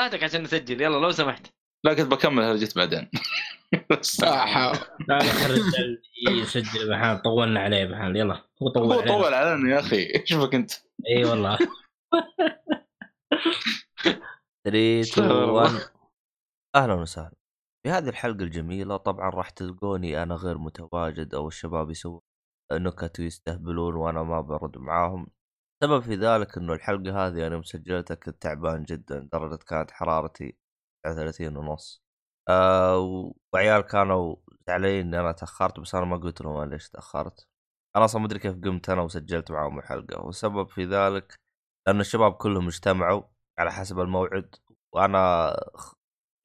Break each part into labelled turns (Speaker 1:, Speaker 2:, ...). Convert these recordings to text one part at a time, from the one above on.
Speaker 1: هاتك عشان نسجل. يلا لو سمحت.
Speaker 2: لا كنت بكمل هرجت بعدين.
Speaker 3: آه،
Speaker 4: لا لا الرجال يسجل بحال طولنا عليه بحال. يلا هو طول
Speaker 2: هو
Speaker 4: علينا.
Speaker 2: طول علينا يا أخي. شوفك أنت؟
Speaker 4: إي والله.
Speaker 5: 3 2
Speaker 1: استغفر
Speaker 5: 1
Speaker 1: الله.
Speaker 5: أهلا وسهلا. في هذه الحلقة الجميلة طبعا راح تلقوني أنا غير متواجد أو الشباب يسوون نكت ويستهبلون وأنا ما برد معاهم. سبب في ذلك إنه الحلقة هذه أنا مسجلتها كنت تعبان جدا درجة كانت حرارتي 39 ونص. آه وعيال كانوا زعلانين إني أنا تأخرت بس أنا ما قلت لهم أنا ليش تأخرت. أنا أصلا ما أدري كيف قمت أنا وسجلت معاهم الحلقة. والسبب في ذلك لأن الشباب كلهم اجتمعوا على حسب الموعد وأنا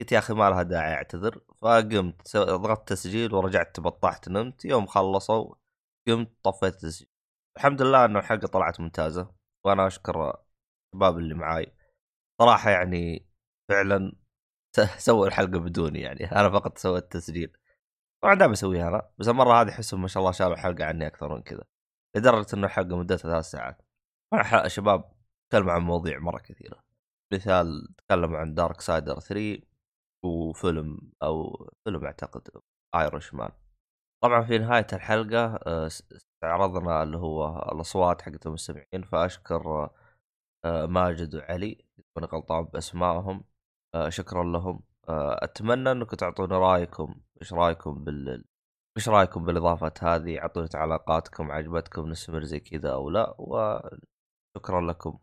Speaker 5: قلت يا أخي ما لها داعي أعتذر. فقمت ضغطت تسجيل ورجعت تبطحت نمت. يوم خلصوا قمت طفيت التسجيل. الحمد لله إنه الحلقة طلعت ممتازة وأنا أشكر الشباب اللي معاي. صراحة يعني فعلا سووا الحلقة بدوني يعني أنا فقط سويت التسجيل طبعا دائما أسويها أنا بس المرة هذه أحسهم ما شاء الله شالوا الحلقة عني أكثر من كذا لدرجة إنه الحلقة مدتها ثلاث ساعات. شباب تكلموا عن مواضيع مرة كثيرة. مثال تكلموا عن Darksiders 3 وفيلم أو فيلم أعتقد ايرش مان طبعا في نهاية الحلقة استعرضنا اللي هو الأصوات حقت المستمعين فأشكر آه، ماجد وعلي كنت غلطان بأسمائهم آه، شكرا لهم آه، أتمنى أنكم تعطونا رأيكم إيش رأيكم بال إيش رأيكم بالاضافات هذه اعطونا تعليقاتكم عجبتكم نستمر زي كذا أو لا وشكرا لكم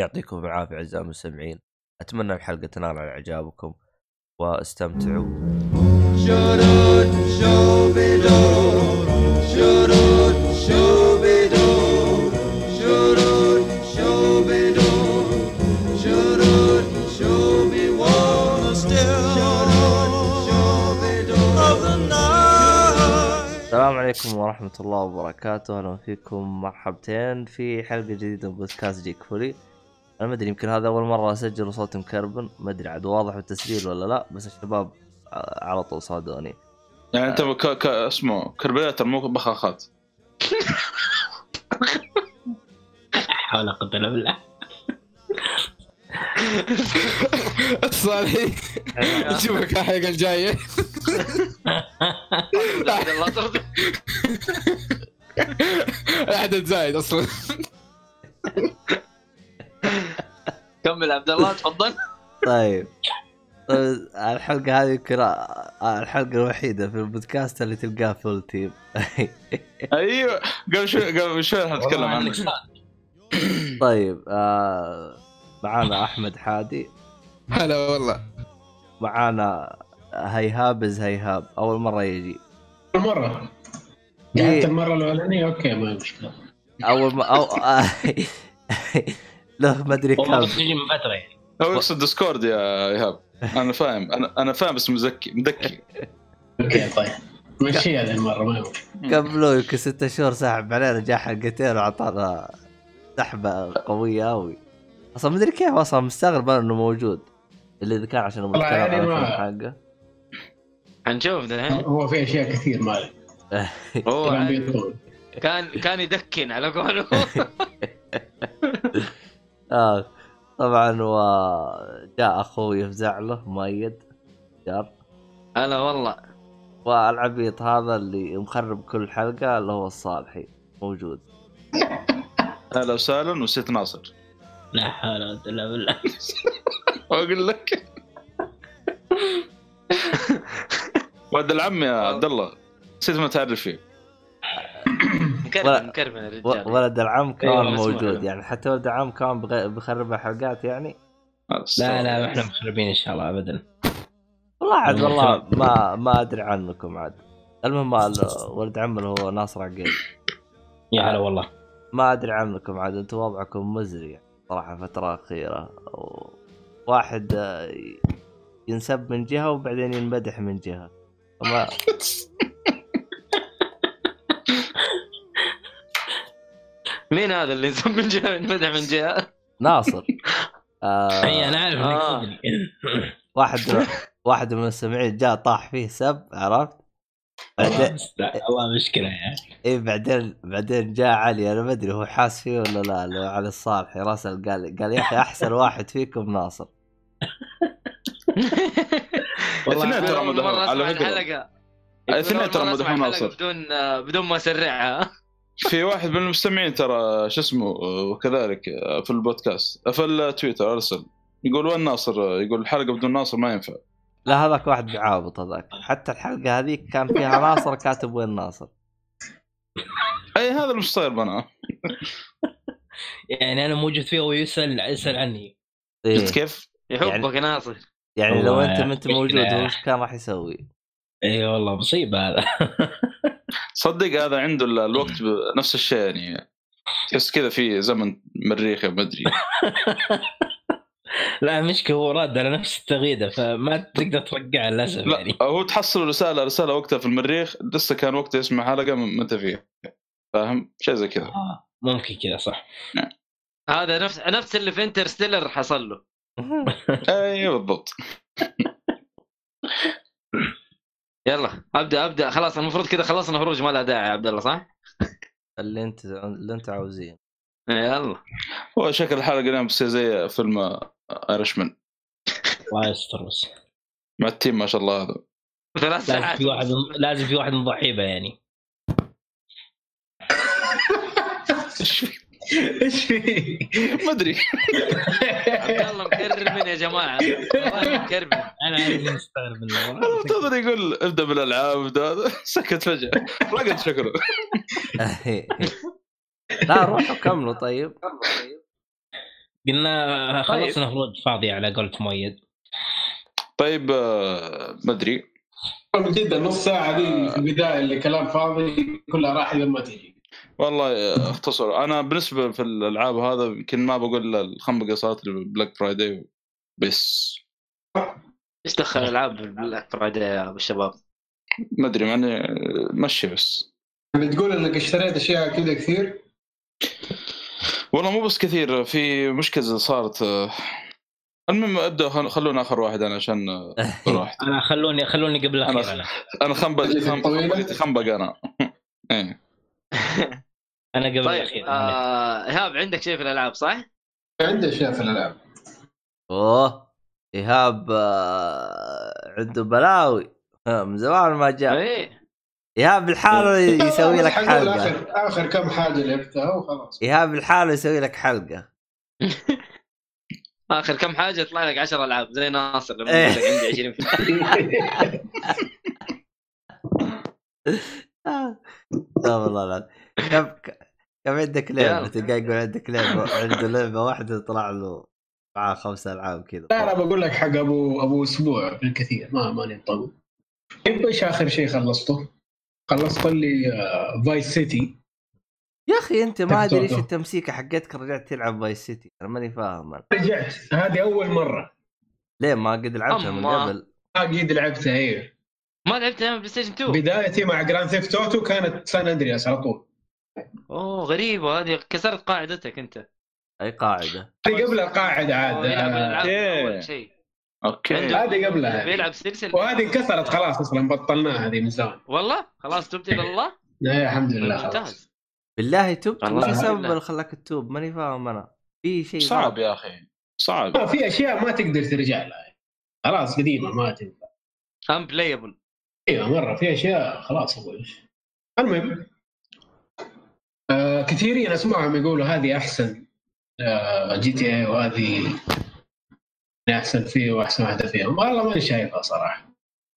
Speaker 5: يعطيكم العافية أعزائي المستمعين أتمنى الحلقة تنال على إعجابكم واستمتعوا
Speaker 6: Shudder, shubidoo. Shudder, shubidoo.
Speaker 5: السلام عليكم ورحمة الله وبركاته، أهلا فيكم مرحبتين في حلقة جديدة من بودكاست جيك فولي. أنا ما أدري يمكن هذا أول مرة أسجل وصوتي مكربن، ما أدري عاد واضح بالتسجيل ولا لا، بس الشباب على طول صادوني.
Speaker 2: يعني أنت ك... ك... اسمه كربيلاتر مو بخاخات.
Speaker 4: حول ولا قوة إلا بالله.
Speaker 3: صالحي نشوفك الحلقة الجاية.
Speaker 1: عبد الله. صرت-
Speaker 3: عدد زايد أصلا.
Speaker 1: كمل عبد الله تفضل.
Speaker 5: طيب. طيب، الحلقة هذه يمكن الحلقة الوحيدة في البودكاست اللي تلقاه full team.
Speaker 2: أيوه. قبل شوي قبل شوي
Speaker 4: عندك صح.
Speaker 5: طيب آه معانا أحمد حادي،
Speaker 3: هلا والله.
Speaker 5: معانا إيهاب إيهاب، أول مرة يجي.
Speaker 7: مرة.
Speaker 5: إيه.
Speaker 7: قعدت المرة الأولانية؟ أوكي ما مشكلة.
Speaker 5: أول ما أو له ما أدري
Speaker 4: والله
Speaker 5: كم.
Speaker 4: من فترة يعني.
Speaker 2: هو يقصد ديسكورد يا إيهاب. أنا فاهم. أنا أنا فاهم بس مزكي مدكي.
Speaker 7: أوكي طيب. مشي هذه المرة؟ ما
Speaker 5: قبله يمكن ستة شهور سحب علينا جاء حلقتين وعطانا سحبة قوية قوي أصلا مدري كيف أصلا مستغرب إنه موجود. اللي اذا كان عشان نتكلم
Speaker 7: يعني
Speaker 5: عن
Speaker 7: ما-
Speaker 5: حقه.
Speaker 1: حنشوف دحين
Speaker 7: هو في أشياء كثير ما عليك
Speaker 1: هو كان كان يدكن على قوله
Speaker 5: آه. طبعا وجاء أخوي يفزع له مؤيد. جار
Speaker 1: هلا والله.
Speaker 5: والعبيط هذا اللي مخرب كل حلقة اللي هو الصالحي. موجود.
Speaker 2: أهلا وسهلا نسيت ناصر.
Speaker 4: لا حول ولا قوة إلا بالله.
Speaker 2: واقول لك. ولد العم يا عبد الله نسيت ما تعرف فيه
Speaker 1: مكرمن مكرمن الرجال
Speaker 5: ولد العم كان
Speaker 1: أيوة، اسمع
Speaker 5: موجود. يعني حتى ولد العم كان بخربها حلقات يعني.
Speaker 4: لا لا إحنا مخربين إن شاء الله ابدا.
Speaker 5: والله عاد
Speaker 4: والله
Speaker 5: ما ما أدري عنكم عاد. المهم ال- ولد عم اللي هو ناصر عقيل.
Speaker 4: يا هلا والله.
Speaker 5: ما أدري عنكم عاد أنتم وضعكم مزري صراحة الفترة الاخيره واحد آه، ينسب من جهة وبعدين ينمدح من جهة. ما
Speaker 1: مين هذا اللي يسمى من جهه مدح من جهة؟
Speaker 5: ناصر. آه
Speaker 4: إي أنا عارف
Speaker 1: آه.
Speaker 5: واحد واحد من المستمعين جاء طاح فيه سب عرفت؟ بعدين
Speaker 4: والله مشكلة يعني.
Speaker 5: إيه بعدين بعدين جاء علي أنا ما أدري هو حاس فيه ولا لا لو علي الصالحي راسل قال قال يا أخي أحسن واحد فيكم ناصر.
Speaker 2: الاثنين ترى مدحون
Speaker 1: مرة
Speaker 2: على فكرة.
Speaker 1: أول
Speaker 2: ترى مدحون ناصر.
Speaker 1: بدون بدون ما أسرعها.
Speaker 2: في واحد من المستمعين ترى شو اسمه وكذلك في البودكاست في التويتر أرسل. يقول وين ناصر؟ يقول الحلقة بدون ناصر ما ينفع.
Speaker 5: لا هذاك واحد بعابط هذاك. حتى الحلقة هذيك كان فيها ناصر كاتب وين ناصر؟
Speaker 2: أي هذا اللي مش صاير بنا
Speaker 4: يعني أنا موجود فيه ويسال يسأل عني.
Speaker 5: إيه.
Speaker 2: شفت كيف؟
Speaker 1: يحبك ناصر.
Speaker 5: يعني لو أنت ما
Speaker 4: أنت.
Speaker 5: موجود إيش كان راح يسوي؟
Speaker 4: اي والله مصيبة هذا.
Speaker 2: صدق هذا عنده ال- الوقت نفس الشيء يعني. تحس كذا في زمن مريخي ما أدري.
Speaker 4: لا المشكلة هو راد على نفس التغريده فما تقدر ترجع للأسف
Speaker 2: لا
Speaker 4: يعني.
Speaker 2: هو تحصل رسالة رسالة وقتها في المريخ لسه كان وقتها يسمع حلقة ما أنت فيها. فاهم؟ شيء زي كذا.
Speaker 4: آه، ممكن كذا صح.
Speaker 1: هذا نفس نفس اللي في انترستيلر حصل له.
Speaker 2: اي بالضبط.
Speaker 1: يلا أبدأ أبدأ. خلاص المفروض كذا خلصنا هروج ما لها داعي يا عبد الله صح؟
Speaker 5: اللي أنت اللي أنت عاوزين
Speaker 1: يلا.
Speaker 2: هو شكل الحلقة اليوم بتصير زي فيلم ايرشمان
Speaker 4: الله يستر بس.
Speaker 2: مع التيم ما شاء الله. هذا
Speaker 1: ثلاث
Speaker 4: لازم
Speaker 1: ساعات.
Speaker 4: في واحد لازم في واحد نضحي به يعني.
Speaker 7: إيش في؟
Speaker 2: ما أدري.
Speaker 1: عبد الله مكرمن يا جماعة. والله مكرمن
Speaker 4: أنا عارف مستغرب منه
Speaker 2: منتظر يقول ابدأ بالألعاب ابدأ. سكت فجأة. رقد شكله
Speaker 5: لا روحوا كملوا طيب.
Speaker 4: قلنا خلصنا خروج فاضي على قولة مؤيد.
Speaker 2: طيب آه، ما أدري.
Speaker 7: من جد النص ساعة دي في البداية اللي كلام فاضي كلها راح لما تجي
Speaker 2: والله آه، اختصر. أنا بالنسبة في الألعاب هذا يمكن ما بقول صارت لي Black Friday بس.
Speaker 1: إيش دخل العاب بال Black Friday يا أبو الشباب؟
Speaker 2: ما أدري معني آه، مشي بس.
Speaker 7: يعني تقول إنك اشتريت أشياء كذا كثير؟
Speaker 2: والله مو بس كثير في مشكلة صارت آه، المهم أبدأ خل- خلونا آخر واحد أنا عشان راحت
Speaker 4: أنا خلوني خلوني قبل الاخير
Speaker 2: أنا-
Speaker 4: أنا
Speaker 2: أنا خنبق خنبق أنا. إيه.
Speaker 4: أنا قبل
Speaker 1: طيب
Speaker 4: الأخير
Speaker 1: آه، إيهاب عندك شيء في الألعاب صح؟
Speaker 7: عندي اشياء في الألعاب.
Speaker 5: أوه إيهاب آه، عنده بلاوي. آه، من زمان ما جاء.
Speaker 1: إيه.
Speaker 5: إيهاب لحاله يسوي لك حلقة.
Speaker 7: آخر آخر كم حاجة لعبتها وخلاص.
Speaker 5: إيهاب لحاله يسوي لك حلقة.
Speaker 1: آخر كم حاجة يطلع لك 10 ألعاب زي ناصر لما
Speaker 5: إيه.
Speaker 1: يقول لك عندي 20
Speaker 5: آه، استغفر الله العظيم كم عندك
Speaker 1: لعبة.
Speaker 5: تلقى يقول عندك لعبة عنده لعبة واحدة طلع له معاه خمس ألعاب كذا
Speaker 7: لا لا بقول لك حق أبو أبو أسبوع بالكثير ما ماني مطول طيب إيش آخر شيء خلصته؟ خلصت لي فايس سيتي
Speaker 5: يا أخي أنت ما أدري
Speaker 7: إيش.
Speaker 5: التمسيكه حقتك رجعت تلعب باي سيتي أنا ماني فاهم أنا.
Speaker 7: رجعت هذه أول مرة
Speaker 5: ليه ما قد لعبتها من. قبل
Speaker 7: ما قد لعبتها هي
Speaker 1: ما لعبت أيام بلاي ستيشن 2
Speaker 7: بدايتي مع جراند Theft Auto كانت سان اندرياس على طول
Speaker 1: أوه غريبه هذه كسرت قاعدتك أنت.
Speaker 5: أي قاعدة؟
Speaker 7: هذه قبل القاعده عاد. آه،.
Speaker 1: أول شيء. okay.
Speaker 7: هذه قبلها.
Speaker 1: بيلعب سلسلة.
Speaker 7: وهذه انكسرت خلاص أصلا بطلناها هذه من زمان.
Speaker 1: والله؟ خلاص تبت إلى الله
Speaker 7: لا الحمد لله خلاص.
Speaker 1: ممتاز.
Speaker 5: بالله تبت وش السبب. اللي خلاك تتوب ماني فاهم أنا. في شيء
Speaker 2: صعب
Speaker 5: غلط.
Speaker 2: يا أخي. صعب.
Speaker 7: ما في أشياء ما تقدر ترجع لها. خلاص قديمة ما تنفع.
Speaker 1: ان بلايبل
Speaker 7: أيوه مرة في أشياء خلاص المهم آه كثيرين أسمعهم يقولوا هذه أحسن آه GTA وهذه أحسن فيه وأحسن واحدة فيهم. والله ماني شايفها صراحة.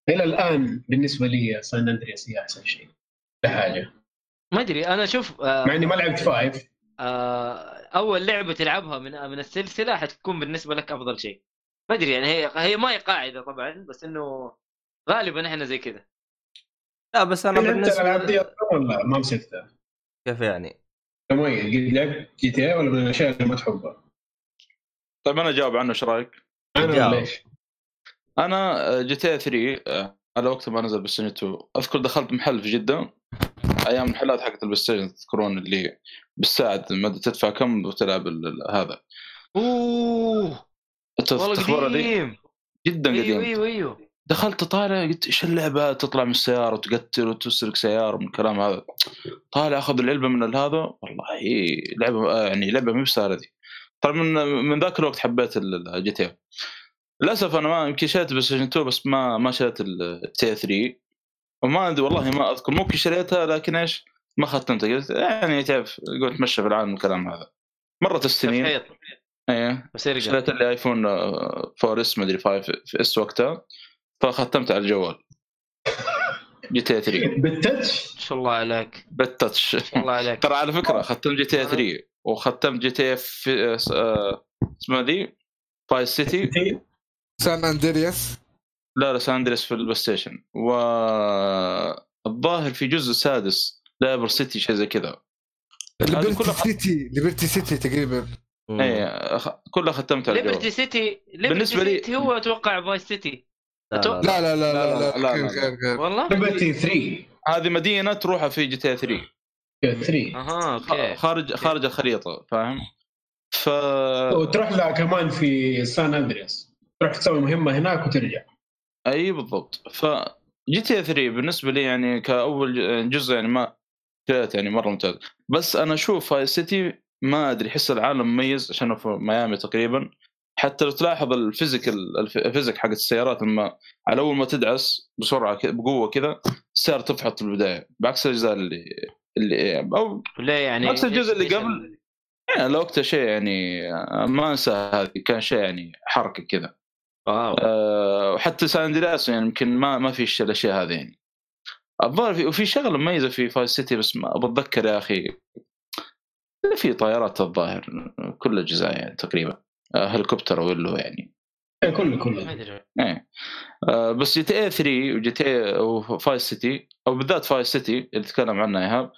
Speaker 7: إلى الآن بالنسبة لي سان أندرياس هي أحسن شيء لا حاجة.
Speaker 1: ما أدري أنا أشوف آه
Speaker 7: مع إني ما لعبت five.
Speaker 1: آه أول لعبة تلعبها من من السلسلة حتكون بالنسبة لك أفضل شيء. ما أدري يعني هي هي ما هي قاعدة طبعا بس إنه غالبا إحنا زي كذا.
Speaker 5: لا بس
Speaker 7: أنا دي
Speaker 5: بالنسبة
Speaker 7: أصلاً ولا ما مسكتها؟
Speaker 5: كيف يعني؟
Speaker 7: مؤيد قد لعبت GTA ولا من الأشياء اللي ما تحبها؟
Speaker 2: طيب أنا اجاوب عنه
Speaker 7: إيش
Speaker 5: رأيك؟
Speaker 7: أنا إيش؟
Speaker 2: أنا آه، GTA 3 آه، على وقت ما نزل بالسنة 2 أذكر دخلت محل في جدة. أيام المحلات حقت ال PlayStation تذكرون اللي بالساعة ما تدفع كم وتلعب هذا.
Speaker 1: أوه. والله قديم.
Speaker 2: جدا
Speaker 1: أيوه
Speaker 2: قديم.
Speaker 1: أيوه أيوه.
Speaker 2: دخلت طالع قلت إيش اللعبة؟ تطلع من السيارة وتقتل وتسرق سيارة من الكلام هذا. طالع أخذ العلبة من هذا. والله لعبة يعني لعبة مو بسهلة دي طبعا من من ذاك الوقت حبيت ال GTA للأسف أنا ما يمكن شريت PlayStation 2 بس ما ما شريت GTA 3 وما أدري والله ما أذكر. ممكن شريتها لكن إيش؟ ما ختمتها. قلت يعني تعرف قلت تمشى في العالم الكلام هذا. مرت السنين.
Speaker 1: بس يرجع
Speaker 2: شريت لي iPhone 4S مدري 5S وقتها. فختمت على الجوال. GTA 3
Speaker 7: بال touch
Speaker 1: ما شاء الله عليك.
Speaker 2: بال touch.
Speaker 1: ما شاء الله عليك.
Speaker 2: ترى على فكرة ختمت GTA 3 وختمت GTA اسمها ذي؟ Vice City.
Speaker 3: سان أندرياس.
Speaker 2: لا لا سان اندريس في ال PlayStation. والظاهر في جزء سادس Liberty City شيء زي كذا. Liberty
Speaker 3: City Liberty City تقريبا.
Speaker 2: اي كلها ختمت على الجوال.
Speaker 1: ليبرتي سيتي ليبرتي
Speaker 2: لي-
Speaker 1: سيتي هو أتوقع Vice City.
Speaker 5: لا لا لا.
Speaker 3: لا لا لا لا
Speaker 2: لا،
Speaker 3: لا
Speaker 2: لا،
Speaker 3: غير
Speaker 2: لا.
Speaker 3: غير غير
Speaker 1: والله
Speaker 7: Liberty 3
Speaker 2: هذه مدينة تروحها في GTA 3
Speaker 7: 3
Speaker 1: أها okay.
Speaker 2: خارج خارج الخريطة فاهم؟ ف
Speaker 7: وتروح لها كمان في سان أندرياس. تروح تسوي مهمة هناك وترجع.
Speaker 2: أي بالضبط. ف GTA 3 بالنسبة لي يعني كأول جزء يعني ما كانت يعني مرة ممتاز بس أنا أشوف Vice City ما أدري احس العالم مميز عشان في ميامي تقريبا. حتى لو تلاحظ ال physical ال ph- ال physics حقت السيارات لما على أول ما تدعس بسرعة بقوة كذا السيارة تفحط في البداية. بعكس الأجزاء اللي اللي أو
Speaker 1: ليه يعني
Speaker 2: نفس الجزء اللي قبل.
Speaker 1: ال-
Speaker 2: يعني لوقتها شيء يعني ما أنسى هذه كان شيء يعني حركة كذا.
Speaker 1: واو.
Speaker 2: أه وحتى سان اندرياس يعني يمكن ما ما في الأشياء هذه يعني. الظاهر في وفي شغلة مميزة في Vice City بس ما بتذكر يا أخي. في طيارات الظاهر كل الأجزاء يعني تقريبا. آه، هليكوبتر ولا يعني.
Speaker 7: إيه، كله كله.
Speaker 2: إيه. آه، بس GTA 3 و GTA و Vice City أو بالذات Vice City اللي تكلم عنها إيهاب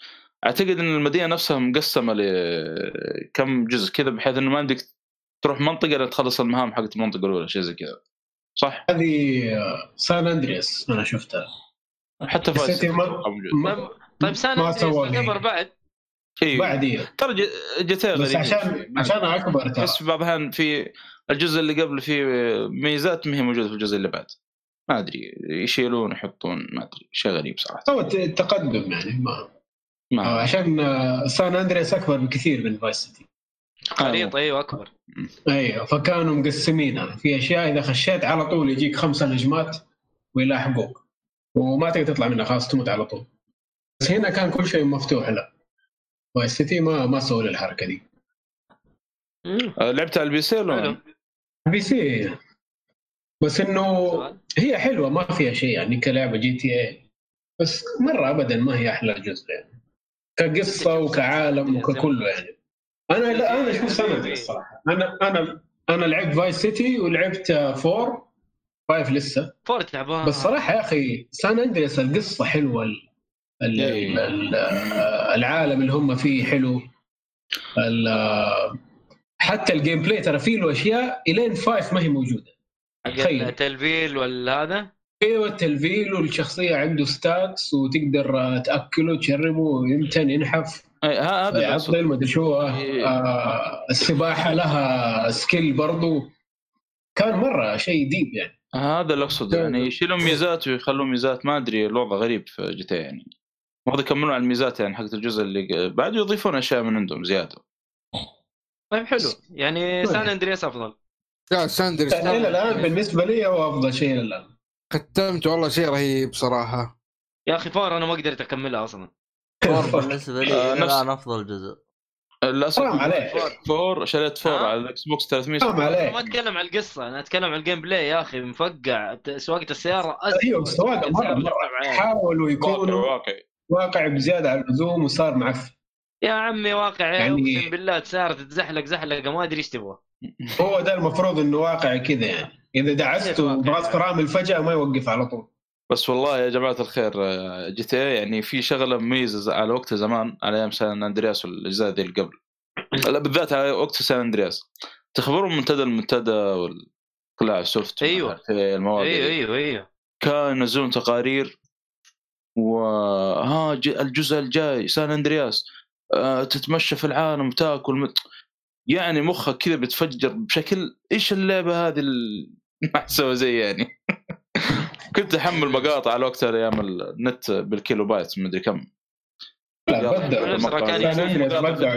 Speaker 2: أعتقد إن المدينة نفسها مقسمة لكم جزء كذا بحيث إنه ما عندك تروح منطقة لين تخلص المهام حقت المنطقة الأولى شيء زي كذا. صح؟
Speaker 7: هذه آه، سان اندرياس أنا شفتها.
Speaker 2: حتى
Speaker 7: Vice
Speaker 2: City
Speaker 7: ما-. ما-
Speaker 1: طيب سان
Speaker 7: ما
Speaker 1: أندريس
Speaker 7: لي.
Speaker 1: بعد.
Speaker 2: إيه.
Speaker 7: بعد إيه.
Speaker 2: ترى تي
Speaker 7: بس
Speaker 2: غريبة
Speaker 7: عشان. عشان أكبر ترى.
Speaker 2: بس بعض الاحيان في الجزء اللي قبل فيه ميزات ما هي موجودة في الجزء اللي بعد. ما أدري يشيلون يحطون ما أدري شيء غريب صراحة.
Speaker 7: هو ت- تقدم يعني ما
Speaker 2: ما
Speaker 7: عشان سان أندريس أكبر بكثير من Vice City
Speaker 1: خريطه أيوه أكبر.
Speaker 7: أيوه فكانوا مقسمينها في أشياء إذا خشيت على طول يجيك خمسه نجمات ويلاحقوك. وما تقدر تطلع منها خلاص تموت على طول. بس هنا كان كل شيء مفتوح لا. Vice City ما ما سووا لي الحركة دي.
Speaker 2: آه، لعبت على ال
Speaker 1: PC
Speaker 2: ولا
Speaker 7: PC. بس
Speaker 1: إنه.
Speaker 7: هي حلوة ما فيها شيء يعني كلعبة GTA بس مرة ابدا ما هي أحلى جزء يعني. كقصة وكعالم وككله يعني. أنا لا أنا أشوف سان الصراحة. أنا أنا أنا لعبت Vice City ولعبت four. five لسه.
Speaker 1: four تعبان
Speaker 7: بس صراحة يا أخي سان اندريس
Speaker 2: القصة
Speaker 7: حلوة. العالم اللي هم فيه حلو. حتى ال gameplay ترى فيه له أشياء إلين five ما هي
Speaker 1: موجودة.
Speaker 7: تخيل.
Speaker 1: التلفيل والهذا؟
Speaker 7: أيوه التلفيل والشخصية عنده stats وتقدر تأكله تشربه يمتن ينحف.
Speaker 2: إيه، هذا.
Speaker 7: يعطل ما أدري شو. آه،
Speaker 2: إيه.
Speaker 7: آه، السباحة لها skill برضو. كان مرة شيء deep يعني.
Speaker 2: هذا اللي اقصد يعني. يشيلون ميزات ويخلون ميزات. ما أدري الوضع غريب في GTA يعني. المفروض يكملون على الميزات يعني حقت الجزء اللي بعد يضيفون أشياء من عندهم زيادة.
Speaker 1: طيب حلو. يعني
Speaker 7: طيب.
Speaker 1: سان أندرياس أفضل.
Speaker 3: لا سان
Speaker 7: أندرياس إلى الآن بالنسبة لي هو أفضل شيء إلى الآن.
Speaker 3: ختمت والله شيء رهيب صراحة.
Speaker 1: يا أخي four أنا ما قدرت أكملها أصلا.
Speaker 5: four بالنسبة لي
Speaker 2: آه،
Speaker 5: الآن أفضل جزء.
Speaker 2: للأسف
Speaker 7: حرام عليك.
Speaker 2: four شريت four
Speaker 1: ها؟
Speaker 2: على ال Xbox 300
Speaker 7: حرام
Speaker 1: أنا ما
Speaker 7: عليك
Speaker 1: أتكلم عن القصة أنا أتكلم عن ال gameplay يا أخي مفقع سواقة
Speaker 7: السيارة أيوه سواقة مرة حاولوا يكونوا
Speaker 2: واقع
Speaker 7: واقع بزيادة عن اللزوم وصار معفن.
Speaker 1: يا عمي واقع يا
Speaker 7: يعني-
Speaker 1: أقسم بالله السياره تتزحلق زحلقة ما أدري إيش تبغى.
Speaker 7: هو ده المفروض إنه واقعي كذا يعني. إذا دعست
Speaker 1: واقعي.
Speaker 7: وبغاز فرامل فجاه ما يوقف على طول.
Speaker 2: بس والله يا جماعة الخير GTA يعني في شغلة مميزة على وقتها زمان على أيام سان أندرياس والأجزاء ذي اللي قبل. لا بالذات على وقت سان أندرياس. تخبرون منتدى المنتدى والقلاع السوفت أعرف إيه المواقع أيوه.
Speaker 1: أيوه أيوه.
Speaker 2: كانوا ينزلون تقارير و ها ج- الجزء الجاي سان أندرياس آه تتمشى في العالم وتاكل مت... يعني مخك كذا بيتفجر بشكل إيش اللعبة هذه ال- ما تسوي زي يعني؟ كنت أحمل مقاطع على وقتها أيام النت بالكيلو بايت مدري كم.
Speaker 7: لا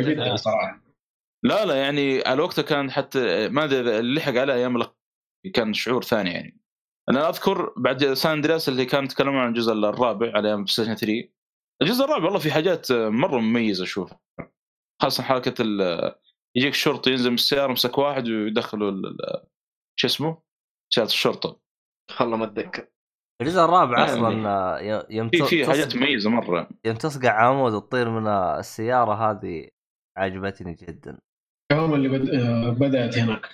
Speaker 7: جدا صراحة.
Speaker 2: لا لا يعني على وقتها كان حتى ما أدري اللي لحق على أيام كان شعور ثاني يعني. أنا أذكر بعد سان أندرياس اللي كانوا يتكلمون عن الجزء الرابع على أيام ستيشن 3 الجزء الرابع والله في حاجات مرة مميزة اشوفها خاصة حركة ال- يجيك شرطي ينزل من السيارة يمسك واحد ويدخله شو اسمه؟ سيارة الشرطة.
Speaker 1: والله ما اتذكر
Speaker 5: الجزء الرابع
Speaker 2: يعني
Speaker 5: أصلا آه، يوم
Speaker 2: في في حاجات مميزة مرة.
Speaker 5: يوم تصقع عمود وتطير من السيارة هذه عجبتني جدا.
Speaker 7: هم اللي بد... آه، بدأت هناك.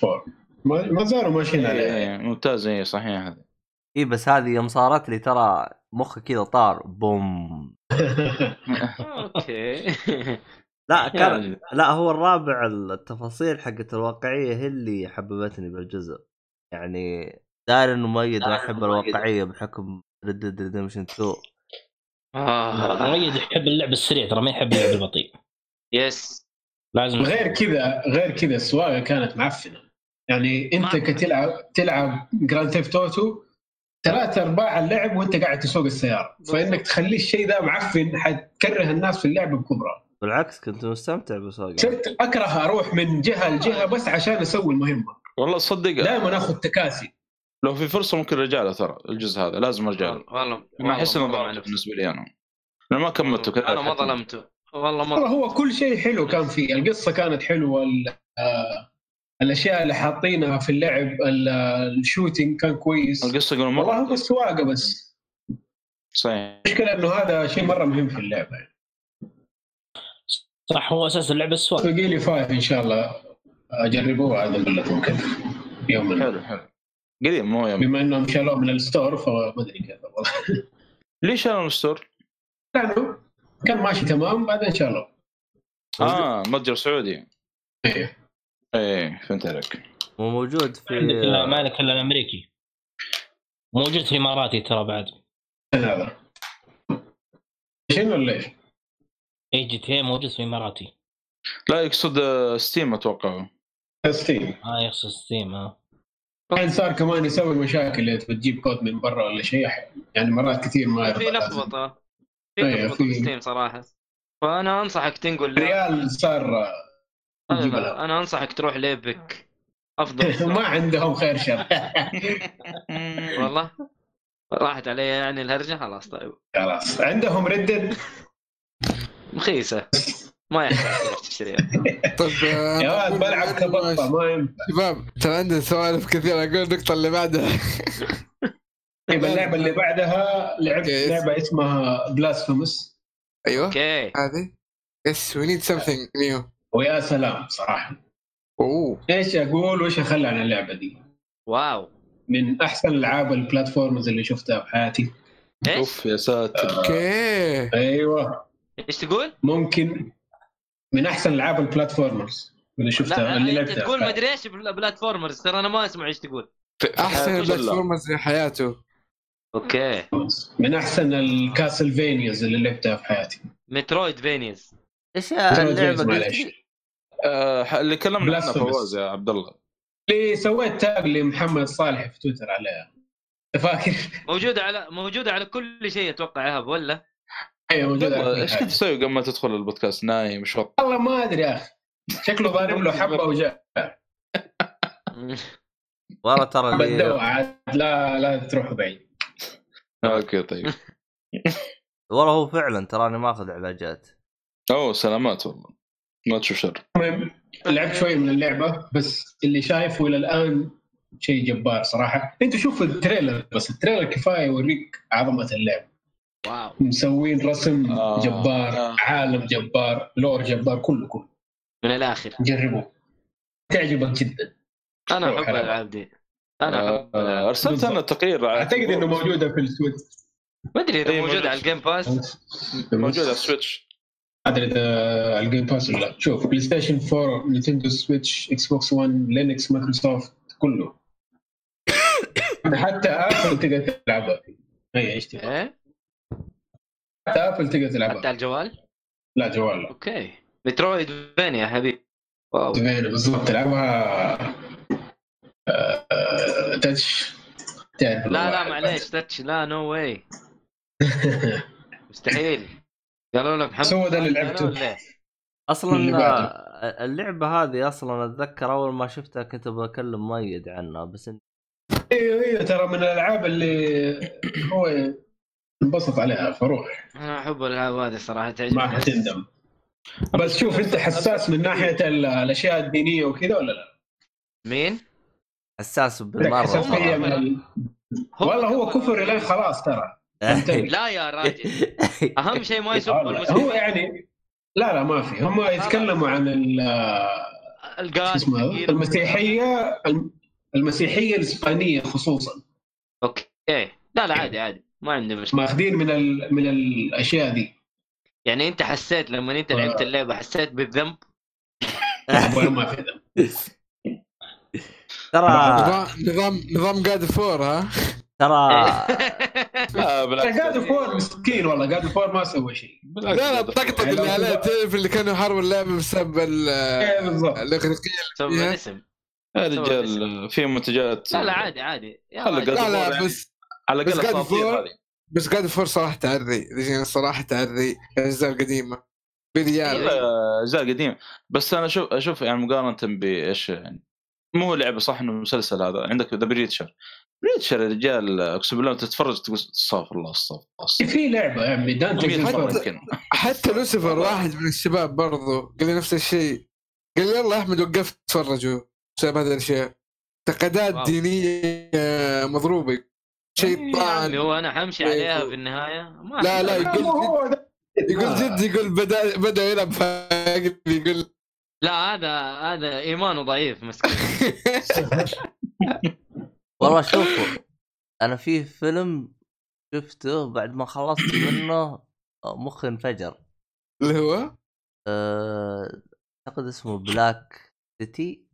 Speaker 7: four. ما ما زالوا ماشيين عليها
Speaker 2: إيه، ممتاز اي صحيح هذا.
Speaker 5: اي بس هذه يوم صارت لي ترى مخي كذا طار بوم.
Speaker 1: okay.
Speaker 5: لا كان لا هو الرابع التفاصيل حقت الواقعية هي اللي حببتني بالجزء. يعني داير إنه مؤيد ما احب الواقعية بحكم Red Dead Redemption 2
Speaker 1: آه.
Speaker 4: مؤيد يحب اللعب السريع ترى ما يحب اللعب البطيء.
Speaker 1: yes
Speaker 4: لازم
Speaker 7: غير كذا غير كذا السواقة كانت معفنة. يعني انت كتلعب تلعب Grand Theft Auto ثلاثة ارباع اللعب وانت قاعد تسوق السيارة. فإنك تخلي الشيء ده معفن حتكره الناس في اللعبه بكبرى
Speaker 5: بالعكس كنت مستمتع بسواقه
Speaker 7: صرت أكره أروح من جهة لجهة بس عشان أسوي المهمة.
Speaker 2: والله صدق.
Speaker 7: دائما آخذ تكاسي.
Speaker 2: لو في فرصة ممكن أرجع له ترى الجزء هذا. لازم أرجع له.
Speaker 1: والله
Speaker 2: ما
Speaker 1: أحس
Speaker 2: إنه
Speaker 1: ما
Speaker 2: بالنسبة لي أنا. أنا ما كملته كذا.
Speaker 1: أنا ما ظلمته. والله ما
Speaker 7: والله هو كل شيء حلو كان فيه. القصة كانت حلوة ال- آه، الأشياء اللي حاطينها في اللعب ال- ال shooting كان كويس.
Speaker 2: القصة يقولون
Speaker 7: والله هو السواقه بس.
Speaker 2: صحيح.
Speaker 7: المشكلة إنه هذا شيء مرة مهم في اللعبه يعني.
Speaker 4: صح هو أساس اللعبة السواقه
Speaker 7: باقي لي five إن شاء الله أجربوه عاد أقول لكم كيف يوم من
Speaker 2: حلو حلو. قديم مو يوم.
Speaker 7: بما إنهم شالوه من ال store فما أدري كيف. والله
Speaker 2: ليش شالوا من ال
Speaker 7: store؟ لأنه كان ماشي تمام بعدين شالوه.
Speaker 2: آه متجر سعودي.
Speaker 7: إيه.
Speaker 2: إيه فهمت عليك.
Speaker 5: مو موجود في
Speaker 4: عندك إلا ما عندك إلا الأمريكي. موجود في الاماراتي ترى بعد.
Speaker 7: هذا شنو ولا إيش؟
Speaker 4: اي جي تي موجود في الاماراتي
Speaker 2: لا يقصد Steam أتوقع.
Speaker 7: Steam
Speaker 4: آه يقصد Steam آه.
Speaker 7: الحين صار كمان يسوي مشاكل إذا تجيب كود من برا ولا شيء يعني مرات كثير ما
Speaker 1: في. لخبطة. في
Speaker 7: أيوة،
Speaker 1: لخبطة
Speaker 7: في-
Speaker 1: Steam صراحة. فأنا أنصحك تنقل لا.
Speaker 7: ريال صار لها.
Speaker 1: أنا أنصحك تروح ليبك. أفضل
Speaker 7: ما عندهم خير شر.
Speaker 1: والله. راحت علي يعني الهرجة خلاص طيب.
Speaker 7: خلاص. عندهم ردد؟
Speaker 1: مخيسة. ما يحتاج تشتريها.
Speaker 3: طيب آه،
Speaker 7: يا ولد بلعب
Speaker 3: أنا
Speaker 7: كبطه ما ينفع.
Speaker 3: شباب ترى عندي سوالف كثيرة. أقول النقطة اللي بعدها.
Speaker 7: طيب اللعبة اللي بعدها لعبت
Speaker 3: okay.
Speaker 7: لعبة اسمها Blasphemous
Speaker 3: أيوه.
Speaker 1: okay.
Speaker 3: هذه. yes we need something new
Speaker 7: ويا سلام صراحة.
Speaker 3: أوه.
Speaker 7: إيش أقول وإيش أخلي عن اللعبة دي؟
Speaker 1: wow.
Speaker 7: من أحسن ألعاب ال platforms اللي شفتها في حياتي.
Speaker 1: إيش؟
Speaker 2: أوف يا ساتر.
Speaker 3: okay.
Speaker 7: أيوه.
Speaker 1: إيش تقول؟
Speaker 7: ممكن من أحسن ألعاب ال platformers اللي شفتها
Speaker 1: لا
Speaker 7: اللي
Speaker 1: أنت
Speaker 7: لعبتها
Speaker 1: تقول ما أدري إيش بل- platformers ترى أنا ما أسمع إيش تقول.
Speaker 2: أحسن.
Speaker 3: البلاتفورمرز في حياته.
Speaker 7: okay. من أحسن ال Castlevanias اللي لعبتها في حياتي.
Speaker 5: Metroidvanias
Speaker 7: إيش
Speaker 5: اللعبة
Speaker 7: guys، معليش.
Speaker 5: قلت لي؟
Speaker 2: آه اللي كلمنا
Speaker 7: Blasphemous.
Speaker 2: فواز يا عبد الله
Speaker 7: اللي سويت tag لمحمد صالح في تويتر عليها فاكر؟
Speaker 1: موجوده على موجوده على كل شيء أتوقع يا هب ولا؟
Speaker 7: أيوه موجوده إيش.
Speaker 2: كنت تسوي قبل ما تدخل البودكاست؟ نايم مش وقت
Speaker 7: والله ما أدري يا أخي. شكله ضارب له حبة وجاء.
Speaker 5: والله ترى
Speaker 7: لا لا تروحوا بعيد.
Speaker 2: أوكي طيب.
Speaker 5: والله هو فعلا تراني ماخذ علاجات.
Speaker 2: أوه سلامات والله. ما تشوف شر.
Speaker 7: المهم لعبت شوي من اللعبة بس اللي شايفه إلى الآن شيء جبار صراحة. أنت شوف ال trailer بس ال trailer كفاية يوريك عظمة اللعبه
Speaker 1: wow.
Speaker 7: مسوين رسم
Speaker 2: آه.
Speaker 7: جبار
Speaker 2: آه.
Speaker 7: عالم جبار lore جبار كله كله.
Speaker 1: من الآخر.
Speaker 7: جربوه تعجبك جدا.
Speaker 1: أنا
Speaker 7: أحب
Speaker 1: الألعاب دي. أنا
Speaker 2: آه،
Speaker 1: احب الألعاب.
Speaker 2: أرسلت أنا تقرير
Speaker 7: أعتقد إنه موجودة في ال Switch
Speaker 1: ما أدري إذا
Speaker 2: إيه،
Speaker 1: موجودة
Speaker 2: موجود.
Speaker 1: على الجيم باس
Speaker 2: موجود على ال
Speaker 7: Switch. أدري إذا ال Game Pass ولا لا. شوف PlayStation 4 Nintendo Switch Xbox 1 Linux Microsoft كله. حتى Apple تقدر تلعبها. هي إيش
Speaker 1: إيه؟
Speaker 7: حتى Apple تقدر
Speaker 1: حتى
Speaker 7: تلعبها
Speaker 1: على الجوال؟
Speaker 7: لا جوال لا.
Speaker 1: okay. Metroidvania يا حبيبي
Speaker 7: wow بالضبط تلعبها آه، touch
Speaker 1: لا لا معليش touch لا no way مستحيل. قالوا لك محمد
Speaker 7: سوى ده اللي لعبته. أصلا.
Speaker 5: آه، اللعبة هذه أصلا أتذكر أول ما شفتها كنت بكلم مؤيد عنها بس
Speaker 7: أيوه أيوه ترى من الألعاب اللي هو انبسط عليها فروح
Speaker 1: أنا أحب الألعاب هذه صراحة
Speaker 7: ما
Speaker 1: تعجبني
Speaker 7: حتندم بس شوف أنت حساس من ناحية ال- الأشياء الدينية وكذا ولا لا؟
Speaker 1: مين؟
Speaker 5: حساس
Speaker 7: بالمرة. والله هو كفر الين خلاص ترى.
Speaker 1: لا يا راجل. أهم شيء ما يسب المسلمين
Speaker 7: هو يعني لا لا ما في. هم يتكلموا عن ال-؟ المسيحيه الم- المسيحية الإسبانية خصوصا.
Speaker 1: okay. لا لا عادي عادي. ما عندي مشكلة.
Speaker 7: ماخذين من ال... من الأشياء دي.
Speaker 1: يعني أنت حسيت لما أنت لعبت اللعبة حسيت بالذنب؟
Speaker 7: ولا ما في ذنب.
Speaker 5: ترى
Speaker 3: نظام نظام نظام God of War ها؟
Speaker 5: ترى
Speaker 2: لا بالعكس
Speaker 7: God 4 مسكين والله قاعد فور ما سوى شيء.
Speaker 3: لا لا الطقطق اللي عليه تعرف اللي كانوا يحاربوا اللعبه بسبب ال-
Speaker 7: إيه
Speaker 3: الإغريقية
Speaker 1: سبب
Speaker 3: فيها.
Speaker 1: الاسم.
Speaker 2: يا رجال في منتجات.
Speaker 1: لا لا عادي عادي.
Speaker 3: لا لا
Speaker 2: يعني.
Speaker 3: بس
Speaker 2: على الأقل
Speaker 3: بس God 4 صراحة تعري. يعني صراحة تعري الأجزاء القديمة. بريال.
Speaker 2: لا، أجزاء قديمة. بس أنا أشوف أشوف يعني مقارنة بإيش يعني. مو لعبة صح إنه مسلسل هذا. عندك ذا Preacher Preacher يا رجال اقسم بالله تتفرج تقول استغفر الله استغفر الله
Speaker 7: في لعبة يا عمي.
Speaker 2: يمكن
Speaker 3: حتى لوسيفر واحد من الشباب برضو قال لي نفس الشيء. قال لي يلا أحمد وقفت تفرجوا بسبب هذه الاشياء اعتقادات
Speaker 1: واو.
Speaker 3: دينية
Speaker 1: مضروبة.
Speaker 3: شيطان
Speaker 1: هو أنا حمشي عليها في النهاية؟ ما
Speaker 3: لا لا يقول. يقول
Speaker 7: آه.
Speaker 3: جد يقول بدا بدا يلعب يقول
Speaker 1: لا هذا هذا إيمانه ضعيف مسكين.
Speaker 5: والله شوفوا أنا في فيلم شفته بعد ما خلصت منه مخي انفجر.
Speaker 3: اللي هو؟
Speaker 5: أه، أعتقد اسمه Black City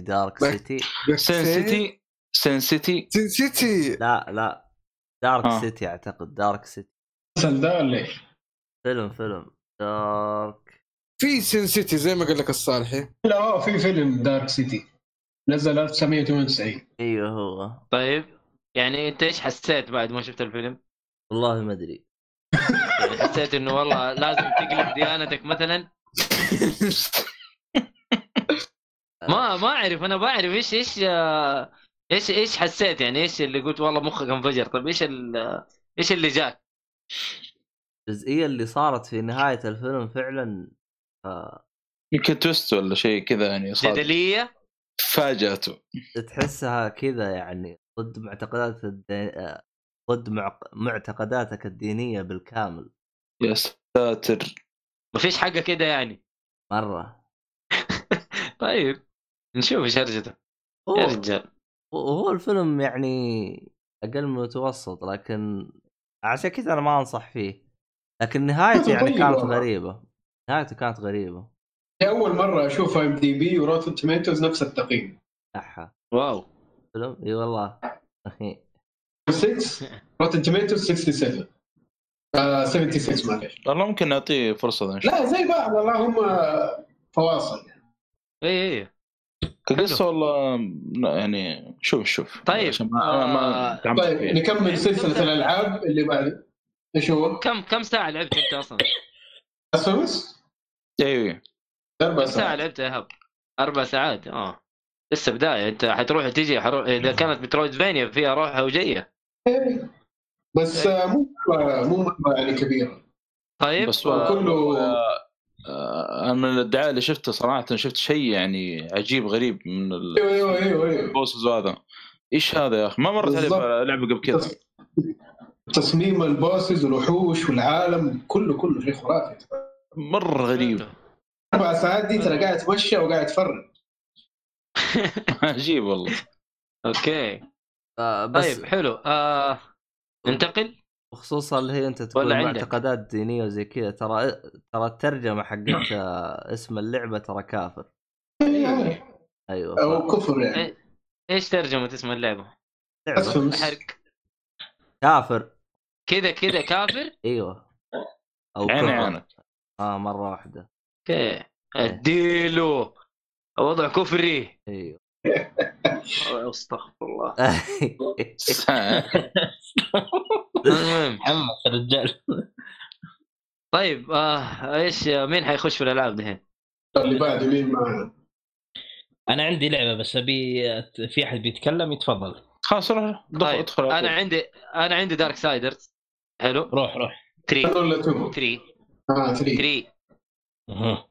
Speaker 5: Dark
Speaker 3: Black-
Speaker 5: City
Speaker 2: Sin City Sin City
Speaker 3: Sin City
Speaker 5: لا لا. Dark
Speaker 2: آه.
Speaker 5: City أعتقد Dark City
Speaker 7: المسلسل ده ولا إيش؟
Speaker 5: فيلم فيلم. دارك
Speaker 3: في سين سيتي زي ما قال لك الصالحي.
Speaker 7: لا هو في فيلم دارك سيتي نزل 1998
Speaker 5: أيوه هو.
Speaker 1: طيب يعني أنت إيش حسيت بعد ما شفت الفيلم؟
Speaker 5: والله ما أدري.
Speaker 1: يعني حسيت إنه والله لازم تقلب ديانتك مثلا؟ ما ما أعرف أنا بعرف إيش إيش إيش إيش حسيت يعني إيش اللي قلت والله مخك انفجر؟ طيب إيش ال- إيش اللي جاك؟
Speaker 5: الجزئية اللي صارت في نهاية الفيلم فعلا آه،
Speaker 2: يمكن تويست ولا شيء كذا يعني صار
Speaker 1: جدلية؟
Speaker 2: فاجأته
Speaker 5: تحسها كذا يعني ضد معتقدات الدي... آه، ضد معق... معتقداتك الدينية بالكامل.
Speaker 2: يا ساتر.
Speaker 1: ما فيش حاجة كده يعني.
Speaker 5: مرة.
Speaker 1: طيب نشوف إيش هرجته.
Speaker 5: هو,
Speaker 1: يا رجال.
Speaker 5: هو الفيلم يعني أقل من المتوسط لكن عشان كذا أنا ما أنصح فيه. لكن نهايته يعني
Speaker 7: طيب
Speaker 5: كانت. غريبة. نهايته كانت
Speaker 7: غريبة. أول مرة أشوف IMDb و Rotten Tomatoes نفس التقييم.
Speaker 5: أحا.
Speaker 1: wow.
Speaker 5: فيلم إي والله.
Speaker 7: 6 Rotten Tomatoes 67 آه 76 معلش
Speaker 2: والله ممكن نعطيه فرصة نشوف.
Speaker 7: لا زي بعض والله هم فواصل.
Speaker 1: إي إي
Speaker 2: كقصه والله يعني شوف شوف.
Speaker 1: طيب.
Speaker 2: عشان ما ما, ما
Speaker 1: آه،
Speaker 7: طيب
Speaker 2: فيها.
Speaker 7: نكمل سلسلة الألعاب اللي بعد. إيش هو؟
Speaker 1: كم كم ساعة لعبت أنت أصلا؟
Speaker 7: اسوس
Speaker 1: أيوه أربع
Speaker 7: ساعات.
Speaker 1: لعبت يا هب؟ أربع ساعات آه. لسه بدايه أنت حتروح وتجي حروح إذا كانت مترويد فينيا فيها روحه وجايه
Speaker 7: إيه. بس آه، مو مو يعني كبيرة.
Speaker 1: طيب
Speaker 2: بس
Speaker 1: آه،
Speaker 7: كله
Speaker 2: آه، أنا من الادعاء اللي شفته صراحة شفت شيء يعني عجيب غريب من ال-
Speaker 7: أيوه أيوه أيوه أيوه.
Speaker 2: ال bosses وهذا إيش هذا يا أخي؟ ما مرت علي. لعبه قبل كذا.
Speaker 7: تص- تصميم ال bosses والوحوش والعالم كله كله شيء خرافي.
Speaker 2: مرة غريب.
Speaker 7: أربع ساعات دي ترى قاعد اتمشى وقاعد اتفرج
Speaker 2: عجيب والله.
Speaker 1: okay.
Speaker 5: آه بس
Speaker 1: طيب حلو. آه ننتقل؟
Speaker 5: بخصوص اللي هي أنت تقول؟ معتقدات دينية وزي كذا ترى ترى الترجمة حقت آه، اسم اللعبة ترى كافر.
Speaker 7: أيوه
Speaker 5: أو
Speaker 7: كفر يعني.
Speaker 1: إيه. إيش ترجمة اسم
Speaker 7: اللعبة؟
Speaker 1: حرق
Speaker 5: كافر.
Speaker 1: كذا كذا كافر؟
Speaker 5: أيوه. أو
Speaker 2: عيني
Speaker 5: كفر.
Speaker 2: عينك.
Speaker 5: آه مرة واحدة.
Speaker 1: okay. اديله. وضع كفري.
Speaker 5: أيوه.
Speaker 1: أستغفر الله.
Speaker 4: حمس الرجال
Speaker 1: طيب آه إيش مين حيخش في الألعاب دحين؟
Speaker 7: اللي بعده مين معنا؟
Speaker 4: أنا عندي لعبة بس أبي في أحد بيتكلم؟ يتفضل.
Speaker 2: خلاص روح
Speaker 1: طيب
Speaker 2: ادخل أنا.
Speaker 1: عندي أنا عندي Darksiders حلو.
Speaker 4: روح روح.
Speaker 1: 3
Speaker 7: ولا two
Speaker 1: 3
Speaker 7: آه 3
Speaker 1: 3
Speaker 4: أها.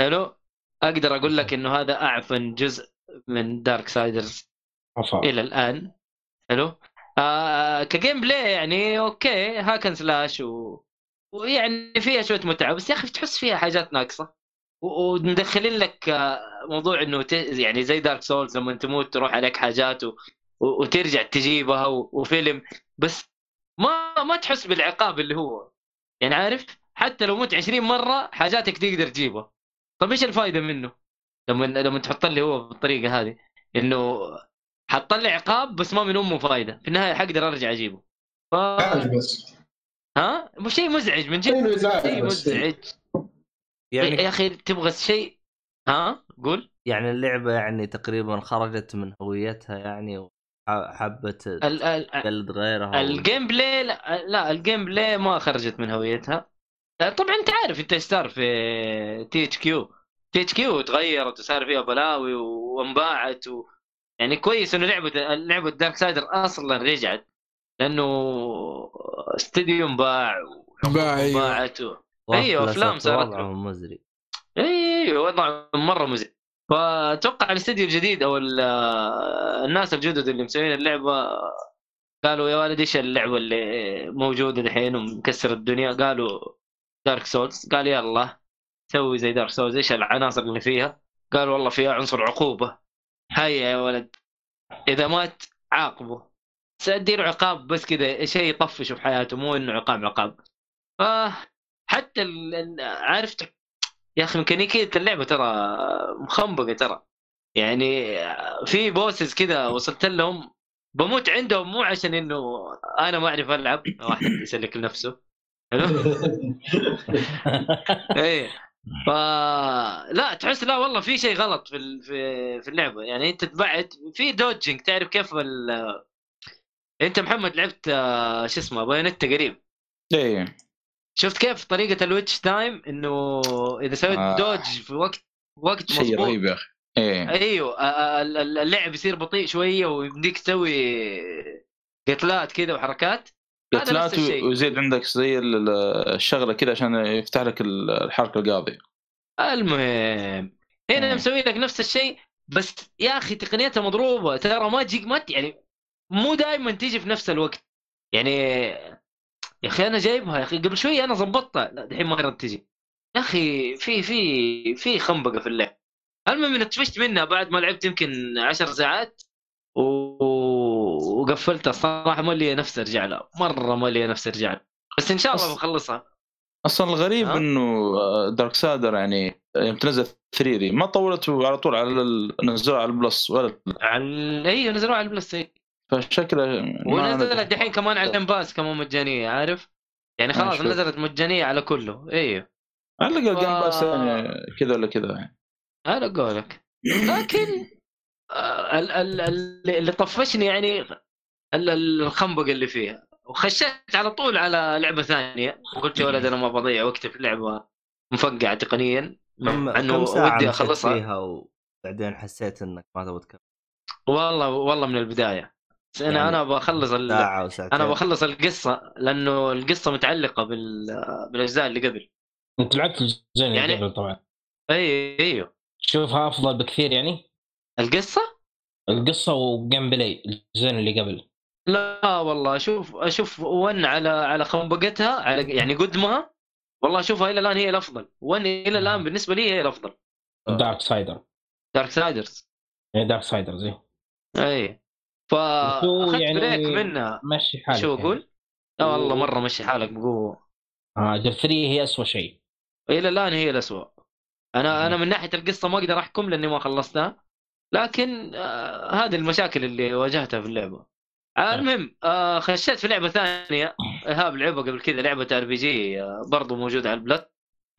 Speaker 1: حلو؟ أقدر أقول لك إنه هذا اعفن جزء من
Speaker 4: Darksiders
Speaker 1: إلى الآن. حلو؟ آه ك gameplay يعني okay hack and slash و... ويعني فيها شوية متعة. بس يا أخي تحس فيها حاجات ناقصة. ومدخلين لك آه، موضوع إنه ت... يعني زي Dark Souls لما تموت تروح عليك حاجات و... و... وترجع تجيبها و... وفيلم. بس ما ما تحس بالعقاب اللي هو. يعني عارف؟ حتى لو مت 20 مرة حاجاتك تقدر تجيبها. طب إيش الفائده منه؟ لما لما تحط لي هو بالطريقة هذه إنه حط لي عقاب بس ما من أمه فايدة. في النهاية حقدر أرجع أجيبه. ف...
Speaker 7: بس.
Speaker 1: ها؟ مش شيء مزعج من جد
Speaker 7: شيء
Speaker 1: مزعج يا
Speaker 5: يعني
Speaker 1: أخي تبغى شيء؟ ها؟ قول.
Speaker 5: يعني اللعبة يعني تقريبا خرجت من هويتها يعني وحبت
Speaker 1: ال... ال...
Speaker 5: تقلد غيرها.
Speaker 1: ال gameplay لا, لا ال gameplay ما خرجت من هويتها. طبعا أنت عارف أنت إيش صار في تي اتش كيو تي اتش كيو تغيرت وصار فيها بلاوي وانباعت و... يعني كويس إنه لعبة لعبة Darksiders أصلا رجعت لأنه استديو انباع
Speaker 3: باع أيوه.
Speaker 1: وباعت و... أيوة، أفلام صارت.
Speaker 5: وضعهم مزري.
Speaker 1: أيوه وضع مرة مزعج فأتوقع الاستديو الجديد أو ال- الناس الجدد اللي مسويين اللعبة قالوا يا ولد إيش اللعبة اللي موجودة الحين ومكسر الدنيا؟ قالوا Dark Souls قال يلا سوي زي Dark Souls إيش العناصر اللي فيها؟ قالوا والله فيها عنصر عقوبة. هيا يا ولد إذا مات عاقبه. سأدي له عقاب بس كذا شيء يطفشه في حياته مو إنه عقاب عقاب. آه حتى عارف يا أخي ميكانيكيه اللعبة ترى مخنبقة ترى. يعني في bosses كذا وصلت لهم بموت عندهم مو عشان إنه أنا ما أعرف ألعب. واحد يسلك لنفسه. إيه. ف لا تحس لا والله في شيء غلط في في اللعبة. يعني أنت تبعد في dodging تعرف كيف ال... أنت محمد لعبت آه، شو اسمه Bayonetta قريب؟
Speaker 2: إيه.
Speaker 1: شفت كيف طريقة ال Witch Time إنه إذا سويت
Speaker 2: آه.
Speaker 1: دوج في وقت وقت
Speaker 2: شيء رهيب يا أخي. إيه.
Speaker 1: أيوه آه، آه، ال- اللعب يصير بطيء شوية ويمديك تسوي قتلات كذا وحركات. الشيء.
Speaker 2: ويزيد عندك زي ال- ال- الشغلة كذا عشان يفتح لك ال- الحركه القاضية
Speaker 1: المهم هنا. مسوي لك نفس الشيء بس يا أخي تقنيتها مضروبة ترى ما تجيك ما يعني مو دائما تيجي في نفس الوقت يعني يا أخي أنا جايبها يا أخي قبل شوي أنا ظبطتها لا دحين ما قدرت تجي يا أخي في في في خنبقة في اللعب المهم اني طفشت منها بعد ما لعبت يمكن عشر ساعات. وقفلتها الصراحة ما لي نفس أرجع لها. مرة ما لي نفس أرجع لها. بس إن شاء الله
Speaker 2: أص-
Speaker 1: بخلصها.
Speaker 2: أصلا الغريب
Speaker 1: ها؟
Speaker 2: إنه Darksiders يعني يوم تنزل 3 دي ما طولت على طول على ال- نزلوها على ال Plus ولا؟
Speaker 1: على أيوه نزلوها على البلاي ستيشن
Speaker 2: فشكله
Speaker 1: ونزلت
Speaker 2: نزل.
Speaker 1: دحين كمان على ال Game Pass كمان مجانية عارف؟ يعني
Speaker 2: آه،
Speaker 1: خلاص. نزلت مجانية على كله. أيوه
Speaker 2: على الأقل Game
Speaker 1: Pass
Speaker 2: يعني كذا ولا كذا يعني.
Speaker 1: على قولك. لكن آه، ال- ال- ال- اللي طفشني يعني ال- ال- الخنبقه اللي فيها. وخشيت على طول على لعبة ثانية. قلت يا ولد أنا ما بضيع وقتي في لعبه مفقعه تقنيا. مع
Speaker 5: إنه
Speaker 1: ودي أخلصها.
Speaker 5: فيها وبعدين حسيت إنك ما تبغى تكمل؟
Speaker 1: والله والله من البداية. أنا
Speaker 5: يعني
Speaker 1: أنا بخلص ال... أنا بخلص القصة لأنه القصة متعلقة بال... بالأجزاء اللي قبل.
Speaker 4: أنت لعبت الجزء اللي
Speaker 1: يعني-
Speaker 4: قبل طبعا.
Speaker 1: إي إيوه.
Speaker 4: تشوفها أفضل بكثير يعني.
Speaker 1: القصة؟
Speaker 4: القصة وجيم بلاي الجزء اللي قبل.
Speaker 1: لا والله أشوف أشوف ون على على خنبقتها على يعني قدمها. والله اشوفها إلى الآن هي الأفضل. ون إلى الآن بالنسبة لي هي الأفضل.
Speaker 5: آه.
Speaker 4: Darksiders
Speaker 1: Dark siders
Speaker 4: يعني Darksiders زي
Speaker 1: اي
Speaker 4: وشو
Speaker 1: فاخذت
Speaker 4: يعني
Speaker 1: break منها.
Speaker 4: مشي حالك
Speaker 1: شو
Speaker 4: يعني.
Speaker 1: أقول؟ لا والله مرة مشي حالك بقوة.
Speaker 4: آه جزء 3 هي اسوء شيء.
Speaker 1: إلى الآن هي الاسوء أنا
Speaker 4: مم.
Speaker 1: أنا من ناحية القصة ما أقدر أحكم لأني ما خلصتها. لكن آه هذه المشاكل اللي واجهتها في اللعبة. آه المهم آه خشيت في لعبة ثانية. إيهاب لعبها قبل كذا لعبة RPG برضه موجودة على ال Plus.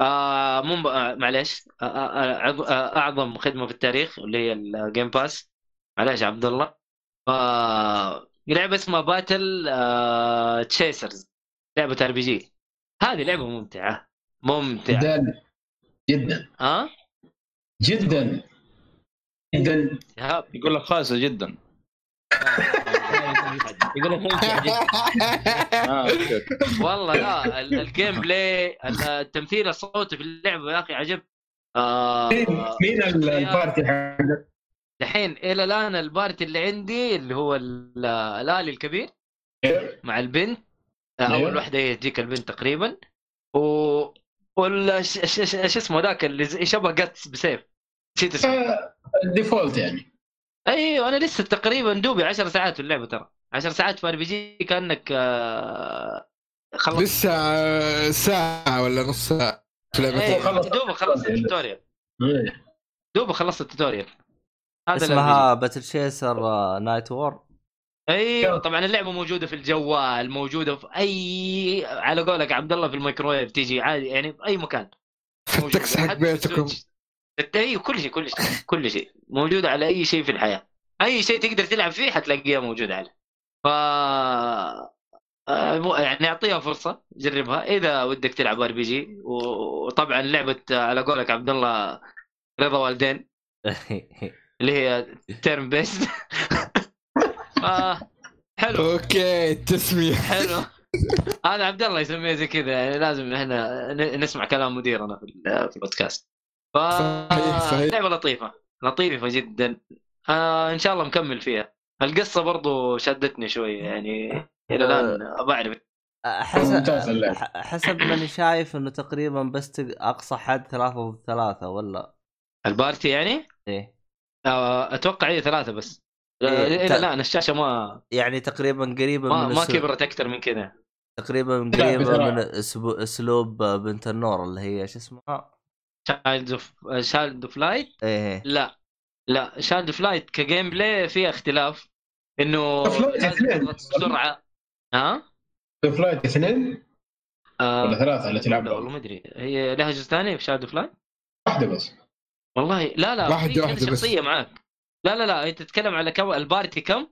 Speaker 1: آه مو آه آه آه آه أعظم خدمة في التاريخ اللي هي ال Game Pass معليش يا عبد الله آه لعبة اسمها Battle آه Chasers لعبة RPG. هذه لعبة ممتعة. ممتعة.
Speaker 7: جدا. جدا.
Speaker 1: ها
Speaker 7: جدا. جدا.
Speaker 2: يقول لك خايسة جدا.
Speaker 4: يقول لك.
Speaker 1: والله لا ال- ال gameplay ال- التمثيل الصوتي في اللعبة يا أخي عجب آه
Speaker 7: مين مين ال- ال party حقك؟
Speaker 1: الحين إلى الآن ال party اللي عندي اللي هو ال- الآلي الكبير مع البنت آه،. أول واحدة هي تجيك البنت تقريبا و ولا. شو اسمه ذاك اللي شبه Guts بسيف نسيت اسمه
Speaker 7: آه، ال default يعني
Speaker 1: أيوه أنا لسه تقريبا دوبي 10 ساعات في اللعبة ترى 10 ساعات في RPG كأنك آه، خلصت.
Speaker 3: لسه آه، ساعة ولا نص لعبة
Speaker 1: إيه،
Speaker 7: خلص.
Speaker 1: دوبي خلصت ال tutorial.
Speaker 7: إيه.
Speaker 1: دوبي خلصت ال tutorial. هذا
Speaker 5: اسمها Battle Chasers Nightwar
Speaker 1: أيوه طبعا اللعبة موجودة في الجوال موجودة في أي على قولك عبد الله في الميكرويف تيجي عادي يعني في أي مكان.
Speaker 3: في التكس حق بيتكم.
Speaker 1: ال Switch. اي كل شيء كل شيء كل شيء. موجودة على أي شيء في الحياة. أي شيء تقدر تلعب فيه حتلاقيها موجودة عليه. ف آه، يعني أعطيها فرصة جربها. إذا ودك تلعب RPG وطبعا لعبة آه، على قولك عبد الله رضا والدين. اللي هي turn based آه حلو.
Speaker 3: okay التسمية.
Speaker 1: حلو. هذا عبد الله يسميه زي كذا يعني لازم إحنا نسمع كلام مديرنا في ال- في البودكاست. ف
Speaker 3: صحيح، صحيح.
Speaker 1: لعبة لطيفة لطيفة جدا. آه إن شاء الله مكمل فيها. القصة برضو شدتني شوية يعني إلى الآن بعرف
Speaker 5: حسب حسب ماني شايف إنه تقريبا بس أقصى حد ثلاثة ضد ثلاثة ولا؟
Speaker 1: البارتي يعني؟
Speaker 5: إيه.
Speaker 1: آه أتوقع هي ثلاثة بس.
Speaker 5: إيه،
Speaker 1: إيه
Speaker 5: ت-
Speaker 1: لا أنا الشاشة ما
Speaker 5: يعني تقريبا قريبة
Speaker 1: ما,
Speaker 5: من
Speaker 1: ما كبرت أكثر من كذا.
Speaker 5: تقريبا
Speaker 7: لا،
Speaker 5: قريبة. من أسلوب بنت النور اللي هي شو اسمها؟
Speaker 1: Child of Child of Light
Speaker 5: إيه.
Speaker 1: لا. لا Child of Light ك gameplay فيها اختلاف. إنه بسرعة؟ ها؟
Speaker 7: of Light اثنين؟
Speaker 1: آه.
Speaker 7: ولا ثلاثة اللي
Speaker 1: لا والله
Speaker 7: تلعبها
Speaker 1: ما أدري. هي لها جزء ثاني في Child of Light؟
Speaker 7: واحدة بس.
Speaker 1: والله لا لا
Speaker 3: واحدة- واحدة بس.
Speaker 1: شخصية معاك. لا لا لا أنت تتكلم على كم؟ ال party كم؟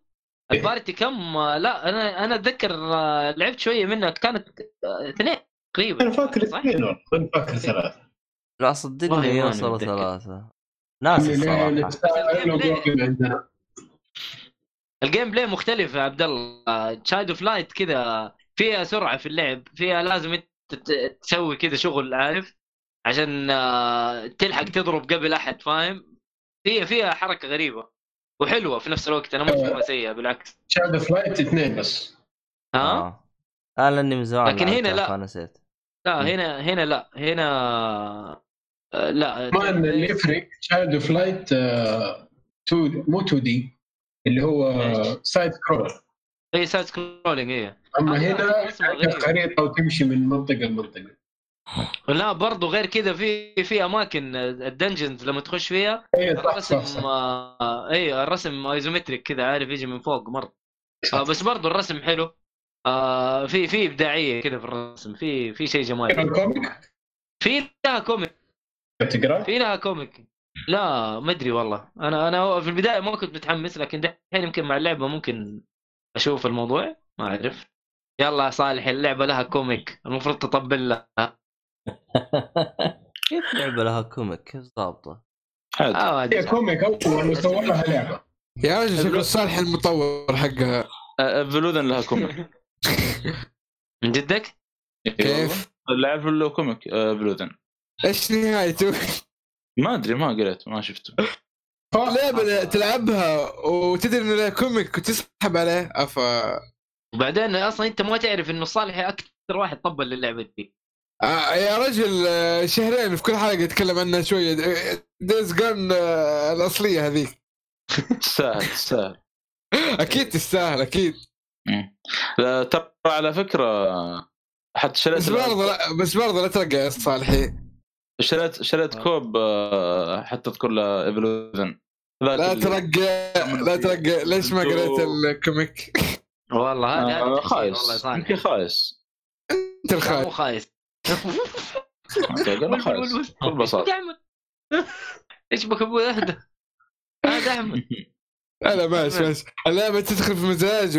Speaker 1: ال party كم؟ آه، لا أنا أنا أتذكر آه، لعبت شوية منها. كانت اثنين تقريبا.
Speaker 7: أنا فاكر؟ اثنين. والله ماني فاكر ثلاثة.
Speaker 5: لا صدقني
Speaker 1: متذكر.
Speaker 5: ثلاثة. ناس
Speaker 7: اللي
Speaker 5: الصراحة.
Speaker 7: نتساءل
Speaker 1: ال gameplay- مختلف يا عبد الله. Child of Light كذا فيها سرعة في اللعب فيها لازم تسوي كذا شغل عارف؟ عشان آه، تلحق تضرب قبل أحد فاهم؟ فيها فيها حركة غريبة وحلوة في نفس الوقت. أنا ما اشوفها سيئه بالعكس.
Speaker 7: Child of Light اثنين بس.
Speaker 1: ها؟
Speaker 5: آه. أنا لأني من زمان
Speaker 1: لكن هنا لا.
Speaker 5: فنسيت
Speaker 1: لا هنا هنا لا. هنا آه، لا
Speaker 7: ما اللي يفرق Child of Light مو 2D اللي هو side scroll
Speaker 1: اي side scrolling اي
Speaker 7: أما
Speaker 1: آه،
Speaker 7: هنا. خريطه وتمشي من منطقة لمنطقة.
Speaker 1: لا برضو غير كذا في في أماكن آه، ال dungeons لما تخش فيها
Speaker 7: اي صح
Speaker 1: الرسم
Speaker 7: صح
Speaker 1: آه اي الرسم isometric كذا عارف يجي من فوق مرة. آه بس برضو الرسم حلو. آه في في إبداعية كذا في الرسم في في شيء جمالي. في لها comic.
Speaker 7: تقرا
Speaker 1: في لها comic. لا ما أدري والله. أنا أنا في البداية ما كنت متحمس لكن دحين يمكن مع اللعبة ممكن أشوف الموضوع. ما أعرف. يلا يا صالح اللعبة لها comic. المفروض تطبل لها.
Speaker 5: كيف لعبة لها comic؟ كيف؟
Speaker 2: عادي
Speaker 1: آه
Speaker 7: هي. comic أول وسووا لها لعبة.
Speaker 3: يا رجل شكله صالح المطور حقها.
Speaker 2: فلودن لها comic.
Speaker 1: من جدك؟
Speaker 3: كيف؟
Speaker 2: اللي عارف له comic فلودن
Speaker 3: إيش نهايته؟
Speaker 2: ما أدري ما قريت ما شفته.
Speaker 3: لعبة تلعبها وتدري إنه لها comic وتسحب عليه أفا.
Speaker 1: وبعدين أصلا أنت ما تعرف إنه صالح أكثر واحد طبل للعبه دي.
Speaker 3: آه يا رجل آه، شهرين في كل حلقة يتكلم عنها شوية. Days Gone الأصلية هذيك.
Speaker 2: تستاهل تستاهل.
Speaker 3: أكيد تستاهل.
Speaker 2: لا، ترى على فكرة حتى شريت
Speaker 3: بس برضه لا بس برضه لا ترقى يا صالحي.
Speaker 2: شريت شريت كوب آه، حتى اذكر له Evolution
Speaker 3: لا ترقى لا ترقى. ليش ما قريت ال comic؟
Speaker 1: والله هذا
Speaker 2: آه، خايس. يمكن خايس.
Speaker 3: أنت
Speaker 1: لا، مو خايس.
Speaker 2: بكل
Speaker 1: بساطة. إيش بك أبوي؟ أهدى. هذا احمد
Speaker 3: لا ماشي ماشي. اللعبة تدخل في مزاج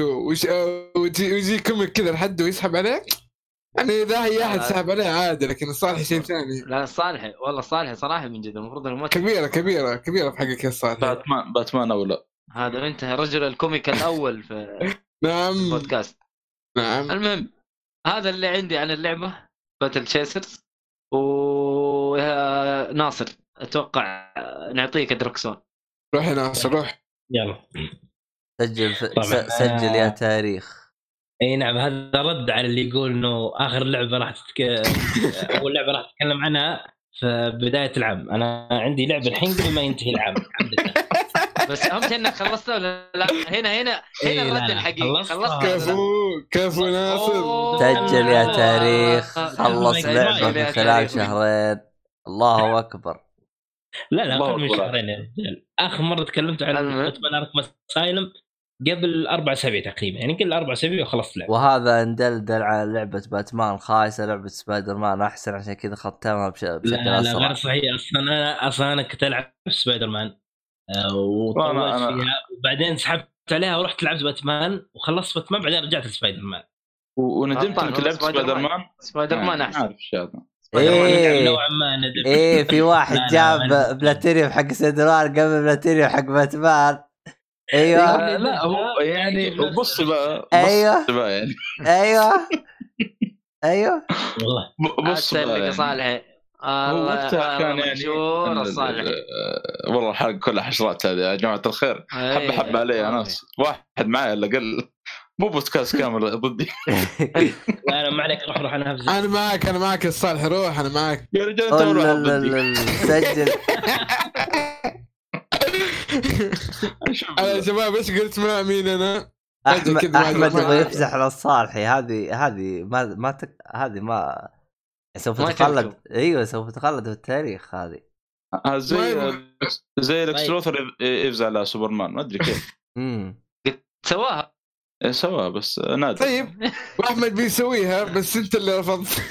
Speaker 3: ويجي comic كذا لحد ويسحب عليك. يعني إذا اي أحد
Speaker 1: لا.
Speaker 3: سحب عليه عادي لكن الصالح شيء ثاني.
Speaker 1: لا صالح والله صالح صراحة من جد المفروض انه
Speaker 3: كبيرة كبيرة كبيرة في حقك يا الصالح
Speaker 2: باتمان باتمان أو لا.
Speaker 1: هذا أنت الرجل ال comic الأول في
Speaker 3: نعم.
Speaker 1: البودكاست.
Speaker 3: نعم.
Speaker 1: المهم هذا اللي عندي عن اللعبة Battle Chasers و ناصر أتوقع نعطيك دروكسون
Speaker 3: روح يا ناصر روح.
Speaker 4: يلا.
Speaker 5: سجل سجل يا تاريخ.
Speaker 4: إي نعم هذا رد على اللي يقول إنه آخر لعبة راح تتك... أول لعبة راح اتكلم عنها في بداية العام. أنا عندي لعبة الحين قبل ما ينتهي العام. الحمد لله.
Speaker 1: بس اهم شيء إنك خلصتها ولا لا؟ هنا هنا هنا الرد الحقيقي. خلصت؟
Speaker 3: كفو كفو ناصر.
Speaker 5: سجل يا تاريخ. خلص.
Speaker 4: سجل
Speaker 1: لعبة
Speaker 5: في خلال
Speaker 1: تاريخ.
Speaker 5: شهرين. الله أكبر.
Speaker 4: لا لا أقل من. شهرين. يا رجال آخر مرة تكلمت عن. باتمان اركم Asylum قبل أربع أسابيع تقريبا يعني قبل أربع أسابيع وخلصت اللعبه
Speaker 5: وهذا ندلدل على لعبة باتمان خايسة لعبة سبايدر مان أحسن عشان كذا ختمها بش...
Speaker 4: لا
Speaker 5: بشكل
Speaker 4: لا
Speaker 5: أسرع.
Speaker 4: غير صحيح أصلا أنا أصلا أنا كنت ألعب سبايدر مان آه، وطولت فيها وبعدين سحبت عليها ورحت لعبت باتمان وخلصت باتمان بعدين رجعت لسبايدر مان
Speaker 2: وندمت انك لعبت
Speaker 1: سبايدر مان. سبايدر مان
Speaker 2: آه،
Speaker 5: أحسن.
Speaker 1: يعني
Speaker 4: نوعا ما ندم.
Speaker 5: إيه في واحد
Speaker 4: لا، لا،
Speaker 5: جاب بلاتينيوم حق سبايدر مان قبل بلاتينيوم حق باتمان. أيوه.
Speaker 2: آه، لا هو يعني بص بقى. بص بقى يعني.
Speaker 5: أيوه. أيوه.
Speaker 4: والله.
Speaker 2: بص بقى
Speaker 1: لك يا
Speaker 2: يعني.
Speaker 1: صالح.
Speaker 2: هو
Speaker 1: الله
Speaker 2: وقتها كان يعني ال- والله الحلقة كلها حشرات هذه يا جماعة الخير. حبة حبة علي يا ناس واحد معي الا قل مو بودكاست كامل ضدي.
Speaker 4: لا أنا ما عليك. روح روح أنا هفزك.
Speaker 3: أنا معك أنا معك يا الصالح روح أنا معك.
Speaker 2: يا رجال
Speaker 5: أنت سجل.
Speaker 3: يا شباب إيش قلت؟ مع مين أنا؟
Speaker 5: احمد
Speaker 3: ما-
Speaker 5: أحمد
Speaker 3: ما-
Speaker 5: يبغى يفزح للصالحي هذه هذه ما ما تك... هذه ما سوف
Speaker 1: ما
Speaker 5: تخلد. أيوه سوف تخلد في التاريخ هذه.
Speaker 2: آه،
Speaker 3: ما
Speaker 2: زي. زي
Speaker 4: طيب.
Speaker 2: الاكس لوثر يفزع على سوبرمان. ما أدري كيف.
Speaker 5: امم
Speaker 1: سواها
Speaker 2: إيه، سواها بس نادر.
Speaker 3: طيب. وأحمد بيسويها بس أنت اللي رفضت.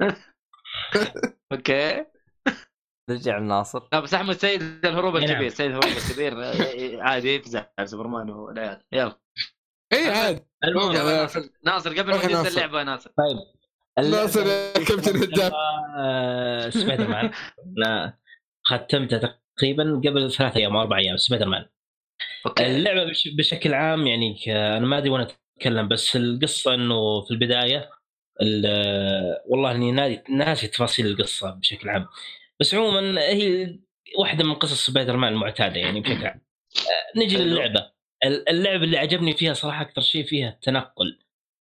Speaker 1: أوكي.
Speaker 5: نرجع لناصر.
Speaker 1: لا بس أحمد سيد الهروب
Speaker 4: نعم.
Speaker 1: الكبير سيد الهروب الكبير آه، عادي يفزع سوبرمان والعيال يلا.
Speaker 3: اي عاد
Speaker 4: المهم
Speaker 3: يلا.
Speaker 1: ناصر قبل ما ننسى
Speaker 3: ناصر.
Speaker 1: اللعبة يا ناصر.
Speaker 4: طيب.
Speaker 3: ناصر كابتن هدام
Speaker 4: آه، سبايدر مان. أنا ختمتها تقريبا قبل ثلاث أيام أو أربع أيام سبايدر مان. اللعبة بش بشكل عام يعني أنا ما أدري وأنا أتكلم بس القصة إنه في البداية ال- والله إني نادي ناسي تفاصيل القصة بشكل عام. بس عموما هي واحدة من قصص سبايدر مان المعتادة يعني بشكل عام. آه، نجي. للعبة. ال- اللعبة اللي عجبني فيها صراحة أكثر شيء فيها التنقل.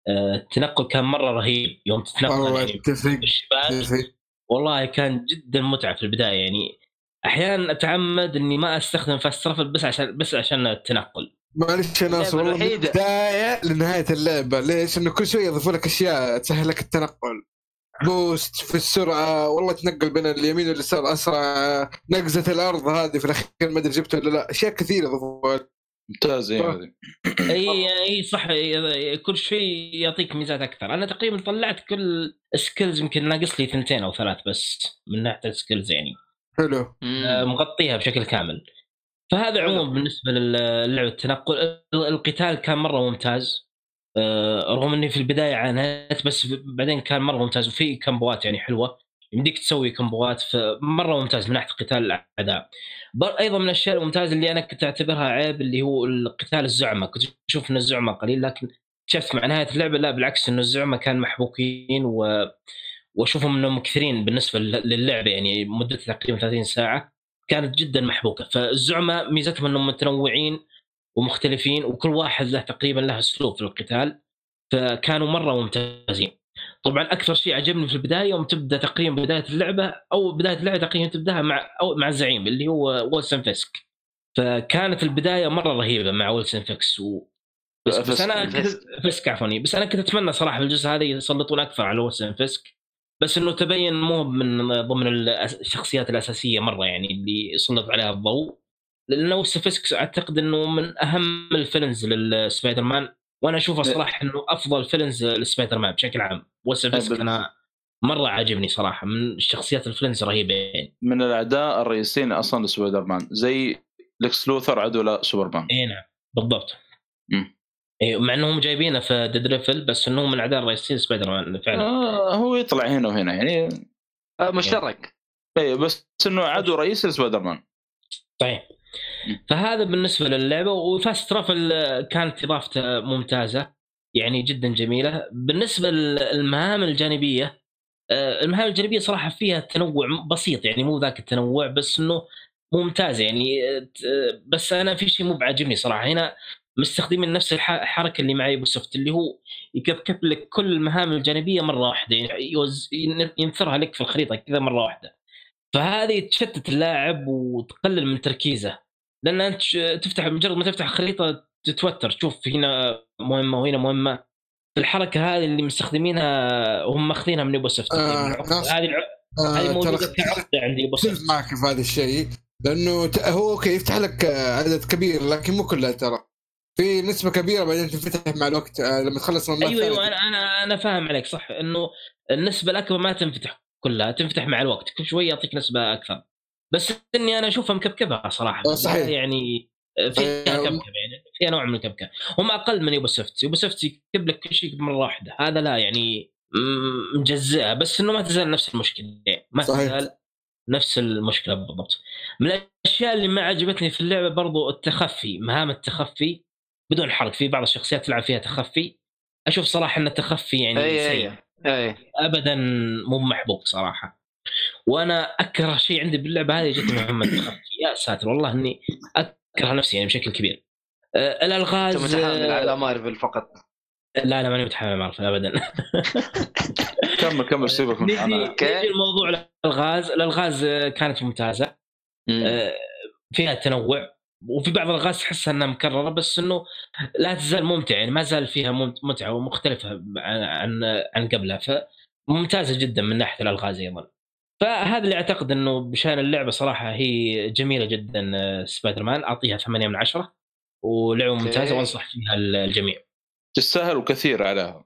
Speaker 4: آه، التنقل كان مرة رهيب. يوم تتنقل
Speaker 3: والله
Speaker 4: يعني بالشباك والله كان جدا متعة في البداية يعني. أحيانا أتعمد إني ما أستخدم fast travel بس عشان بس عشان التنقل.
Speaker 3: معلش يا ناصر والله من. البداية لنهاية اللعبة ليش؟ إنه كل شوي يضيفوا لك أشياء تسهل لك التنقل؟ boost في السرعة. والله تنقل بين اليمين واليسار أسرع. نقزة الأرض هذه في الأخير ما أدري جبتها ولا لا. أشياء كثيرة ضافوها لك.
Speaker 2: ممتاز هذه.
Speaker 4: إي إي صح. كل شيء يعطيك ميزات أكثر. أنا تقريبا طلعت كل skills يمكن ناقص لي ثنتين أو ثلاث بس من ناحية ال skills يعني.
Speaker 3: حلو.
Speaker 4: آه، مغطيها بشكل كامل. فهذا عموما بالنسبة للعبه التنقل ال- القتال كان مرة ممتاز. رغم إني في البداية عانيت بس بعدين كان مرة ممتاز وفي كمبوات يعني حلوة يمديك تسوي كمبوات فمرة ممتاز من ناحية قتال الأعداء. أيضا من الأشياء الممتازة اللي أنا كنت أعتبرها عيب اللي هو القتال الزعماء كنت أشوف إن الزعماء قليل لكن اكتشفت مع نهاية اللعبة لا بالعكس انه الزعماء كان محبوكين و وأشوفهم إنهم كثيرين بالنسبة لل- للعبة يعني مدتها تقريبا 30 ساعة كانت جدا محبوكة. فالزعماء ميزتهم إنهم متنوعين ومختلفين وكل واحد له تقريبا له أسلوب في القتال فكانوا مرة ممتازين. طبعا أكثر شيء عجبني في البداية يوم تبدأ تقريبا بداية اللعبة أو بداية اللعبة تقريبا تبدأها مع أو مع الزعيم اللي هو ويلسون فيسك. فكانت البداية مرة رهيبة مع ويلسون فيكس و... بس, بس. أنا كنت فيسك عفوا بس أنا كنت أتمنى صراحة في الجزء هذا يسلطون أكثر على ويلسون فيسك. بس إنه تبين مو من ضمن الشخصيات الأساسية مرة يعني اللي سلط عليها الضوء. لأنه ويلسون فيسك أعتقد إنه من أهم ال villains للسبايدر مان وأنا أشوفه صراحة إنه أفضل villains للسبايدر مان بشكل عام.
Speaker 2: بالضبط.
Speaker 4: أنا مرة عاجبني صراحة من الشخصيات ال villains رهيبه يعني
Speaker 2: من الأعداء الرئيسيين أصلا لسبايدر مان زي لكس لوثر عدو لسوبرمان
Speaker 4: اي نعم بالضبط.
Speaker 2: مم.
Speaker 4: إيه، مع إنهم جايبينه في Daredevil بس انه من الأعداء الرئيسيين سبايدر مان فعلا.
Speaker 2: آه هو يطلع هنا وهنا يعني.
Speaker 1: آه، مشترك.
Speaker 2: اي بس إنه عدو رئيسي لسبايدر مان
Speaker 4: صحيح. فهذا بالنسبة للعبة و fast travel كانت إضافته ممتازة يعني جدا جميلة. بالنسبة للمهام الجانبية آه، المهام الجانبية صراحة فيها تنوع بسيط يعني مو ذاك التنوع بس إنه ممتازه يعني آه، بس أنا في شيء مو بعاجبني صراحة. هنا مستخدمين نفس الح- الحركة اللي مع سوفت اللي هو يكبكب لك كل المهام الجانبية مرة واحدة يعني ينثرها لك في الخريطة كذا مرة واحدة. فهذه تشتت اللاعب وتقلل من تركيزه. لأن أنت تفتح مجرد ما تفتح خريطة تتوتر تشوف هنا مهمة وهنا مهمة. الحركة هذه اللي مستخدمينها هم ماخذينها من يوبوسوفت.
Speaker 3: آه،
Speaker 4: هذه الع-
Speaker 3: آه،
Speaker 4: هذه
Speaker 3: ترى موجودة
Speaker 4: كعقده عند
Speaker 3: معك في هذا الشيء؟ لأنه هو أوكي يفتح لك عدد كبير لكن مو كلها ترى. في نسبة كبيرة بعدين تنفتح مع الوقت آه، لما تخلص المهمات
Speaker 4: أيوه
Speaker 3: أيوه.
Speaker 4: أنا أنا أنا فاهم عليك صح. إنه النسبة الأكبر ما تنفتح. كلها تنفتح مع الوقت كل شوية يعطيك نسبة أكثر. بس إني أنا أشوفها مكبكبة صراحة.
Speaker 3: آه، صحيح.
Speaker 4: يعني فيها
Speaker 3: صحيح.
Speaker 4: كبكبة يعني فيها نوع من الكبكبة. هم أقل من يوبوسوفت يوبوسوفت يكتب لك كل شيء مرة واحدة. هذا لا يعني م- مجزئها بس إنه ما تزال نفس المشكلة. ما
Speaker 3: صحيح.
Speaker 4: تزال نفس المشكلة بالضبط. من الأشياء اللي ما عجبتني في اللعبة برضو التخفي مهام التخفي بدون حرق. في بعض الشخصيات تلعب فيها تخفي. أشوف صراحة إن التخفي يعني
Speaker 1: أي
Speaker 4: سيء
Speaker 1: أي. اي
Speaker 4: ابدا مو محبوب صراحة. وأنا أكره شيء عندي باللعبة هذه جتني مهمه التخفي يا ساتر والله إني أكره نفسي يعني بشكل كبير. آه،
Speaker 1: أنت
Speaker 4: الالغاز
Speaker 1: متحامل
Speaker 4: آه،
Speaker 1: على مارفل فقط.
Speaker 4: لا لا ماني متحمل مارفل ابدا.
Speaker 2: كمل كمل سيبك من.
Speaker 4: نجي الموضوع الألغاز. الألغاز آه، كانت ممتازة. آه، فيها تنوع. وفي بعض الالغاز تحسها انها مكررة بس إنه لا تزال ممتعة يعني ما زال فيها متعة ومختلفة عن عن, عن قبلها فممتازة جدا من ناحية الألغاز أيضا. فهذا اللي أعتقد إنه بشأن اللعبة صراحة هي جميلة جدا سبايدر مان أعطيها 8 من 10
Speaker 1: ولعبة.
Speaker 4: ممتازة وأنصح فيها الجميع.
Speaker 2: تستاهل وكثير عليها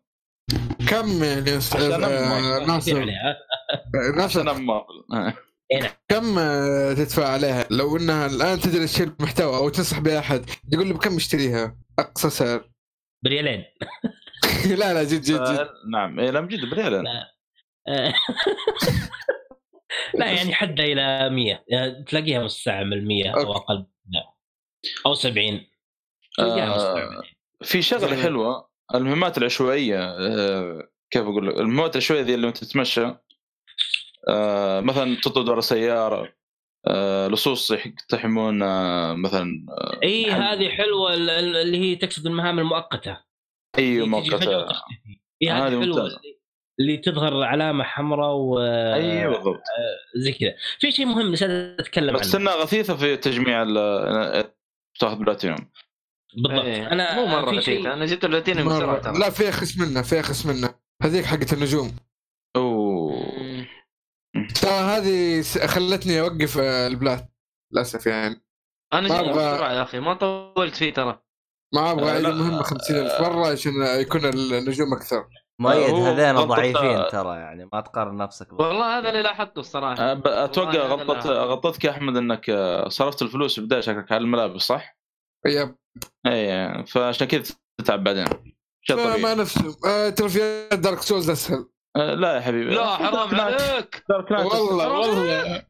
Speaker 3: كم يعني أستاذ-
Speaker 2: عشان
Speaker 3: آه، ناصر. ناصر.
Speaker 2: مارفل
Speaker 3: كم آه، تدفع عليها؟ لو إنها الآن تقدر تشتري محتوى أو تنصح باحد تقول له بكم اشتريها أقصى سعر.
Speaker 4: بريالين.
Speaker 3: لا لا جد جد جد.
Speaker 2: نعم. إيه، لا جد بريال
Speaker 4: آه. لا يعني حدها إلى 100 يعني تلاقيها مستعمل 100
Speaker 3: أو.
Speaker 4: أقل. لا. أو 70 تلاقيها
Speaker 2: آه،
Speaker 4: مستعمل
Speaker 2: في شغلة
Speaker 3: جميل.
Speaker 2: حلوة المهمات العشوائية آه، كيف أقول لك؟ المهمات العشوائية ذي اللي انت تتمشى مثلا تطرد ورا سيارة آه، لصوص يقتحمون آه، مثلا إي
Speaker 4: هذه حلوة ال- ال- اللي هي تقصد المهام المؤقتة.
Speaker 2: اي
Speaker 4: اللي تجي فجأة
Speaker 2: مؤقته.
Speaker 4: إي هذه حلوة
Speaker 2: ممتازة.
Speaker 4: اللي- تظهر علامة حمراء وزي
Speaker 2: اي بالضبط.
Speaker 4: كذا. في شيء مهم نسيت أتكلم
Speaker 2: بس
Speaker 4: عنه.
Speaker 2: إنها غثيثة في تجميع ال- تأخذ بلاتينيوم
Speaker 4: بالضبط.
Speaker 1: إيه.
Speaker 4: أنا
Speaker 1: مو
Speaker 4: مرة
Speaker 1: خفيفه أنا جبت البلاتينيوم
Speaker 3: لا في اخس منه في اخس منه هذيك حقت النجوم. هذه خلتني أوقف آه، البلات للأسف يعني
Speaker 1: أنا
Speaker 3: ما
Speaker 1: بسرعة يا أخي ما طولت فيه ترى
Speaker 3: ما أبغى
Speaker 2: آه،
Speaker 3: اعيد
Speaker 2: لا.
Speaker 3: المهمه 50000 مره عشان يكون النجوم أكثر
Speaker 5: مؤيد هذين ضعيفين ترى يعني ما تقارن نفسك بهم.
Speaker 1: والله هذا اللي لاحظته الصراحة
Speaker 2: أتوقع
Speaker 1: لا.
Speaker 2: غلطتك يا أحمد إنك آه، صرفت الفلوس في البدايه شكلك على الملابس صح؟
Speaker 3: yep
Speaker 2: اي فعشان كذا تتعب بعدين شيء
Speaker 3: ما, نفسه آه، تروفيات Dark Souls أسهل
Speaker 2: آه، لا يا حبيبي.
Speaker 1: لا حرام عليك.
Speaker 2: دارك نايت
Speaker 3: والله والله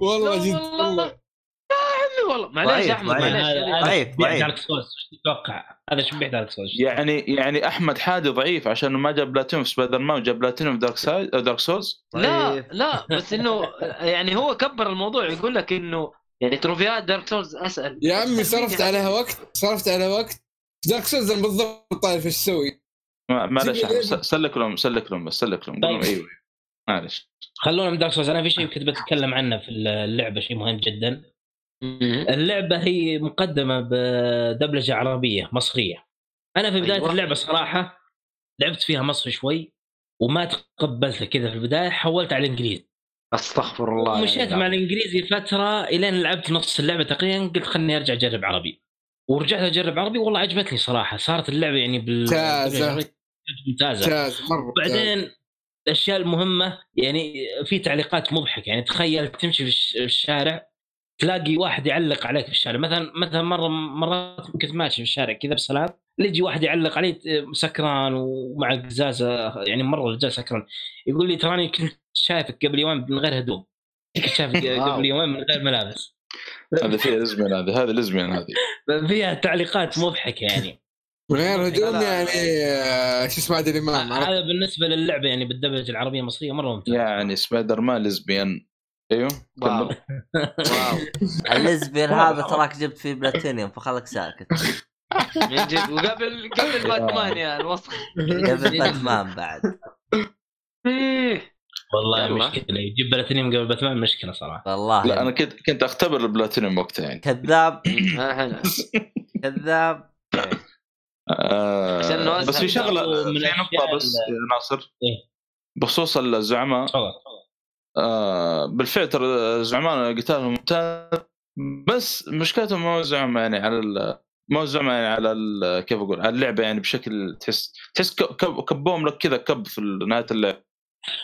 Speaker 3: والله جد
Speaker 1: والله.
Speaker 3: والله.
Speaker 1: يا عمي والله. معليش
Speaker 5: أحمد.
Speaker 1: معليش. يعني-
Speaker 5: ضعيف، ضعيف.
Speaker 4: Dark Souls إيش تتوقع؟ هذا شبيح Dark Souls
Speaker 2: يعني يعني أحمد حادي ضعيف عشان ما جاب بلاتينوم في سبايدر مان وجاب بلاتينوم في Dark Side Dark Souls
Speaker 1: لا
Speaker 5: طيب.
Speaker 1: لا بس إنه يعني هو كبر الموضوع يقول لك إنه يعني تروفيات Dark Souls اسال
Speaker 3: يا عمي صرفت عليها وقت صرفت عليها وقت. Dark Souls بالضبط طيب إيش أسوي؟
Speaker 2: ما- معلش سلك لهم سلك لهم بس سلك لهم.
Speaker 4: طيب.
Speaker 2: أيوه معلش.
Speaker 4: خلونا من Dark Souls أنا في شيء كنت بتكلم عنه في اللعبة شيء مهم جدا. اللعبة هي مقدمة بدبلجة عربية مصرية. أنا في بداية
Speaker 1: أيوة.
Speaker 4: اللعبة صراحة لعبت فيها مصري شوي وما تقبلتها كذا في البداية حولت على الإنجليزي.
Speaker 1: أستغفر الله يعني.
Speaker 4: مع الإنجليزي فترة إلين لعبت نص اللعبة تقريبا قلت خلني أرجع أجرب عربي. ورجعت أجرب عربي والله عجبتني صراحة. صارت اللعبة يعني بال.
Speaker 3: ممتازة. ممتاز مرة.
Speaker 4: بعدين الأشياء المهمة يعني في تعليقات مضحكة يعني تخيل تمشي في الش- في الشارع تلاقي واحد يعلق عليك في الشارع. مثلا مثلا مرة مرات كنت ماشي في الشارع كذا بسلام يجي واحد يعلق علي سكران ومع قزازه يعني مرة الرجال سكران. يقول لي تراني كنت شايفك قبل يومين من غير هدوم. كنت شايفك. قبل يومين من غير ملابس.
Speaker 2: هذا فيها لزمن هذه هذه لزمن هذه.
Speaker 4: فيها تعليقات مضحكة يعني.
Speaker 3: من غير هدوم
Speaker 1: لا.
Speaker 3: يعني آه، شو اسمه عادل امام؟
Speaker 4: هذا بالنسبة للعبة يعني بالدبلجة العربية المصرية مرة ممتاز.
Speaker 2: يعني Spider-Man lesbian أيوه
Speaker 1: واو. ال
Speaker 5: lesbian هذا تراك جبت فيه بلاتينيوم فخلك ساكت.
Speaker 1: من جد وقبل قبل باتمان يا الوسخ.
Speaker 5: قبل باتمان بعد.
Speaker 1: إيه.
Speaker 4: والله. مشكلة يجيب بلاتينيوم قبل باتمان مشكلة صراحة.
Speaker 5: والله.
Speaker 2: لا أنا كنت كنت أختبر البلاتينيوم وقتها يعني.
Speaker 5: كذاب. كذاب.
Speaker 2: آه بس في.
Speaker 4: شغلة
Speaker 2: في
Speaker 4: نقطة
Speaker 2: بس يا ناصر.
Speaker 4: إيه.
Speaker 2: بخصوص الزعماء. آه بالفعل ترى الزعماء قتالهم ممتاز بس مشكلتهم ما زعماء يعني على ما زعماء يعني على كيف أقول على اللعبة يعني بشكل تحس تحس كبوهم لك كذا كب في نهاية اللعبة.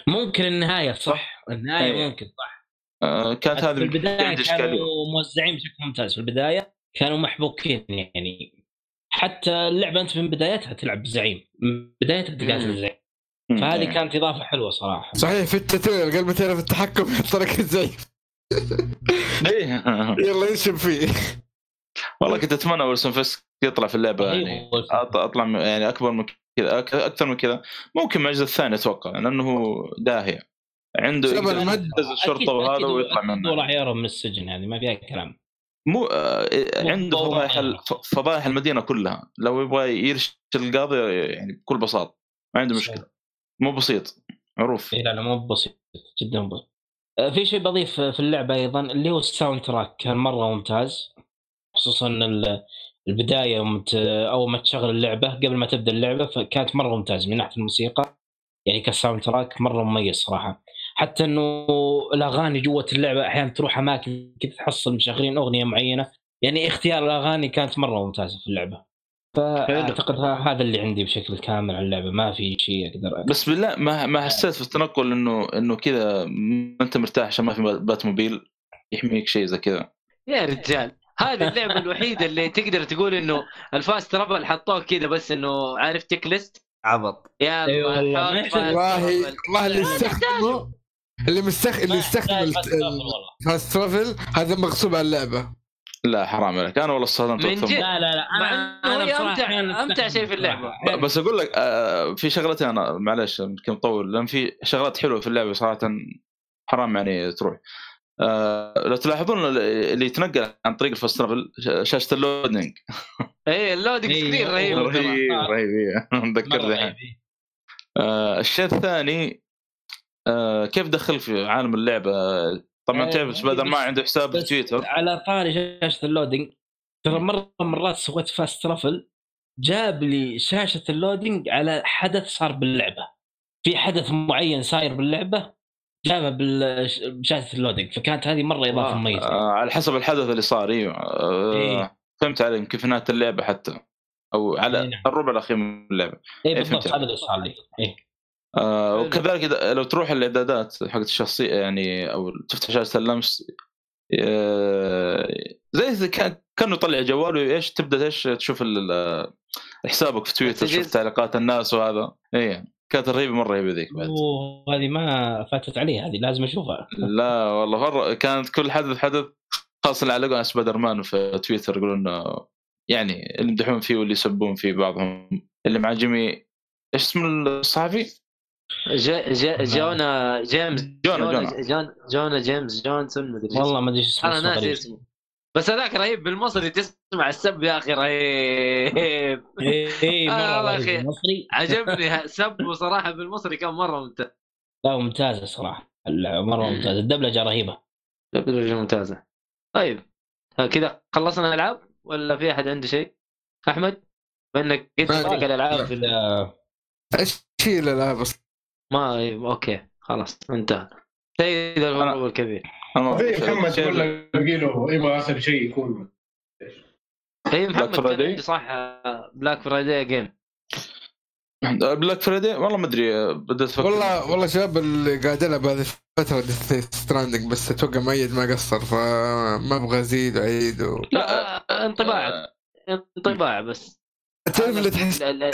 Speaker 4: ممكن النهاية صح؟ النهاية
Speaker 2: إيه.
Speaker 4: ممكن صح.
Speaker 2: آه كانت
Speaker 4: في
Speaker 2: هذه
Speaker 4: البداية
Speaker 2: عندي اشكاليه
Speaker 4: كانوا موزعين بشكل ممتاز. في البداية كانوا محبوكين يعني. حتى اللعبة أنت من بدايتها تلعب زعيم من بدايتها تقاتل
Speaker 1: مم.
Speaker 4: زعيم
Speaker 2: مم،
Speaker 4: فهذه
Speaker 2: يعني.
Speaker 4: كانت إضافة حلوة صراحة.
Speaker 3: صحيح في التتوير قبل ما تعرف التحكم يحط لك الزي
Speaker 2: إيه.
Speaker 3: يلا انشب فيه.
Speaker 2: والله كنت أتمنى ويلسون فيسك يطلع في اللعبة يعني أطلع من- يعني أكبر من كذا أك- أكثر من كذا. ممكن مع الجزء الثاني أتوقع لأنه داهية. عنده
Speaker 3: المد-
Speaker 2: ينقذ الشرطة وهذا ويطلع
Speaker 4: هو
Speaker 2: منه
Speaker 4: راح يهرب من السجن هذه ما فيها كلام.
Speaker 2: مو آه، عنده
Speaker 4: هو-
Speaker 2: فضايح. ال- ف- فضايح المدينة كلها. لو يبغى يرشد القاضي يعني بكل بساطة ما عنده مشكلة. مو بسيط. معروف.
Speaker 4: إيه لا لا مو بسيط. جدا بسيط. آه، في شيء بضيف في اللعبة أيضا اللي هو ال soundtrack. كان مره ممتاز. خصوصا ال- البداية اول ما تشغل اللعبة قبل ما تبدأ اللعبة فكانت مرة ممتاز من ناحية الموسيقى. يعني ك soundtrack مرة مميز صراحة. حتى إنه الأغاني جوة اللعبة أحيانا تروح أماكن كذا تحصل مشغلين أغنية معينة. يعني اختيار الأغاني كانت مرة ممتازة في اللعبة. فأعتقد هذا اللي عندي بشكل كامل عن اللعبة. ما في شيء أقدر
Speaker 2: بس بالله ما ما حسيت في التنقل إنه إنه كذا ما أنت مرتاح عشان ما في Batmobile يحميك شيء زي كذا.
Speaker 1: يا رجال هذه اللعبة الوحيدة اللي تقدر تقول إنه ال fast travel حطوه كذا بس إنه عارف tick list؟
Speaker 5: عبط.
Speaker 1: يا
Speaker 4: أي والله،
Speaker 3: والله اللي يستخدمه اللي مستخ... اللي يستخدم ال fast travel هذا مغصوب على اللعبة
Speaker 2: لا حرام عليك أنا والله استخدمت
Speaker 1: من جد.
Speaker 4: لا لا لا
Speaker 1: مع
Speaker 4: أنا
Speaker 1: هي
Speaker 4: أحياناً
Speaker 1: أمتع شيء في.
Speaker 2: ب- بس أقول لك آه، في شغلتين أنا معلش يمكن مطول لأن في شغلات حلوة في اللعبة صراحة حرام يعني تروح آه، لو تلاحظون اللي يتنقل عن طريق ال fast travel شاشة
Speaker 1: ال loading
Speaker 4: إيه
Speaker 1: ال loading
Speaker 4: إيه،
Speaker 1: screen
Speaker 2: رهيب. رهيب رهيب إيه.
Speaker 4: مرة
Speaker 2: مذكرني الحين. آه، الشيء الثاني آه، كيف دخل في عالم اللعبة طبعا
Speaker 4: آه،
Speaker 2: تعرف Spider
Speaker 4: بس-
Speaker 2: عنده حساب في تويتر
Speaker 4: على طاري شاشة ال loading ترى مرة من مرات سويت fast travel جاب لي شاشة ال loading على حدث صار باللعبة في حدث معين صاير باللعبة بالش- بشاشة ال loading فكانت هذه مرة إضافة
Speaker 1: wow.
Speaker 4: مميزة
Speaker 2: آه، على حسب الحدث اللي صار إيوه آه،
Speaker 4: إيه.
Speaker 2: فهمت علي يمكن في نهاية اللعبة حتى أو على
Speaker 4: إيه، نعم.
Speaker 2: الربع الأخير من اللعبة
Speaker 4: إي
Speaker 2: إيه،
Speaker 4: بالضبط. هذا اللي صار لي إيه.
Speaker 2: آه. وكذلك لو تروح الإعدادات حقت الشخصية يعني أو تفتح شاشة اللمس آه زي كان كأنه يطلع جواله إيش تبدأ إيش تشوف حسابك في تويتر. تشوف تعليقات الناس وهذا اي كانت رهيبة مرة رهيبه ذيك بعد
Speaker 4: أوه هذه ما فاتت علي هذه لازم أشوفها
Speaker 2: لا والله مرة كانت كل حدث حدث خاصة اللي علقوا على سبايدر مان في تويتر يقولون إنه يعني اللي يمدحون فيه واللي يسبون فيه بعضهم اللي مع جيمي إيش اسم الصحفي؟
Speaker 1: جا جا جونا جيمس
Speaker 2: جونا- جونا.
Speaker 1: جون جونا جيمس جونسون مدري
Speaker 4: والله ما أدري إيش اسمه أنا
Speaker 1: ناسي. اسمه بس هذاك رهيب بالمصري تسمع السب يا أخي رهيب
Speaker 4: اي مرة.
Speaker 1: أخي.
Speaker 4: المصري
Speaker 1: عجبني سب صراحة بالمصري كان مرة ممتاز
Speaker 4: لا ممتازة صراحة مرة
Speaker 1: مم.
Speaker 4: ممتازة الدبلجة رهيبة
Speaker 1: بدرجه ممتازة طيب كذا خلصنا الألعاب ولا في أحد عنده شيء؟ أحمد بأنك قلت الألعاب في
Speaker 3: إيش هي الألعاب أصلا؟
Speaker 1: ما okay خلاص انتهى. سيد الهروب الكبير
Speaker 7: في. محمد يقول لك باقي له يبغى آخر شيء يكون.
Speaker 1: إي محمد صح Black Friday game
Speaker 2: Black Friday والله ما أدري بدأت أفكر.
Speaker 3: والله والله شباب اللي قاعد العب هذه الفترة Stranding بس أتوقع مؤيد ما قصر فما أبغى أزيد وأعيد و...
Speaker 1: لا انطباع. انطباع بس.
Speaker 3: تعرف اللي تحس
Speaker 1: ال-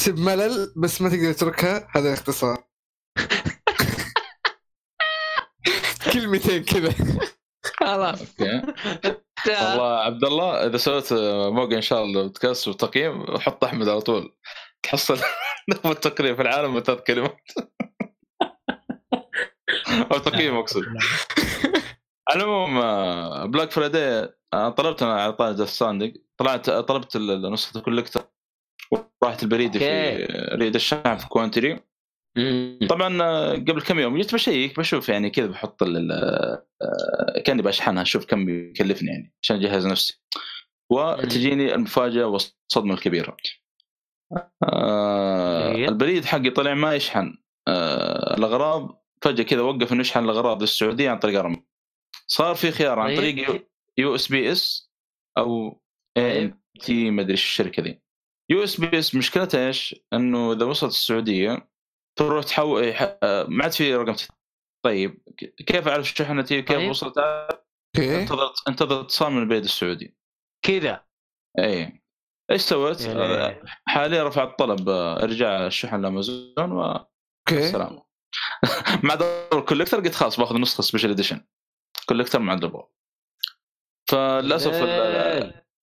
Speaker 3: تحس بملل بس ما تقدر تتركها. هذا الاختصار كلمتين كذا.
Speaker 1: خلاص.
Speaker 2: okay. والله عبد الله إذا سويت موقع إن شاء الله بودكاست وتقييم حط أحمد على طول. تحصل افضل تقييم في العالم من ثلاث كلمات. أو تقييم أقصد. على العموم Black Friday أنا طلبت أنا على طاري Stranding طلعت طلبت ال- نسخه ال collector وراحت البريدي في. ريد الشحن في كوانتري. طبعا آه، قبل كم يوم جيت بشيك بشوف يعني كذا بحط آه، كأني بشحنها أشوف كم يكلفني يعني عشان أجهز نفسي وتجيني المفاجأة والصدمة الكبيرة آه. البريد حقي طلع ما يشحن آه الأغراض فجأة كذا وقف إنه يشحن الأغراض للسعوديه عن طريق ارم صار في خيار عن
Speaker 1: طيب.
Speaker 2: طريق USPS أو EMT ما أدري الشركة ذي USPS مشكلتها إيش؟ إنه إذا وصلت السعودية تروح تحول إيه، ح- آه، ما عاد في رقم طيب كيف أعرف شحنتي كيف
Speaker 1: طيب.
Speaker 2: وصلت انتظر انتظر اتصال من البريد السعودي
Speaker 1: كذا
Speaker 2: اي إيش سويت؟ آه،. حاليا رفعت طلب آه، ارجاع الشحن لأمازون
Speaker 3: okay
Speaker 2: والسلام مع ال collector قلت خلاص باخذ نسخة special edition collector مع الدبل
Speaker 1: فللأسف.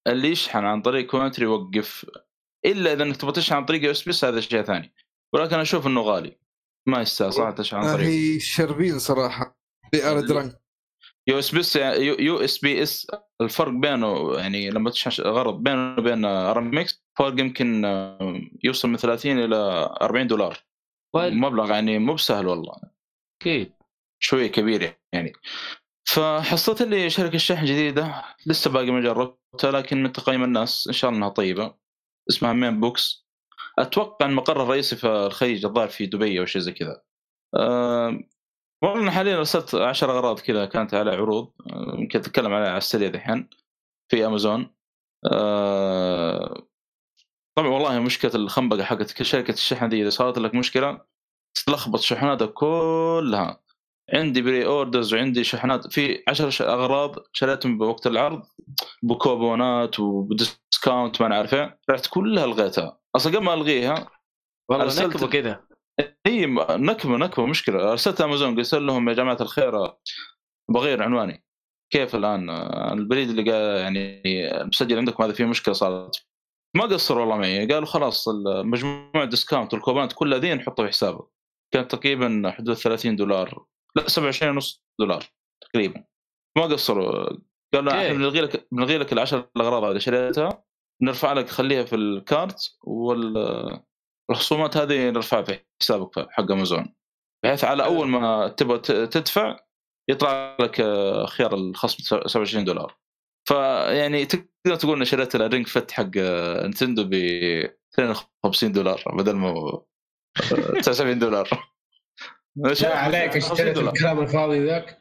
Speaker 2: اللي يشحن عن طريق Qwintry يوقف إلا إذا إنك تبغى تشحن عن طريق USP هذا شيء ثاني. ولكن أشوف إنه غالي. ما يستاهل صراحة تشحن عن
Speaker 3: آه،
Speaker 2: طريق.
Speaker 3: هي شاربين صراحة. they are drunk
Speaker 2: يو إس بي يو إس بي إس الفرق بينه يعني لما تشحن غرض بينه وبين ارم ميكس فرق يمكن آه، يوصل من 30 إلى 40 دولار. مبلغ يعني مو بسهل والله.
Speaker 1: أكيد.
Speaker 2: شوية كبير يعني. فحصلت لي شركة شحن جديدة لسه باقي ما جربتها لكن من تقييم الناس إن شاء الله إنها طيبة. اسمها مين بوكس. أتوقع المقر الرئيسي في الخليج الظاهر في دبي أو شيء زي كذا. أه والله حاليا ارسلت 10 أغراض كذا كانت على عروض. يمكن أتكلم عليها على السريع دحين في أمازون. أه طبعا والله مشكلة الخنبقة حقت شركة الشحن دي إذا صارت لك مشكلة تلخبط شحناتك كلها. عندي pre-orders وعندي شحنات. في 10 ش- أغراض شريتهم بوقت العرض بكوبونات وب discount ما نعرف إيه رحت كلها الغيتها أصلا قبل ما ألغيها
Speaker 1: والله
Speaker 2: أرسلت-
Speaker 1: نكبة كذا
Speaker 2: هي م- نكبة نكبة مشكلة. أرسلت أمازون قلت لهم يا جماعة الخير بغير عنواني. كيف الآن؟ البريد اللي قال يعني مسجل عندكم هذا فيه مشكلة صارت. ما قصروا والله معي. قالوا خلاص المجموع discount والكوبونات كلها ذي نحطها في حسابك. كانت تقريبا حدود 30 دولار. لا 27 ونص دولار تقريبا. ما قصروا. قالوا. إحنا بنلغي لك بنلغي لك العشر الأغراض هذه شريتها نرفع لك خليها في ال cart والرسومات هذه نرفعها في حسابك حق أمازون. بحيث على أول ما تبغى تدفع يطلع لك آه، خيار الخصم 27 دولار. فيعني تقدر تقول إني شريت الرينج فت حق آه، نتندو ب 52 دولار بدل ما هو، آه، 79 دولار.
Speaker 7: لا عليك
Speaker 2: 50
Speaker 7: اشتريت. الكلام الفاضي ذاك.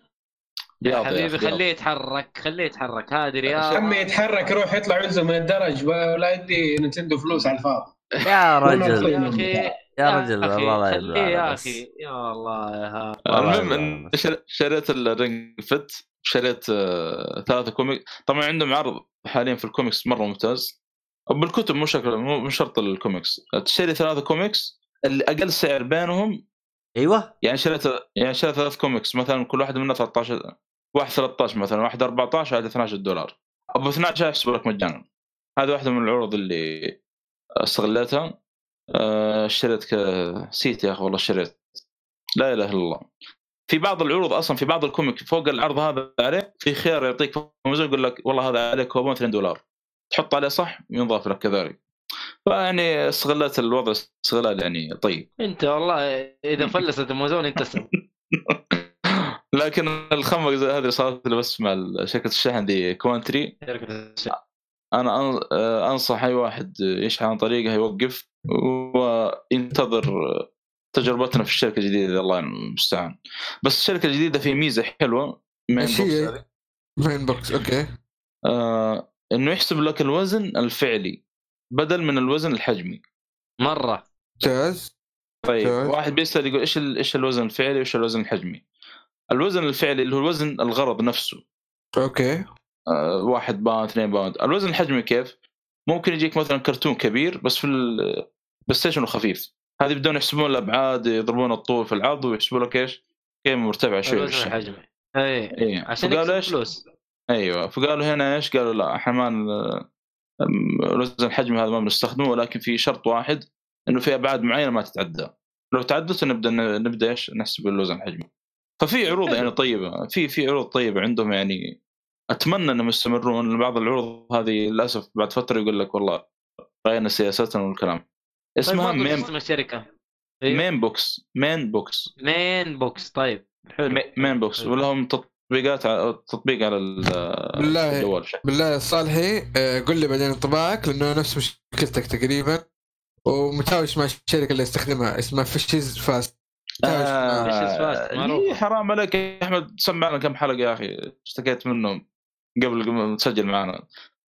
Speaker 1: يا حبيبي خليه يتحرك خليه يتحرك. هذه رياض
Speaker 7: عمي يتحرك يروح يطلع ينزل من الدرج ولا يدي نتندو فلوس على الفاضي.
Speaker 5: يا رجل.
Speaker 1: يا أخي
Speaker 5: يا رجل والله لا
Speaker 1: خليه يا. أخي. يا الله يا ها.
Speaker 5: والله
Speaker 2: المهم
Speaker 5: شريت
Speaker 2: ال
Speaker 5: Ring
Speaker 2: Fit شريت آه، ثلاثة comic. طبعا عندهم عرض حاليا في الكوميكس مرة ممتاز. بالكتب مو شكل مو مو شرط الكوميكس. تشتري ثلاثة كوميكس الأقل سعر بينهم
Speaker 5: أيوه.
Speaker 2: يعني شريت يعني شريت ثلاث كوميكس مثلا كل واحدة منها 13 واحد 13 مثلا واحد 14 واحد 12 دولار. أبو 12 احسب لك مجانا؟ هذه واحدة من العروض اللي استغليتها. آه، اشتريت ك... set يا أخي والله اشتريت لا إله إلا الله. في بعض العروض أصلا في بعض ال comic فوق العرض هذا عليه في خيار يعطيك يقول لك والله هذا عليه كوبون 2 دولار. تحط عليه صح ينضاف لك كذلك. فيعني استغلت الوضع استغلال يعني طيب.
Speaker 1: انت والله إذا فلست أمازون انت
Speaker 2: لكن الخنبقة ذي هذه صارت لي بس مع شركة الشحن دي Qwintry
Speaker 1: شركة الشحن.
Speaker 2: أنا أن- آه، أنصح أي واحد يشحن عن طريقها يوقف وينتظر تجربتنا في الشركة الجديدة الله المستعان. بس الشركة الجديدة في ميزة حلوة. من
Speaker 3: إيش هي؟ MainBox okay.
Speaker 2: آه إنه يحسب لك الوزن الفعلي. بدل من الوزن الحجمي.
Speaker 1: مرة.
Speaker 3: ممتاز
Speaker 2: طيب
Speaker 3: okay.
Speaker 2: واحد بيسأل يقول إيش ال- إيش الوزن الفعلي وإيش الوزن الحجمي؟ الوزن الفعلي اللي هو الوزن الغرض نفسه.
Speaker 3: okay.
Speaker 2: آه، واحد pound اثنين pound. الوزن الحجمي كيف؟ ممكن يجيك مثلا كرتون كبير بس في البلاي خفيف هذه بدون يحسبون الأبعاد يضربون الطول في العرض ويحسبوا لك إيش؟ قيمه مرتفعة شوي
Speaker 1: الوزن. الحجمي. اي
Speaker 2: اي
Speaker 1: عشان
Speaker 2: فقالوا إيش؟
Speaker 1: فلوس.
Speaker 2: أيوه. فقالوا هنا إيش؟ قالوا لا إحنا ما الوزن الحجمي هذا ما بنستخدمه ولكن في شرط واحد إنه في أبعاد معينة ما تتعدى. لو تعدت نبدا نبدأ إيش؟ نحسب الوزن الحجمي ففي عروض يعني طيبة. في في عروض طيبة عندهم يعني أتمنى إنهم يستمرون. بعض العروض هذه للأسف بعد فترة يقول لك والله غيرنا سياستنا والكلام. اسمها
Speaker 1: طيب ما قلت
Speaker 2: مين
Speaker 1: اسم الشركة أيوه.
Speaker 2: MainBox.
Speaker 1: MainBox. MainBox. طيب حلو.
Speaker 2: مي-
Speaker 1: MainBox.
Speaker 2: ولهم تطبيقات تطبيق على ال-
Speaker 3: بالله.
Speaker 2: الجوال
Speaker 3: بالله صالحي آه، قل لي بعدين انطباعك لأنه نفس مشكلتك تقريبا ومتهاوش مع الشركة اللي استخدمها اسمها
Speaker 1: Fishisfast معروفة.
Speaker 2: إيه، حرام عليك يا أحمد سمع لنا كم حلقة يا أخي اشتكيت منهم قبل ما تسجل معنا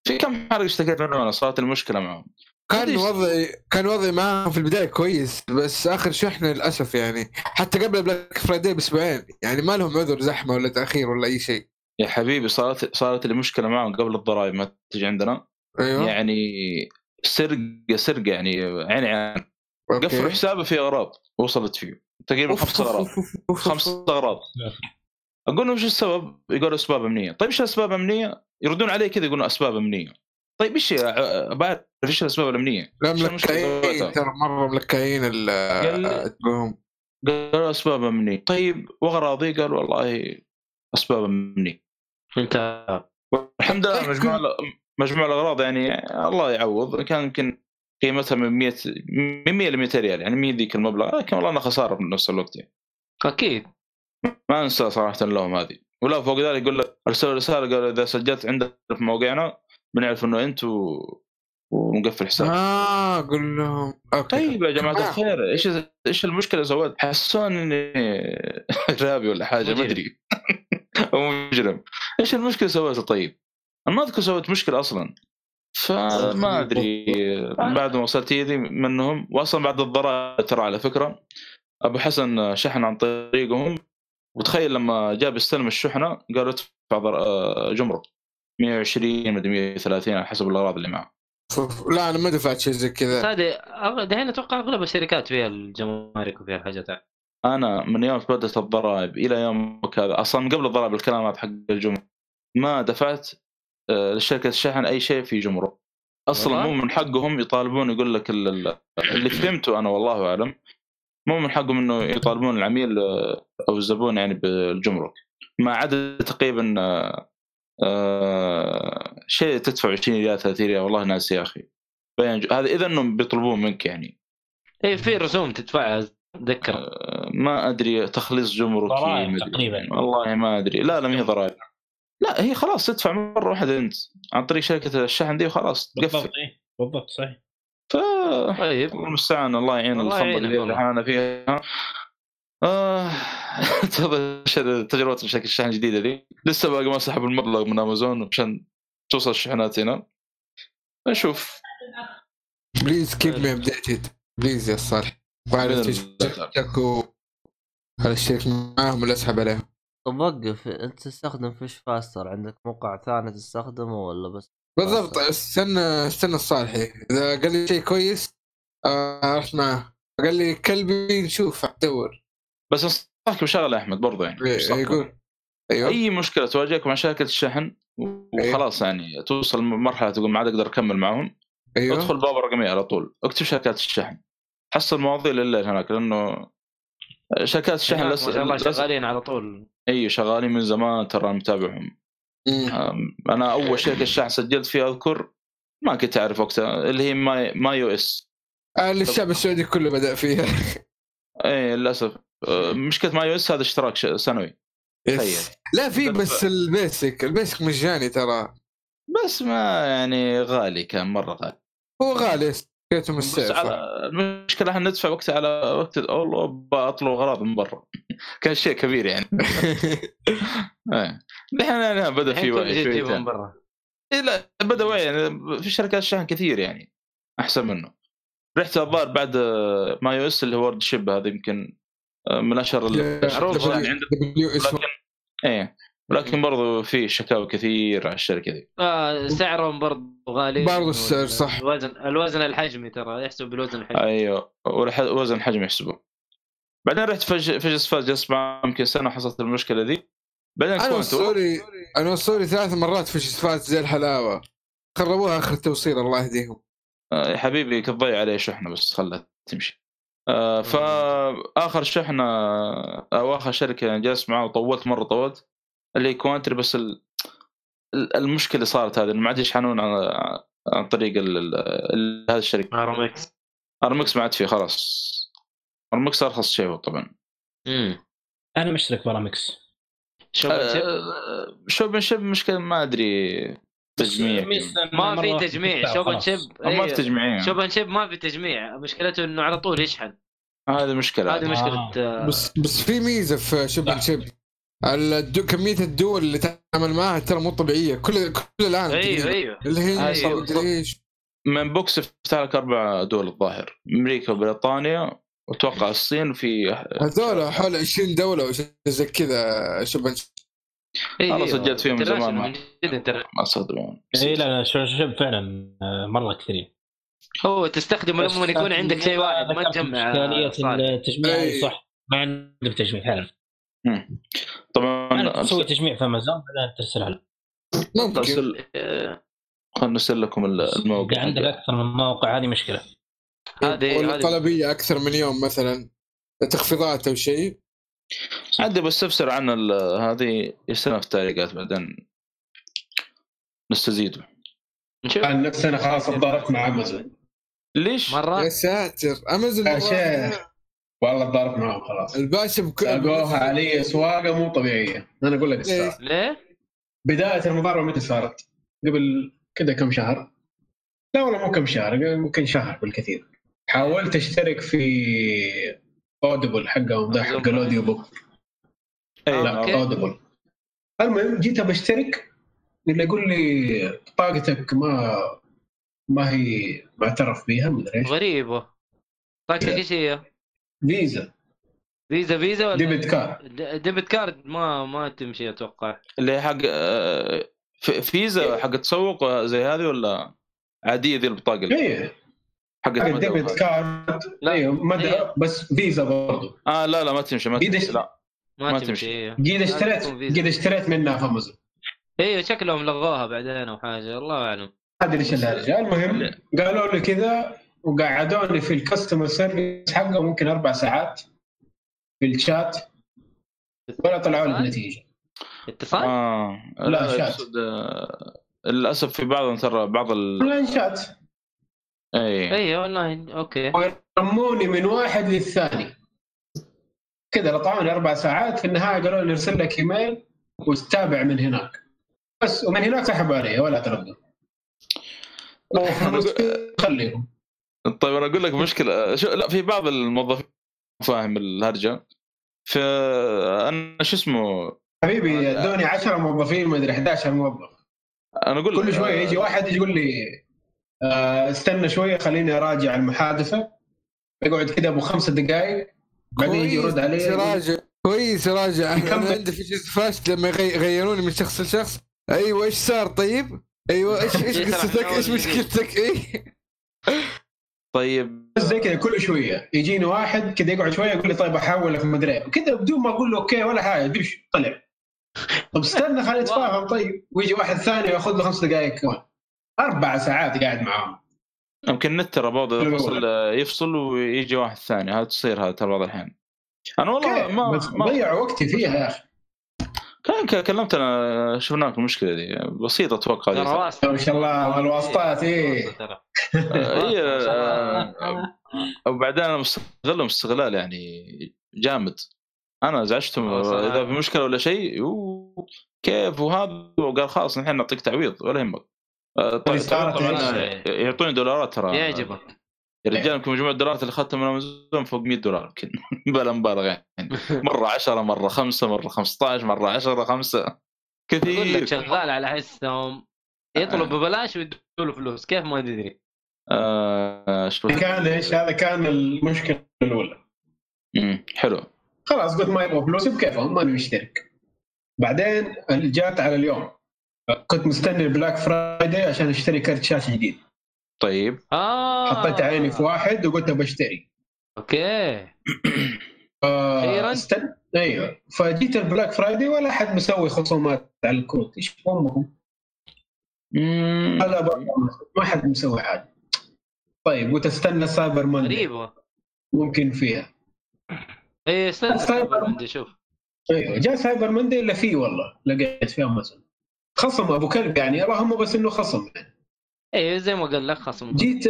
Speaker 2: في كم حلقة اشتكيت منهم أنا صارت المشكلة معهم
Speaker 3: كان وضعي كان وضعي معاهم في البداية كويس بس آخر شحنه للأسف يعني حتى قبل Black Friday بأسبوعين يعني ما لهم عذر زحمة ولا تأخير ولا أي شيء
Speaker 2: يا حبيبي صارت صارت لي مشكلة معهم قبل الضرائب ما تجي عندنا
Speaker 3: أيوه
Speaker 2: يعني سرقه سرقة يعني عيني عين
Speaker 3: أوكي.
Speaker 2: قفلوا حسابي في أغراض وصلت فيه تقريبا خمس
Speaker 3: أغراض
Speaker 2: خمس. أغراض أقول لهم إيش السبب؟ يقولوا أسباب أمنية، طيب إيش الأسباب الامنيه؟ يردون علي كذا يقولون أسباب أمنية. طيب إيش يا- بعرف إيش الاسباب الأمنية؟
Speaker 3: لا ملكعين؟ ترى مرة ملكعين ال- تبعهم.
Speaker 2: قالوا اسباب امنيه، طيب واغراضي؟ قال والله اسباب امنيه.
Speaker 1: انت
Speaker 2: الحمد لله
Speaker 3: طيب،
Speaker 2: مجموع ال- مجموع الأغراض يعني الله يعوض كان يمكن قيمتها من 100 من 100 ل 200 ريال يعني مي ذيك المبلغ لكن والله انها خسارة في نفس الوقت يعني.
Speaker 1: أكيد
Speaker 2: ما أنسى صراحة لهم هذه ولا فوق ذلك يقول لك ارسلوا رسالة قالوا إذا سجلت عندنا في موقعنا بنعرف إنه انت و... ومقفل حساب
Speaker 3: آه قول لهم. okay
Speaker 2: طيب يا جماعة
Speaker 3: تمام.
Speaker 2: الخير إيش إيش المشكلة سويت؟ حسوني إني ارهابي ولا حاجة ما. أدري. أو مجرم. إيش المشكلة سويتها طيب؟ أنا ما أذكر سويت مشكلة أصلا. فما أدري. بعد ما وصلت يدي منهم واصلا بعد الضرائب ترى على فكرة. أبو حسن شحن عن طريقهم. وتخيل لما جاب يستلم الشحنة قالوا ادفع آه، جمرك. 120 مدري 130 على حسب الأغراض اللي معه.
Speaker 3: لا أنا ما دفعت شيء زي كذا.
Speaker 1: هذه دحين أتوقع أغلب الشركات فيها الجمارك وفيها الحاجات هذه
Speaker 2: أنا من يوم بدأت الضرائب إلى يومك هذا أصلا قبل الضرائب الكلام هذا حق الجمرك ما دفعت آه، لشركة الشحن أي شيء في جمرك
Speaker 1: أصلا؟
Speaker 2: مو من حقهم يطالبون يقول لك ال- ال- اللي فهمته أنا والله أعلم مو من حقهم إنه يطالبون العميل آه، أو الزبون يعني بالجمرك. ما عدا تقريبا آه، شيء تدفع 20 ريال 30 ريال والله ناسي يا أخي. هذا إذا إنهم بيطلبون منك يعني.
Speaker 1: اي في رسوم تدفعها أتذكر.
Speaker 2: آه، ما أدري تخليص جمركي.
Speaker 4: تقريباً.
Speaker 2: والله ما أدري. لا لا ما هي ضرائب. لا هي خلاص تدفع مرة واحدة أنت عن طريق شركة الشحن دي وخلاص
Speaker 4: بالضبط
Speaker 2: تقفل
Speaker 4: إيه، بالضبط صحيح.
Speaker 2: ف
Speaker 1: طيب.
Speaker 2: الله المستعان الله يعين
Speaker 1: يعينك
Speaker 2: اللي. إحنا فيها. آه تجربة شركة الشحن الجديدة ذي لسه باقي ما سحب المبلغ من أمازون عشان توصل الشحنات هنا. نشوف.
Speaker 3: please keep me updated. please يا صالح. وعلى
Speaker 2: بإذن
Speaker 3: تشترك و على اشترك معاهم ولا أسحب عليهم؟
Speaker 5: وقف أنت تستخدم Fishisfast. عندك موقع ثاني تستخدمه ولا بس
Speaker 3: بالضبط. استنى استنى الصالحي إذا قال لي شيء كويس آه رحت معاه. قال لي كلبي نشوف أدور.
Speaker 2: بس انصحك بشغلة يا أحمد برضه يعني
Speaker 3: إيه، يقول أيوه.
Speaker 2: أي مشكلة تواجهك مع شركة الشحن وخلاص يعني توصل مرحلة تقول ما عاد أقدر أكمل معهم
Speaker 3: أيوه.
Speaker 2: ادخل باب رقميه على طول اكتب شركات الشحن. حصل مواضيع لله هناك لأنه شركات الشحن
Speaker 1: ما
Speaker 2: لس...
Speaker 1: شاء الله
Speaker 2: لس...
Speaker 1: شغالين على طول.
Speaker 2: إي شغالين من زمان ترى متابعهم. أنا أول شركة الشحن سجلت فيها أذكر ما كنت أعرف وقتها اللي هي My MyUS.
Speaker 3: آه، اللي الشعب السعودي كله بدأ فيها.
Speaker 2: إي للأسف. مشكلة MyUS هذا اشتراك ش- سنوي.
Speaker 3: yes. لا في بس ال basic ال basic مجاني ترى.
Speaker 2: بس ما يعني غالي كان مرة غالي.
Speaker 3: هو غالي كيتهم
Speaker 2: بس
Speaker 3: السعر.
Speaker 2: على المشكلة إحنا ندفع وقتها على وقت والله بطلب اغراض من برا. كان شيء كبير يعني. إيه. الحين يعني بدأ في وعي
Speaker 1: من برا.
Speaker 2: إيه لا بدأ وعي يعني. في شركات الشحن كثير يعني أحسن منه. رحت الظاهر بعد آه، MyUS اللي هو World Ship هذا يمكن آه، من أشهر ال-
Speaker 1: معروف
Speaker 2: الشركات اللي عندنا.
Speaker 3: دبليو اسمه
Speaker 2: لكن إيه ولكن برضو في شكاوى كثير على الشركة دي
Speaker 1: آه سعرهم برضه غالي
Speaker 3: برضه السعر صح.
Speaker 1: الوزن الوزن الحجمي ترى يحسب بالوزن الحجمي.
Speaker 2: أيوه والح- وزن حجم يحسبه. بعدين رحت فج فجس فاز جلست معاهم يمكن سنة حصلت المشكلة دي بعدين أنا
Speaker 3: والسوري أنا والسوري ثلاث مرات في شفات زي الحلاوة. خربوها آخر التوصيل الله يهديهم.
Speaker 2: آه، يا حبيبي كنت ضيع عليه شحنه بس خلها تمشي. آه، فاخر شحنه أو آخر شركة يعني جلست معاه وطولت مرة طولت اللي هي كوانتري بس ال... ال- المشكلة صارت هذه ما عاد يشحنون عن, عن طريق ال... ال... هذه الشركة.
Speaker 1: Aramex
Speaker 2: Aramex ما عاد فيه خلاص. ارمكس أرخص شيء طبعا.
Speaker 1: امم
Speaker 4: أنا مشترك برامكس
Speaker 1: شوف شوف
Speaker 2: آه، شب مشكله ما أدري. تجميع
Speaker 1: ما في تجميع. Shop Ship
Speaker 2: ما في تجميعيه
Speaker 1: Shop Ship ما في تجميع. مشكلته إنه على طول يشحن.
Speaker 2: هذه مشكلة.
Speaker 1: هذه مشكلة آه.
Speaker 3: بس بس في ميزة في
Speaker 7: لا.
Speaker 3: شب الدو كمية الدول اللي تعمل معها ترى مو طبيعية. كل كل العالم أيوه.
Speaker 1: أيوه
Speaker 3: الهند. مدري إيش.
Speaker 2: من بوكس فتح لك أربع دول الظاهر. أمريكا وبريطانيا وأتوقع الصين في
Speaker 3: هذول حول 20 دولة أو زي كذا شب
Speaker 1: أيوه
Speaker 2: أنا سجلت فيهم من زمان ما-
Speaker 1: من جد انتر-
Speaker 2: ما استخدمون
Speaker 4: اي لا لا شو- شوف فعلا آه، مرة كثيرين.
Speaker 1: هو تستخدمه لما يكون عندك شيء واحد ما تجمع
Speaker 4: اشكاليه. التجميع.
Speaker 3: أي
Speaker 4: صح. ما عندهم تجميع فعلا.
Speaker 2: طبعا
Speaker 4: تسوي تجميع في أمازون بعدين ترسلها له
Speaker 3: ممكن.
Speaker 2: خلنا نرسل لكم ال-
Speaker 4: إذا
Speaker 2: الموقع
Speaker 4: عندك أكثر من موقع هذه مشكلة.
Speaker 1: هذه
Speaker 3: ولا
Speaker 1: هذه
Speaker 3: طلبية أكثر من يوم مثلا تخفيضات أو شيء.
Speaker 2: عندي بستفسر عن ال- هذه يستلم في التعليقات بعدين نستزيده
Speaker 1: نشوف
Speaker 7: عن نفسي أنا خلاص تضاربت مع امازون
Speaker 2: ليش؟
Speaker 1: مره
Speaker 3: يا ساتر امازون
Speaker 7: يا
Speaker 3: مرة
Speaker 7: شيخ. والله تضاربت معهم خلاص
Speaker 3: الباشا بكل
Speaker 7: ساقوها علي سواقه مو طبيعية أنا أقول لك
Speaker 3: ليه؟
Speaker 7: الصراحه
Speaker 1: ليه؟
Speaker 7: بداية المضاربة متى صارت؟ قبل كذا كم شهر لا والله مو كم شهر ممكن شهر بالكثير حاولت أشترك في Audible حقهم ده حق ال audio book
Speaker 2: اي
Speaker 1: آه،
Speaker 7: لا. Audible المهم جيت بشترك اللي يقول لي بطاقتك ما ما هي معترف بها مدري إيش؟
Speaker 1: غريبة. بطاقتك إيش هي؟
Speaker 7: فيزا.
Speaker 1: فيزا فيزا ولا
Speaker 7: debit card
Speaker 1: د- debit card ما ما تمشي أتوقع.
Speaker 2: اللي هي حق آه، في- فيزا حق تسوق زي هذه ولا عادية ذي البطاقة اللي إيه.
Speaker 7: حق
Speaker 2: مدى
Speaker 7: debit
Speaker 2: وهذه.
Speaker 7: card
Speaker 1: لا.
Speaker 7: أيوه مدى
Speaker 1: إيه.
Speaker 7: بس فيزا برضو
Speaker 2: آه لا لا ما تمشي ما تمشي لا
Speaker 1: ما,
Speaker 2: ما
Speaker 1: تمشي. إيه.
Speaker 7: قد اشتريت. قد اشتريت منها في امازون
Speaker 1: أيوه شكلهم لغوها بعدين أو حاجة الله أعلم
Speaker 7: ما أدري إيش الهرجه المهم قالوا لي كذا وقعدوني في ال customer service حقه ممكن أربع ساعات في الشات ولا طلعوا لي بنتيجه
Speaker 1: اتصال؟
Speaker 2: آه
Speaker 7: لا، شات.
Speaker 2: يقصد، آه، للأسف في بعض ترى بعض ال
Speaker 7: online chat
Speaker 2: اي
Speaker 1: أيوه online okay.
Speaker 7: ويرموني من واحد للثاني. كذا لطعوني أربع ساعات في النهاية قالوا لي ارسل لك إيميل وتتابع من هناك. بس ومن هناك سحبوا علي ولا تردوا. وفلوس خليهم.
Speaker 2: طيب أنا أقول لك مشكلة. شو لا في بعض الموظفين فاهم الهرجة. ف أنا شو اسمه؟
Speaker 7: حبيبي ادوني 10 موظفين ما أدري 11 موظف.
Speaker 2: أنا أقول
Speaker 7: كل شوية يجي واحد يجي يقول لي استنى شوية خليني أراجع المحادثة. يقعد كذا أبو خمسة دقائق بعدين يجي يرد علي
Speaker 3: راجع كويس راجع
Speaker 7: أنا.
Speaker 3: عندي في جزء فاشل لما يغي- يغيروني من شخص لشخص. أيوه إيش صار طيب؟ أيوه
Speaker 1: إيش إيش
Speaker 3: قصتك؟
Speaker 1: إيش
Speaker 3: مشكلتك؟ إيه؟
Speaker 2: طيب.
Speaker 7: بس زي كذا كل شوية. يجيني واحد كذا يقعد شوية يقول لي طيب أحولك ما ادري إيه. كذا بدون ما أقول له أوكي ولا حاجة دش طلع. طب استنى خلينا نتفاهم طيب. ويجي واحد ثاني يأخذ له خمس دقائق كمان أربع ساعات قاعد معاهم.
Speaker 2: يمكن النت ترى بعض يفصل يفصل ويجي واحد ثاني. هذا تصير هذا ترى بعض الاحيان أنا والله ما, ما
Speaker 7: ضيع وقتي فيها يا أخي.
Speaker 2: كان ك- كلمتنا شفناك المشكلة دي. بسيطة
Speaker 1: أتوقع
Speaker 7: ما شاء الله الواسطات
Speaker 1: واسطة.
Speaker 2: آه، وبعدين أنا مستغلهم استغلال يعني جامد. أنا ازعجتهم. إذا في مشكلة ولا شيء كيف؟ وهذا وقال خلاص الحين نعطيك تعويض ولا يهمك. آه، طيب طبعا
Speaker 1: إيش؟
Speaker 2: يعطوني دولارات ترى.
Speaker 1: يعجبك.
Speaker 2: يا رجال يمكن مجموع الدولارات اللي اخذتها من أمازون فوق 100 دولار يمكن. بلا مبالغة يعني. مرة 10 مرة 5 مرة 15 مرة 10 5
Speaker 1: أقول لك
Speaker 2: كثير
Speaker 1: شغال على حسهم. يطلب ببلاش ويدوا له فلوس. كيف ما تدري.
Speaker 2: آه
Speaker 7: كان إيش هذا؟ كان المشكلة الأولى.
Speaker 2: مم، حلو.
Speaker 7: خلاص قلت ما يبغوا فلوسي بكيفهم ما نشترك. بعدين جات على اليوم. كنت مستني ال Black Friday عشان اشتري كرت شاشه جديد.
Speaker 2: طيب.
Speaker 1: آه.
Speaker 7: حطيت عيني في واحد وقلت بشتري
Speaker 1: okay.
Speaker 7: ف-
Speaker 1: أخيراً؟
Speaker 7: استن... أيوه. فجيت ال Black Friday ولا حد مسوي خصومات على الكروت إيش امهم برضه ما حد مسوي حاجة. طيب قلت أستنى Cyber Monday.
Speaker 1: غريبه
Speaker 7: ممكن فيها.
Speaker 1: اي استنى
Speaker 7: Cyber-
Speaker 1: عندي شوف.
Speaker 7: أيوه جاء Cyber Monday إلا فيه والله. لقيت في امازون خصم أبو كلب يعني اللهم بس إنه خصم. يعني.
Speaker 1: اي زي ما قال لك خصم.
Speaker 7: جيت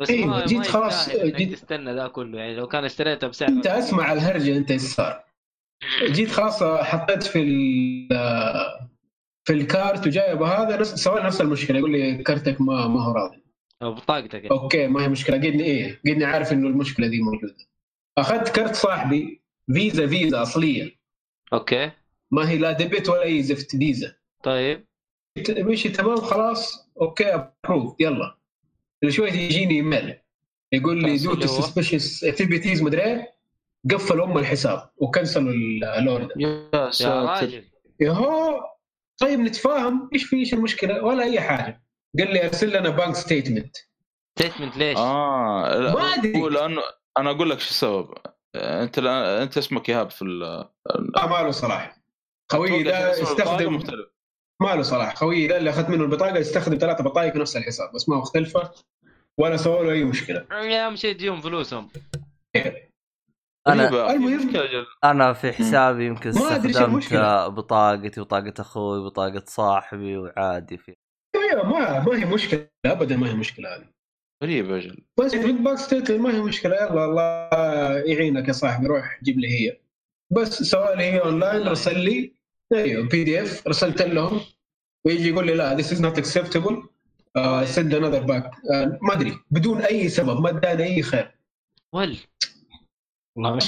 Speaker 1: بس
Speaker 7: أيوة،
Speaker 1: ما
Speaker 7: جيت
Speaker 1: ما
Speaker 7: خلاص، جيت-
Speaker 1: تستنى ذا كله يعني. لو كان اشتريته بسعر
Speaker 7: أنت أسمع الهرجة أنت إيش صار؟ جيت خلاص حطيت في في ال cart وجايب هذا نفس سوى نفس المشكلة. يقول لي كارتك ما ما هو راضي.
Speaker 1: بطاقتك يعني.
Speaker 7: okay ما هي مشكلة. قدني إيه قدني عارف إنه المشكلة دي موجودة. أخذت كرت صاحبي فيزا فيزا أصلية.
Speaker 1: okay.
Speaker 7: ما هي لا ديبت ولا أي زفت فيزا.
Speaker 1: طيب.
Speaker 7: مشي تمام خلاص okay approve يلا. شوي يجيني ايميل يقول لي
Speaker 1: خلاص،
Speaker 7: دو
Speaker 1: اللي هو؟
Speaker 7: suspicious activities مدري إيه قفل أم الحساب وكنسلوا ال- ال
Speaker 2: order
Speaker 1: يا راجل.
Speaker 7: يهو. طيب نتفاهم. إيش في؟ إيش المشكلة؟ ولا أي حاجة. قال لي أرسل لنا bank statement
Speaker 1: statement ليش؟
Speaker 2: آه لا،
Speaker 7: ما أدري.
Speaker 2: هو لأنه أنا أقول لك شو السبب. أنت لا- أنت اسمك إيهاب في ال
Speaker 7: آه ما له صلاح خويي
Speaker 2: أتوقع
Speaker 7: ده يستخدم
Speaker 2: مختلف.
Speaker 7: ما له صلاح. خويي ده اللي أخذت منه البطاقة يستخدم ثلاثة بطايق نفس الحساب بس ما مختلفة ولا سووا له أي مشكلة.
Speaker 1: يا اهم شيء تجيهم فلوسهم.
Speaker 5: أنا
Speaker 2: غريبة.
Speaker 7: المهم.
Speaker 5: أنا في حسابي يمكن استخدمت. بطاقتي وبطاقه أخوي وبطاقه صاحبي وعادي في
Speaker 7: أيوه ما ما هي مشكلة. ابدا ما هي مشكلة هذه.
Speaker 2: غريبة أجل
Speaker 7: بس في bank statement ما هي مشكلة. يلا الله يعينك يا صاحبي. روح جيب لي هي. بس سواء هي اونلاين رسل لي. أيوه PDF رسلت لهم. ويجي يقول لي لا this is not acceptable. uh, send another bank. uh, ما أدري بدون أي سبب ما اداني أي خير.
Speaker 1: ول.
Speaker 4: والله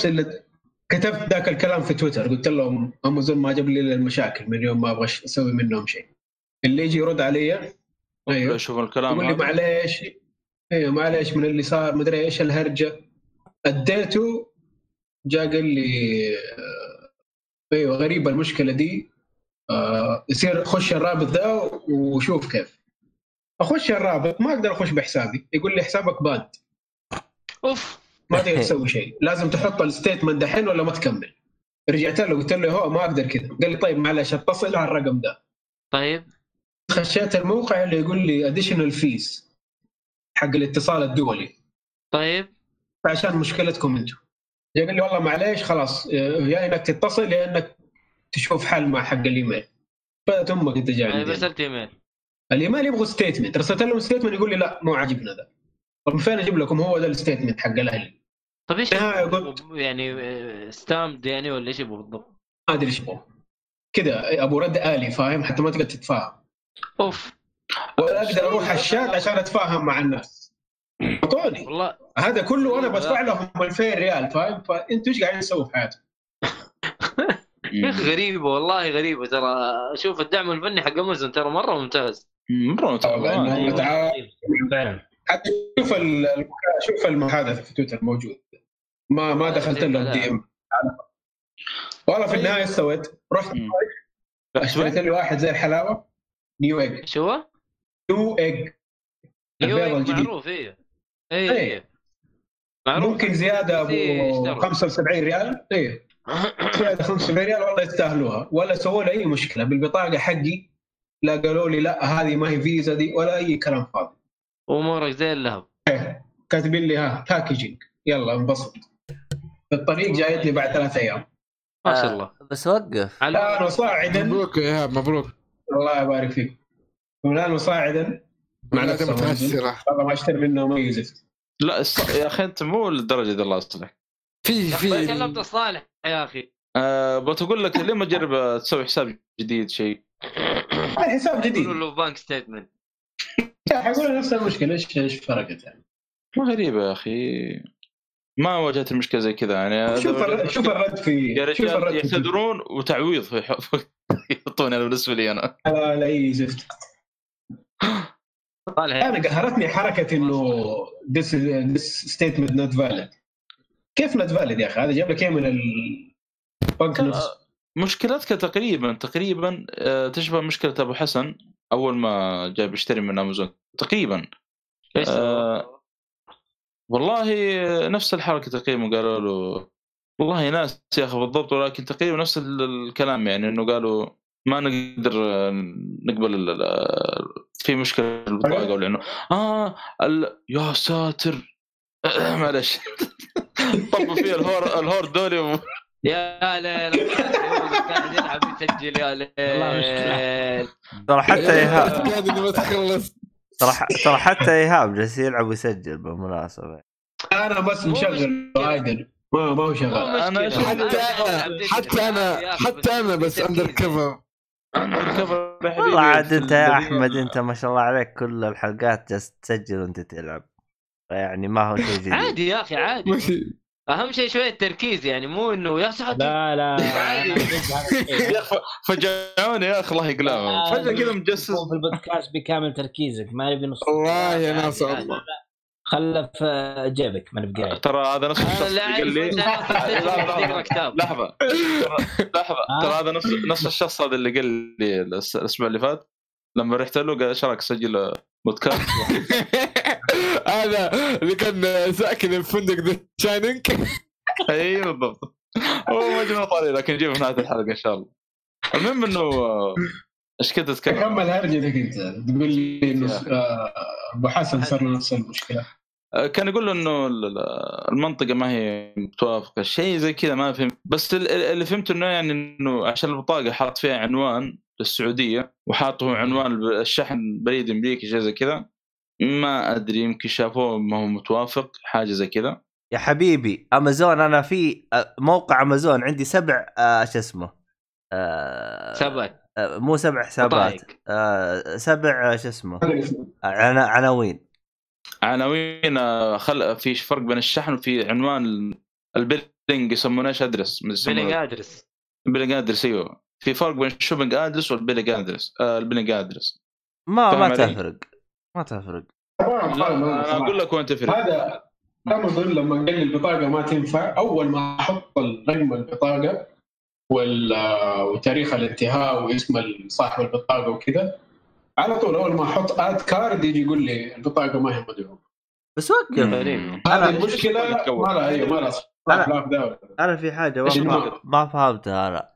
Speaker 7: كتبت ذاك الكلام في تويتر قلت لهم أمازون ما جاب لي إلا المشاكل من يوم ما أبغى أسوي منهم شيء. اللي يجي يرد علي أيوه.
Speaker 2: شوف الكلام
Speaker 7: يقول لي
Speaker 2: هذا.
Speaker 7: معليش أيوه معليش من اللي صار مدري إيش الهرجة. أديته جاء قال لي آه، أيوه غريبة المشكلة دي. يصير خش الرابط ذا وشوف كيف. أخش الرابط ما أقدر أخش بحسابي. يقول لي حسابك باد
Speaker 1: أوف.
Speaker 7: ما تقدر تسوي شيء. لازم تحط ال statement دحين ولا ما تكمل. رجعت له قلت له هو ما أقدر كذا. قال لي طيب معلش اتصل على الرقم ده
Speaker 1: طيب.
Speaker 7: خشيت الموقع اللي يقول لي additional fees حق الاتصال الدولي.
Speaker 1: طيب.
Speaker 7: عشان مشكلتكم أنتم. قال لي والله معليش خلاص يا إنك تتصل يا إنك تشوف حل مع حق الإيميل. بدات أمك انت جاي.
Speaker 1: ارسلت إيميل.
Speaker 7: الإيميل يبغوا statement رسلت لهم statement يقول لي لا مو عاجبنا ذا. طب من فين أجيب لكم هو ده الستيتمنت حق الأهلي؟
Speaker 1: طيب إيش؟
Speaker 7: قلت-
Speaker 1: يعني ستامد يعني ولا إيش يبغوا بالضبط؟
Speaker 7: ما أدري إيش يبغوا كذا أبو رد آلي فاهم؟ حتى ما تقدر تتفاهم.
Speaker 1: أوف.
Speaker 7: ولا أقدر أروح الشات عشان أتفاهم مع الناس. أعطوني.
Speaker 1: والله.
Speaker 7: هذا كله وأنا بدفع لهم 2000 ريال فاهم؟ فأنتوا إيش قاعدين تسووا في حياتكم؟
Speaker 1: يا أخي غريبه والله غريبه ترى شوف الدعم الفني حق أمازون ترى
Speaker 2: مرة
Speaker 7: ممتاز. متعاون.
Speaker 4: فعلا.
Speaker 7: حتى شوف ال- شوف المحادثه في تويتر موجود. ما ما دخلت لهم DM. والله في النهاية إيش سويت؟ رحت
Speaker 2: مم.
Speaker 7: اشتريت لي واحد زي الحلاوة. New Egg
Speaker 1: إيش هو؟ New
Speaker 7: Egg
Speaker 1: new
Speaker 7: الجديد.
Speaker 1: معروف إيه. اي
Speaker 7: إيه.
Speaker 1: اي معروف.
Speaker 7: ممكن زيادة أبو
Speaker 1: إيه، اشتروا.
Speaker 7: 75 ريال. إيه. زياده 75 ريال والله يستاهلوها. ولا سووا لي أي مشكلة. بالبطاقة حقي لا قالوا لي لا هذه ما هي فيزا دي ولا أي كلام فاضي.
Speaker 1: امورك زي اللهب
Speaker 7: كاتبين لي ها باكجينج يلا انبسط. في الطريق جايت لي بعد ثلاث أيام.
Speaker 1: ما شاء
Speaker 5: آه.
Speaker 1: الله
Speaker 5: بس وقف.
Speaker 7: الان وصاعدا
Speaker 3: مبروك يا إيهاب مبروك.
Speaker 7: الله يبارك فيك. والان وصاعدا مع
Speaker 3: بلد
Speaker 7: نفس أمازون.
Speaker 3: متعسره
Speaker 7: والله ما اشتري منهم اي زفت
Speaker 2: لا يا أخي أنت مو للدرجة دي الله يصلح
Speaker 3: في
Speaker 1: في. كلمت
Speaker 3: في
Speaker 1: الصالح يا أخي.
Speaker 2: أه بتقول لك ليه ما تجرب تسوي حساب جديد شيء
Speaker 7: الحساب جديد؟
Speaker 1: يقولوا له bank statement
Speaker 7: حيقول نفس المشكلة إيش إيش فرقت يعني؟
Speaker 2: ما غريبة يا أخي. ما واجهت المشكلة زي كذا يعني.
Speaker 7: شوف الرد شوف الرد في
Speaker 2: يا رجال يعتذرون وتعويض في يحط- يحطوني أنا بالنسبة لي أنا.
Speaker 7: لا لا إي زفت.
Speaker 1: صالح.
Speaker 7: أنا قهرتني حركة إنه this this statement not valid. كيف not valid يا أخي؟ هذا جاب لك إيه من البنك نفسه
Speaker 2: مشكلتك تقريبا تقريبا آه، تشبه مشكلة أبو حسن أول ما جاي بيشتري من أمازون. تقريبا؟ آه، والله نفس الحركة تقريبا قالوا له. والله ناس يا أخي بالضبط ولكن تقريبا نفس ال- الكلام يعني إنه قالوا ما نقدر آه، نقبل في مشكلة في البطاقه ولا إنه آه ال... يا ساتر! معلش. طبوا فيه الهور الهور دولي و...
Speaker 1: يا ليل قاعد يلعب يسجل يا ليل
Speaker 5: ترى حتى ايهاب
Speaker 3: قاعد ما تخلص
Speaker 5: ترى ترى حتى إيهاب جالس يلعب ويسجل بالمناسبة.
Speaker 7: أنا بس مشغل. عادل. ما ما هو شغال.
Speaker 2: أشوف-
Speaker 3: حتى أنا حتى أنا حتى أنا بس اندر كفر
Speaker 5: والله عاد أنت يا أحمد أنت ما شاء الله عليك كل الحلقات جالس تسجل وأنت تلعب. يعني ما هو شيء جديد.
Speaker 1: عادي يا أخي عادي. أهم شيء شوية تركيز يعني مو إنه يا ساتر
Speaker 4: لا لا
Speaker 2: فجعوني يا أخي الله يقلعهم. فجأة كذا مجسس.
Speaker 4: في البودكاست بكامل تركيزك ما نبي نص
Speaker 3: والله يا ناس. الله.
Speaker 4: خلى في جيبك ما قاعد
Speaker 2: ترى هذا نفس الشخص اللي قال لي لحظة لحظة.
Speaker 4: آه.
Speaker 2: ترى هذا نفس نفس الشخص هذا اللي قال لي الأسبوع اللي فات لما رحت له قال إيش رايك اسجل بودكاست؟
Speaker 3: هذا اللي كان ساكن الفندق ذا Shining
Speaker 2: اي بالضبط. هو مجنون طاري لكن نجيبه في نهاية الحلقة إن شاء الله. المهم إنه إيش كنت اتكلم
Speaker 7: كمل هرجتك انت تقول لي إنه آه، أبو حسن صار له نفس المشكلة.
Speaker 2: آه، كان يقول له إنه ال- ال- المنطقة ما هي متوافقة شيء زي كذا ما فهمت بس ال- ال- اللي فهمته إنه يعني إنه عشان البطاقة حاط فيها عنوان للسعودية وحاطه عنوان الشحن بريد أمريكي شيء زي كذا. ما أدري يمكن شافوه ما هو متوافق حاجة زي كذا.
Speaker 5: يا حبيبي أمازون أنا في آه، موقع أمازون عندي سبع آه، شو اسمه آه،
Speaker 1: سبت
Speaker 5: آه، مو سبع حسابات. آه، سبع شو اسمه عنا- عناوين.
Speaker 2: عناوين. خل في فرق بين الشحن وفي عنوان ال billing يسمونه إيش address؟
Speaker 1: billing address
Speaker 2: ال billing address أيوه. في فرق بين ال shipping address وال billing address آه
Speaker 5: ال
Speaker 2: billing address
Speaker 5: ما
Speaker 2: ما؟
Speaker 5: تفرق. ما تفرق.
Speaker 2: لا أنا أقول لك وين تفرق
Speaker 7: هذا امازون لما قال لي البطاقة ما تنفع؟ أول ما أحط رقم البطاقة وال- وتاريخ الانتهاء واسم صاحب البطاقة وكذا على طول أول ما أحط add card يجي يقول لي البطاقة ما هي مدعومة.
Speaker 5: بس وقف
Speaker 1: غريب.
Speaker 7: هذه المشكلة ما لها اي ما لها ده
Speaker 5: أنا
Speaker 7: في
Speaker 5: حاجة
Speaker 2: الفرق؟
Speaker 5: ما فهمتها أنا.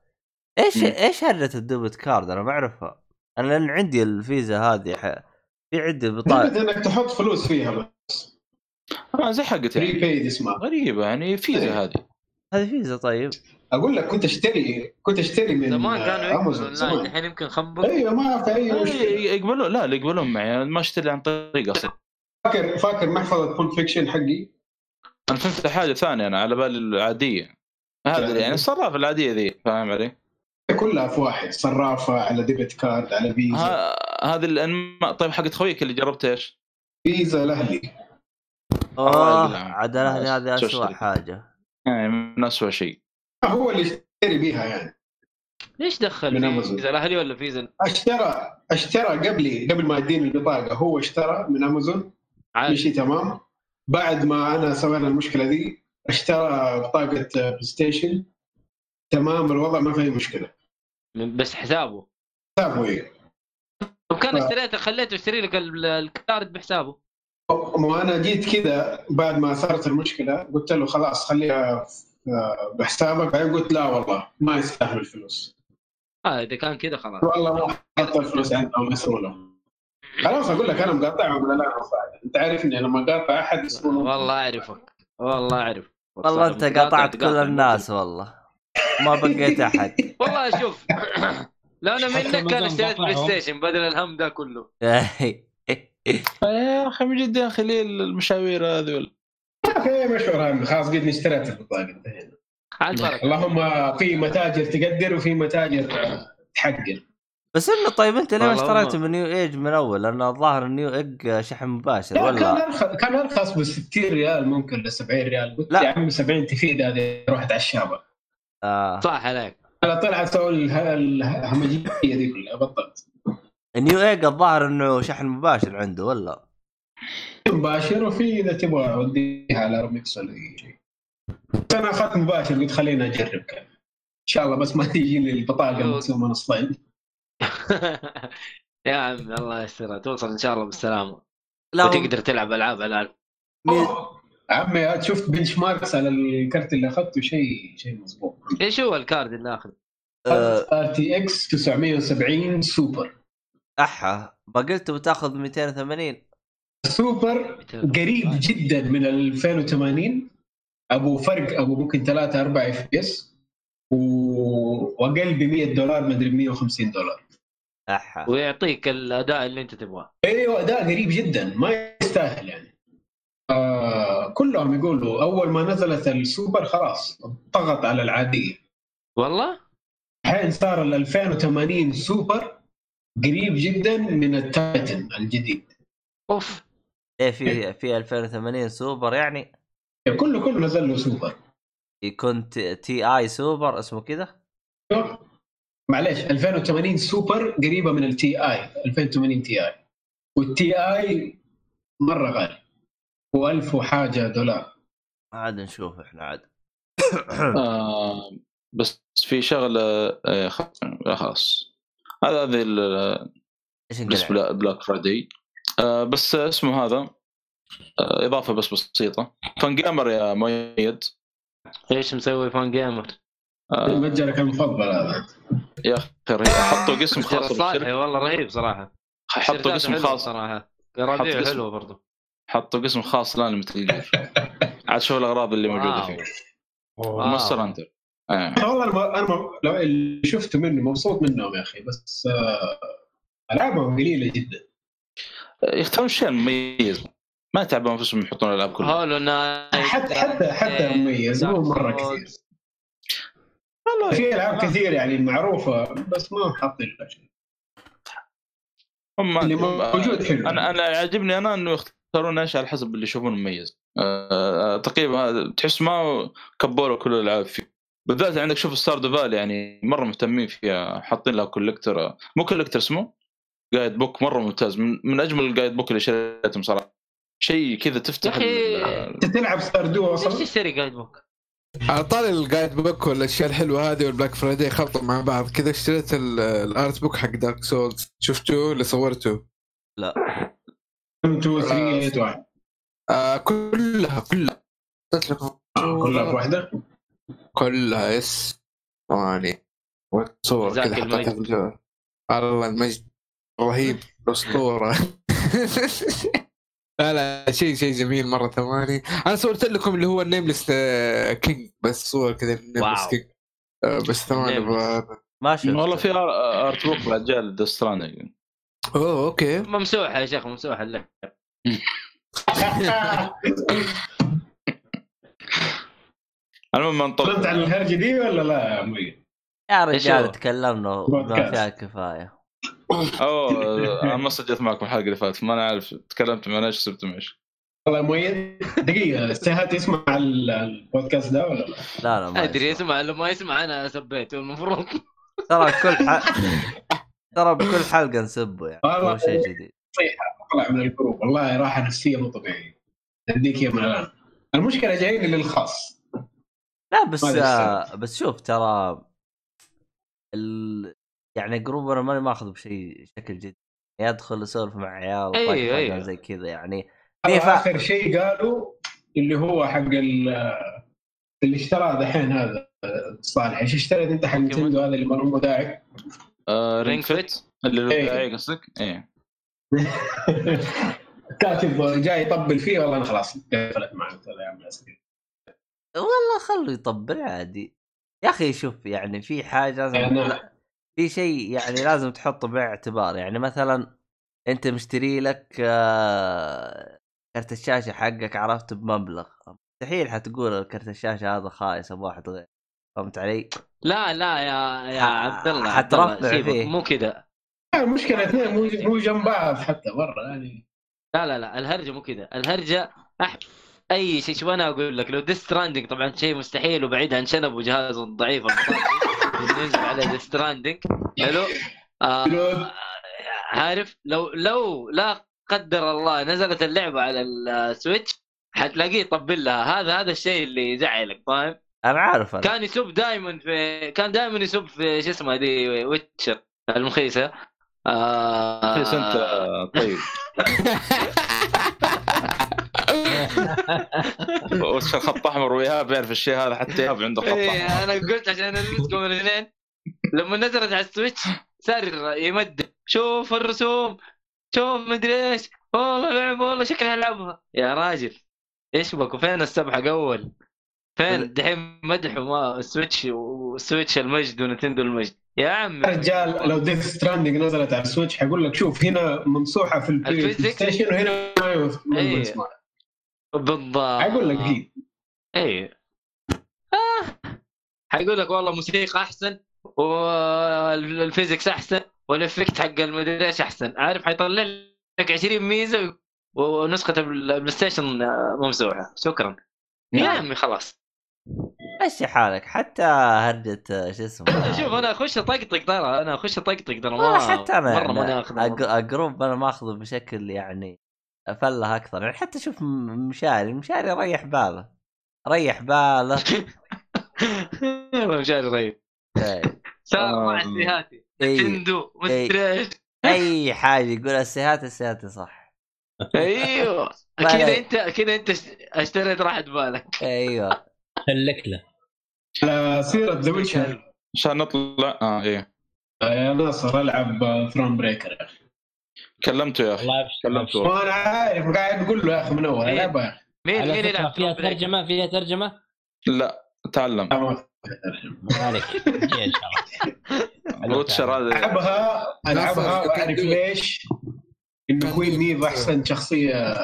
Speaker 5: إيش
Speaker 2: مم.
Speaker 5: إيش هرجه الدوبت كارد أنا ما أعرفها. أنا لأن عندي الفيزا هذه عندي
Speaker 7: بطاقة. إنك تحط فلوس فيها بس.
Speaker 2: آه زي
Speaker 7: فري
Speaker 2: يعني.
Speaker 7: اسمها.
Speaker 2: غريبة يعني فيزا هذه.
Speaker 5: هذه فيزا طيب.
Speaker 7: أقول لك كنت أشتري كنت أشتري من
Speaker 1: زمان كانوا يقبلوا
Speaker 7: امازون
Speaker 1: الحين يمكن خنبق
Speaker 7: أيوه ما في أي مشكلة.
Speaker 2: إيه، يقبلون لا لا يقبلون معي. ما أشتري عن طريق أصلا.
Speaker 7: فاكر فاكر محفظة بول فيكشن حقي؟
Speaker 2: أنا فهمت حاجة ثانية أنا على بالي العادية. هذا يعني الصرافه العادية ذي فاهم علي؟
Speaker 7: كلها في واحد صرافة على ديبت كارد على فيزا
Speaker 2: ها- هذه الانماء طيب حقت خويك اللي جربت إيش؟
Speaker 7: فيزا الاهلي
Speaker 5: آه
Speaker 2: يقلعهم.
Speaker 5: عاد الاهلي هذه اسوء؟ حاجة.
Speaker 2: يعني من اسوء شيء.
Speaker 7: هو اللي اشتري بيها يعني.
Speaker 1: ليش دخل
Speaker 7: من.
Speaker 1: فيزا الاهلي ولا فيزا
Speaker 7: اشترى اشترى قبلي قبل ما يديني البطاقة هو اشترى من امازون مشي تمام. بعد ما أنا سوينا المشكلة دي اشترى بطاقة بلاي ستيشن تمام الوضع ما في أي
Speaker 1: مشكلة. بس حسابه.
Speaker 7: حسابه إيه.
Speaker 1: وكان
Speaker 7: ف-
Speaker 1: اشتريته خليته يشتري لك ال- ال card بحسابه.
Speaker 7: وأنا جيت كذا بعد ما صارت المشكلة قلت له خلاص خليها آه، بحسابك. بعدين قلت لا والله ما يستاهل الفلوس.
Speaker 1: آه إذا كان كذا خلاص.
Speaker 7: والله ما حط الفلوس عندهم مسؤوله خلاص أقول لك أنا مقاطعهم ولا لا. أنت عارفني لما اقاطع أحد
Speaker 1: والله أعرفك والله اعرف
Speaker 5: والله أنت قاطعت كل الناس والله. ما بقيت أحد.
Speaker 1: والله شوف لو
Speaker 4: أنا
Speaker 1: منك كان اشتريت بلاي. ستيشن بدل الهم ده كله.
Speaker 2: يا أخي من جد يا أخي ليه المشاوير هذه ولا؟
Speaker 7: في اي مشوار هذا؟ خلاص قد اشتريت البطاقه اللهم في متاجر تقدر وفي متاجر تحقر.
Speaker 5: بس إنه طيب أنت ليه ما اشتريته من Newegg من أول؟ لأن الظاهر ال Newegg شحن مباشر
Speaker 7: لا كان
Speaker 5: ولا
Speaker 7: ارخص كان أرخص ب 60 ريال ممكن ل 70 ريال. قلت
Speaker 5: لا.
Speaker 7: يا عم 70 تفيد هذه رحت على الشابة.
Speaker 5: آه.
Speaker 1: صح عليك.
Speaker 7: أنا طلع أسوي اله- الهمجية دي كلها بطلت.
Speaker 5: Newegg الظاهر إنه شحن مباشر عنده ولا؟
Speaker 7: مباشر وفي إذا تبغى أوديها على روميكس ولا أي شيء. أنا أخذت مباشر قلت خليني أجرب كان شاء الله بس ما تيجي لي البطاقة مقسومه نصين
Speaker 1: يا عم الله يسترها توصل إن شاء الله بالسلامة.
Speaker 5: لا
Speaker 1: وتقدر تلعب ألعاب
Speaker 7: الآن. عمي شفت benchmarks على الكرت اللي أخذته؟ شيء شيء مضبوط
Speaker 1: إيش هو ال card اللي اخذ؟
Speaker 5: آه،
Speaker 7: RTX 970 سوبر
Speaker 5: أحا ما قلت بتاخذ 280
Speaker 7: سوبر قريب جدا من ال 2080 أبو فرق أبو ممكن 3 4 FPS وأقل ب 100 دولار مدري 150 دولار.
Speaker 5: أحا.
Speaker 1: ويعطيك الأداء اللي أنت تبغاه.
Speaker 7: أيوه أداء قريب جدا ما يستاهل يعني. آه كلهم يقولوا أول ما نزلت السوبر خلاص ضغط على العاديه
Speaker 1: والله؟
Speaker 7: الحين صار ال 2080 سوبر قريب جدا من ال Titan الجديد.
Speaker 1: أوف.
Speaker 5: إيه في في 2080 سوبر يعني؟
Speaker 7: كله كله نزل له سوبر.
Speaker 5: يكون T, Ti super اسمه كذا
Speaker 7: معليش 2080 سوبر قريبة من ال Ti 2080 Ti. وال Ti مرة غالي. و1000 وحاجه دولار.
Speaker 5: عاد نشوف إحنا عاد.
Speaker 2: آه بس في شغلة آه خلاص. هذا هذه لبلاك فرايداي. آه بس اسمه هذا آه إضافة بس بسيطة. فان جيمر يا مؤيد.
Speaker 1: إيش مسوي فان جيمر؟
Speaker 2: آه
Speaker 7: متجرك المفضل هذا.
Speaker 2: يا أخي رهيب. حطوا قسم خاص
Speaker 1: صالحي. والله رهيب صراحة.
Speaker 2: حطوا قسم خاص.
Speaker 1: صراحة. كراديو
Speaker 2: قسم.
Speaker 1: حلوة برضو.
Speaker 2: حطوا قسم خاص لأن مثل جير. عاد شوف الأغراض اللي موجودة
Speaker 1: wow.
Speaker 2: فيه
Speaker 1: wow.
Speaker 2: Monster Hunter آه.
Speaker 7: والله أنا أنا لو اللي شفته منه مبسوط منهم يا أخي بس آه، ألعابهم قليلة جدا.
Speaker 2: يختارون الشيء المميز ما تعبوا أنفسهم يحطون الالعاب كلها.
Speaker 1: Hollow Knight
Speaker 7: حتى حتى حتى مميز مو مرة كثير.
Speaker 2: والله
Speaker 7: في ألعاب كثير يعني معروفة بس ما حاطين لها شيء.
Speaker 2: هم
Speaker 7: اللي موجود حلو.
Speaker 2: أنا أنا يعجبني أنا إنه يختارون إيش على حسب اللي يشوفونه مميز. أه تقريبا تحس ما كبروا كل الألعاب فيه. بالذات عندك شوف Star Valley يعني مرة مهتمين فيها حاطين لها collector مو collector اسمه؟ guide book مرة ممتاز. من, من أجمل ال guide book اللي شريتهم صراحة. شيء كذا تفتح. ال-
Speaker 7: أنت تلعب Stardew
Speaker 1: ليش
Speaker 7: أصلا
Speaker 1: تشتري guide book؟
Speaker 3: على طاري ال guide book والأشياء الحلوة هذه وال Black Friday خلطوا مع بعض. كذا اشتريت ال- ال art book حق Dark Souls شفتوه اللي صورته
Speaker 5: لا.
Speaker 7: 1 2 3 8 1
Speaker 3: آه كلها كلها. قلت لكم
Speaker 7: كلها في واحدة؟
Speaker 3: كلها. يس. ثواني صور
Speaker 1: جزاك
Speaker 3: كذا حطيتها
Speaker 1: المجد.
Speaker 3: في الجوال الله المجد. رهيب. اسطوره لا لا شيء شيء جميل مرة ثواني أنا صورت لكم اللي هو النيمليس كينج بس صور كذا النيمليس
Speaker 1: واو.
Speaker 3: كينج آه، بس ثواني
Speaker 1: Nameless.
Speaker 3: أبغى
Speaker 5: ما شفت
Speaker 2: والله في ارت بوك بعد جاء
Speaker 3: اوه أوكي
Speaker 1: ممسوحة يا شيخ ممسوحة اللعبه
Speaker 2: المهم ما
Speaker 7: تكلمت
Speaker 2: نطول
Speaker 7: عن الهرجة دي ولا لا يا مؤيد؟
Speaker 5: يا رجال؟ تكلمنا
Speaker 7: بودكاست.
Speaker 5: فيها كفاية
Speaker 2: أوه أنا ما سجلت معكم الحلقة اللي فاتت ما أنا عارف تكلمت مع إيش سبتم إيش
Speaker 7: والله يا مؤيد دقيقة استهات يسمع ال- البودكاست ده ولا لا؟
Speaker 5: لا لا ما
Speaker 1: أدري
Speaker 5: يسمع.
Speaker 1: لو ما يسمع أنا سبيته المفروض
Speaker 5: ترى كل. ترى بكل حلقة نسبه يعني. مو شيء جديد.
Speaker 7: طلع من ال group. والله راحة نفسية مو طبيعية. أديك اياها من الآن. المشكلة جايين للخاص.
Speaker 5: لا بس آه بس شوف ترى ال... يعني group أنا ماني ماخذ بشيء شكل جدي يدخل يسولف مع عيال وطق طقة
Speaker 1: أيوه.
Speaker 5: زي كذا يعني. فا-
Speaker 7: آخر شيء قالوا اللي هو حق ال- اللي اشتراه دحين هذا صالح. إيش اشتريت أنت حق نتندو هذا اللي ما هو داعي.
Speaker 2: آه رينج
Speaker 1: Ring
Speaker 2: فيت اللي
Speaker 7: إيه.
Speaker 2: هو قصدك؟ إيه
Speaker 7: كاتب جاي يطبل فيه والله أنا خلاص قفلت معه قلت له يا عم لا سكت.
Speaker 5: والله خلوا يطبل عادي يا أخي شوف يعني في حاجة لازم
Speaker 7: أنا-
Speaker 5: لا، في شيء يعني لازم تحطه باعتبار يعني مثلا أنت مشتري لك آه، كرت الشاشة حقك عرفت بمبلغ مستحيل حتقول كرت الشاشة هذا خايس أبغى واحد غير فهمت علي؟
Speaker 1: لا لا يا يا عبد الله
Speaker 5: حترفع فيه.
Speaker 1: مو كذا
Speaker 7: المشكلة اثنين مو مو جنب بعض حتى مرة يعني.
Speaker 1: لا لا لا الهرجة مو كذا الهرجة أح... أي شيء شوف أنا أقول لك؟ لو Death Stranding طبعا شيء مستحيل وبعيد عن شنب وجهاز ضعيف. البطاطي ينزل على Death Stranding حلو؟ آه عارف لو لو لا قدر الله نزلت اللعبة على ال Switch حتلاقيه يطبل لها. هذا هذا الشيء اللي يزعلك فاهم؟
Speaker 5: أنا عارف أنا.
Speaker 1: كان يسب دائما في كان دائما يسب في شو اسمه The Witcher المخيسة. آه...
Speaker 2: أنت. طيب. وش خط أحمر وايهاب يعرف الشيء هذا حتى ايهاب عنده خط
Speaker 1: إيه
Speaker 2: أحمر.
Speaker 1: أنا قلت عشان ألمسكم الإثنين. لما نزلت على ال Switch صار يمد. شوف الرسوم. شوف مدري إيش. والله لعبه والله شكلها العبها يا راجل. إيش بك وفين السبحة؟ اول فين دحين مدح وما ال Switch وال Switch المجد و Nintendo المجد. يا عمي.
Speaker 7: رجال لو Death Stranding نزلت على ال Switch حيقول لك شوف هنا ممسوحه في ال
Speaker 1: Play؟
Speaker 7: Station وهنا ما
Speaker 1: إيه. بالضبط.
Speaker 7: حيقول لك هي.
Speaker 1: اي آه. حيقول لك والله موسيقى أحسن وال physics أحسن وال effect حق المدري إيش أحسن. عارف؟ حيطلع لك 20 ميزة ونسخة ال PlayStation ممسوحة. شكرا. يا. عمي خلاص.
Speaker 5: مشي حالك حتى هرجة شو اسمه؟
Speaker 1: شوف أنا أخش اطقطق ترى أنا أخش اطقطق ترى ما
Speaker 5: حتى أنا
Speaker 1: مرة ماني اخذ
Speaker 5: اقروب أنا ماخذه بشكل يعني افله أكثر يعني حتى شوف مشاري مشاري ريح باله ريح باله.
Speaker 1: مشاري
Speaker 5: إيه.
Speaker 1: صار مع. السيهاتي
Speaker 5: أي حاجة يقول السيهات السيهات صح. أيوه.
Speaker 1: كذا. أنت كذا أنت أشتريت راحت بالك
Speaker 5: أيوه.
Speaker 4: سلك له.
Speaker 7: على سيرة ذا ويتشر
Speaker 2: عشان نطلع. آه إيه.
Speaker 7: يا ناصر ألعب Thronebreaker يا أخي.
Speaker 2: كلمته يا
Speaker 4: أخي
Speaker 2: كلمته
Speaker 7: وأنا عارف قاعد أقول له يا أخي من أول
Speaker 1: إيه.
Speaker 7: ألعبها. يا أخي
Speaker 1: مين مين يلعب
Speaker 4: فيها؟ ترجمة؟ فيها ترجمة؟
Speaker 2: لا تعلم.
Speaker 4: عليك إن شاء الله.
Speaker 2: Witcher هذا.
Speaker 7: ألعبها
Speaker 3: ألعبها
Speaker 7: وأعرف
Speaker 3: كان-
Speaker 7: ليش. انه Queen Meve أحسن شخصية.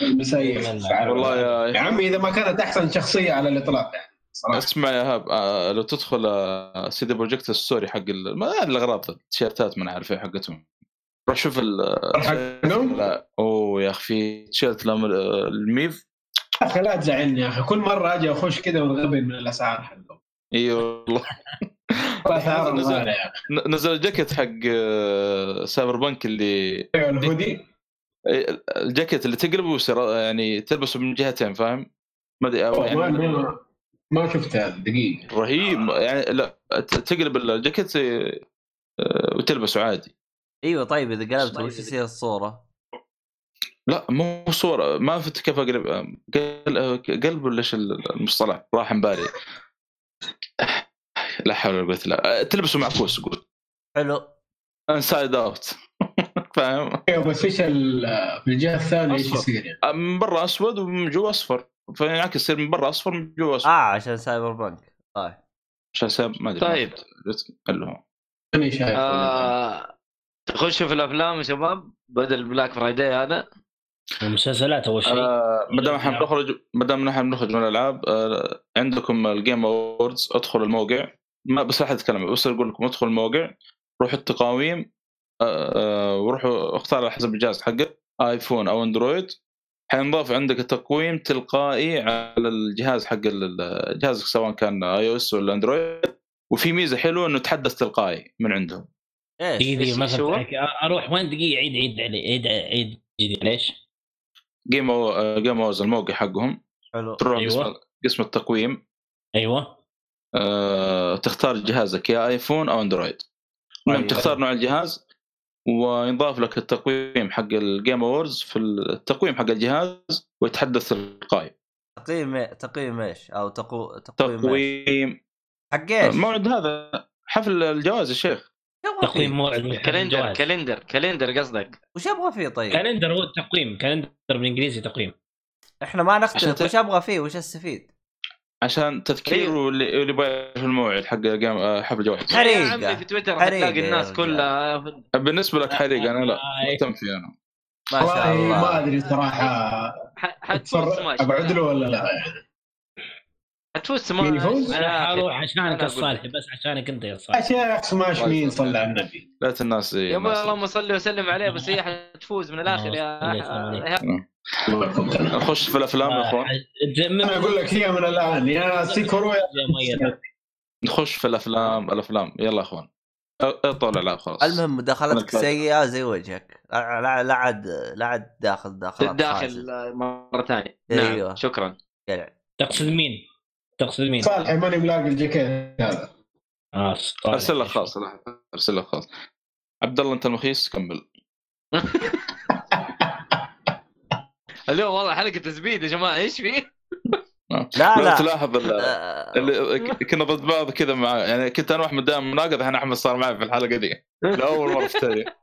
Speaker 2: والله
Speaker 7: يا
Speaker 2: يا
Speaker 7: عمي إذا ما كانت أحسن شخصية على الإطلاق يعني صراحة.
Speaker 2: اسمع يا إيهاب آه لو تدخل آه CD Projekt ال store حق ال- ما الأغراض التيشيرتات ما عارف إيه حقتهم. روح شوف ال؟ لا. أوه يا أخي في تيشيرت ال Meve.
Speaker 7: يا أخي لا تزعلني يا أخي. كل مرة أجي أخش كذا ونغبن من الأسعار حقهم.
Speaker 2: إي والله. نزل- نزل الجاكيت حق آه، Cyberpunk اللي
Speaker 7: أيوة، الهودي.
Speaker 2: الجاكيت اللي تقلبه يصير يعني تلبسه من جهتين فاهم؟ ما
Speaker 7: أدري
Speaker 2: يعني
Speaker 7: ما ما شفتها دقيقه
Speaker 2: رهيب يعني لا تقلب الجاكيت آه، وتلبسه عادي.
Speaker 5: أيوه طيب إذا قلبت وش يصير الصورة؟
Speaker 2: لا مو صورة ما فهمت كيف أقلب قل- قلب ولا إيش المصطلح؟ راح عن بالي لا حول ولا قوة إلا تلبسه معكوس قول.
Speaker 5: حلو.
Speaker 2: inside out فاهم؟
Speaker 7: أيوه بس إيش ال- في الجهة الثانية
Speaker 2: إيش.
Speaker 7: يصير يعني؟
Speaker 2: من برا أسود ومن جوا أصفر. فينعكس يصير من برا أصفر من جوا أصفر.
Speaker 5: آه عشان Cyberpunk طيب.
Speaker 2: عشان سبب ما أدري.
Speaker 1: طيب.
Speaker 2: اللي
Speaker 7: ماني شايف
Speaker 1: آه... تخشوا في الأفلام يا شباب بدل Black Friday هذا.
Speaker 4: المسلسلات أول شيء.
Speaker 2: آه، ما دام إحنا بنخرج ما دام نحن بنخرج من الألعاب آه، عندكم ال Game Awards ادخل الموقع. ما بس راح أتكلم بس أقول لكم ادخل الموقع روحوا التقاويم آه، آه، وروحوا اختار على حسب الجهاز حقك iPhone أو Android حينضاف عندك التقويم تلقائي على الجهاز حق ال- جهازك سواء كان iOS ولا Android وفي ميزة حلوة إنه تحدث تلقائي من عندهم
Speaker 1: إيش؟ هو؟
Speaker 4: مثلا أروح وين دقيقة عيد عيد علي عيد عيد عيد ليش؟
Speaker 2: Game أو... Game Awards الموقع حقهم
Speaker 5: حلو
Speaker 2: تروح
Speaker 4: أيوة.
Speaker 2: قسم قسم التقويم
Speaker 4: أيوه
Speaker 2: آه، تختار جهازك يا iPhone أو Android المهم
Speaker 5: أيوة.
Speaker 2: تختار نوع الجهاز وينضاف لك التقويم حق ال Game Awards في التقويم حق الجهاز ويتحدث تلقائي
Speaker 5: تقييم تقييم إيش؟ أو تقو... تقويم؟
Speaker 2: تقويم
Speaker 5: حق إيش؟
Speaker 2: موعد هذا حفل الجوائز يا شيخ
Speaker 4: تقويم؟ موعد calendar.
Speaker 1: calendar calendar قصدك
Speaker 5: وش يبغى فيه طيب؟
Speaker 4: calendar هو التقويم calendar بالإنجليزي تقويم
Speaker 5: إحنا ما نختلف وش أبغى فيه؟ وش أستفيد؟
Speaker 2: عشان تذكير. واللي اللي يبغى يعرف الموعد حق جام- حفل الجوائز
Speaker 5: حريقة.
Speaker 1: يا عمي في تويتر
Speaker 5: حريقة
Speaker 1: حتلاقي الناس
Speaker 5: يا.
Speaker 1: كلها.
Speaker 2: بالنسبة لك حريق أنا لا مهتم فيه أنا.
Speaker 5: ما شاء
Speaker 7: والله ما
Speaker 5: الله.
Speaker 7: أدري
Speaker 1: صراحة. حتفوز سماش.
Speaker 7: له ولا لا؟ يعني
Speaker 1: حتفوز؟ سماش.
Speaker 4: أنا حروح
Speaker 1: أنا
Speaker 4: عشانك الصالح
Speaker 1: لك.
Speaker 4: بس عشانك أنت يا صالح.
Speaker 7: أشياء سماش مين صلى على النبي؟
Speaker 2: لا الناس
Speaker 1: يا أبوي
Speaker 2: الناس-
Speaker 1: اللهم صل وسلم عليه بس هي حتفوز من الآخر يا
Speaker 2: نخش في الأفلام يا أخوان.
Speaker 7: أنا أقول لك هي من الآن. يا سيكورو
Speaker 2: نخش في الأفلام الأفلام. يلا يا أخوان. اطلع الالعاب خلاص.
Speaker 5: المهم مداخلتك. سيئة زي وجهك. لا لا عاد لا عاد داخل
Speaker 1: تتداخل
Speaker 5: خايسة.
Speaker 1: مرة ثانية.
Speaker 5: أيوة.
Speaker 1: نعم شكرا.
Speaker 5: قلع
Speaker 4: تقصد مين؟ تقصد مين؟
Speaker 7: صالح ماني ملاقي الجاكيت هذا
Speaker 4: صالح.
Speaker 2: أرسل لك خاص أرسل لك خاص عبد الله أنت المخيس؟ كمل.
Speaker 1: اليوم والله حلقة تزبيد يا جماعة إيش في؟
Speaker 5: لا لا
Speaker 2: تلاحظ
Speaker 5: آه،
Speaker 2: اللي كنا ضد بعض كذا مع يعني كنت أنا وأحمد دائما مناقض الحين أحمد صار معي في الحلقة دي. لاول مرة في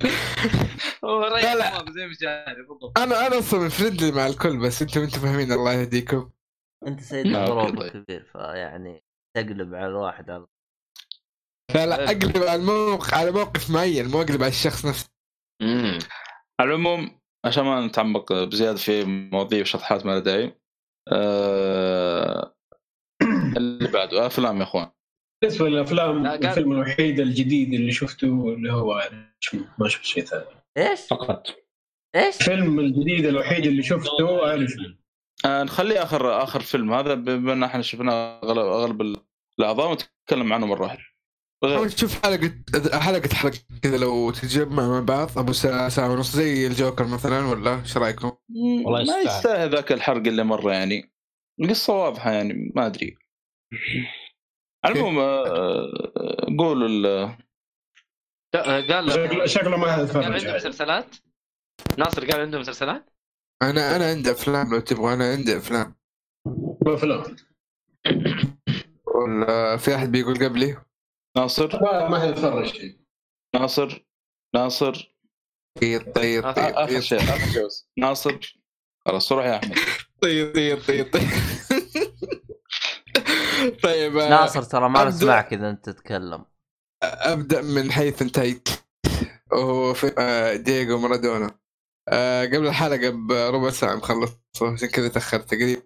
Speaker 3: لا، لا. أنا أنا أصلا فريندلي مع الكل بس أنتم أنتم فاهمين الله يهديكم.
Speaker 5: أنت سيد الضروب
Speaker 2: طيب.
Speaker 5: كبير فيعني تقلب على الواحد على
Speaker 3: لا لا أقلب على الموقف على موقف معين مو أقلب على الشخص نفسه.
Speaker 1: امم
Speaker 2: على العموم عشان ما نتعمق بزيادة في مواضيع وشطحات ما لها داعي آه، اللي بعده أفلام يا إخوان.
Speaker 7: بالنسبة للأفلام
Speaker 1: لا،
Speaker 7: الفيلم الوحيد الجديد اللي شفته اللي هو ما شفت شيء ثاني.
Speaker 5: إيش؟
Speaker 4: فقط.
Speaker 5: إيش؟
Speaker 7: الفيلم الجديد الوحيد اللي شفته الف
Speaker 2: آه، نخليه اخر آخر فيلم. هذا بما إن إحنا شفنا اغلب أغلب الأعضاء ونتكلم عنه مرة واحدة
Speaker 3: حاول تشوف حلقة حلقة حلقة كذا لو تتجمع مع بعض أبو ساعة ساعة ونص زي الجوكر مثلا ولا إيش رأيكم؟
Speaker 4: والله
Speaker 2: ما
Speaker 4: يستاهل.
Speaker 2: ذاك الحرق اللي مرة يعني القصة واضحة يعني ما أدري على العموم آه، قولوا ال-
Speaker 1: قال
Speaker 7: شكله ما
Speaker 1: قال عنده. مسلسلات ناصر قال عنده مسلسلات
Speaker 3: أنا أنا عندي أفلام لو تبغى أنا عندي أفلام
Speaker 7: أفلام
Speaker 3: ولا في أحد بيقول قبلي؟
Speaker 2: ناصر؟
Speaker 7: ما ما حيتفرج شيء
Speaker 2: ناصر؟ ناصر؟
Speaker 3: طيب طيب
Speaker 1: آخر
Speaker 3: طيب
Speaker 2: شيء آخر شيء بس. ناصر؟ خلاص روح يا أحمد.
Speaker 3: طيب طيب طيب طيب. طيب آه،
Speaker 5: ناصر ترى ما. نسمعك إذا أنت تتكلم.
Speaker 3: أبدأ من حيث انتهيت. وهو في آه، دييغو مارادونا. آه، قبل الحلقة بربع ساعة مخلص عشان كذا تأخرت. تقريبا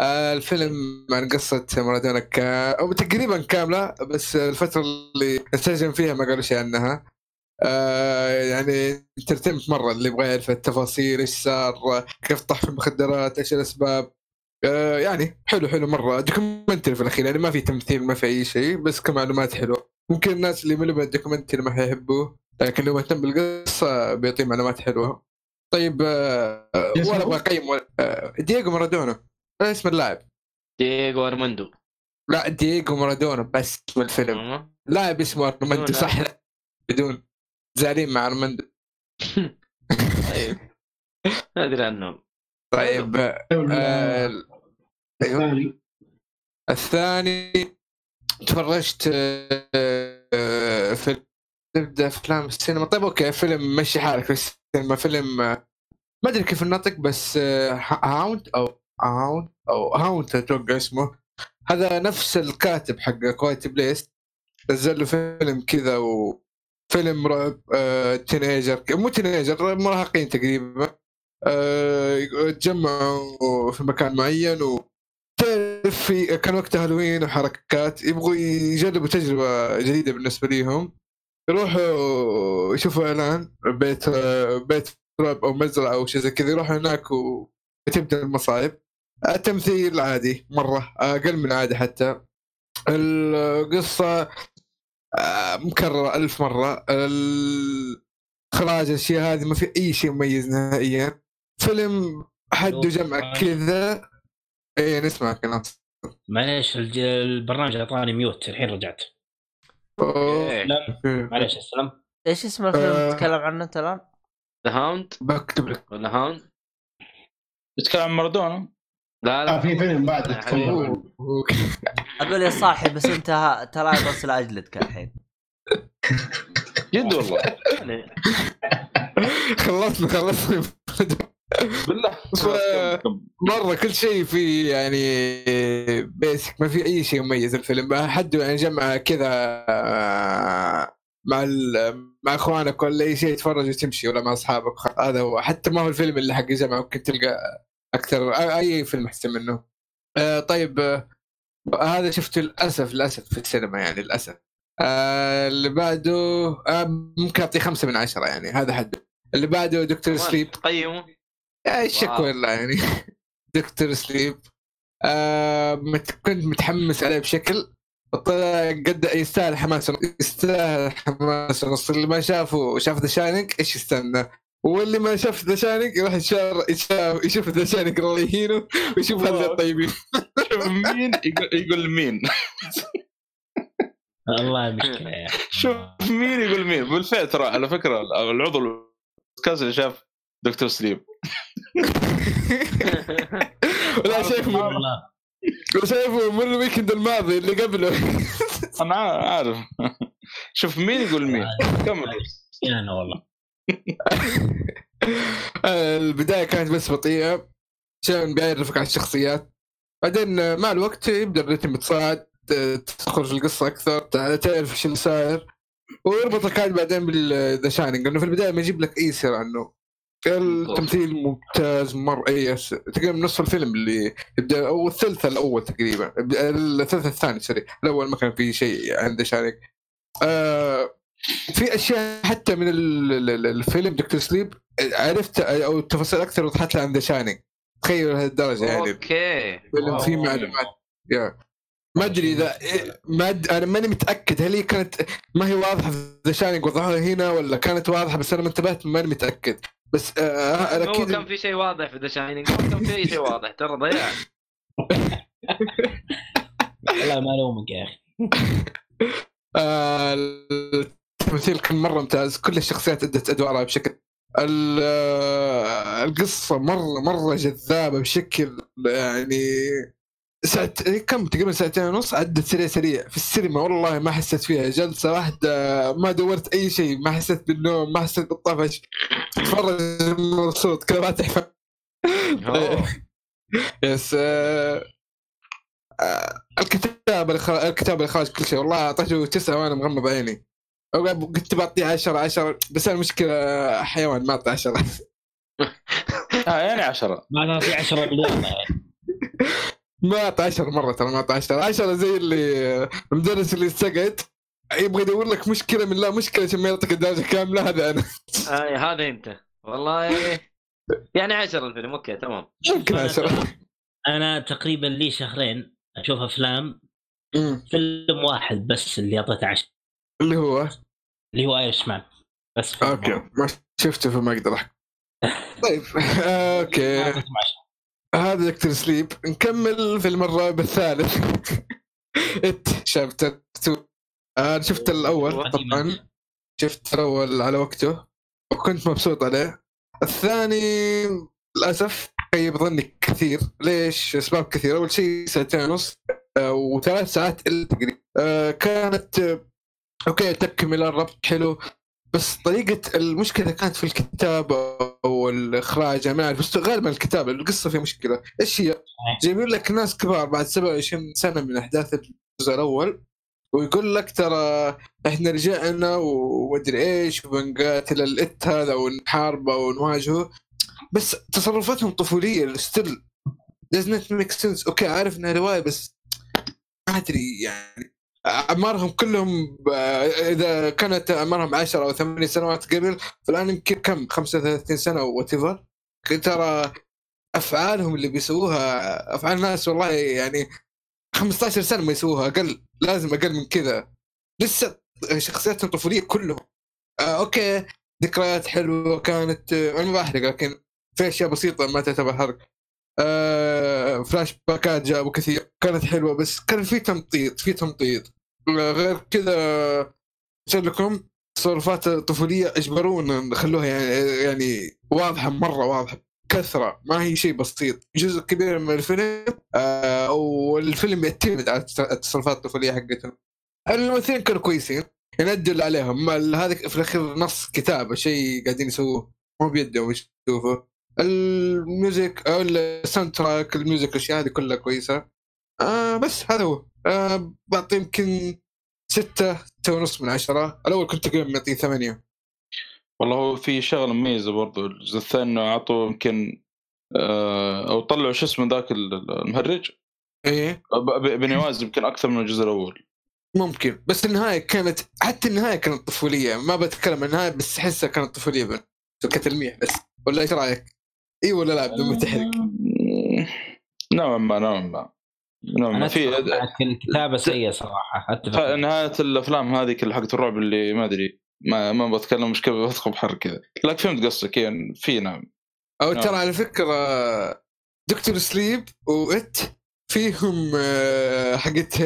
Speaker 3: الفيلم عن قصة مارادونا كا... أو تقريبا كاملة بس الفترة اللي استجم فيها ما قالوا شيء عنها. آه يعني entertainment مرة اللي يبغى يعرف التفاصيل إيش صار كيف طاح في المخدرات إيش الأسباب. آه يعني حلو حلو مرة. documentary في الأخير يعني ما في تمثيل ما في أي شيء بس كمعلومات حلوة. ممكن الناس اللي ملوا بال documentary ما حيحبوه لكن لو مهتم بالقصة بيعطي معلومات حلوة. طيب آه؟ ولا أبغى أقيم ولا- آه دييغو مارادونا. اسم اللاعب.
Speaker 1: دييغو أرمندو.
Speaker 3: لا دييغو مارادونا بس اسم الفيلم. لاعب اسمه أرمندو
Speaker 1: بدون
Speaker 3: صح؟ لا بدون. زعلين مع أرمندو.
Speaker 1: طيب. ما أدري عنهم
Speaker 3: طيب آه أيوه.
Speaker 7: الثاني.
Speaker 3: الثاني تفرجت آه، فيلم تبدأ أفلام السينما. طيب أوكي فيلم مشي حالك في السينما. فيلم آه، ما أدري كيف النطق بس آه، Haunt أو Haunt أو Haunt أتوقع اسمه. هذا نفس الكاتب حق Quiet Place نزل له فيلم كذا وفيلم رعب آه، teenager مو teenager مراهقين تقريبا. آه، تجمعوا في مكان معين و تعرف في كان وقت هالوين وحركات يبغوا يجربوا تجربة جديدة بالنسبة ليهم. يروحوا يشوفوا إعلان بيت بيت رعب أو مزرعة أو شيء زي كذا يروحوا هناك وتبدا المصايب التمثيل عادي مرة أقل من العادي حتى. القصة آه، مكررة ألف مرة. الإخراج الأشياء هذه ما في أي شيء مميز نهائيا. فيلم حد جمع كذا. اي نسمعك ناصر
Speaker 4: معليش الج- البرنامج أعطاني ميوت الحين رجعت.
Speaker 1: إيه.
Speaker 4: معليش السلام.
Speaker 5: إيش اسم الفيلم؟
Speaker 3: آه.
Speaker 5: اللي تتكلم عنه أنت الآن؟
Speaker 1: The Haunt
Speaker 3: بكتب لك.
Speaker 1: ولا Haunt
Speaker 2: يتكلم عن مارادونا؟
Speaker 1: لا
Speaker 7: آه
Speaker 1: لا
Speaker 7: في فيلم بعد.
Speaker 5: أقول يا صاحي بس أنت ترى بس لاجلدك الحين.
Speaker 2: جد والله.
Speaker 1: يعني
Speaker 3: خلصنا خلصنا.
Speaker 2: بالله.
Speaker 3: ف- مرة كل شيء في يعني بيسك ما في أي شيء مميز الفيلم. حد يعني جمع كذا مع ال- مع إخوانك ولا أي شيء تتفرج وتمشي ولا مع أصحابك. هذا هو. حتى ما هو الفيلم اللي حق جمع ممكن تلقى أكثر أي فيلم أحسن منه؟ آه، طيب آه، هذا شفته للأسف للأسف في السينما يعني للأسف. آه، اللي بعده آه، ممكن أعطيه خمسة من عشرة يعني هذا حد. اللي بعده دكتور سليب.
Speaker 1: تقيمه
Speaker 3: يا الشكوى
Speaker 1: واو.
Speaker 3: لله يعني. Doctor Sleep. آه مت- كنت متحمس عليه بشكل طلع قد يستاهل حماس يستاهل حماس ونص اللي ما شافه شاف The Shining إيش يستنى؟ واللي ما شاف The Shining يروح يشوف The Shining الله يهينه ويشوف هذول الطيبين
Speaker 2: مين؟ يقول, يقول مين؟
Speaker 4: والله مشكله يا
Speaker 2: شوف مين يقول مين؟ بالفعل ترى على فكرة العضو البودكاست اللي شاف دكتور سليب
Speaker 3: ولا شايفه من
Speaker 4: والله.
Speaker 3: شايفه من الويكند الماضي اللي قبله.
Speaker 2: أنا عارف. شوف مين يقول مين. كمل.
Speaker 4: أنا والله؟
Speaker 3: البداية كانت بس بطيئة عشان بيعرفك على الشخصيات. بعدين مع الوقت يبدأ الريتم يتصاعد في القصة أكثر تعرف إيش اللي صاير. ويربطك عاد بعدين بال The Shining إنه في البداية ما يجيب لك أي سيرة عنه. التمثيل ممتاز مرة اي تقريبا نصف الفيلم اللي يبدأ أو الثلث الأول تقريبا الثلث الثاني sorry الأول ما كان في شيء عند شارك آه في أشياء حتى من ال- ال- ال- الفيلم Doctor Sleep عرفت أو التفاصيل أكثر وضحت لها عند Shining تخيل لهالدرجه يعني.
Speaker 1: أوكي.
Speaker 3: الفيلم فيه معلومات. يا. ما أدري إذا ما أد... أنا ماني متأكد هل هي كانت ما هي واضحة في The Shining وضعوها هنا ولا كانت واضحة بس أنا ما انتبهت ماني متأكد. بس آه أنا
Speaker 1: هو
Speaker 3: أكيد
Speaker 1: كان في شيء واضح في The Shining كان في شيء واضح ترى ضياع.
Speaker 4: والله ما ألومك يا أخي.
Speaker 3: آه التمثيل كان مرة ممتاز كل الشخصيات أدت أدوارها بشكل ال- القصة مره مرة جذابة بشكل يعني ساعت كم تقريبا ساعتين ونص عدت سريع سريع في السينما والله ما حسيت فيها جلسة واحدة ما دورت أي شيء ما حسيت بالنوم ما حسيت بالطفش تتفرج مبسوط كذا فم.
Speaker 1: أوه.
Speaker 3: يس آه، آه، الكتاب الكتاب الاخراج كل شيء والله اعطيته تسعة وأنا مغمض عيني قلت بعطيه 10 10 بس المشكلة حيوان ما أعطي 10
Speaker 2: آه يعني عشرة.
Speaker 4: معناها في 10 مليون يعني
Speaker 3: ما اعطى 10 مرة ترى ما اعطى 10 10 زي اللي المدرس اللي سقط يبغى يدور لك مشكلة من لا مشكلة عشان ما يعطيك الدرجة كاملة هذا أنا.
Speaker 1: آه هذا أنت. والله يعني عشرة الفيلم okay تمام.
Speaker 3: يمكن 10
Speaker 4: أنا تقريبا لي شهرين أشوف
Speaker 3: أفلام.
Speaker 4: فيلم واحد بس اللي أعطيته 10
Speaker 3: اللي هو؟
Speaker 4: اللي هو Irishman بس okay.
Speaker 3: ما شفته فما أقدر أحكم. طيب okay.
Speaker 4: أعطيته 10
Speaker 3: هذا Doctor Sleep. نكمل في الرابع الثالث. It Chapter 2 أنا شفت الأول طبعا. شفت الأول على وقته. وكنت مبسوط عليه. الثاني للأسف خيب ظني كثير. ليش؟ أسباب كثيرة. أول شيء ساعتين ونص. آه، وثلاث ساعات إلا تقريبا. آه، كانت آه، okay تكمله الربط حلو. بس طريقة المشكلة كانت في الكتابة أو الإخراج أنا ما أعرف بس غالبا الكتابة القصة فيها مشكلة. إيش هي؟ جايبين لك ناس كبار بعد 27 سنة من أحداث الجزء الأول ويقول لك ترى إحنا رجعنا ومدري إيش وبنقاتل ال It هذا ونحاربه ونواجهه. بس تصرفاتهم طفولية still doesn't make sense. okay عارف إنها رواية بس ما أدري يعني. أعمارهم كلهم ب- إذا كانت أعمارهم 10 أو 8 سنوات قبل فالآن يمكن كم؟ 35 سنة whatever ترى أفعالهم اللي بيسووها أفعال ناس والله يعني 15 سنة ما يسووها أقل لازم أقل من كذا. لسه شخصياتهم طفولية كلهم. آه okay ذكريات حلوة كانت آه، أنا ما بحرق لكن في أشياء بسيطة ما تعتبر حرق. آه فلاش باكات جابوا كثير. كانت حلوة بس كان في تمطيط في تمطيط. آه، غير كذا أقول لكم تصرفات طفولية إجبرونا نخلوها يعني يعني واضحة مرة واضحة. كثرة ما هي شيء بسيط. جزء كبير من الفيلم آه والفيلم يعتمد على التصرفات الطفولية حقتهم. الممثلين كانوا كويسين يندل اللي عليهم. هذا في الأخير نص كتابة شيء قاعدين يسووه. مو بيدهم يشوفوا ال music أو ال soundtrack ال music الأشياء هذه كلها كويسة. آه بس هذا هو. آه بعطيه يمكن ستة ستة ونص من عشرة. الأول كنت تقريبا معطيه ثمانية.
Speaker 2: والله هو في شغله مميزة برضو الجزء الثاني إنه اعطوا يمكن آه، أو طلعوا شو اسمه ذاك ال- المهرج؟
Speaker 3: إيه.
Speaker 2: ب- ب- Pennywise يمكن أكثر من الجزء الأول.
Speaker 3: ممكن. بس النهاية كانت حتى النهاية كانت طفولية. ما بتكلم عن النهاية بس أحسها كانت طفولية بس كتلميح بس. ولا إيش رأيك؟ اي ولا لا؟ بدون ما تحرق
Speaker 2: مم، نوعا ما نوعا ما. نوعا ما. في
Speaker 4: الكتابة سيئة صراحة أتفق
Speaker 2: نهاية الأفلام هذه كل حقت الرعب اللي ما أدري ما ما بتكلم مش كذا بدخل بحر كذا. لكن فهمت قصدك يعني في نعم.
Speaker 3: أو
Speaker 2: نعم.
Speaker 3: ترى على فكرة دكتور سليب وإت فيهم آه، حقت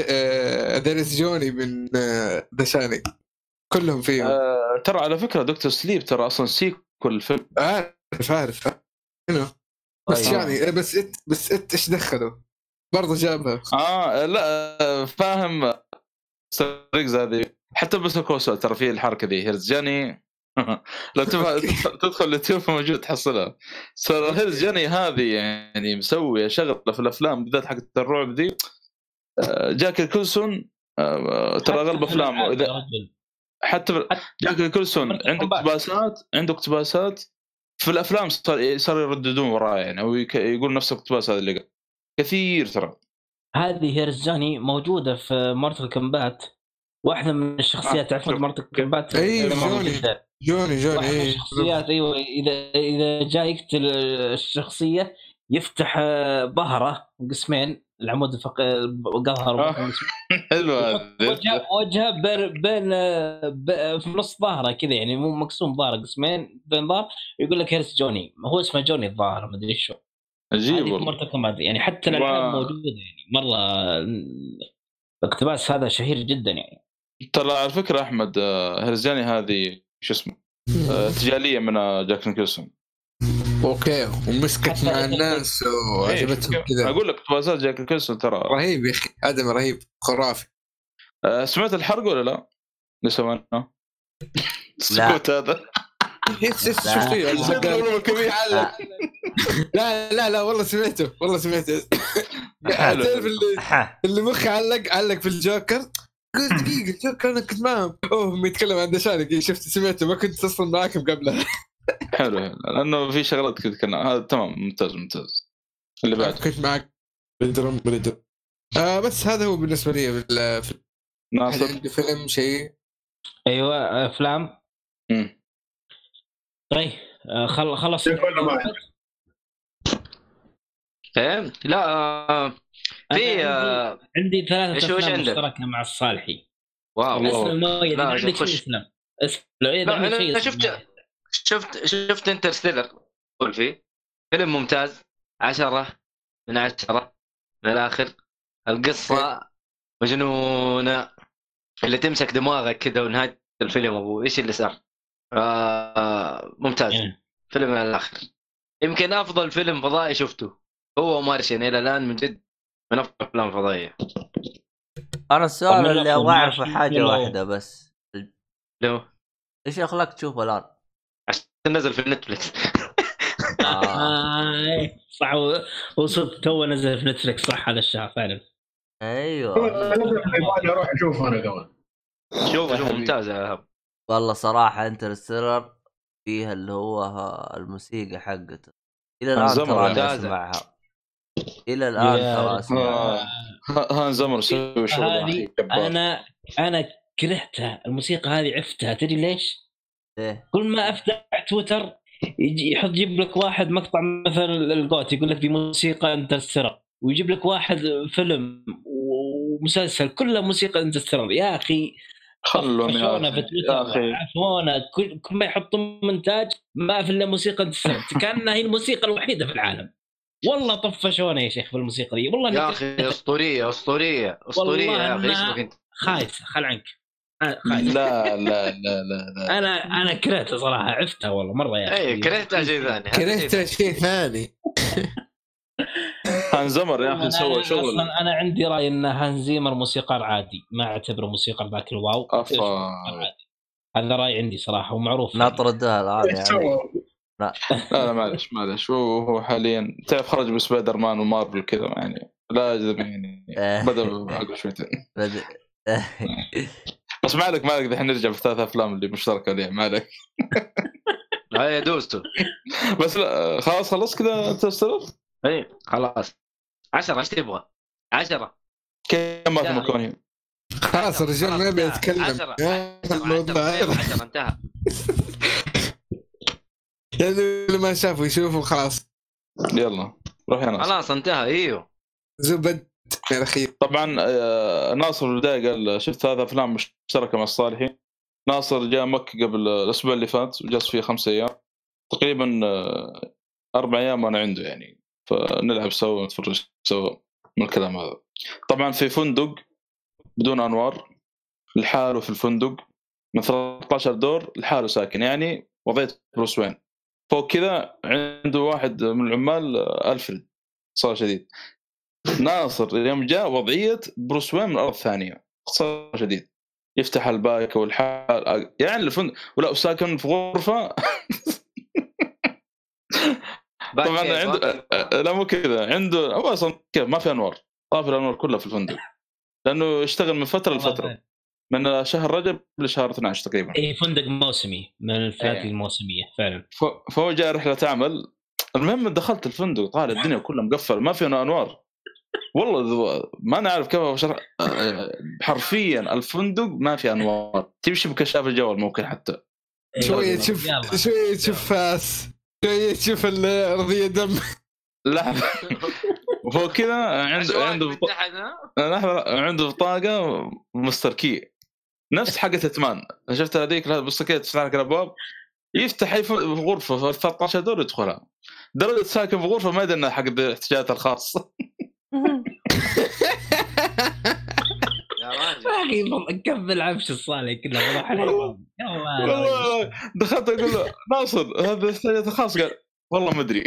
Speaker 3: ذيريس جوني من ذا شاني كلهم فيهم.
Speaker 2: آه ترى على فكرة دكتور سليب ترى أصلا سيكول فيلم.
Speaker 3: عارف عارف. هنا بس
Speaker 5: طيب.
Speaker 3: يعني بس إت بس إت إيش دخلوا؟ برضه جابها.
Speaker 2: آه لا فاهم ستريكس هذه حتى بس كوسو ترى في الحركة ذي هيرزجاني لو تبغى تدخل اليوتيوب موجود تحصلها. ترى هيرزجاني هذه يعني مسوية شغلة في الأفلام بالذات حقت الرعب ذي. آه، جاك نيكلسون آه، ترى أغلب أفلامه إذا حتى جاك
Speaker 4: نيكلسون
Speaker 2: عنده. اقتباسات عنده اقتباسات في الأفلام صار صار يرددون وراه يعني أو يقول نفس الاقتباس هذا اللي قال كثير ترى
Speaker 4: هذه Here's Johnny موجودة في Mortal Kombat واحدة من الشخصيات
Speaker 2: آه،
Speaker 4: تعرف
Speaker 2: شوف.
Speaker 4: Mortal Kombat
Speaker 3: أي،
Speaker 4: لما
Speaker 3: جوني. جوني جوني إيه.
Speaker 4: الشخصيات أيوه اذا إذا جاء يقتل الشخصية يفتح ظهره قسمين العمود الفق القهر.
Speaker 2: آه. حلو
Speaker 4: وجهه وجهه بين آه، في نص ظهره كذا يعني مو مقسوم ظهره قسمين. بين ظهر يقول لك هيرس جوني. هو اسمه جوني الظاهر ما أدري شو.
Speaker 2: عجيب والله.
Speaker 4: يعني حتى الالعاب موجودة يعني مرة الاقتباس هذا شهير جدا يعني.
Speaker 2: ترى على فكرة أحمد آه، هرزاني هذه شو اسمه آه، تجاليه من آه، جاك نيكلسون
Speaker 3: okay ومسكت مع الناس
Speaker 2: إيه،
Speaker 3: وعجبتهم كذا.
Speaker 2: أقول لك اقتباسات جاك نيكلسون ترى.
Speaker 3: رهيب يا أخي آدم رهيب خرافي.
Speaker 2: آه، سمعت الحرق ولا لا؟ اللي سويناه السكوت هذا.
Speaker 3: إيش
Speaker 5: لا. لا.
Speaker 3: لا والله سمعته والله سمعته. تعرف اللي اللي مخي علق علق في الجوكر. قلت دقيقة الجوكر أنا كنت معهم أوه يتكلم عن دشانك شفت سمعته ما كنت أصلا معاكم قبلها
Speaker 2: حلو. لأنه في شغلات كذا كنا هذا تمام ممتاز ممتاز اللي بعد
Speaker 3: كنت معك بالدرم بالدرم آه بس هذا هو بالنسبة لي بال- في
Speaker 2: ناصر
Speaker 3: فيلم شيء
Speaker 4: أيوه أفلام
Speaker 2: مم.
Speaker 4: طيب آه، خل خلص.
Speaker 1: إيه لا آه، في
Speaker 4: عندي-
Speaker 1: آه،
Speaker 4: عندي ثلاثة
Speaker 1: إيش
Speaker 4: أفلام
Speaker 1: عندك؟
Speaker 4: مشتركة مع الصالحي wow. أسلم
Speaker 1: لا،
Speaker 4: عندك. شيء اسلم اسلم
Speaker 1: لا
Speaker 4: عندك شيء أنا
Speaker 1: شفت. شفت شفت Interstellar قول فيه. فيلم ممتاز عشرة من عشرة من الآخر. القصة مجنونة. اللي تمسك دماغك كذا ونهاية الفيلم ابو إيش اللي صار؟ آه ممتاز.
Speaker 4: إيه.
Speaker 1: فيلم من الآخر. يمكن أفضل فيلم فضائي شفته هو Martian إلى الان من جد من أفضل الأفلام الفضائية.
Speaker 5: أنا السؤال اللي
Speaker 4: الأفضل؟
Speaker 5: أبغى اعرفه
Speaker 4: ماشي
Speaker 5: حاجة
Speaker 4: ولا-
Speaker 5: واحدة بس.
Speaker 1: لو؟
Speaker 5: إيش يخلك تشوفه
Speaker 1: الآن؟ نزل في نتفلكس
Speaker 5: آه.
Speaker 4: آه صح صدق تو نزل في نتفلكس صح هذا الشهر فعلا
Speaker 7: أيوه أروح أشوفه أنا كمان
Speaker 1: شوف شوف. ممتاز يا إيهاب.
Speaker 5: والله صراحة Interstellar فيها اللي هو الموسيقى حقته إلى
Speaker 2: الآن
Speaker 5: ترى أنا. أسمعها إلى
Speaker 4: الآن
Speaker 5: ترى
Speaker 2: آه.
Speaker 5: أسمعها
Speaker 2: ه- هانز زيمر سوي شغل.
Speaker 4: أنا أنا كرهتها الموسيقى هذه عفتها تدري ليش؟
Speaker 5: إيه.
Speaker 4: كل ما أفتح تويتر يجي يحط يجيب لك واحد مقطع مثلا الجوت يقول لك دي موسيقى Interstellar ويجيب لك واحد فيلم ومسلسل كله موسيقى Interstellar يا أخي
Speaker 2: خلهم يا.
Speaker 4: في تويتر.
Speaker 2: أخي.
Speaker 4: عفونا. كل كل ما يحطون مونتاج ما في إلا موسيقى Interstellar كأنها هي الموسيقى الوحيدة في العالم. والله طفشونا يا شيخ في الموسيقى دي. والله
Speaker 1: يا أخي أسطورية أسطورية
Speaker 4: أسطورية
Speaker 1: يا أخي. إيش
Speaker 4: إنها-
Speaker 1: بك أنت.
Speaker 4: خايسه خل عنك.
Speaker 2: لا لا لا لا لا
Speaker 4: أنا أنا كرهتها صراحة عفتها والله مرة يا أخي
Speaker 1: اي كرهتها شيء ثاني هذا شيء
Speaker 3: ثاني.
Speaker 2: هانز زيمر يا أخي
Speaker 4: أنا
Speaker 2: سوى شغل.
Speaker 4: أصلا أنا عندي رأي إن هانز زيمر موسيقار عادي ما أعتبره موسيقار ذاك
Speaker 2: ال
Speaker 4: wow. أفا. هذا رأي عندي صراحة ومعروف.
Speaker 5: نطردها الان يعني؟
Speaker 2: لا. لا معلش معلش. هو هو حاليا تعرف خرج بسبايدر مان ومارفل كذا يعني لازم يعني. بدأ يعقل شويتين. بس ما عليك ما عليك دحين نرجع في الثلاث أفلام اللي مشتركة عليها ما عليك
Speaker 1: هاي دوستو
Speaker 2: بس لا خلاص خلص كذا Interstellar
Speaker 1: اي خلاص. عشرة إيش تبغى؟ عشرة.
Speaker 2: كم ماثيو
Speaker 1: لا.
Speaker 2: ماكوني
Speaker 3: خلاص الرجال ما يبي
Speaker 1: انتهى.
Speaker 3: يتكلم
Speaker 1: عشرة
Speaker 3: يا
Speaker 1: عشرة
Speaker 3: الموضوع
Speaker 1: عشرة
Speaker 3: هذا.
Speaker 1: عشرة انتهى.
Speaker 3: يعني اللي ما شافوا يشوفوا خلاص.
Speaker 2: يلا روح يا ناصر
Speaker 1: خلاص انتهى. إيوه.
Speaker 3: زبد.
Speaker 2: طبعا آه، ناصر البدايه قال شفت ثلاث أفلام مشتركة مع الصالحي ناصر جاء مكة قبل الأسبوع اللي فات وجلس فيه خمس أيام. تقريبا آه، أربع أيام وأنا عنده يعني. فنلعب سوا ونتفرج سوا من الكلام هذا. طبعا في فندق بدون أنوار. لحاله في الفندق من 13 دور لحاله ساكن. يعني وضعية بروس وين. فوق كذا عنده واحد من العمال آه، ألفريد. صار شديد. ناصر يوم جاء وضعية بروس وين من الأرض الثانية صار شديد يفتح البايك والحال. يعني الفندق ولا وساكن في غرفة. طبعا عنده
Speaker 1: باكي.
Speaker 2: لا مو كذا. عنده هو أصلا كيف؟ ما في أنوار. طافي الأنوار كلها في الفندق. لأنه يشتغل من فترة لفترة. من شهر رجب لشهر 12 تقريبا.
Speaker 4: اي فندق موسمي. من الفنادق
Speaker 2: إيه.
Speaker 4: الموسمية فعلا.
Speaker 2: فهو جاء رحلة عمل. المهم دخلت الفندق طالع الدنيا كلها مقفل ما في أنوار. والله ما نعرف كيف أشرح آه، حرفيا الفندق ما في أنوار. تمشي بكشاف الجوال ممكن حتى.
Speaker 4: إيه.
Speaker 3: شوية تشوف. شوية تشوف فاس. شوية تشوف الارضيه دم.
Speaker 2: لا. وفوق كذا عنده عنده؟ لحظه عنده بطاقه مستر كي. نفس حقة اتمان شفت هذيك؟ بس كذا تفتح لك الأبواب. يفتح أي ف- غرفة في 13 دور يدخلها. درجة ساكن في غرفة ما يدري إنها حق الاحتياجات الخاصة.
Speaker 1: يا راجل.
Speaker 4: يا أخي كمل عفش الصالح كله بروح.
Speaker 2: والله. دخلت أقول له ناصر هذا الاحتياجات الخاصه قال والله ما أدري.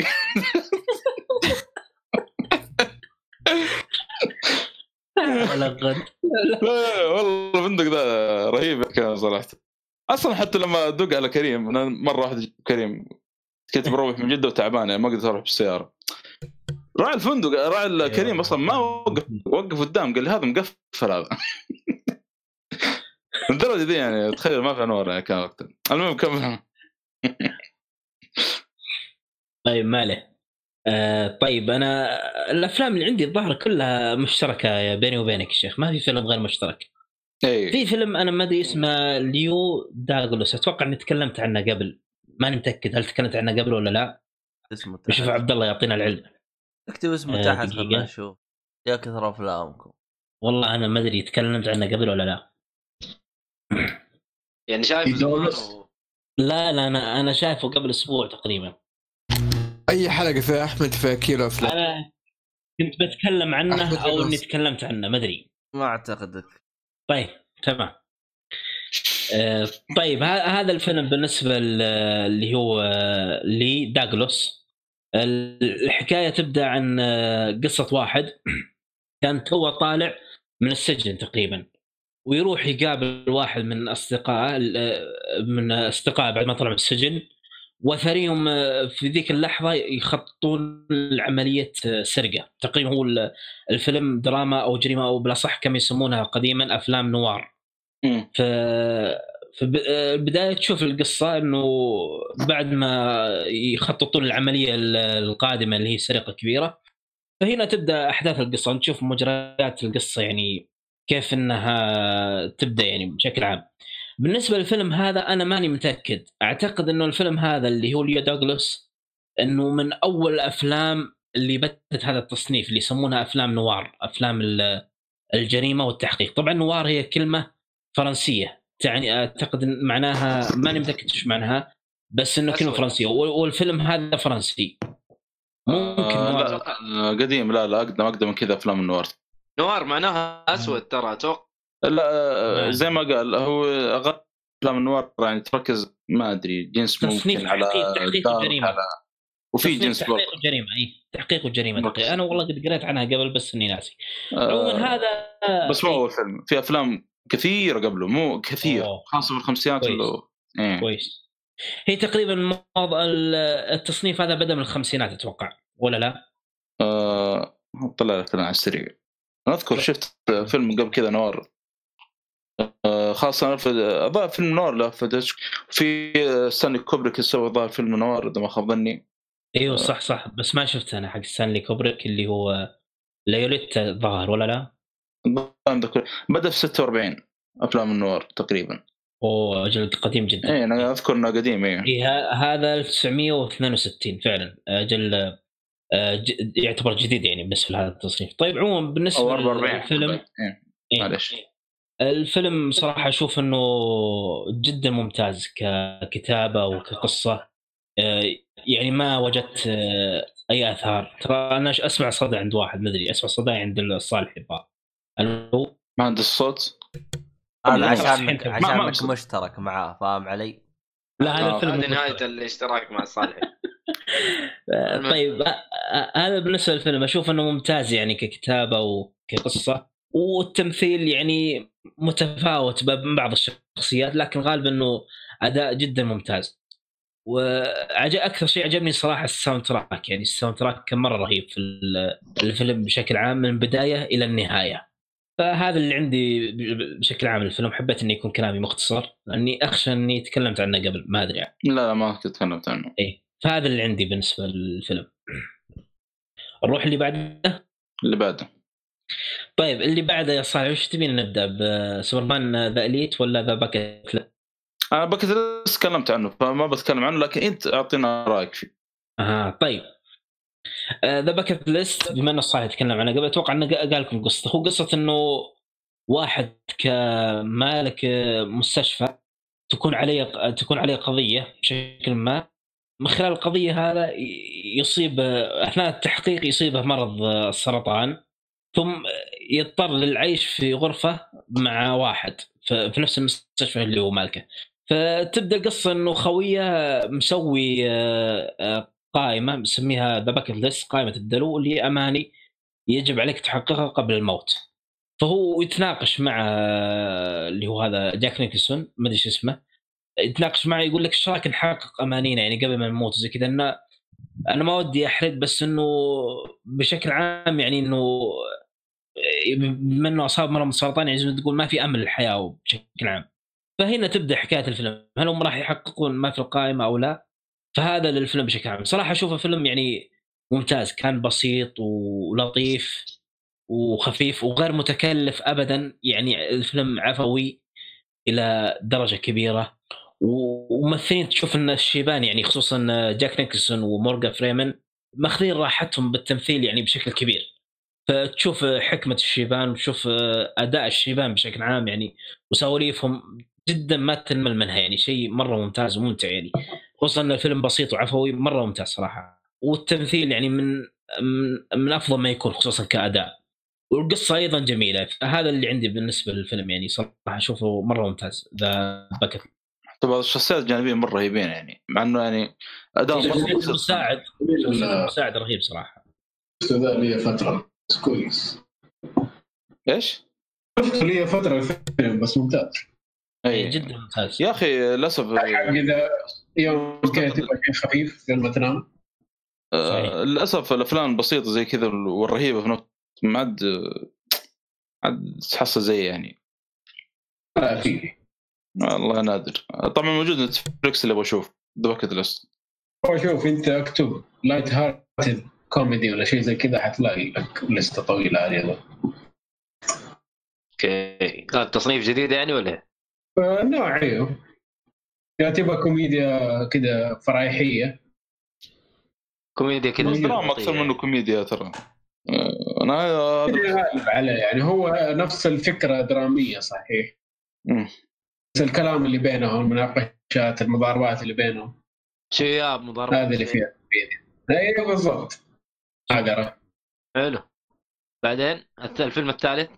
Speaker 2: والله الفندق ذا رهيب كان صراحة. أصلا حتى لما أدق على كريم أنا مرة واحدة كريم كنت بروح من جدة وتعبان يعني ما قدرت أروح بالسيارة. راعي الفندق راعي الكريم أصلا ما وقف وقف قدام قال لي هذا مقفل هذا. الدرجه دي يعني تخيل ما في انوار يعني كان وقتها. المهم كمل.
Speaker 4: طيب ما عليه. آه طيب أنا الأفلام اللي عندي الظاهر كلها مشتركة بيني وبينك يا شيخ. ما في فيلم غير مشترك.
Speaker 2: اي
Speaker 4: في فيلم أنا ما أدري اسمه ليو داغلوس أتوقع إني تكلمت عنه قبل. ماني متأكد هل تكلمت عنه قبل ولا لا.
Speaker 5: اسمه تحت
Speaker 4: عبد الله يعطينا العلم.
Speaker 5: اكتب اسمه تحت. خلنا نشوف يا كثر أفلامكم.
Speaker 4: والله أنا ما أدري تكلمت عنه قبل ولا لا.
Speaker 1: يعني شايف و-
Speaker 4: لا لا أنا أنا شايفه قبل أسبوع تقريبا.
Speaker 3: أي حلقة في أحمد في كيلو أفلام؟
Speaker 4: أنا كنت بتكلم عنه أو
Speaker 3: إني.
Speaker 4: تكلمت عنه ما أدري.
Speaker 5: ما أعتقدك.
Speaker 4: طيب تمام. آه، طيب ه- هذا الفيلم بالنسبة اللي هو آه، لي داغلوس الحكاية تبدأ عن آه، قصة واحد كان تو طالع من السجن تقريبا ويروح يقابل واحد من اصدقائه ال- من اصدقائه بعد ما طلع من السجن وثريهم آه، في ذيك اللحظة يخططون لعملية آه، سرقة تقريبا هو ال- الفيلم دراما أو جريمة أو بالاصح كما يسمونها قديما أفلام نوار. ف آه، البداية تشوف القصة إنه بعد ما يخططون العملية ال- القادمة اللي هي سرقة كبيرة فهنا تبدأ أحداث القصة. نشوف مجريات القصة يعني كيف إنها تبدأ يعني بشكل عام. بالنسبة للفيلم هذا أنا ماني متأكد، أعتقد إنه الفيلم هذا اللي هو ليو دوغلاس إنه من أول الافلام اللي بدت هذا التصنيف اللي يسمونها أفلام نوار، أفلام ال- الجريمة والتحقيق، طبعا نوار هي كلمة فرنسية. تعني أعتقد معناها ماني متأكد إيش معناها بس إنه كلمه. فرنسية. وال- والفيلم هذا فرنسي. ممكن
Speaker 2: آه. لا آه، قديم. لا لا أقدم أقدم من كذا أفلام النوار.
Speaker 1: نوار معناها أسود ترى أتوقع.
Speaker 2: لا آه،
Speaker 4: نعم.
Speaker 2: زي ما قال هو أغلب أفلام النوار يعني تركز ما أدري جنس
Speaker 4: تصنيف
Speaker 2: ممكن على
Speaker 4: تحقيق-.
Speaker 2: على وفي جنس
Speaker 4: تحقيق وجريمه إي. تحقيق. تقريبا أنا والله قد قريت عنها قبل بس إني ناسي.
Speaker 2: آه،
Speaker 4: عموما هذا
Speaker 2: بس مو أول فيلم. في أفلام كثيره قبله مو كثير
Speaker 4: أوه.
Speaker 2: خاصة في الخمسينات
Speaker 4: كويس.
Speaker 2: اللي إيه.
Speaker 4: كويس هي تقريبا التصنيف هذا بدأ من الخمسينات أتوقع ولا لا؟
Speaker 2: آه طلع لك على السريع أنا أذكر شفت فيلم قبل كذا noir آه خاصة في الظاهر فيلم noir له في في ستانلي كوبريك يسوي الظاهر فيلم noir إذا ما خاب ظني
Speaker 4: أيوه صح صح بس ما شفت أنا حق ستانلي كوبريك اللي هو Lolita الظاهر ولا لا؟
Speaker 2: بدأ في 46 أفلام ال noir تقريبا.
Speaker 4: أوه أجل قديم جدا.
Speaker 2: اي أنا أذكر إنه قديم اي
Speaker 4: إيه ه- هذا 1962 فعلا. أجل آه، يعتبر جديد يعني بالنسبة لهذا التصنيف. طيب عموما بالنسبة
Speaker 2: أو 44
Speaker 4: للفيلم
Speaker 2: إيه.
Speaker 4: إيه.
Speaker 2: معلش.
Speaker 4: الفيلم صراحة أشوف إنه جدا ممتاز ككتابة وكقصه آه، يعني ما وجدت آه، أي آثار. ترى أنا أسمع صدى عند واحد مدري أسمع صدى عند الصالح يبغى ألو؟
Speaker 2: مهندس الصوت؟
Speaker 5: هذا
Speaker 4: لا،
Speaker 5: عشانك مشترك معاه فاهم علي؟
Speaker 4: لا هذا
Speaker 2: آه،
Speaker 4: الفيلم
Speaker 1: هذه نهاية الاشتراك مع الصالح
Speaker 4: آه، طيب آه، آه، هذا بالنسبة للفيلم أشوف إنه ممتاز يعني ككتابة وكقصة والتمثيل يعني متفاوت من بعض الشخصيات لكن غالبا إنه أداء جدا ممتاز. وأكثر شيء عجبني صراحة ال soundtrack يعني ال soundtrack كان مرة رهيب في ال- الفيلم بشكل عام من البدايه إلى النهاية. فهذا اللي عندي بشكل عام الفيلم. حبيت إنه يكون كلامي مختصر لأني أخشى إني تكلمت عنه قبل ما أدري يعني.
Speaker 2: لا ما تكلمت عنه.
Speaker 4: إيه. فهذا اللي عندي بالنسبة للفيلم. نروح اللي بعده؟
Speaker 2: اللي بعده.
Speaker 4: طيب اللي بعده يا صالح وش تبين نبدأ؟ ب Superman The Elite ولا The Bucket
Speaker 2: أنا Bucket List تكلمت عنه فما بتكلم عنه لكن أنت أعطينا رأيك فيه.
Speaker 4: أها طيب. The Bucket List بما ان الصالح تكلم عنه قبل أتوقع إنه قال لكم قصته. هو قصة إنه واحد كمالك آه، مستشفى تكون عليه تكون عليه قضية بشكل ما. من خلال القضية هذا يصيب آه، أثناء التحقيق يصيبه مرض آه، السرطان. ثم يضطر للعيش في غرفة مع واحد في نفس المستشفى اللي هو مالكه. فتبدأ القصة إنه خوية مسوي قائمة مسميها The Bucket List قائمة الدلو اللي هي أماني يجب عليك تحققها قبل الموت. فهو يتناقش مع اللي هو هذا جاك نيكلسون ما أدري شو اسمه يتناقش معه يقول لك إيش رايك نحقق أمانينا يعني قبل ما نموت زي كذا. انه أنا ما ودي أحرق بس إنه بشكل عام يعني إنه بما إنه أصاب مرض السرطان يعني تقول ما في أمل للحياة بشكل عام. فهنا تبدأ حكاية الفيلم هل هم راح يحققون ما في القائمه أو لا؟ فهذا للفيلم بشكل عام. صراحة أشوفه فيلم يعني ممتاز. كان بسيط ولطيف وخفيف وغير متكلف ابدا. يعني الفيلم عفوي إلى درجة كبيرة. وممثلين تشوف إن الشيبان يعني خصوصا جاك نيكلسون ومورغان فريمن ماخذين راحتهم بالتمثيل يعني بشكل كبير. فتشوف حكمة الشيبان وتشوف أداء الشيبان بشكل عام يعني وسواليفهم جدا ما تنمل منها يعني. شيء مرة ممتاز وممتع يعني. خصوصا إن الفيلم بسيط وعفوي مرة ممتاز صراحة. والتمثيل يعني من من, من أفضل ما يكون خصوصا كأداء. والقصة أيضا جميلة. فهذا اللي عندي بالنسبة للفيلم يعني صراحة أشوفه مرة ممتاز. The Bucket
Speaker 2: طبعا الشخصيات الجانبية مرة رهيبين يعني مع إنه يعني أداء مرة بسيط.
Speaker 4: المساعد المساعد رهيب
Speaker 7: صراحة. ذا لي فترة. بس كويس.
Speaker 2: إيش؟
Speaker 7: شفته لي فترة الفيلم بس ممتاز.
Speaker 2: اي
Speaker 4: جدا ممتاز.
Speaker 2: يا أخي للأسف
Speaker 7: إذا يوم شيء خفيف قبل ما تنام.
Speaker 2: آه للأسف الأفلام البسيطه زي كذا والرهيبة في نفس ما عاد عاد تحصل زي يعني.
Speaker 7: لا في
Speaker 2: والله نادر. طبعا موجود Netflix اللي أبغى أشوف. The Bucket
Speaker 7: List شوف أنت أكتب light hearted comedy ولا شيء زي كذا حتلاقي لك لستة طويلة هذه
Speaker 1: أوكي. تصنيف جديد يعني ولا؟ إيه؟
Speaker 7: نوع أيوه يا تبغى كوميديا كذا فرايحيه
Speaker 1: كوميديا كذا
Speaker 2: بس دراما أكثر منه كوميديا ترى. آه، أنا
Speaker 7: غالب عليه يعني هو نفس الفكرة درامية صحيح.
Speaker 2: مم.
Speaker 7: بس الكلام اللي بينهم المناقشات المضاربات اللي بينهم.
Speaker 1: شياب مضاربة؟
Speaker 7: هذا اللي فيها كوميديا. أيوه بالضبط. هذا
Speaker 1: حلو. بعدين الث- الفيلم الثالث؟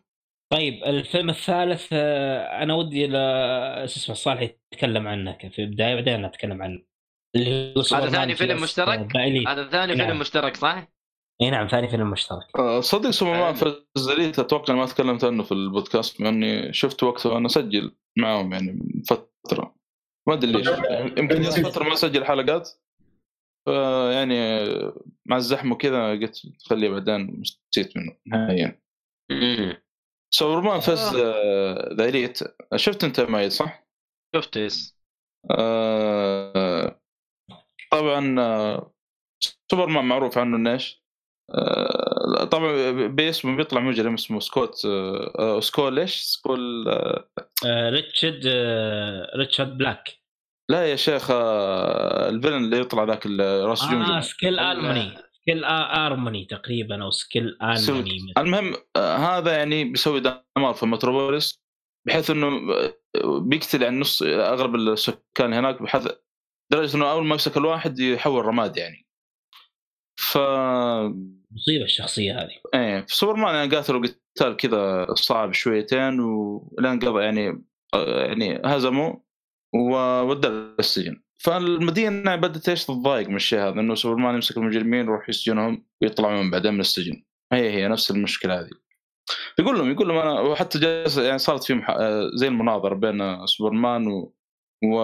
Speaker 4: طيب الفيلم الثالث آه، أنا ودي ل- شو اسمه صالح يتكلم عنه في البداية بعدين أتكلم عنه اللي هو سوبرمان
Speaker 1: ثاني فيلم
Speaker 4: في
Speaker 1: مشترك؟
Speaker 4: Elite.
Speaker 1: هذا ثاني
Speaker 4: نعم.
Speaker 1: فيلم مشترك صح؟
Speaker 4: إي نعم ثاني فيلم مشترك
Speaker 2: آه، صدق Superman vs Elite أتوقع ما تكلمت عنه في البودكاست مع إني شفت وقته وأنا أسجل معاهم يعني من فترة ما أدري ليش يمكن فترة ما أسجل حلقات ف- يعني مع الزحمة وكذا قلت خليه بعدين نسيت منه نهائيا
Speaker 1: امم
Speaker 2: Superman vs آه، The Elite شفت أنت مايد صح؟
Speaker 1: شفت yes
Speaker 2: آه، طبعا آه، سوبرمان معروف عنه إنه إيش؟ آه، طبعا باسمه بيطلع مجرم اسمه سكوت آه، آه، Skull إيش؟ Skull آه،
Speaker 4: آه ريتشارد آه ريتشارد بلاك
Speaker 2: لا يا شيخ آه، ال villain اللي يطلع ذاك ال- راس
Speaker 4: آه
Speaker 2: جمجمه
Speaker 4: سكيل ارموني سكيل ارموني تقريبا أو سكيل ارموني
Speaker 2: المهم آه، هذا يعني بيسوي دمار في متروبوليس بحيث إنه بيقتل يعني نص أغلب السكان هناك بحيث لدرجه إنه أول ما يمسك الواحد يحول رماد يعني. ف
Speaker 4: مصيبة الشخصية هذه.
Speaker 2: إيه في سوبرمان يعني قاتلوا قتال كذا صعب شويتين ولين قضى يعني آه، يعني هزموا وودى السجن فالمدينة بدأت إيش تتضايق من الشيء هذا إنه سوبرمان يمسك المجرمين ويروح يسجنهم ويطلعون بعدين من السجن. هي هي نفس المشكلة هذه. يقول لهم يقول لهم أنا وحتى جالس يعني صارت في مح... زي المناظرة بين سوبرمان و, و...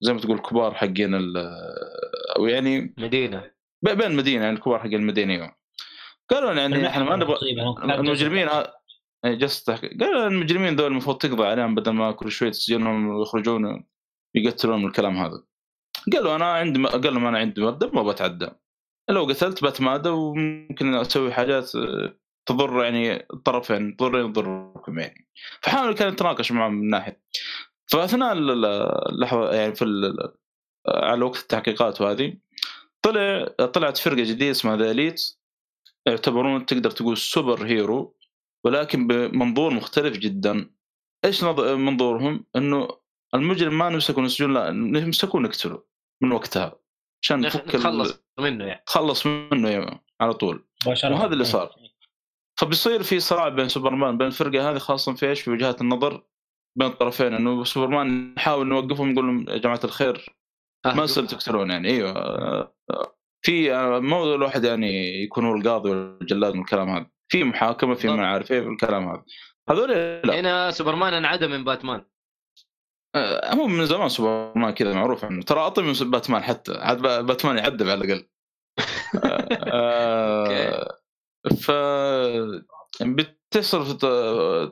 Speaker 2: زي ما تقول كبار حقين ال... أو يعني مدينة. بين المدينة يعني الكبار حق المدينة أيوة. قالوا يعني إحنا ما نبغى المجرمين إيه، جلست قالوا المجرمين ذول المفروض تقضي عليهم بدل ما كل شوية تسجنهم ويخرجون يقتلون الكلام هذا. قالوا أنا عندي قال لهم أنا عندي مبدا ما بتعدى. لو قتلت بتمادى وممكن أسوي حاجات آه، تضر يعني الطرفين تضرني تضركم يعني. فحاولوا كان يتناقش معهم من ناحية. فأثناء ال- ال- اللحظة يعني في ال- على وقت التحقيقات وهذه طلع طلعت فرقة جديدة اسمها ذا اليت يعتبرون تقدر تقول super hero ولكن بمنظور مختلف جدا. إيش نظ- منظورهم؟ إنه المجرم ما نمسكه نسجون لا نمسكه ونقتله من وقتها عشان نفك
Speaker 1: نتخلص منه يعني.
Speaker 2: تخلص منه يعني على طول. وهذا اللي صار. فبيصير في صراع بين سوبرمان بين الفرقه هذه خاصة في إيش؟ في وجهات النظر بين الطرفين. إنه سوبرمان نحاول نوقفهم نقول لهم يا جماعة الخير
Speaker 1: آه،
Speaker 2: ما يصير تقتلون يعني. أيوه. في مو الواحد يعني يكون هو القاضي والجلاد من الكلام هذا. في محاكمة في. ما عارف إيه الكلام هذا. هذول لا.
Speaker 1: هنا سوبرمان انعدم من باتمان.
Speaker 2: هو من زمان سوبرمان كذا معروف عنه. ترى أطيب من باتمان حتى. عاد با- باتمان يعذب على الأقل. آه، ف بتصير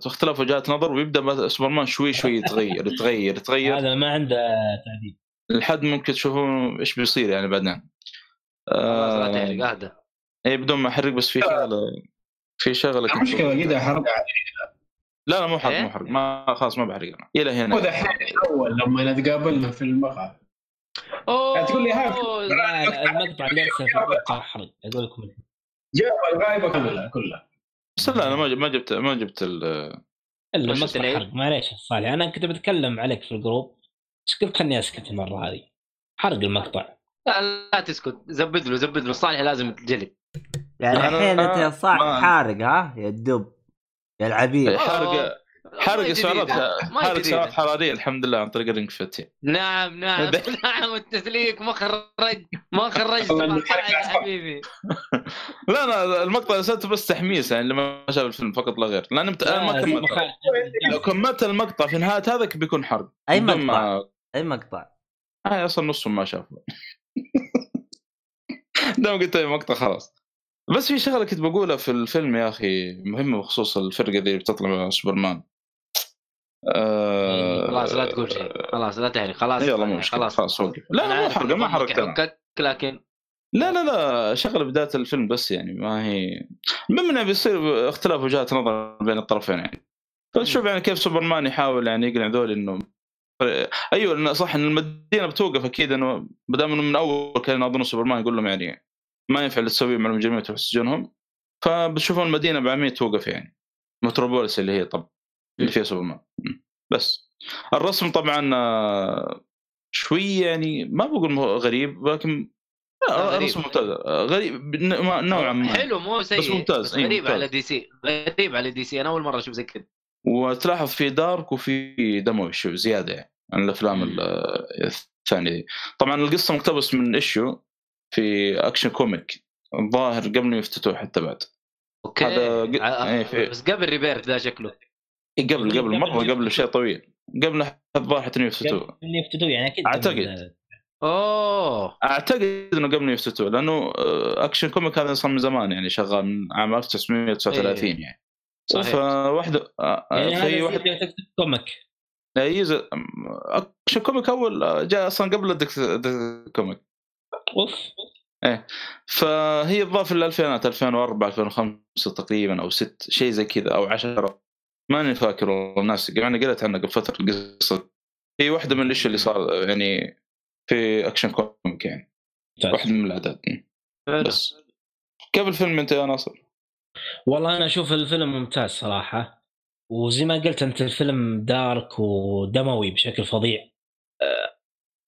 Speaker 2: اختلاف وجهات نظر ويبدأ سوبرمان شوي شوي يتغير يتغير يتغير.
Speaker 4: هذا ما عنده تعديل
Speaker 2: لحد ممكن تشوفون إيش بيصير يعني بعدين. آه،
Speaker 1: تحرق اهدى.
Speaker 2: اي بدون ما أحرق بس في شغلة في شغلة
Speaker 7: المشكلة كذا حرق
Speaker 2: لا لا مو حرق
Speaker 1: إيه؟
Speaker 2: مو حرق. ما خلاص ما بحرق أنا. إلى هنا.
Speaker 7: هو دحين الأول لما نتقابلنا في المقهى
Speaker 1: أوه
Speaker 7: تقول لي هذا.
Speaker 4: لا لا، المقطع في المقطع حرق. أقول لكم الحين.
Speaker 7: جاب الغايبه كامله كلها
Speaker 2: بس لا أنا ما ما جبت ما جبت ال
Speaker 4: المقطع؟ حرق. معليش صالح أنا كنت بتكلم عليك في الجروب. بس قلت؟ خلني أسكت المرة هذه. حرق المقطع.
Speaker 1: لا, لا تسكت. زبد له زبد له. صالح لازم تجلد.
Speaker 5: يعني الحين أنت يا
Speaker 2: ما-
Speaker 5: حارق ها؟ يا الدب. يا العبيد.
Speaker 2: حرق حرق
Speaker 1: ما هي
Speaker 2: سعرات حرق. سعرات حرارية الحمد لله عن طريق الرينج فيت
Speaker 1: نعم نعم. نعم التسليك ما خرج ما خرجت.
Speaker 7: والله
Speaker 1: ما
Speaker 7: إنه حرق
Speaker 1: يا
Speaker 7: أعصاب.
Speaker 1: حبيبي.
Speaker 2: لا أنا المقطع ارسلته بس تحميس يعني اللي ما شاف الفيلم فقط لا غير. لأن. أنا ما
Speaker 4: لا،
Speaker 2: كملت. لو كملت المقطع في نهاية هذا بيكون حرق. أي
Speaker 5: مقطع؟ أي مقطع؟
Speaker 2: هاي أصلا نصهم ما شافه. دام قلت أي مقطع خلاص. بس في شغلة كنت بقولها في الفيلم يا أخي مهمة بخصوص الفرقة ذي اللي بتطلع مع سوبرمان. آه...
Speaker 1: خلاص لا تقول شيء خلاص لا تحرق خلاص
Speaker 2: يلا مو مشكلة
Speaker 1: خلاص.
Speaker 2: خلاص لا لا مو
Speaker 1: عارف
Speaker 2: حرق
Speaker 1: إن
Speaker 2: ما حرقت
Speaker 1: لكن
Speaker 2: لا لا لا شغلة بداية الفيلم بس يعني ما هي المهم إنه بيصير اختلاف وجهات نظر بين الطرفين يعني. فشوف يعني كيف سوبرمان يحاول يعني يقنع ذول إنه أيوه صح إن المدينة بتوقف أكيد إنه ما دام انه من أول كان اظن سوبرمان يقول لهم يعني ما ينفع اللي تسويه مع المجرمين تروح تسجنهم فبتشوفون المدينة بعمية توقف يعني. متروبوليس اللي هي طب اللي فيها سوبرمان. بس. الرسم طبعا آه، شوي يعني ما بقول غريب ولكن
Speaker 1: لا، غريب.
Speaker 2: الرسم ممتاز. آه، غريب نوعا ما.
Speaker 1: حلو مو سيء.
Speaker 2: بس ممتاز،
Speaker 1: بس
Speaker 2: إيه،
Speaker 1: غريب
Speaker 2: ممتاز.
Speaker 1: على DC. غريب على DC. أنا أول مرة أشوف زي كذا
Speaker 2: وتلاحظ في dark وفي دموي شو زيادة يعني عن الأفلام ال- الثانية دي. طبعا القصة مقتبس من issue في Action Comic الظاهر قبل New Fifty Two حتى بعد.
Speaker 1: أوكي.
Speaker 2: هذا ق- إيه، في-
Speaker 1: بس قبل Rebirth ذا شكله.
Speaker 2: إيه، قبل قبل مرة قبل شيء طويل. قبل الظاهر حتى إنه Fifty Two
Speaker 4: اللي يفتدوا يعني أكيد
Speaker 2: أعتقد.
Speaker 1: أوه.
Speaker 2: أعتقد إنه قبل ما يفتتوا لأنه آه، اكشن كوميك هذا صار من زمان يعني شغال من عام 1939
Speaker 1: إيه.
Speaker 2: يعني.
Speaker 1: صحيح.
Speaker 2: فواحدة آه، آه،
Speaker 4: يعني
Speaker 2: في واحد
Speaker 4: كوميك
Speaker 2: يز- اكشن كوميك أول جاء أصلا قبل الدك الدك- كوميك
Speaker 4: أوف.
Speaker 2: فهي تضاف للالفينات 2004 2005 تقريبا أو 6 شيء زي كذا أو 10 ماني فاكر والله الناس يعني قريت عنها قبل فترة القصة هي واحدة من الأشياء اللي صار يعني في Action Comic يعني. واحدة من
Speaker 1: الأعداد.
Speaker 2: بس. كيف الفيلم أنت يا ناصر؟
Speaker 4: والله أنا أشوف الفيلم ممتاز صراحة. وزي ما قلت أنت الفيلم dark ودموي بشكل فظيع. آه،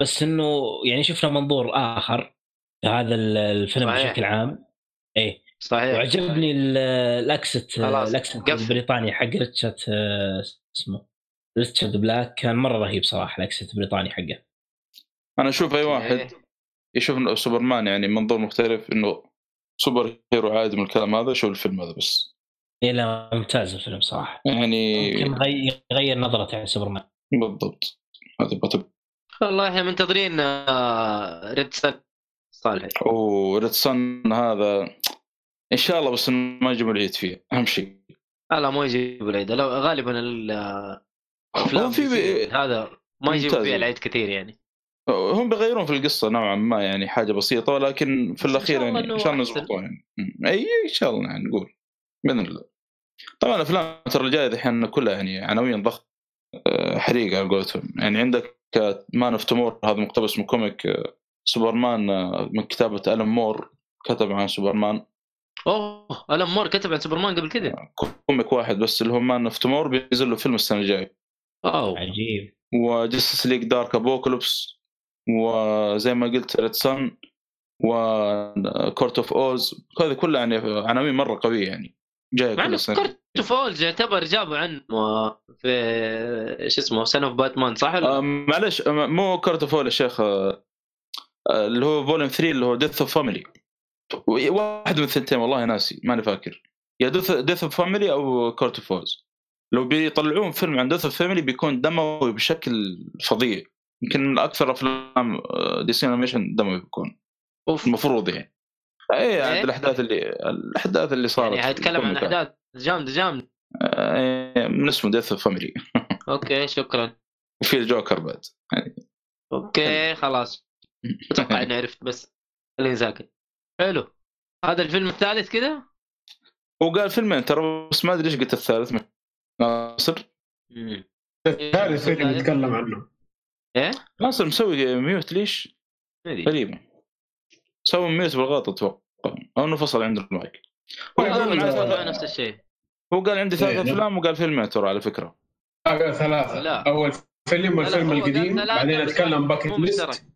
Speaker 4: بس إنه يعني شفنا منظور آخر في هذا ال- الفيلم
Speaker 1: صحيح.
Speaker 4: بشكل عام. إيه.
Speaker 1: صحيح
Speaker 4: وعجبني ال- ال
Speaker 1: accent
Speaker 4: ال
Speaker 1: accent.
Speaker 4: البريطاني حق ريتشارد آه، اسمه ريتشارد بلاك كان مرة رهيب صراحة ال accent البريطاني حقه.
Speaker 2: أنا أشوف أي واحد
Speaker 1: إيه.
Speaker 2: يشوف سوبرمان يعني منظور مختلف إنه superhero عادي من الكلام هذا شوف الفيلم هذا بس.
Speaker 4: إيه لا ممتاز الفيلم صراحة.
Speaker 2: يعني
Speaker 4: ممكن يغير- نظرته عن سوبرمان.
Speaker 2: بالضبط. هذا بطل
Speaker 1: والله إحنا منتظرين آه، ريد سن صالح
Speaker 2: وريد صن هذا إن شاء الله بس ما يجيبوا العيد فيه أهم شيء.
Speaker 1: لا لا مو يجيب العيد. لو غالبا ال- افلام
Speaker 2: هو في
Speaker 1: في هذا ما يجيب
Speaker 2: ممتاز.
Speaker 1: فيها العيد كثير يعني.
Speaker 2: هم بيغيرون في القصة نوعا ما يعني حاجة بسيطة ولكن في
Speaker 1: الأخير
Speaker 2: يعني إن شاء الله
Speaker 1: أحسن.
Speaker 2: يضبطون يعني. أي إن شاء الله يعني نقول بإذن الله. طبعا الأفلام ترى الجاية الحين كلها يعني عناوين ضخمة. آه، حريقه على قولتهم. يعني عندك Man of Tomorrow هذا مقتبس من comic آه، سوبرمان آه، من كتابة الن مور كتب عن سوبرمان.
Speaker 1: أوه الن مور كتب عن سوبرمان قبل كذا
Speaker 2: comic واحد بس اللي هو Man of Tomorrow بينزل له فيلم السنة الجاية.
Speaker 1: واو
Speaker 4: عجيب.
Speaker 2: و Justice League Dark Apokolips وزي ما قلت Red Son و Court of Owls هذه كلها يعني عناوين مرة قوية يعني.
Speaker 1: جاية
Speaker 2: كل
Speaker 1: سنة.
Speaker 2: Court
Speaker 1: of Owls يعتبر جابوا عنه في شو اسمه Son of Batman صح؟ ولا؟
Speaker 2: آه، معلش آه، مو Court of يا شيخ آه، اللي هو volume 3 اللي هو Death of Family واحد من الثنتين والله ناسي ماني فاكر. يا Death of Family أو Court of لو بيطلعون فيلم عن Death of Family بيكون دموي بشكل فظيع. يمكن من أكثر أفلام DC animation دموي بيكون. المفروض يعني. اي
Speaker 1: إيه؟
Speaker 2: عاد الأحداث اللي الأحداث اللي صارت
Speaker 1: يعني حيتكلم عن. أحداث. جامده جامده
Speaker 2: آه، من اسمه Death of Family
Speaker 1: okay شكرا.
Speaker 2: وفي الجوكر بعد.
Speaker 1: okay خلاص. أتوقع إني عرفت بس خليني ساكت. حلو. هذا الفيلم الثالث كذا
Speaker 2: وقال فيلمين ترى بس ما أدري إيش قلت الثالث. ناصر.
Speaker 7: هذا فيلم نتكلم عنه.
Speaker 1: إيه؟
Speaker 2: ناصر مسوي mute ليش؟ غريبة. سوى mute بالغلط أتوقع. أو إنه فصل عنده المايك. هو قال
Speaker 1: نفس الشيء.
Speaker 2: هو قال عندي ثلاث
Speaker 7: إيه، لا.
Speaker 2: أفلام وقال فيلمين ترى على فكرة.
Speaker 7: آه، ثلاثة.
Speaker 1: لا.
Speaker 7: أول فيلم والفيلم
Speaker 1: قال
Speaker 7: القديم بعدين Bucket
Speaker 1: مو List.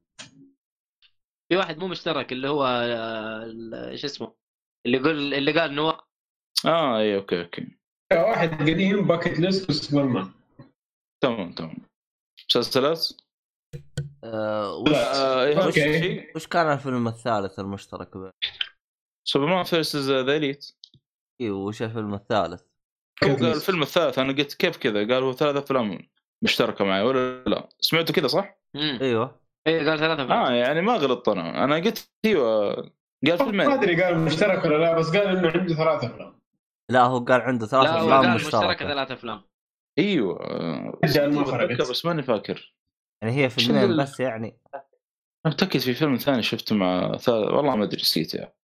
Speaker 1: في واحد مو مشترك اللي هو آه، ال- شو اسمه؟ اللي يقول اللي قال نواف
Speaker 2: آه اي okay okay.
Speaker 7: واحد قديم Bucket List وسوبرمان
Speaker 2: تمام تمام. مسلسلات؟
Speaker 5: آه وش,
Speaker 2: آه إيه، الشيء.
Speaker 5: وش كان الفيلم الثالث المشترك بين؟
Speaker 2: Superman versus the Elite
Speaker 5: أيوه وش الفيلم الثالث؟
Speaker 2: قال. الفيلم الثالث أنا قلت كيف كذا؟ قال هو ثلاث أفلام مشتركة معي ولا لا؟ سمعته كذا صح؟
Speaker 1: امم
Speaker 5: أيوه.
Speaker 1: إيه قال ثلاثة
Speaker 2: آه يعني ما غلطت أنا. أنا قلت أيوه قال
Speaker 7: ما
Speaker 2: فيلمين.
Speaker 7: أدري قال مشترك ولا لا بس قال إنه عنده ثلاثة أفلام.
Speaker 5: لا هو قال عنده ثلاث
Speaker 1: لا هو
Speaker 5: أفلام
Speaker 1: قال مشتركة.
Speaker 5: مشتركة
Speaker 1: ثلاث أفلام.
Speaker 2: أيوه آه،
Speaker 7: ما
Speaker 2: بس ماني فاكر.
Speaker 5: يعني هي فيلمين بس يعني.
Speaker 2: أنا متأكد في فيلم ثاني شفته مع ثالث والله ما أدري نسيت يعني.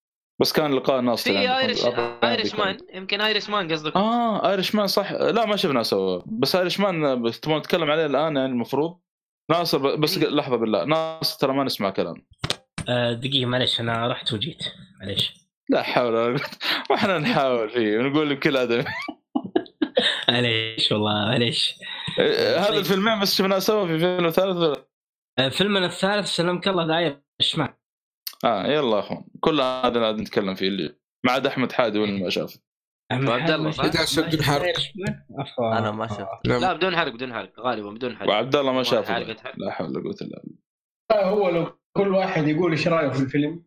Speaker 2: بس كان لقاء ناصر
Speaker 1: في. Irish
Speaker 2: Irish.
Speaker 1: Man يمكن Irishman قصدك.
Speaker 2: آه Irishman صح. لا ما شفناه سوا بس Irishman تبغى نتكلم عليه الآن يعني المفروض. ناصر بس لحظة بالله. ناصر ترى ما نسمع كلام.
Speaker 4: آه، دقيقة معلش أنا رحت وجيت. معلش
Speaker 2: لا حول ولا قوة. وإحنا نحاول فيه ونقول بكل أدب.
Speaker 4: معليش والله معليش.
Speaker 2: إيه، هذا الفيلمين بس شفناه سوا في فيلم ثالث ولا-
Speaker 4: آه، فيلمنا الثالث سلمك الله داير الشمال
Speaker 2: آه يلا يا أخوان. كل هذا قاعد نتكلم فيه اللي ما عاد أحمد حادي ولا ما شافه.
Speaker 1: وعبد الله، صح؟
Speaker 3: بدون حرق.
Speaker 5: أنا ما شفت
Speaker 1: لا. بدون حرق بدون حرق غالبا بدون حرق.
Speaker 2: وعبد الله ما شافه. لا حول ولا قوة إلا بالله.
Speaker 7: آه، هو لو كل واحد يقول إيش رأيه في الفيلم.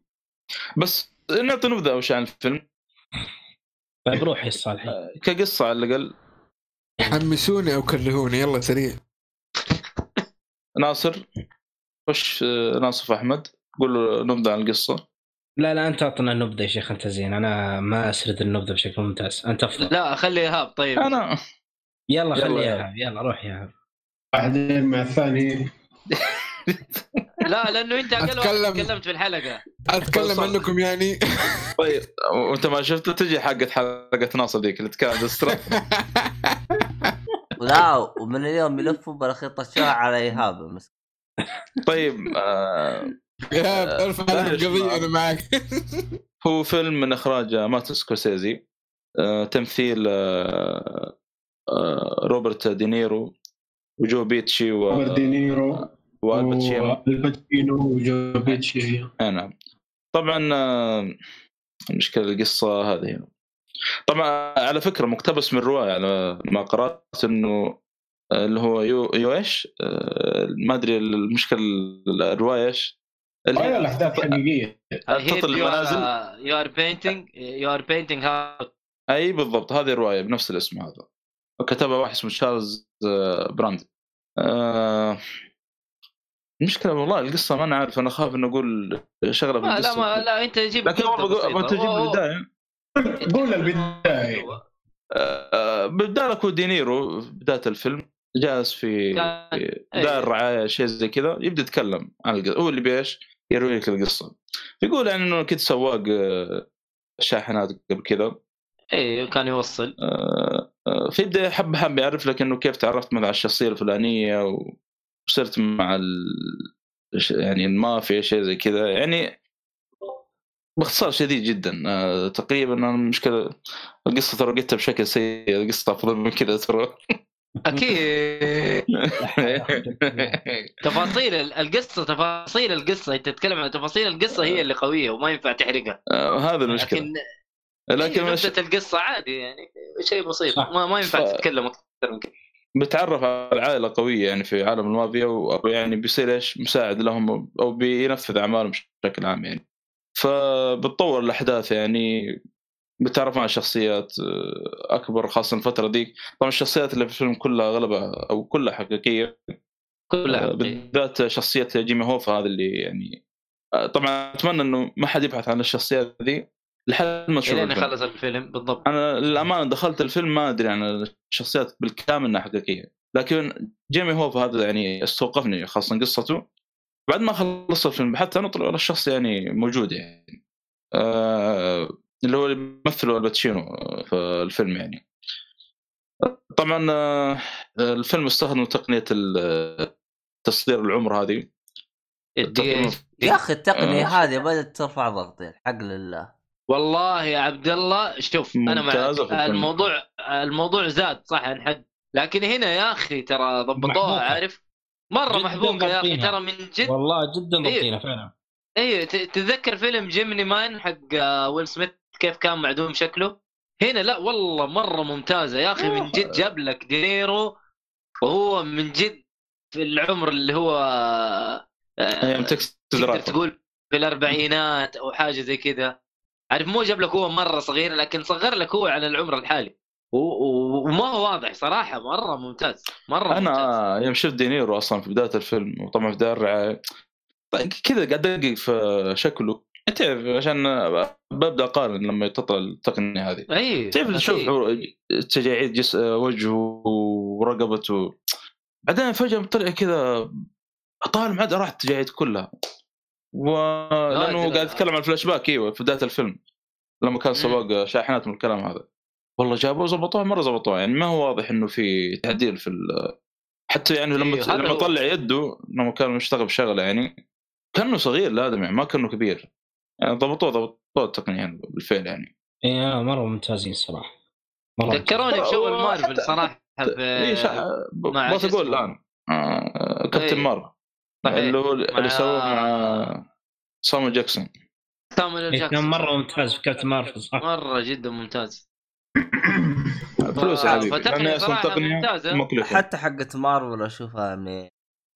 Speaker 2: بس نعطي نبذه اول شيء عن الفيلم؟
Speaker 4: طيب روح يا الصالحي
Speaker 2: كقصة على الأقل.
Speaker 3: حمسوني أو كرهوني يلا سريع.
Speaker 2: ناصر خش آه، ناصف أحمد؟ قول له نبذه عن القصة.
Speaker 4: لا لا أنت أعطنا النبذة يا شيخ أنت زين. أنا ما أسرد النبذة بشكل ممتاز. أنت أفضل.
Speaker 1: لا خلي إيهاب. طيب.
Speaker 2: أنا.
Speaker 4: يلا
Speaker 2: يلا.
Speaker 4: خلي
Speaker 2: يا
Speaker 4: يلا روح يا ايهاب.
Speaker 7: بعدين مع الثاني.
Speaker 1: لا لأنه أنت أقل واحد
Speaker 3: أتكلم.
Speaker 1: تكلمت في
Speaker 3: الحلقة.
Speaker 2: أتكلم.
Speaker 3: عنكم يعني.
Speaker 2: طيب وانت ما شفته تجي حقت حلقة ناصر ذيك اللي كانت
Speaker 5: لا ومن اليوم يلفوا بالخيط الشارع على ايهاب المسكين
Speaker 2: طيب آه
Speaker 3: يا ارفع
Speaker 2: لا،
Speaker 3: عنك
Speaker 2: ليش
Speaker 3: قضية
Speaker 2: ما-
Speaker 3: أنا معك.
Speaker 2: هو فيلم من إخراج مارتن سكورسيزي آه تمثيل آه آه، روبرت دينيرو وجو بيتشي و...
Speaker 7: روبرت دينيرو
Speaker 2: والباتشينو
Speaker 7: والباتشينو وجو بيتشي.
Speaker 2: أي نعم. طبعا آه، المشكلة القصة هذه. طبعا على فكرة مقتبس من رواية على ما قرأت إنه آه، اللي هو you, you إيش؟ آه، ما أدري المشكلة الرواية إيش؟ اللي
Speaker 7: أيوه
Speaker 2: هي
Speaker 7: الأحداث حقيقية.
Speaker 2: تطل المنازل.
Speaker 1: you are painting you are painting
Speaker 2: أي بالضبط هذه الرواية بنفس الاسم هذا. وكتبها واحد اسمه تشارلز آه، براند آه، المشكلة والله القصة ما أنا عارف أنا اخاف اني أقول شغلة في
Speaker 1: لا ما لا أنت جيب
Speaker 2: لكن والله
Speaker 1: بسيطة.
Speaker 2: أبغى تجيب
Speaker 1: أوه، أوه.
Speaker 2: البداية.
Speaker 7: قول البداية.
Speaker 2: آه، بدأ لك هو دينيرو في بداية الفيلم جالس في
Speaker 1: أي.
Speaker 2: دار رعاية شيء زي كذا يبدأ يتكلم عن القصة هو اللي بيش يروي لك القصة. يقول يعني إنه كنت سواق آه، شاحنات قبل كذا.
Speaker 1: إيه كان يوصل.
Speaker 2: آه، فيبدأ حبه حبه يعرف لك إنه كيف تعرفت مع الشخصية الفلانية وصرت مع ال... يعني المافيا شيء زي كذا. يعني باختصار شديد جدا. آه، تقريبا أنا المشكلة القصة ترى قلتها بشكل سيء القصة أفضل من كذا ترى.
Speaker 1: أكيد. تفاصيل ال- القصة تفاصيل القصة. أنت تتكلم عن تفاصيل القصة هي اللي قوية وما ينفع تحرقها.
Speaker 2: آه، هذا المشكلة.
Speaker 1: لكن
Speaker 2: لكن
Speaker 1: لكن
Speaker 2: مش...
Speaker 1: القصة عادي يعني شيء بسيط. ما, ما ينفع
Speaker 2: ف-
Speaker 1: تتكلم أكثر من كذا.
Speaker 2: بتعرف على عائلة قوية يعني في عالم المافيا ويعني بيصير إيش؟ مساعد لهم أو بينفذ أعمالهم بشكل عام يعني. فبتطور الأحداث يعني. بتعرف عن شخصيات آه، أكبر خاصة الفترة ديك. طبعا الشخصيات اللي في الفيلم كلها أغلبها أو كلها حقيقية.
Speaker 1: كلها
Speaker 2: آه، بالذات شخصية جيمي هوفا هذا اللي يعني آه، طبعا أتمنى إنه ما حد يبحث عن الشخصيات ذي لحد ما تشوف
Speaker 1: لين. يخلص الفيلم. بالضبط.
Speaker 2: أنا للأمانة دخلت الفيلم ما أدري عن الشخصيات بالكامل إنها حقيقية. لكن جيمي هوف هذا يعني استوقفني خاصة قصته. بعد ما خلصت الفيلم بحثت أنا طلع الشخص يعني موجود يعني آه اللي هو اللي يمثله ألباتشينو في الفيلم يعني طبعا آه الفيلم استخدم تقنية تصغير العمر هذه
Speaker 1: إتش.
Speaker 5: يا أخي التقنية
Speaker 2: آه.
Speaker 5: هذه بدأت ترفع ضغطي الحق لله
Speaker 1: والله يا عبد الله شوف أنا
Speaker 2: الفيلم.
Speaker 1: الموضوع الموضوع زاد صح عن حد لكن هنا يا أخي ترى ضبطوها. عارف
Speaker 4: مرة
Speaker 1: محبوكه يا
Speaker 4: أخي.
Speaker 1: ترى من جد
Speaker 4: والله جدا
Speaker 1: إيه.
Speaker 4: ضبطينه فعلا.
Speaker 1: أيوه تتذكر فيلم Gemini Man حق آه، ويل سميث كيف كان معدوم شكله؟ هنا لا والله مرة ممتازة يا أخي من جد جاب لك دينيرو وهو من جد في العمر اللي هو آه،
Speaker 2: أيام
Speaker 1: تقدر تقول في الأربعينات أو حاجة زي كذا. عارف مو جاب لك هو مرة صغير لكن صغر لك هو على العمر الحالي. وما هو واضح صراحة مرة ممتاز مرة ممتاز.
Speaker 2: أنا يوم شفت دينيرو أصلا في بداية الفيلم وطبعا في دار الرعاية طيب كذا قاعد أدقق في شكله. تعرف عشان ببدأ أقارن لما تطلع التقنية هذه.
Speaker 1: إي
Speaker 2: تعرف تشوف. تجاعيد جس وجهه ورقبته. بعدين فجأة طلع كذا ما عاد راحت التجاعيد كلها. ولأنه
Speaker 1: لا.
Speaker 2: قاعد يتكلم عن الفلاش باك إيوه في بداية الفيلم. لما كان سواق شاحنات من الكلام هذا. والله جابوه زبطوه مرة زبطوه يعني ما هو واضح إنه في تعديل في ال- حتى يعني لما
Speaker 1: إيه،
Speaker 2: لما. طلع يده لما كان مشتغل بشغلة يعني كأنه صغير الادمي يعني ما كأنه كبير يعني ضبطوه ضبطوه التقنية يعني بالفعل يعني
Speaker 4: اي آه، مرة ممتازين صراحة مرة.
Speaker 1: ذكروني بشغل مارفل
Speaker 2: صراحة
Speaker 1: في
Speaker 2: شا...
Speaker 1: مع
Speaker 2: بس
Speaker 1: أقول؟
Speaker 2: الآن آه... كابتن
Speaker 1: إيه.
Speaker 2: مارفل
Speaker 1: صحيح.
Speaker 2: اللي هو اللي سووه مع سامويل جاكسون
Speaker 1: سامويل
Speaker 4: إيه،
Speaker 1: جاكسون
Speaker 4: كان مره ممتاز في كابتن مارفل صح
Speaker 1: مرة جدا ممتاز
Speaker 2: فلوس يا
Speaker 1: ف-
Speaker 2: حبيبي.
Speaker 1: فتقنية صراحة ممتازة.
Speaker 2: مكلفة
Speaker 5: حتى حقت مارفل أشوفها يعني.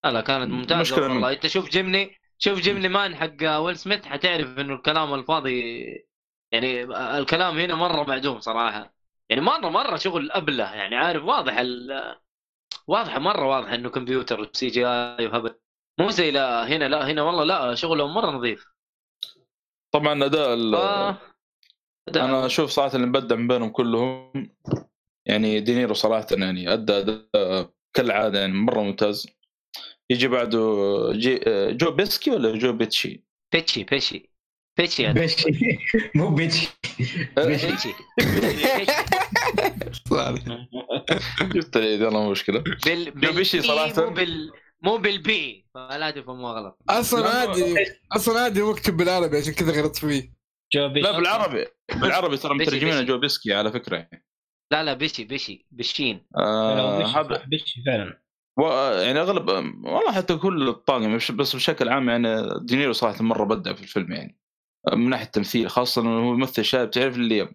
Speaker 1: لا لا كانت ممتازة
Speaker 2: مشكلة
Speaker 1: والله. أنت شوف جيمناي شوف Gemini Man حق ويل سميث حتعرف إنه الكلام الفاضي يعني الكلام هنا مرة معدوم صراحة. يعني مرة مرة شغل أبلة يعني عارف واضح ال... واضح مرة واضح إنه كمبيوتر CGI وهبل. مو زي لا هنا لا هنا والله لا شغلهم مرة نظيف.
Speaker 2: طبعا أداء ال-
Speaker 1: ف... ده-
Speaker 2: أنا أشوف صراحة اللي مبدع من بينهم كلهم يعني دينيرو صراحة يعني أدى أداء كالعادة يعني مرة ممتاز. يجي بعده جي جو بيسكي ولا جو بيتشي؟
Speaker 1: بيتشي بيتشي بيتشي يعني.
Speaker 7: بيتشي. مو بيتشي. بيتشي.
Speaker 1: بيتشي. بيتشي.
Speaker 2: جبت يلا مو مشكلة.
Speaker 1: بال
Speaker 2: جو بيتشي
Speaker 1: بالإي
Speaker 2: صراحة.
Speaker 1: مو بال مو بالبي. فلا تفهموها غلط.
Speaker 3: أصلا
Speaker 2: لا،
Speaker 3: عادي. أصلا عادي مكتوب بالعربي عشان كذا غلطت فيه.
Speaker 4: جو بيش
Speaker 2: لا بالعربي. بالعربي ترى
Speaker 1: بيشي-
Speaker 2: مترجمينها
Speaker 1: بيشي.
Speaker 2: جو بيسكي على فكرة. يعني
Speaker 1: لا لا بشي بشي بشين
Speaker 2: آه هذا
Speaker 4: صح، بشي فعلا.
Speaker 2: و- يعني أغلب والله حتى كل الطاقم بس بشكل عام يعني دينيرو صراحة مرة بدع في الفيلم يعني. من ناحية التمثيل خاصة إنه هو ممثل شاب تعرف اللي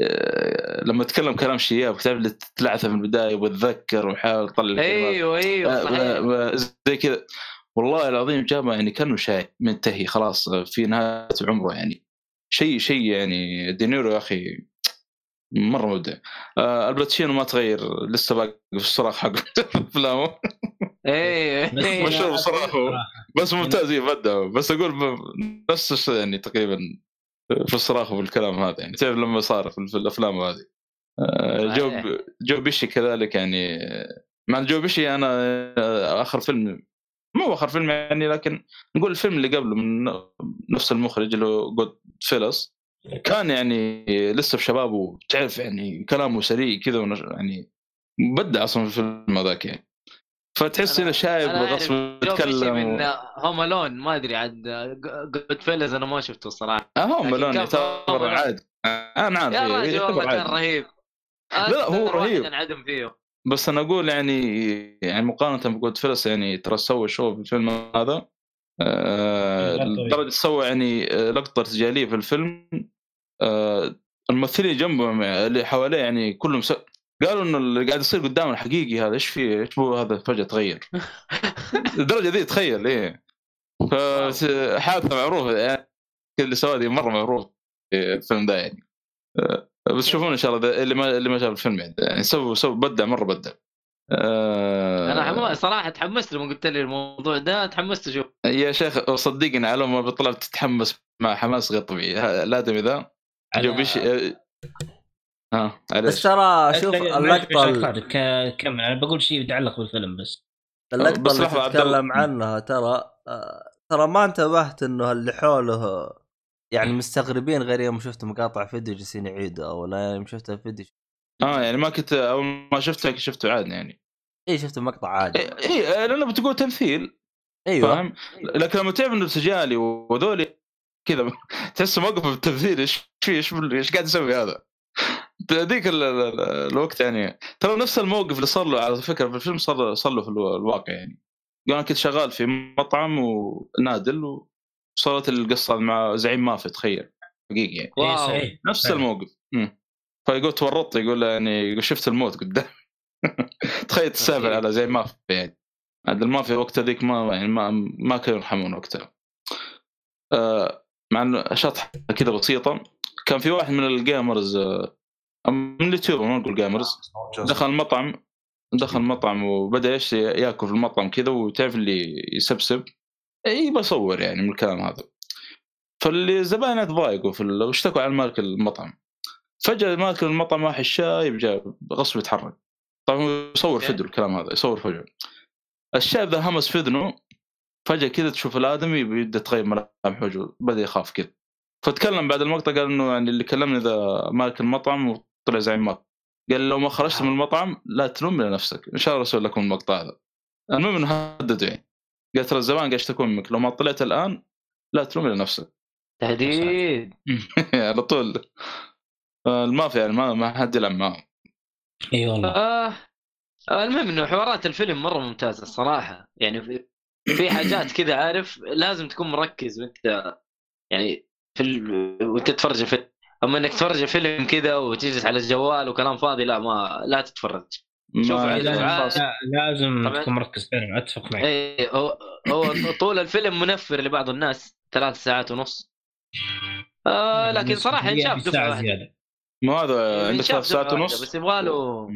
Speaker 2: آه، لما تكلم كلام شياب تعرف اللي تلعثه في البداية وتذكر ويحاول يطلع.
Speaker 1: أيوه أيوه
Speaker 2: آه،
Speaker 1: صحيح.
Speaker 2: زي كذا. والله العظيم جابه يعني كأنه شايب منتهي خلاص في نهاية عمره يعني. شيء شيء يعني دينيرو يا أخي مرة مبدع. آه الباتشينو ما تغير لسه باقي في الصراخ حق افلامه
Speaker 4: أيوه
Speaker 1: أيوه
Speaker 2: مشهور بصراحة. بس ممتاز يبدع بس أقول ب- نفس الشيء يعني تقريبا في الصراخ والكلام هذا يعني. تعرف لما صار في في الأفلام هذه. آه، جو. جو بيشي كذلك يعني. مع جو بيشي أنا آه، آخر فيلم مو آخر فيلم يعني لكن نقول الفيلم اللي قبله من نفس المخرج اللي هو Goodfellas كان يعني لسه في شبابه تعرف يعني كلامه سريع كذا ونش- يعني بدع أصلا في الفيلم هذاك يعني فتحس إنه شايب غصب يتكلم
Speaker 1: من. Home Alone ما أدري عاد Goodfellas أنا ما شفته الصراحه Home
Speaker 2: Alone
Speaker 1: كان
Speaker 2: يعتبر. عادي آه، أنا عارف
Speaker 1: يا
Speaker 2: يعتبر
Speaker 1: والله كان. رهيب
Speaker 2: لا، هو رهيب.
Speaker 1: انعدم فيه
Speaker 2: بس أنا أقول يعني يعني مقارنة ب Goodfellas يعني ترى سوى show في الفيلم هذا
Speaker 4: طبيعي.
Speaker 2: لدرجة سوى يعني لقطة ارتجاليه في الفيلم آه، الممثلين جنبه اللي حواليه يعني كلهم س... قالوا إنه اللي قاعد يصير قدامنا حقيقي هذا إيش فيه؟ إيش هو هذا فجأة تغير الدرجة ذي تخيل إيه فحادثه معروفة يعني اللي سواه دي مرة معروف في الفيلم ده يعني آه، بس شوفون إن شاء الله اللي ما اللي ما شاف الفيلم يعني, يعني سووا سووا بدع مرة بدع آه،
Speaker 1: أنا حما صراحة تحمست لما قلت لي الموضوع ده تحمست أشوف.
Speaker 2: يا شيخ صدقني على ما بطلع تتحمس مع حماس غير طبيعي الادمي ذا جو بيش آه. آه،
Speaker 5: بس
Speaker 2: معليش
Speaker 5: ترى شوف
Speaker 4: معليش، اللقطة كمل. أنا بقول شيء يتعلق بالفيلم بس.
Speaker 5: اللقطة
Speaker 2: بس
Speaker 5: اللي تتكلم. عنها ترى آه، ترى ما انتبهت إنه اللي حوله يعني مستغربين غير يوم شفت مقاطع فيديو جالسين يعيدوا ولا يوم شفت الفيديو
Speaker 2: آه يعني ما كنت أول ما شفته شفته عادي يعني.
Speaker 5: إي شفت مقطع عادي.
Speaker 2: إي إيه لأنه بتقول تمثيل.
Speaker 5: أيوه.
Speaker 2: فاهم؟ لكن لما تعرف إنه سجالي وذولي كذا تحس موقف التمثيل إيش في إيش إيش قاعد يسوي هذا؟ ذيك ال- ال- ال- الوقت يعني. ترى نفس الموقف اللي صار له على فكرة في الفيلم صار صار له في الوا- الواقع يعني. قال أنا كنت شغال في مطعم ونادل وصارت القصة مع زعيم مافيا تخيل. حقيقي يعني.
Speaker 1: wow.
Speaker 4: صحيح.
Speaker 2: نفس. الموقف. مم. فيقول تورطت يقول يعني يقول شفت الموت قدام. تخيل تسافر على زي مافيا يعني عاد المافيا وقتها ذيك ما يعني ما ما كانوا يرحمون وقتها. آه مع إنه شطحه كذا بسيطة. كان في واحد من ال gamers آه من اليوتيوب ما نقول gamers دخل المطعم دخل المطعم وبدأ إيش ياكل في المطعم كذا وتعرف اللي يسبسب؟ يبى يصور يعني من الكلام هذا. فاللي زباين تضايقوا واشتكوا على مالك المطعم. فجأة مالك المطعم واحد شايب جاء غصب يتحرك. طبعا هو يصور. فدر الكلام هذا يصور فجاه الشايب ذا همس في اذنه فجأة كذا تشوف الآدمي يبدأ يتغير ملامح وجهه بدأ يخاف كذا. فتكلم بعد المقطع قال إنه يعني اللي كلمني ذا مالك المطعم وطلع زعيم مطعم قال لو ما خرجت من المطعم لا تلوم نفسك إن شاء الله أرسل لكم المقطع هذا. المهم إنه هددوا يعني. قال ترى الزمان قاعد يشتكون منك لو ما طلعت الآن لا تلوم إلا نفسك.
Speaker 1: تهديد.
Speaker 2: على طول. المافيا يعني ما ما حد يلعب معاهم.
Speaker 4: إي والله.
Speaker 1: آه المهم إنه حوارات الفيلم مرة ممتازة الصراحة. يعني في, حاجات كذا عارف لازم تكون مركز وأنت يعني في ال... وأنت تتفرج الفيلم أما إنك تتفرج الفيلم كذا وتجلس على الجوال وكلام فاضي لا ما لا تتفرج. شوف.
Speaker 4: لا- لازم. تكون مركز. فعلا أتفق معك.
Speaker 1: اي هو هو طول الفيلم منفر لبعض الناس ثلاث ساعات ونص. آه لكن صراحة
Speaker 4: هي
Speaker 1: ينشاف
Speaker 4: دفعة
Speaker 1: واحدة.
Speaker 4: زيادة.
Speaker 2: ما هذا عندك
Speaker 1: ينشاف
Speaker 2: ثلاث ساعات ونص؟
Speaker 1: بس يبغى له.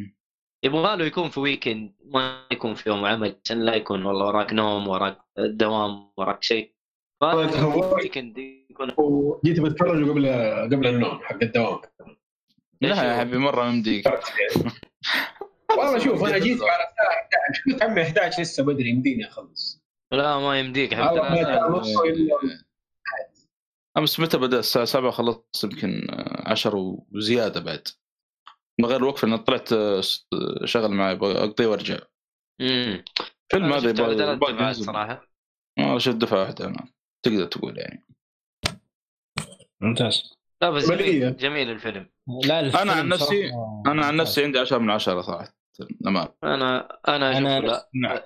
Speaker 1: يبغى له يكون في weekend ما يكون في يوم عمل عشان لا يكون والله وراك نوم وراك دوام وراك شيء. weekend يكون
Speaker 7: وجيت بتفرج قبل قبل النوم حق الدوام.
Speaker 2: لا يا حبيبي مرة يمديك
Speaker 7: والله شوف أنا جيت على الساعة 11 قلت عمي 11 لسه بدري يمديني أخلص.
Speaker 1: لا ما يمديك
Speaker 7: والله
Speaker 2: أمس متى بدأ؟ الساعة 7 خلصت يمكن 10 وزيادة بعد. من غير وقفه أنا طلعت آه، شغل معي أقضي وأرجع.
Speaker 1: امم
Speaker 2: فيلم هذا يبغى.
Speaker 1: صراحة.
Speaker 2: ما شفت دفعه واحدة أنا تقدر تقول يعني.
Speaker 4: ممتاز.
Speaker 1: لا بس. جميل, جميل الفيلم.
Speaker 4: لا الفيلم
Speaker 2: أنا عن نفسي-
Speaker 4: صراحة
Speaker 2: أنا عن. نفسي عندي 10 من 10 صراحة.
Speaker 1: أمان أنا
Speaker 4: أنا
Speaker 1: أنا لا.
Speaker 4: نعم.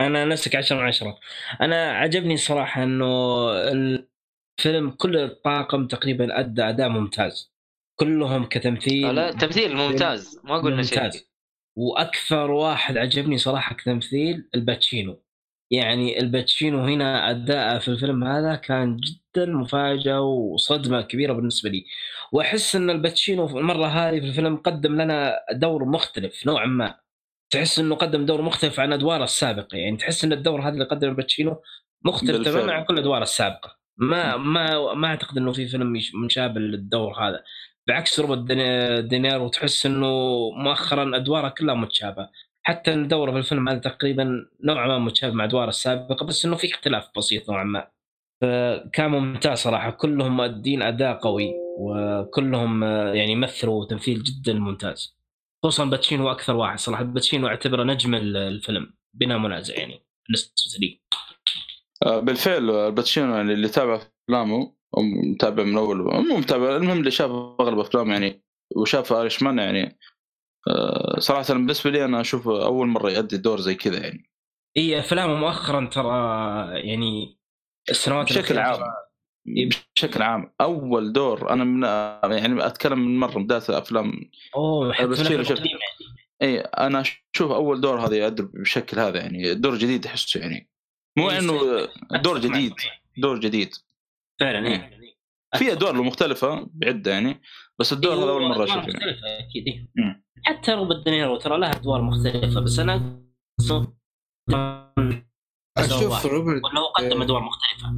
Speaker 4: أنا نفسك 10 من 10 أنا عجبني صراحة إنه الفيلم كل الطاقم تقريبا أدى أداء ممتاز. كلهم كتمثيل.
Speaker 1: لا تمثيل ممتاز. ما قلنا شيء.
Speaker 4: ممتاز. وأكثر واحد عجبني صراحة كتمثيل الباتشينو. يعني الباتشينو هنا أداءه في الفيلم هذا كان جدا مفاجأة وصدمة كبيرة بالنسبة لي. وأحس إن الباتشينو في المرة هذه في الفيلم قدم لنا دور مختلف نوعا ما. تحس إنه قدم دور مختلف عن أدواره السابقة. يعني تحس إن الدور هذا اللي قدمه الباتشينو مختلف. تماما عن كل الادوار السابقة. ما ما ما أعتقد إنه في فيلم مشابه للدور هذا. بعكس روبرت ديني- دينيرو تحس إنه مؤخرا أدواره كلها متشابهة. حتى دوره في الفيلم هذا تقريبا نوعا ما متشابه مع أدواره السابقة بس إنه في اختلاف بسيط نوعا ما. فكان ممتاز صراحة. كلهم مؤدين أداء قوي وكلهم آه، يعني مثلوا تمثيل جدا ممتاز. خصوصا باتشينو أكثر واحد صراحة. باتشينو أعتبره نجم ال- الفيلم بلا منازع يعني بالنسبة لي.
Speaker 2: آه، بالفعل الباتشينو يعني اللي تابع أفلامه متابع من أول مو متابع المهم اللي شاف أغلب أفلامه يعني وشاف Irishman يعني آه، صراحة بالنسبة لي أنا أشوف أول مرة يؤدي دور زي كذا يعني.
Speaker 4: اي أفلامه مؤخرا ترى يعني السنوات
Speaker 2: بشكل عام.
Speaker 4: ترى-
Speaker 2: بشكل عام. أول دور أنا من يعني أتكلم من مرة من بداية افلام
Speaker 4: أوه
Speaker 2: شفت.
Speaker 4: القديمة
Speaker 2: اي أنا أشوف أول دور هذا يؤدي بالشكل هذا يعني دور جديد أحسه يعني. مو
Speaker 4: إيه،
Speaker 2: إنه دور. جديد دور جديد.
Speaker 4: فعلا إيه.
Speaker 2: في أدوار مختلفة بعدة يعني بس الدور هذا أول
Speaker 4: مرة
Speaker 2: أشوفه يعني.
Speaker 4: أكيد إيه. حتى روبرت دينيرو ترى له أدوار مختلفة بس أنا
Speaker 3: أشوف روبرت
Speaker 4: ولا هو قدم أدوار مختلفة.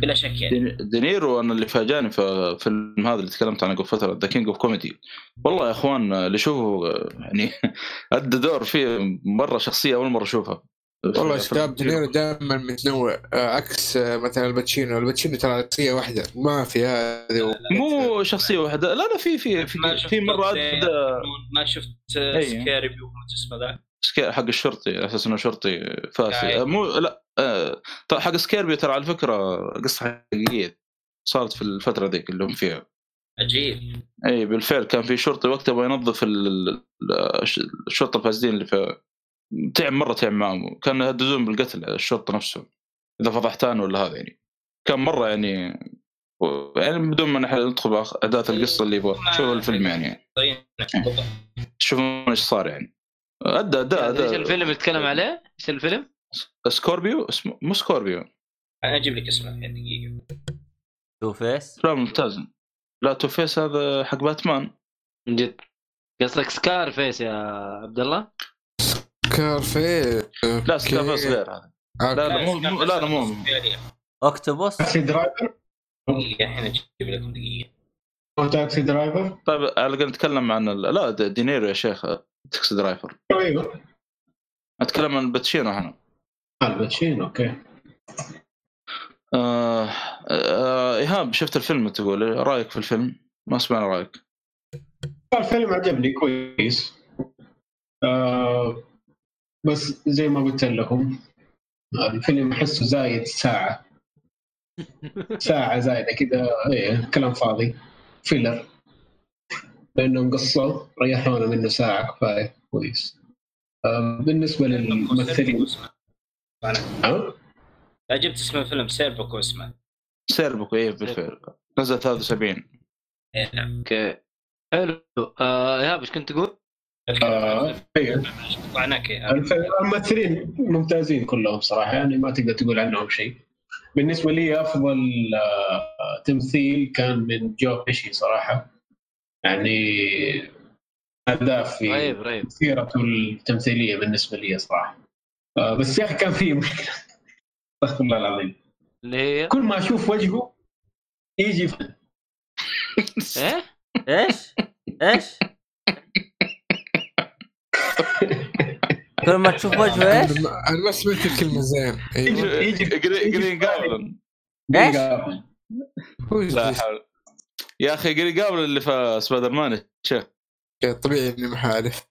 Speaker 4: بلا شك يعني.
Speaker 2: دي- دينيرو أنا اللي فاجأني في الفيلم هذا اللي تكلمت عنه قبل فترة The King of Comedy والله يا أخوان اللي يشوفه يعني أدى دور فيه مرة شخصية أول مرة أشوفها.
Speaker 3: والله شباب دينيرو دائما متنوع آه، عكس آه، مثلا الباتشينو. الباتشينو ترى شخصية واحدة ما في هذه
Speaker 2: مو شخصية واحدة. لا لا في في في,
Speaker 4: ما شفت
Speaker 2: في
Speaker 4: مرة
Speaker 2: ادى
Speaker 4: ما شفت
Speaker 2: أي.
Speaker 4: سكيري بيو اسمه ذا.
Speaker 2: سكي- حق الشرطي على أساس إنه شرطي. آه، مو لا آه، حق سكيربي ترى على فكرة قصة حقيقية صارت في الفترة ذيك اللي هم فيها.
Speaker 4: عجيب.
Speaker 2: إي بالفعل كان في شرطي وقتها يبغى ينظف ال- ال- الشرطة الفاسدين اللي في تعب مرة تعب معهم كان يهددون بالقتل الشرطة نفسه إذا فضحتان ولا هذا يعني. كان مرة يعني يعني بدون ما نحن ندخل باحداث القصة اللي يبغى. شوفوا الفيلم يعني.
Speaker 4: طيب.
Speaker 2: شوفوا إيش صار يعني. أدى أدى
Speaker 1: إيش
Speaker 2: أدى.
Speaker 1: الفيلم يتكلم عليه؟ إيش الفيلم؟
Speaker 2: سكوربيو؟ اسمه مو سكوربيو.
Speaker 4: أنا أجيب لك اسمه الحين دقيقة.
Speaker 5: Two Face؟
Speaker 2: افلام ممتاز. لا Two Face هذا حق باتمان.
Speaker 1: من جد. قصدك Scarface يا عبد الله؟
Speaker 3: كارفي
Speaker 2: لا Scarface غير هذا. لا لا مو لا لا مو
Speaker 5: Octopus؟
Speaker 7: Taxi Driver؟
Speaker 4: دقيقة الحين أجيب لكم دقيقة.
Speaker 7: هو Taxi Driver؟
Speaker 2: طيب على الأقل نتكلم عن ال- لا دينيرو يا شيخ. Taxi Driver.
Speaker 7: أيوه.
Speaker 2: اتكلم عن الباتشينو هنا.
Speaker 7: الباتشينو okay.
Speaker 2: آه آه إيهاب شفت الفيلم تقول؟ رأيك في الفيلم؟ ما سمعنا رأيك.
Speaker 7: الفيلم عجبني كويس. آه بس زي ما قلت لكم الفيلم أحسه زايد ساعة. ساعة زايدة كذا إيه كلام فاضي. filler لانهم قصوا ريحونا منه ساعة كفاية. كويس. آه بالنسبة للممثلين ها؟
Speaker 4: لا جبت اسم الفيلم سيربيكو اسمه
Speaker 2: سيربيكو إيه بالفعل. نزل 73
Speaker 4: إيه، نعم.
Speaker 1: okay. حلو. آه ايهاب إيش كنت تقول؟
Speaker 7: آه،
Speaker 4: إيه.
Speaker 7: الممثلين ممتازين كلهم صراحة يعني ما تقدر تقول عنهم شيء. بالنسبة لي أفضل آه، تمثيل كان من جو بيشي صراحة. يعني اداء في
Speaker 1: رهيب رهيب
Speaker 7: سيرته التمثيلية بالنسبة لي صراحة آه، بس يا أخي كان في مشكله استغفر الله العظيم
Speaker 1: اللي هي
Speaker 7: كل ما أشوف وجهه يجي
Speaker 1: إيه؟
Speaker 5: إيش؟ إيش؟ كل ما تشوف وجهه إيش؟
Speaker 3: أنا ما سمعت الكلمة زين
Speaker 7: يجي
Speaker 2: Green
Speaker 5: Goblin
Speaker 3: إيش؟
Speaker 2: لا
Speaker 3: يجلس.
Speaker 2: حول يا أخي Green Goblin اللي في سبايدر مان شيخ
Speaker 3: طبيعي إني ما عارف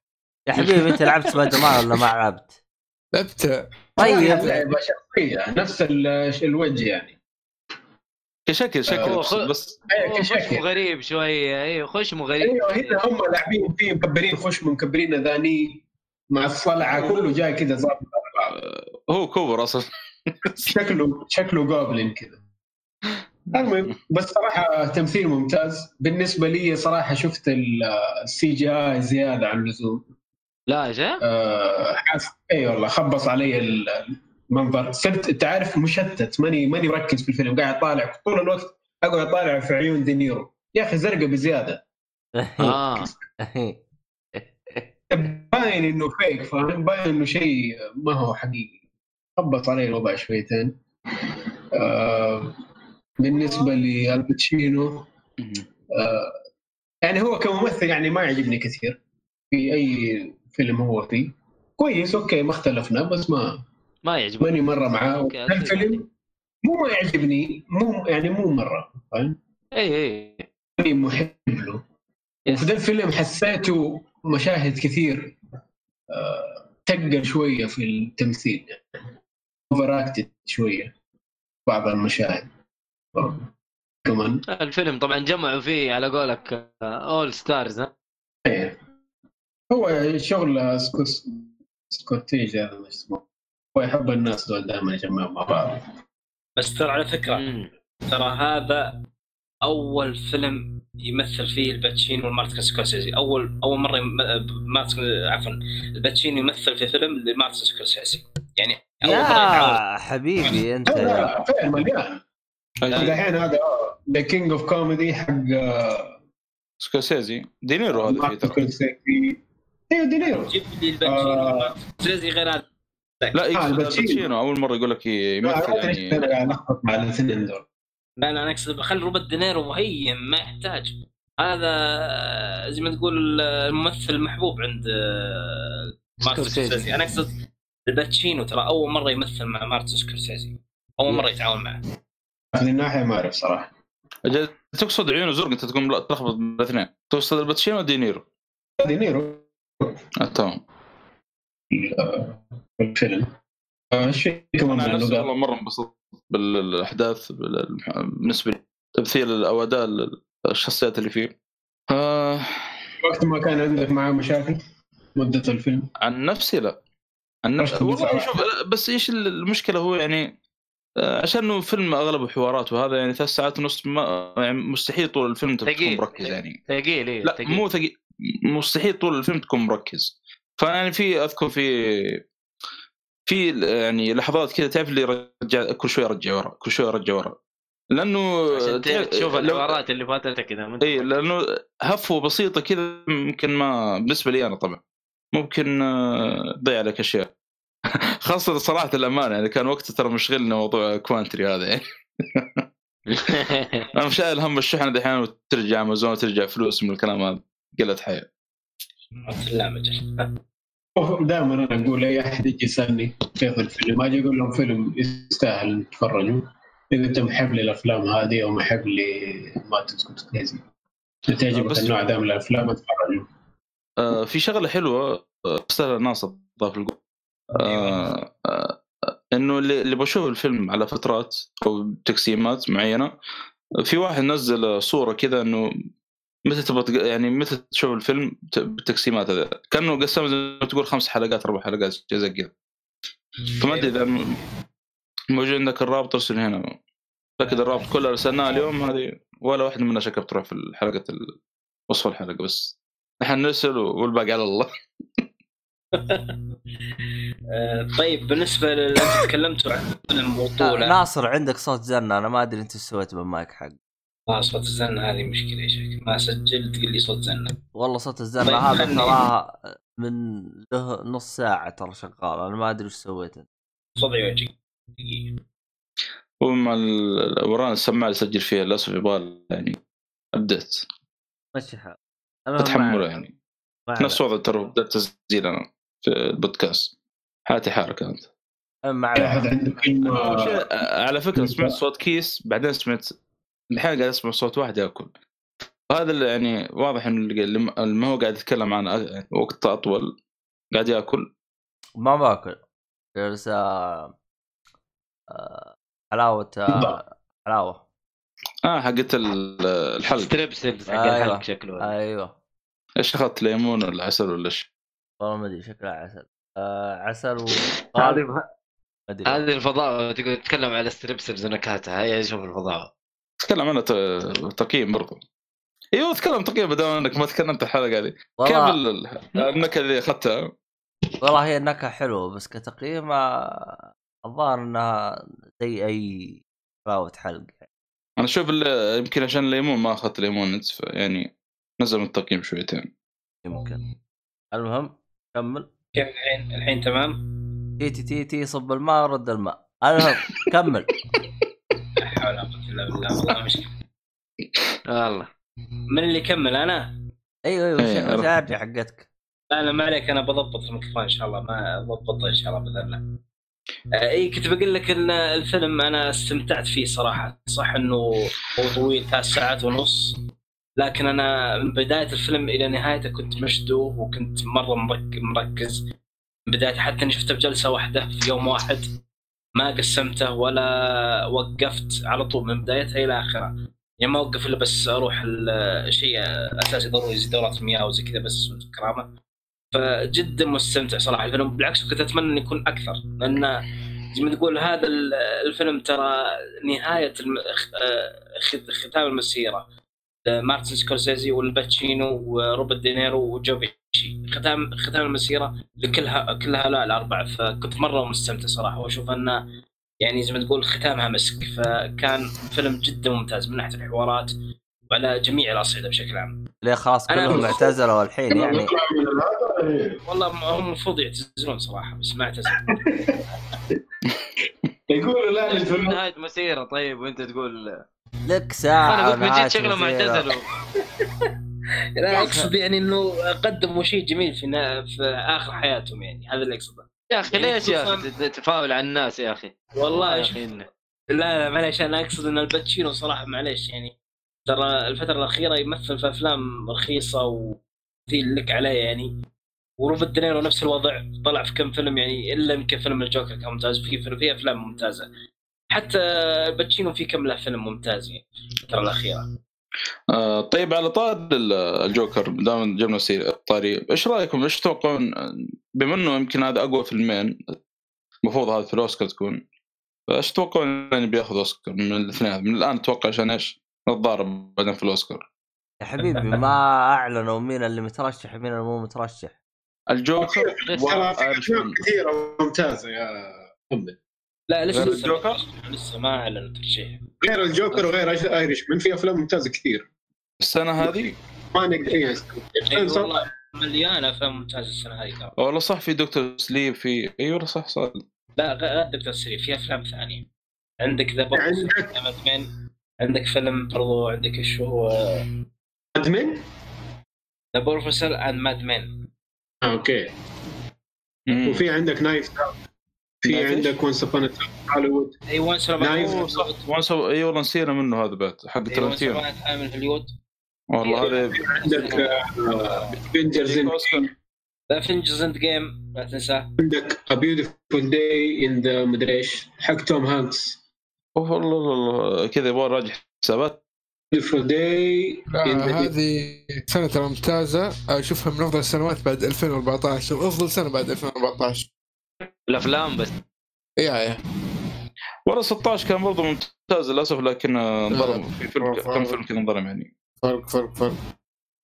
Speaker 5: يا حبيبي أنت لعبت سبايدر مان ولا ما لعبت؟
Speaker 3: لعبت
Speaker 5: طيب.
Speaker 7: لعبه شخصية نفس ال- الوجه يعني.
Speaker 2: كشكل شكل.
Speaker 1: خ-
Speaker 2: بس
Speaker 1: خشم
Speaker 7: كشكل.
Speaker 1: غريب شوية أيوه خشم غريب
Speaker 7: أيوه هنا هم لاعبين فيه مكبرين خشم مكبرين أذاني مع الصلعة كله جاي كذا ظابط.
Speaker 2: هو goblin أصلا.
Speaker 7: شكله شكله goblin كذا المهم بس صراحة تمثيل ممتاز. بالنسبة لي صراحة شفت ال CGI زيادة عن اللزوم.
Speaker 1: لا جاء
Speaker 7: آه، حاس إي والله خبص علي المنظر. صرت انت عارف مشتت ماني ماني مركز في الفيلم. قاعد طالع طول الوقت أقعد أطالع في عيون دينيرو يا أخي زرقاء بزيادة.
Speaker 1: آه.
Speaker 7: باين إنه فيك فاهم؟ باين إنه شيء ما هو حقيقي. خبص علي الوضع شويتين. آه بالنسبة لالباتشينو آه يعني هو كممثل يعني ما يعجبني كثير. في أي فيلم هو فيه. كويس okay ما اختلفنا بس ما
Speaker 1: ما يعجبك.
Speaker 7: ماني مرة معاه. الفيلم مو ما يعجبني مو يعني مو مرة فاهم؟
Speaker 1: اي اي
Speaker 7: ماني محب له. ذا الفيلم حسيته مشاهد كثير آه، تقل شوية في التمثيل over acted شوية بعض المشاهد. كمان.
Speaker 1: الفيلم طبعا جمعوا فيه على قولك all stars ها؟
Speaker 7: إيه. هو شغل سكوت سكوتيج هذا ما اسمه. هو يحب الناس دول دائما يجمعهم مع بعض.
Speaker 4: بس ترى على فكرة
Speaker 1: مم.
Speaker 4: ترى هذا أول فيلم يمثل فيه الباتشينو ومارتن سكورسيزي. اول أول مرة يم... مارتن عفوا الباتشينو يمثل في فيلم لمارتن سكورسيزي. يعني أول مرة
Speaker 5: يا حبيبي
Speaker 7: أنت مليان. الحين هذا The King of Comedy حق آه،
Speaker 2: سكورسيزي. دينيرو هذا ترى.
Speaker 7: أيوه دينيرو.
Speaker 4: جيب لي الباتشينو.
Speaker 7: آه.
Speaker 4: سكورسيزي غير هذا.
Speaker 2: لا يقصد
Speaker 7: الباتشينو.
Speaker 2: أول مرة يقول لك يمثل يعني.
Speaker 7: قاعد الخبط مع الاثنين دول.
Speaker 4: لا لا أنا أقصد خلي روبرت دينيرو مهيم ما يحتاج. هذا زي ما تقول الممثل المحبوب عند آه، مارتن
Speaker 1: سكورسيزي.
Speaker 4: سكورسيزي. أنا أقصد الباتشينو ترى أول مرة يمثل مع مارتن سكورسيزي. أول مرة يتعاون معه.
Speaker 7: من الناحية ما أعرف
Speaker 2: صراحة. تقصد عيونه زرق أنت تقوم تلخبط بين الاثنين. تقصد الباتشينو ودينيرو
Speaker 7: دينيرو؟
Speaker 2: آه تمام.
Speaker 7: في الفيلم إيش في كمان
Speaker 2: والله مرة انبسطت بالأحداث بال- بالنسبة لي تمثيل أو اداء الشخصيات اللي فيه. آه
Speaker 7: وقت ما كان عندك معاه مشاكل؟ مدة الفيلم؟
Speaker 2: عن نفسي لا. عن نفسي والله. شوف بس إيش المشكلة هو يعني عشان إنه فيلم أغلبه حوارات وهذا يعني ثلاث ساعات ونص ما يعني مستحيل طول الفيلم تكون. مركز يعني.
Speaker 1: ثقيل إيه
Speaker 2: لا
Speaker 1: ثقيل.
Speaker 2: مو ثقيل. مستحيل طول الفيلم تكون مركز. فيعني في أذكر في في يعني لحظات كذا تعرف اللي رجع كل شوي أرجع ورا كل شوي أرجع ورا. لأنه
Speaker 1: تشوف الحوارات اللي فاتتك كذا
Speaker 2: اي لأنه هفوة بسيطة كذا ممكن ما بالنسبة لي أنا طبعا. ممكن آه، تضيع لك أشياء. خاصة صراحة الأمانة يعني كان وقتها ترى مشغلنا موضوع كوانتري هذا. يعني أنا مش شايل هم الشحنه دحين وترجع أمازون وترجع فلوس من الكلام هذا. قلت حياة.
Speaker 4: لا مجال
Speaker 7: دائما أنا أقول أي أحد يجي يسألني كيف الفيلم أجي أقول لهم فيلم يستاهل تتفرجوا. إذا أنت محب للأفلام هذه أو محب لمارتن سكورسيزي إذا تعجبك
Speaker 2: بس-
Speaker 7: النوع ده من الأفلام اتفرجوا.
Speaker 2: آه، في شغلة حلوة آه، أستاذ ناصر ضاف القول. آه، آه، إنه اللي اللي بشوف الفيلم على فترات أو تقسيمات معينة في واحد نزل صورة كذا إنه متى تبغى تق- يعني متى تشوف الفيلم بالتقسيمات هذا كأنه قسم زي ما تقول خمس حلقات أربع حلقات شيء زي كذا. فما أدري إذا موجود عندك الرابط ارسل هنا. فكذا الرابط كله أرسلناه اليوم هذه ولا واحدة منها شكل بتروح في حلقه ال- وصف الحلقة بس. نحن نرسل والباقي على الله.
Speaker 4: طيب بالنسبة للي انت تكلمتوا عن فيلم بطوله
Speaker 5: ناصر عندك صوت زنة أنا ما أدري أنت إيش سويت بالمايك حق.
Speaker 4: آه صوت الزنة هذه مشكلة يا شيخ. ما سجلت تقول لي صوت زنة
Speaker 5: والله صوت الزنة
Speaker 4: طيب،
Speaker 5: هذا تراها من له نص ساعة ترى شغال. أنا ما أدري إيش سويت. انت
Speaker 4: دقيقة.
Speaker 2: ومع ال- ورانا السماعة اللي سجل فيها للأسف يبغى يعني ابديت
Speaker 5: مشي حال.
Speaker 2: تحمله يعني. نفس وضع ترى بدأت تسجيل أنا. في البودكاست حالتي حالك
Speaker 5: أنت.
Speaker 7: احد عنده كلمه
Speaker 2: شيء- على فكرة سمعت صوت كيس بعدين سمعت الحين قاعد أسمع صوت واحد يأكل. هذا اللي يعني واضح انه اللي ما هو قاعد يتكلم عن يعني وقت أطول قاعد يأكل.
Speaker 5: ما باكل. جالس آه، آه، حلاوة آه،
Speaker 7: بالضبط.
Speaker 5: حلاوة.
Speaker 2: آه حقت ال- الحلق.
Speaker 1: Strepsils حق
Speaker 5: أيوة.
Speaker 1: الحلق شكله.
Speaker 5: أيوه.
Speaker 2: إيش أخذت ليمون ولا عسل ولا إيش؟
Speaker 5: والله ما أدري شكلها عسل. آه عسل و
Speaker 1: هذه الفضاء تقول تتكلم على Strepsils ونكهاتها هي شوف الفضاء.
Speaker 2: تكلم عنها ت- تقييم برضو. أيوه تكلم تقييم بدل إنك ما تكلمت الحلقة هذه. كيف النكهة اللي أخذتها؟
Speaker 5: والله هي النكهة حلوة بس كتقييم آه، الظاهر إنها زي أي حلاوه حلق.
Speaker 2: أنا أشوف ال- يمكن عشان الليمون ما أخذت ليمون يعني نزل من التقييم شويتين.
Speaker 5: يمكن. المهم؟ كمل
Speaker 4: كيف الحين الحين تمام؟
Speaker 5: تيتي تيتي صب الماء ورد الماء المهم كمل
Speaker 4: لا حول ولا قوة إلا بالله والله مشكلة
Speaker 1: والله
Speaker 4: من اللي يكمل أنا؟
Speaker 5: أيوه أيوه
Speaker 2: إيه،.
Speaker 5: وش ارجع حقتك
Speaker 4: لا لا ما عليك أنا بضبط الميكروفون إن شاء الله ما أضبطه إن شاء الله بإذن الله. آه، إي كنت بقول لك إن الفيلم أنا استمتعت فيه صراحة صح إنه هو طويل ثلاث ساعات ونص لكن أنا من بداية الفيلم إلى نهايته كنت مشدود وكنت مرة مرك- مركز. من بدايته حتى إني شفته بجلسة واحدة في يوم واحد. ما قسمته ولا وقفت على طول من بدايتها إلى آخرها. يعني ما أوقف إلا بس أروح الشيء أساسي ضروري زي دورات المياه وزي كذا بس من الكرامه فجدا مستمتع صراحة. الفيلم بالعكس كنت أتمنى إنه يكون أكثر. لأن زي ما تقول هذا ال- الفيلم ترى نهاية آه، ختام المسيرة. مارتن سكورسيزي والباتشينو وروبرت دينيرو وجو بيشي ختام ختام المسيرة لكلها كل هؤلاء الأربعة فكنت مرة مستمتع صراحة وأشوف انه يعني زي ما تقول ختامها مسك. فكان فيلم جدا ممتاز من ناحية الحوارات وعلى جميع الأصعدة بشكل عام.
Speaker 5: ليه خلاص
Speaker 4: أنا-
Speaker 5: كلهم اعتزلوا الحين يعني.
Speaker 4: والله هم المفروض يعتزلون صراحة بس ما اعتزلوا.
Speaker 7: يقولوا لا
Speaker 1: نهاية مسيره طيب وأنت تقول
Speaker 5: لك
Speaker 1: قلت من جد شكلهم. اعتزلوا
Speaker 4: لا أقصد يعني إنه قدموا شيء جميل في. في آخر حياتهم يعني هذا اللي أقصده
Speaker 1: يا أخي
Speaker 4: يعني
Speaker 1: ليش يا أخي تفاول على الناس يا أخي
Speaker 4: والله
Speaker 1: يا أخي.
Speaker 4: لا لا معليش أنا أقصد إن الباتشينو صراحة معليش يعني ترى الفترة الأخيرة يمثل في أفلام رخيصة وفي لك عليه يعني وروبرت دينيرو نفس الوضع طلع في كم فيلم يعني إلا يمكن فيلم الجوكر كان ممتاز في فيلم في أفلام ممتازة حتى الباتشينو في كم له فيلم ممتاز يعني الفترة الأخيرة.
Speaker 2: آه طيب على طار ال- الجوكر دام جبنا سير طاري إيش رأيكم؟ إيش تتوقعون؟ بما إنه يمكن هذا أقوى فيلمين المفروض هذا في الأوسكار تكون فايش تتوقعون يعني بياخذ أوسكار من الاثنين؟ من الآن أتوقع عشان إيش؟ نتضارب بعدين في الأوسكار.
Speaker 5: يا حبيبي ما اعلنوا مين اللي مترشح مين اللي مو مترشح.
Speaker 2: الجوكر
Speaker 7: ترى في
Speaker 2: أفلام.
Speaker 7: كثيرة ممتازة يا محمد.
Speaker 4: لا لسه
Speaker 2: غير
Speaker 4: لسه
Speaker 2: الجوكر؟
Speaker 4: لسه ما أعلنوا ترشيح.
Speaker 7: غير الجوكر وغير ايرش من في أفلام ممتازة كثير.
Speaker 2: السنة هذه؟
Speaker 7: ما نقدر إيه.
Speaker 4: اي والله مليانه أفلام ممتازة السنة هذه. ترى
Speaker 2: والله صح في دكتور سليب في اي والله صح صح.
Speaker 4: لا غير دكتور سري في أفلام ثانية. عندك ذا
Speaker 7: عندك-
Speaker 4: مادمين عندك فيلم برضو عندك إيش هو
Speaker 7: ادمن
Speaker 4: ذا بروفيسور اند ماد مان
Speaker 7: آه،
Speaker 2: أوكي.
Speaker 7: وفي عندك نايف في؟ عندك وانس ابون هوليوود
Speaker 4: إي وان
Speaker 7: نايف.
Speaker 2: أوه، صح وانس إي والله نسينا منه هذا بعد حق ترنتينو
Speaker 4: عامل هوليوود
Speaker 2: والله هذا
Speaker 7: عندك
Speaker 4: Avengers. The Avengers Endgame لا تنساه.
Speaker 7: عندك A Beautiful Day in the مدري إيش. حق توم هانكس.
Speaker 2: أوه والله والله كذا يبغى راجع حسابات.
Speaker 7: Beautiful Day in
Speaker 3: آه
Speaker 7: the
Speaker 3: هذه سنة ترى ممتازة. أشوفها من أفضل السنوات بعد 2014 افضل سنة بعد 2014
Speaker 1: الأفلام بس.
Speaker 3: يا يا
Speaker 2: والله 16 كان برضه ممتاز للأسف لكن آه، انظلم في فيلم
Speaker 3: فرق-
Speaker 2: كم فيلم كذا انظلم يعني.
Speaker 3: فرق فرق فرق.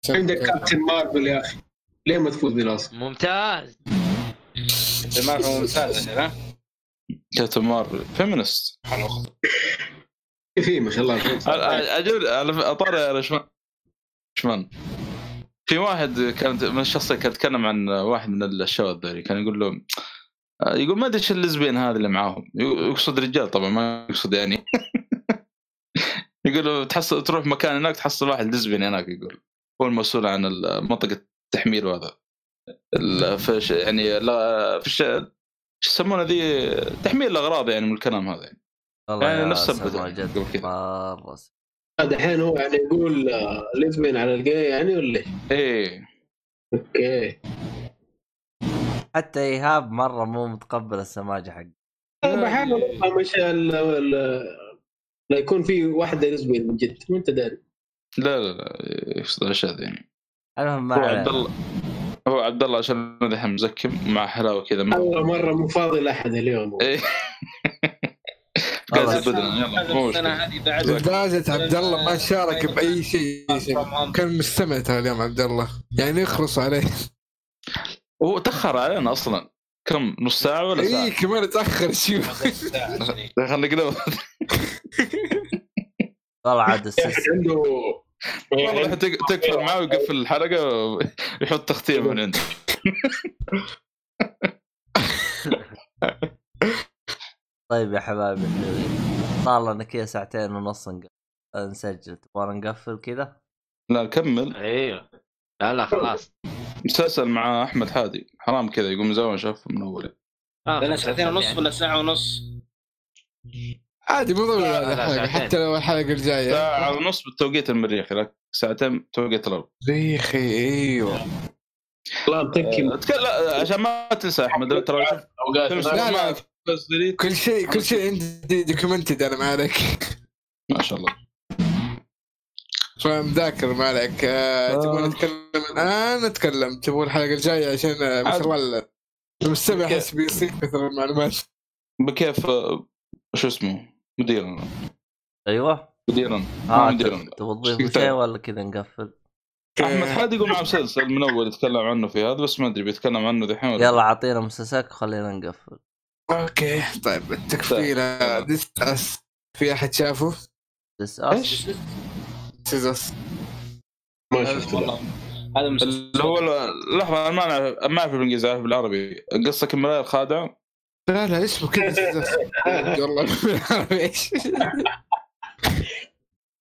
Speaker 7: عندك كابتن مارفل يا أخي. ليه ما تفوز بالاوسكار؟
Speaker 1: ممتاز.
Speaker 4: انت ما هو ممتاز ها؟
Speaker 2: كابتن مارفل فيمنست
Speaker 7: في ما شاء الله.
Speaker 2: أجل على طاري يا رشمان. رشمان. في واحد كانت من الشخصيات كان يتكلم عن واحد من الشباب ذولي كان يقول له آه، يقول ما أدري إيش اللزبين هذا اللي معاهم. يقصد رجال طبعا ما يقصد يعني. يقول تحصل تروح مكان هناك تحصل واحد لزبين هناك يقول. هو المسؤول عن منطقة التحميل وهذا. ال- في ش- يعني لا في الش... شو يسمونه ذي؟ تحميل الأغراض يعني من الكلام هذا يعني,
Speaker 5: والله
Speaker 2: يعني نفس قبل
Speaker 5: س-
Speaker 7: دحين هو يعني يقول ليزبين على الجاي يعني ولا إيه؟
Speaker 2: إيه.
Speaker 7: أوكي.
Speaker 5: حتى إيهاب مرة مو متقبل السماجة حق
Speaker 7: أنا بحاول افهم إيش ال- ال- لا يكون في واحدة لزبيان من جد وانت داري.
Speaker 2: لا لا لا يقصد الأشياء يعني
Speaker 5: المهم ما
Speaker 2: هو عبد الله هو عبد الله عشان الحين مزكم مع حلاوة كذا. ما-
Speaker 7: والله مرة مو فاضي لأحد اليوم.
Speaker 2: إيه.
Speaker 5: والله.
Speaker 2: قاعد بدنا يلا مو
Speaker 3: لدرجة عبد الله ما شارك بأي شيء. كان مستمع ترى اليوم عبد الله يعني يخلص عليه.
Speaker 2: هو تأخر علينا أصلا. كم؟ نص ساعة ولا ساعة؟
Speaker 3: اي كمان تأخر شوف
Speaker 2: خلينا كذا
Speaker 5: والله عاد
Speaker 7: عنده
Speaker 2: والله تك- تكفر معاه ويقفل الحلقة ويحط تغطيه من عنده.
Speaker 5: طيب يا حبايبي. صار لنا كذا ساعتين ونص نسجل. تبغى نقفل كذا؟
Speaker 2: لا نكمل
Speaker 1: أيوه لا لا خلاص.
Speaker 2: مسلسل مع أحمد حادي حرام كذا يقوم زمان شاف من اول
Speaker 1: آه،
Speaker 4: لنا ساعتين ونص
Speaker 1: يعني.
Speaker 4: ولا ساعة ونص؟
Speaker 3: عادي مو ضروري
Speaker 1: لا، لا،.
Speaker 3: حتى لو الحلقة الجاية.
Speaker 2: ساعة ونص بالتوقيت المريخي لك ساعتين بتوقيت الأرض.
Speaker 3: ريخي أيوه.
Speaker 7: والله متكي
Speaker 2: أتك- لا عشان ما تنسى أحمد ترى أوقات
Speaker 3: لا، لا. كل شيء كل شيء عندي دوكيومنتد أنا ما عليك.
Speaker 2: ما شاء الله.
Speaker 3: فمذاكر ما عليك. آه، تبغون نتكلم؟ الان نتكلم. تبغون الحلقة الجاية عشان ما شاء الله المستمع؟ يحس بيصير كثر المعلومات.
Speaker 2: بكيف شو اسمه؟ مديرنا.
Speaker 5: أيوه.
Speaker 2: مديرنا. آه مديرنا.
Speaker 5: تبغى شيء ولا كذا نقفل.
Speaker 2: أحمد حادي يقول معه مسلسل من أول يتكلم عنه في هذا بس ما أدري بيتكلم عنه دحين
Speaker 5: يلا اعطينا مسلسلك وخلينا نقفل.
Speaker 3: أوكي طيب التكفيلة This Is Us في أحد شافه؟
Speaker 5: This
Speaker 2: إيش؟
Speaker 5: اس
Speaker 3: This Is Us
Speaker 7: ما شفت لا.
Speaker 2: والله
Speaker 4: هذا مسلسل
Speaker 2: اللي هو لحظة أنا ما أعرف ما أعرف بالإنجليزي أعرف بالعربي. قصه كمرايه الخادع
Speaker 3: لا لا اسمه كذا. والله بالعربي. إيش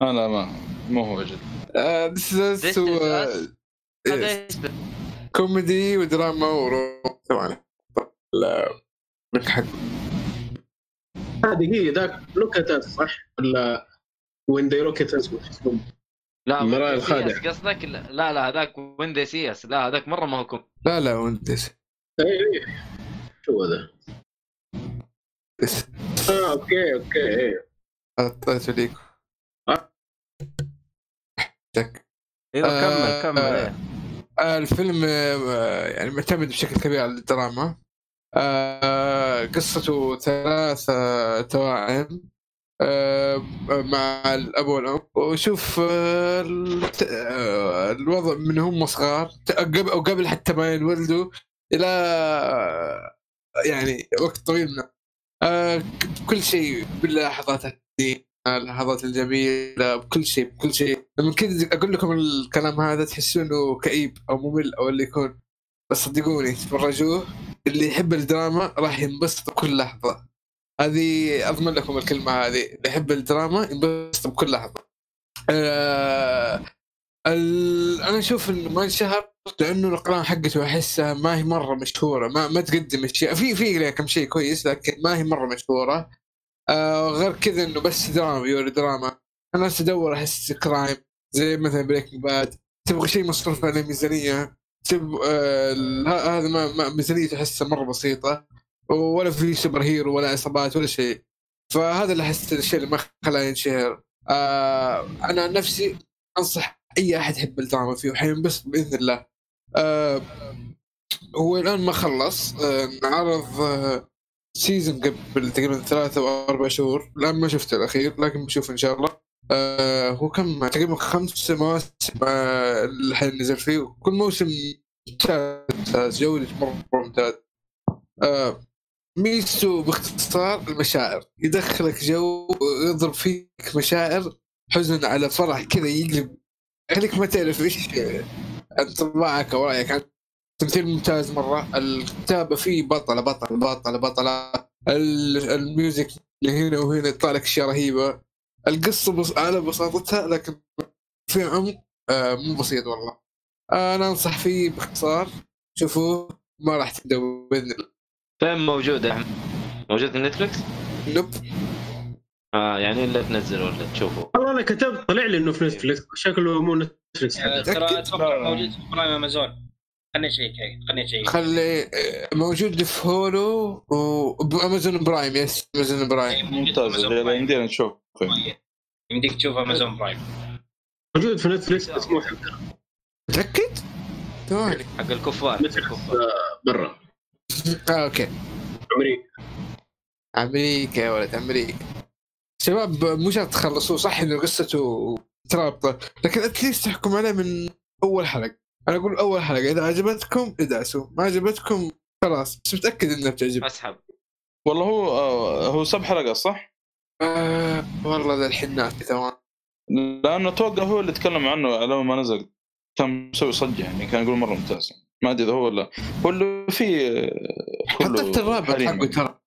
Speaker 2: أنا ما مو هو
Speaker 1: Us.
Speaker 3: إيه،
Speaker 1: هذا اسمه.
Speaker 3: كوميدي ودراما وروم طبعا. لا من حق.
Speaker 7: هذه هي ذاك لوك ات صح؟ ولا وين ذي لوك ات اس
Speaker 1: لا
Speaker 7: المراية
Speaker 1: ويندي
Speaker 7: الخادع.
Speaker 1: سياس قصدك لا لا هذاك ويندي سياس لا هذاك مرة ما هو كوم
Speaker 3: لا لا وانت ديس
Speaker 7: اي اي شو هذا؟ آه أوكي أوكي اي
Speaker 3: حطيته ليك. تك. أيوه
Speaker 5: كمل كمل
Speaker 3: آه.
Speaker 5: إيه.
Speaker 3: آه، الفيلم آه، يعني معتمد بشكل كبير على الدراما آه، قصته ثلاثة توائم مع الأب والأم. وشوف آه، آه، الوضع من هم صغار. ت- قبل أو قبل حتى ما ينولدوا آه، يعني وقت طويل من آه، كل شيء باللحظات اللحظات الجميلة بكل شيء بكل شيء. لما كذا أقول لكم الكلام هذا تحسونه كئيب أو ممل أو اللي يكون. بس صدقوني تفرجوه. اللي يحب الدراما راح ينبسط بكل لحظة. هذه أضمن لكم الكلمة هذه. اللي يحب الدراما ينبسط بكل لحظه آه ال... أنا أشوف انه ما انشهر لأنه الاقلام حقته احسها ما هي مرة مشهورة. ما ما تقدم اشياء في في كم شيء كويس لكن ما هي مرة مشهورة. آه غير كذا إنه بس دراما يوري دراما. الناس تدور أحس crime زي مثلا Breaking Bad تبغى شيء مصروف عليه ميزانية. تب... آه هذا ما, ما ميزانيته احسها مرة بسيطة. ولا في superhero ولا عصابات ولا شيء. فهذا اللي أحس الشيء اللي ما خلاه ينشهر آه أنا عن نفسي أنصح أي أحد يحب الدراما فيه وحينبسط بإذن الله. آه هو الآن ما خلص. آه نعرض آه سيزون قبل تقريبا ثلاثة أو أربع شهور. الآن ما شفته الأخير لكن بشوف إن شاء الله. آه هو كم؟ تقريبا خمس مواسم آه الحين نزل فيه. وكل موسم ممتاز جودة مرة ممتاز. آه ميزته باختصار المشاعر. يدخلك جو ويضرب فيك مشاعر حزن على فرح كذا يقلب يخليك ما تعرف إيش انطباعك أو رأيك تمثيل ممتاز مرة. الكتابة فيه بطلة بطلة بطلة بطلة. ال- ال music اللي هنا وهنا يطلع لك أشياء رهيبة. القصة بس على بساطتها لكن في عمق آه مو بسيط والله. آه أنا أنصح فيه باختصار. شوفوه ما راح تندموا بإذن الله.
Speaker 1: فين موجود يا احمد؟ موجود في نتفلكس؟
Speaker 3: noob.
Speaker 1: آه يعني الا تنزل ولا تشوفه.
Speaker 7: والله أنا كتبت طلع لي إنه في نتفلكس شكله مو نتفلكس
Speaker 4: آه، ترى؟ أتوقع موجود في برايم أمازون. خليني أشيك خليني أشيك.
Speaker 3: خلي آه، موجود في هولو وبامازون برايم يس أمازون برايم.
Speaker 2: ممتاز يلا يمدينا نشوف.
Speaker 4: يمديك تشوف أمازون برايم.
Speaker 7: موجود في نتفلكس بس مو حقنا
Speaker 3: متأكد؟ ثواني.
Speaker 1: حق الكفار.
Speaker 7: آه، برا.
Speaker 3: okay.
Speaker 7: أمريكا.
Speaker 3: أمريكا يا ولد أمريكا. شباب مو شرط تخلصوه صح إنه قصته مترابطه لكن at least تحكم عليه من أول حلقة. أنا أقول أول حلقة إذا عجبتكم ادعسوا ما عجبتكم خلاص بس متأكد إنها بتعجبك.
Speaker 1: أسحب.
Speaker 2: والله هو آه هو سبع حلقات صح؟
Speaker 3: آه والله ذا الحين ناسي تمام.
Speaker 2: لأنه أتوقع هو اللي تكلم عنه على ما نزل كان مسوي صجه يعني كان يقول مرة ممتاز. ما أدري إذا هو ولا هو اللي فيه آه، كله
Speaker 3: حطيت الرابع. حقه ترى.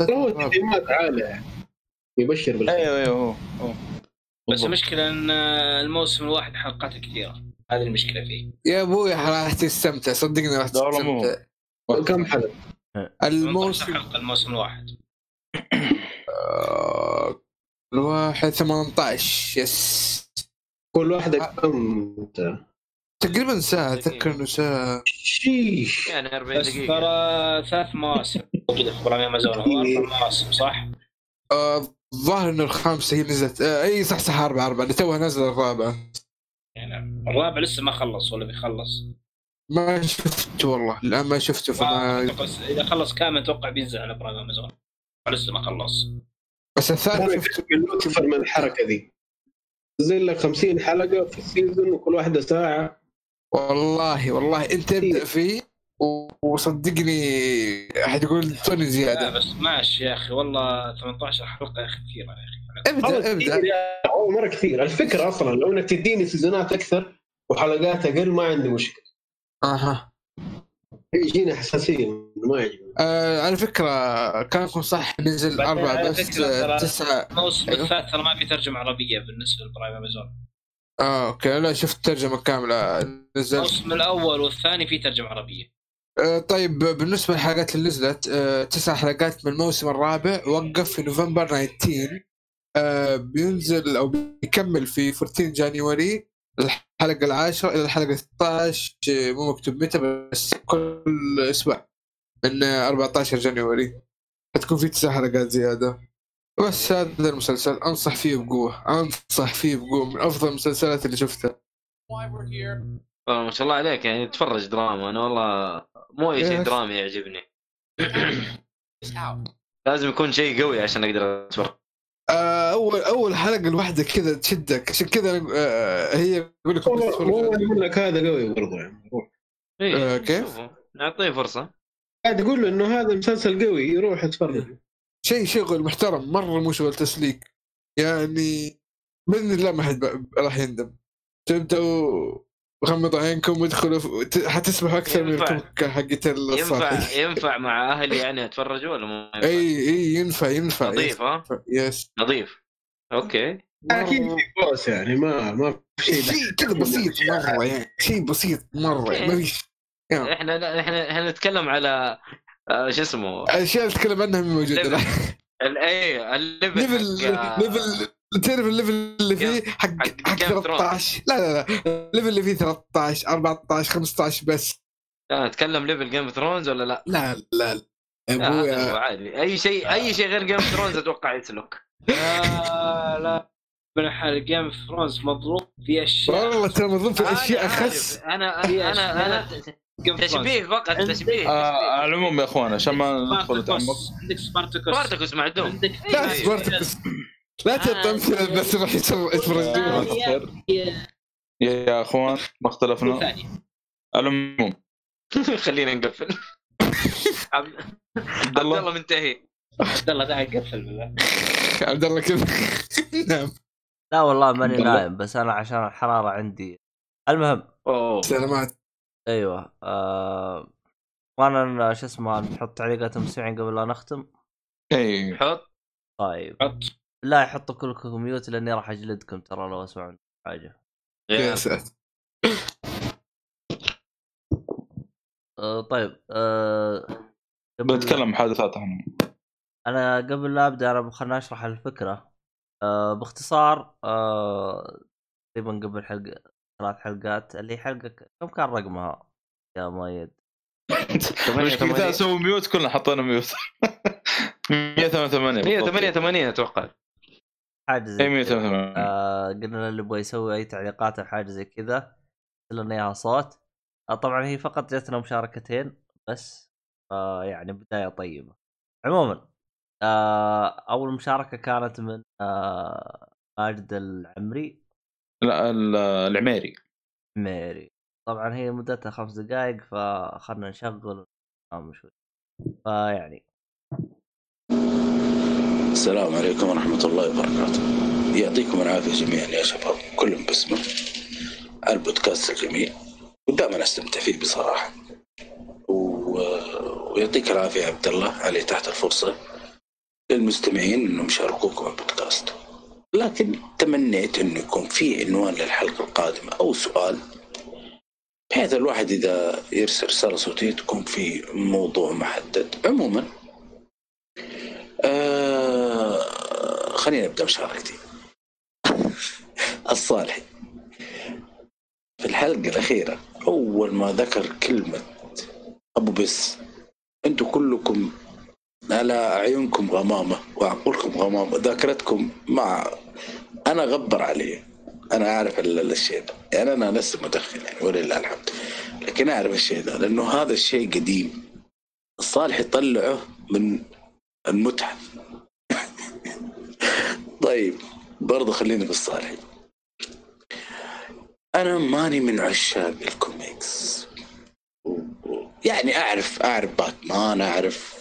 Speaker 7: ترى هو تقييمات عاليه يعني يبشر بالخير
Speaker 2: أيوه أيوه هو هو.
Speaker 4: بس. المشكلة إن الموسم الواحد حلقاته كثيرة. هذه المشكلة فيه.
Speaker 3: يا أبوي راح تستمتع. صدقني راح. تستمتع.
Speaker 7: كم حلقة؟
Speaker 4: 18
Speaker 3: الموسم
Speaker 4: حلقه الموسم الواحد.
Speaker 3: آه، الواحد 18 يس.
Speaker 7: كل واحدة كم
Speaker 3: تقريبا ساعة أتذكر إنه ساعة.
Speaker 7: شيش.
Speaker 1: يعني 40
Speaker 4: بس
Speaker 1: دقيقة.
Speaker 4: ترى ثلاث مواسم. موجوده في برامج امازون هو أربع مواسم صح؟
Speaker 3: آه، الظاهر إنه الخامسة هي نزلت. آه، أي صح صح أربعة أربعة. اللي توها نازلة الرابعة.
Speaker 4: يعني الرابع لسه ما خلص ولا بيخلص؟
Speaker 3: ما شفته والله. الآن ما شفته فما
Speaker 4: بس إذا خلص كامل أتوقع بينزل على برامج امازون لسه ما خلص.
Speaker 3: بس الثالث
Speaker 7: أنا
Speaker 3: شفته.
Speaker 7: أكثر من الحركه ذي. نزل لك 50 حلقة في ال season وكل واحدة ساعة.
Speaker 3: والله والله. انت ابدأ فيه وصدقني حتقول توني
Speaker 4: لا
Speaker 3: زيادة
Speaker 4: بس ماشي يا أخي. والله 18 حلقة يا أخي كثيرة يا أخي.
Speaker 3: ابدأ
Speaker 7: كثير
Speaker 3: ابدا
Speaker 7: مرة كثير الفكرة أصلا لو إنك تديني seasonات أكثر وحلقات أقل ما عندي مشكلة.
Speaker 3: أها.
Speaker 7: يجيني حساسيه ما يعجبني.
Speaker 3: آه على فكرة كلامكم صح نزل
Speaker 4: على
Speaker 3: بس تسعة.
Speaker 4: الموسم
Speaker 3: أيوه.
Speaker 4: الثالث ترى ما في ترجمة عربية بالنسبة لبرايم أمازون.
Speaker 3: آه okay. لا شفت ترجمة كاملة. نزلت
Speaker 4: الموسم الأول والثاني في ترجمة عربية.
Speaker 3: آه طيب بالنسبة للحلقات اللي نزلت آه تسع حلقات من الموسم الرابع وقف في نوفمبر 19 آه بينزل أو بيكمل في 14 January الحلقة العاشرة إلى الحلقة 16 آه، مو مكتوب متى بس كل أسبوع من آه، 14 January حتكون في تسع حلقات زيادة. بس هذا المسلسل أنصح فيه بقوة أنصح فيه بقوة من أفضل المسلسلات اللي شفتها
Speaker 1: والله ما شاء الله عليك يعني تفرج دراما أنا والله مو أي شيء
Speaker 3: yes.
Speaker 1: درامي يعجبني لازم يكون شيء قوي عشان أقدر اتفرج
Speaker 3: آه، أول أول حلقة الواحدة كذا تشدك عشان كذا آه، هي يقول لك
Speaker 7: والله. يقول لك هذا قوي برضه يعني روح.
Speaker 1: إيه،
Speaker 3: آه، كيف؟
Speaker 1: نعطيه فرصة
Speaker 7: قاعد يقول له إنه هذا مسلسل قوي يروح يتفرج
Speaker 3: شيء شغل محترم مرة مو شغل تسليك. يعني باذن الله ما حد ب- راح يندم. تبدأوا غمضوا عينكم وادخلوا حتسمعوا أكثر من
Speaker 1: ينفع.
Speaker 3: الكوكه حقت
Speaker 1: ينفع ينفع مع أهلي يعني أتفرجوا ولا ما ينفع؟
Speaker 3: إي إي ينفع ينفع
Speaker 1: نظيف ها؟
Speaker 3: يس.
Speaker 1: نظيف. أوكي.
Speaker 7: أكيد في بوس يعني ما ما في شيء
Speaker 3: شيء كذا بسيط مرة يعني شيء بسيط مرة يعني ما في
Speaker 1: إحنا إحنا إحنا نتكلم على آه، شو اسمه؟
Speaker 3: أشياء نتكلم عنها من موجوده لا
Speaker 1: ال- اي الليفل
Speaker 3: ليفل
Speaker 1: حق-
Speaker 3: ليفل تعرف الليفل اللي فيه؟ حق
Speaker 1: حق
Speaker 3: حق
Speaker 1: Game of
Speaker 3: 13 لا لا لا. الليفل اللي فيه 13 14 15 بس.
Speaker 1: لا نتكلم ليفل جيم اوف ثرونز ولا لا؟
Speaker 3: لا لا لا. أبويا.
Speaker 1: عادي. أي شيء أي شيء غير جيم اوف ثرونز أتوقع يسلك.
Speaker 4: لا لا. من حال جيم اوف ثرونز مضروب في أشياء.
Speaker 3: والله ترى مظلوم في
Speaker 1: أنا
Speaker 4: أشياء.
Speaker 1: اخس
Speaker 4: أنا أنا Thrones.
Speaker 1: تشبيه فقط
Speaker 4: عندك-
Speaker 1: تشبيه
Speaker 2: آه على العموم يا أخوان عشان ما ندخل نتعمق
Speaker 4: سبارتكوس عندك سبارتكوس
Speaker 1: سبارتكوس معدوم
Speaker 4: عندك
Speaker 3: لا
Speaker 1: أيوة.
Speaker 3: سبارتكس لا تعطي
Speaker 1: آه.
Speaker 3: امثله الناس راح يتفرجون
Speaker 2: يا يا أخوان ما اختلفنا. العموم.
Speaker 1: خلينا نقفل. عبد
Speaker 2: الله.
Speaker 1: منتهي.
Speaker 4: عبد الله تعال قفل بالله
Speaker 3: عبد الله كذا. نعم.
Speaker 5: لا والله ماني. نايم بس أنا عشان الحرارة عندي. المهم.
Speaker 1: أوه.
Speaker 3: سلامات.
Speaker 5: أيوه آه... وأنا شو اسمه نحط تعليقات المستمعين قبل لا نختم؟
Speaker 2: اي
Speaker 1: حط.
Speaker 5: طيب.
Speaker 4: حط.
Speaker 5: لا يحطوا كلكم ميوت لأني راح أجلدكم ترى لو اسمعوا حاجة.
Speaker 3: يا ساتر.
Speaker 5: آه طيب آه... قبل-
Speaker 2: بنتكلم محادثات إحنا
Speaker 5: أنا قبل لا أبدأ انا خلنا أشرح الفكرة. آه باختصار آه تقريبا قبل حلقة ثلاث حلقات اللي حلقه كم كان رقمها؟ يا مايد
Speaker 2: مشكلتها سووا ميوت كلنا حطينا ميوت 188 بالضبط.
Speaker 1: 188 أتوقع.
Speaker 5: حاجة زي
Speaker 2: اي
Speaker 5: كذا.
Speaker 2: 188
Speaker 5: آه قلنا اللي يبغى يسوي أي تعليقات أو حاجة زي كذا لنا إياها صوت. آه طبعا هي فقط جتنا مشاركتين بس. آه يعني بداية طيبة. عموما آه أول مشاركة كانت من آه ماجد العمري.
Speaker 2: لا ال- العميري
Speaker 5: ميري طبعا هي مدتها خمس دقائق فخلنا نشغل وننام شوي. فيعني
Speaker 8: السلام عليكم ورحمة الله وبركاته. يعطيكم العافية جميعا يا شباب كلهم باسمه البودكاست الجميل ودائما أستمتع فيه بصراحة. و... ويعطيك العافية يا عبد الله على تحت الفرصة للمستمعين إنهم يشاركوكم البودكاست. لكن تمنيت انه يكون في عنوان للحلقة القادمة أو سؤال. بحيث الواحد إذا يرسل رسالة صوتية تكون في موضوع محدد. عموما آه خلينا نبدأ مشاركتي. الصالحي. في الحلقة الأخيرة أول ما ذكر كلمة أبو بس أنتم كلكم على عيونكم غمامة وعقولكم غمامة ذاكرتكم مع أنا غبر أعرف ال- ال- الشيء ده. يعني أنا لسه مدخن يعني ولله الحمد. لكن أعرف الشيء ده لأنه هذا الشيء قديم. الصالح يطلعه من المتحف طيب برضه خلينا بالصالح أنا ماني من عشاق الكوميكس. يعني أعرف أعرف باتمان أعرف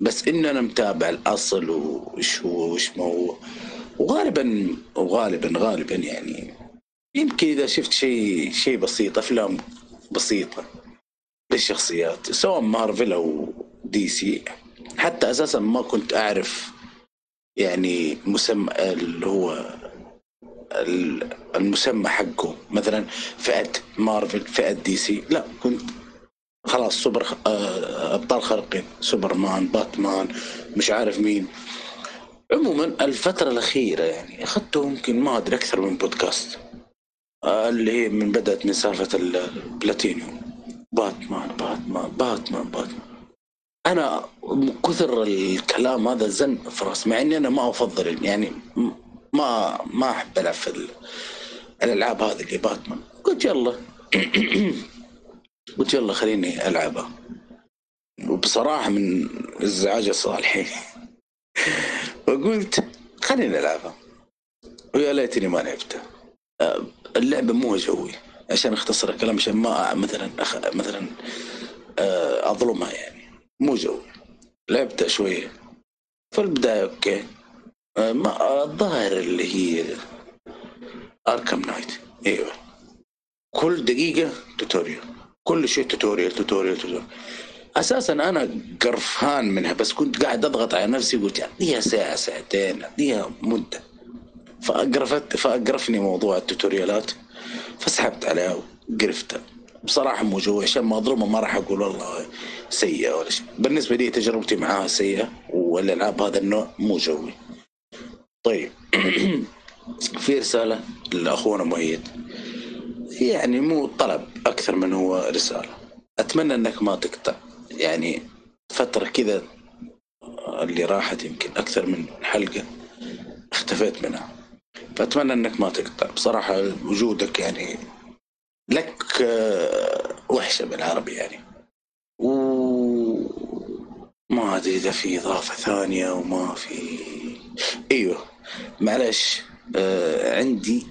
Speaker 8: بس ان أنا متابع الأصل وش هو وش ما هو. وغالبا وغالبا غالبا يعني. يمكن إذا شفت شيء شيء بسيط أفلام بسيطة للشخصيات سواء مارفل أو دي سي حتى أساسا ما كنت أعرف يعني مسمى اللي هو ال- المسمى حقه. مثلا فئة مارفل فئة دي سي لا كنت خلاص سوبر آه، أبطال خارقين سوبرمان باتمان مش عارف مين. عموما الفترة الأخيرة يعني أخذته يمكن ما أدري أكثر من بودكاست اللي هي من بدأت من سالفة ال- البلاتينيوم. باتمان باتمان باتمان باتمان. أنا من كثر الكلام هذا زن في راسي مع إني أنا ما أفضل يعني ما ما أحب ألعب في ال- الألعاب هذه اللي باتمان. قلت يلا. قلت يلا خليني ألعبها. وبصراحة من ازعاج الصالحين فقلت خليني ألعبها. ويا ليتني ما لعبتها. آه، اللعبة مو جوي عشان أختصر الكلام عشان ما مثلا أخ... مثلا آه، أظلمها يعني. مو جو لعبتها شوية. في البدايه okay. آه، ما الظاهر اللي هي Arkham Knight إيوه. كل دقيقة tutorial كل شيء tutorial tutorial tutorial أساسا أنا قرفان منها بس كنت قاعد أضغط على نفسي قلت اديها ساعة ساعتين اديها مدة. فاقرفت فأقرفني موضوع ال tutorialات. فسحبت عليها وقرفتها بصراحة مو جوي عشان ما اظلمها ما راح أقول والله سيئة ولا شيء. بالنسبة لي تجربتي معاها سيئة والألعاب هذا النوع مو جوي. طيب. في رسالة لأخونا مؤيد يعني مو طلب أكثر من هو رسالة. أتمنى إنك ما تقطع. يعني فترة كذا اللي راحت يمكن أكثر من حلقة اختفيت منها. فأتمنى إنك ما تقطع. بصراحة وجودك يعني لك آه، وحشة بالعربي يعني. و ما أدري إذا في إضافة ثانية وما في. إيوه معلش آه عندي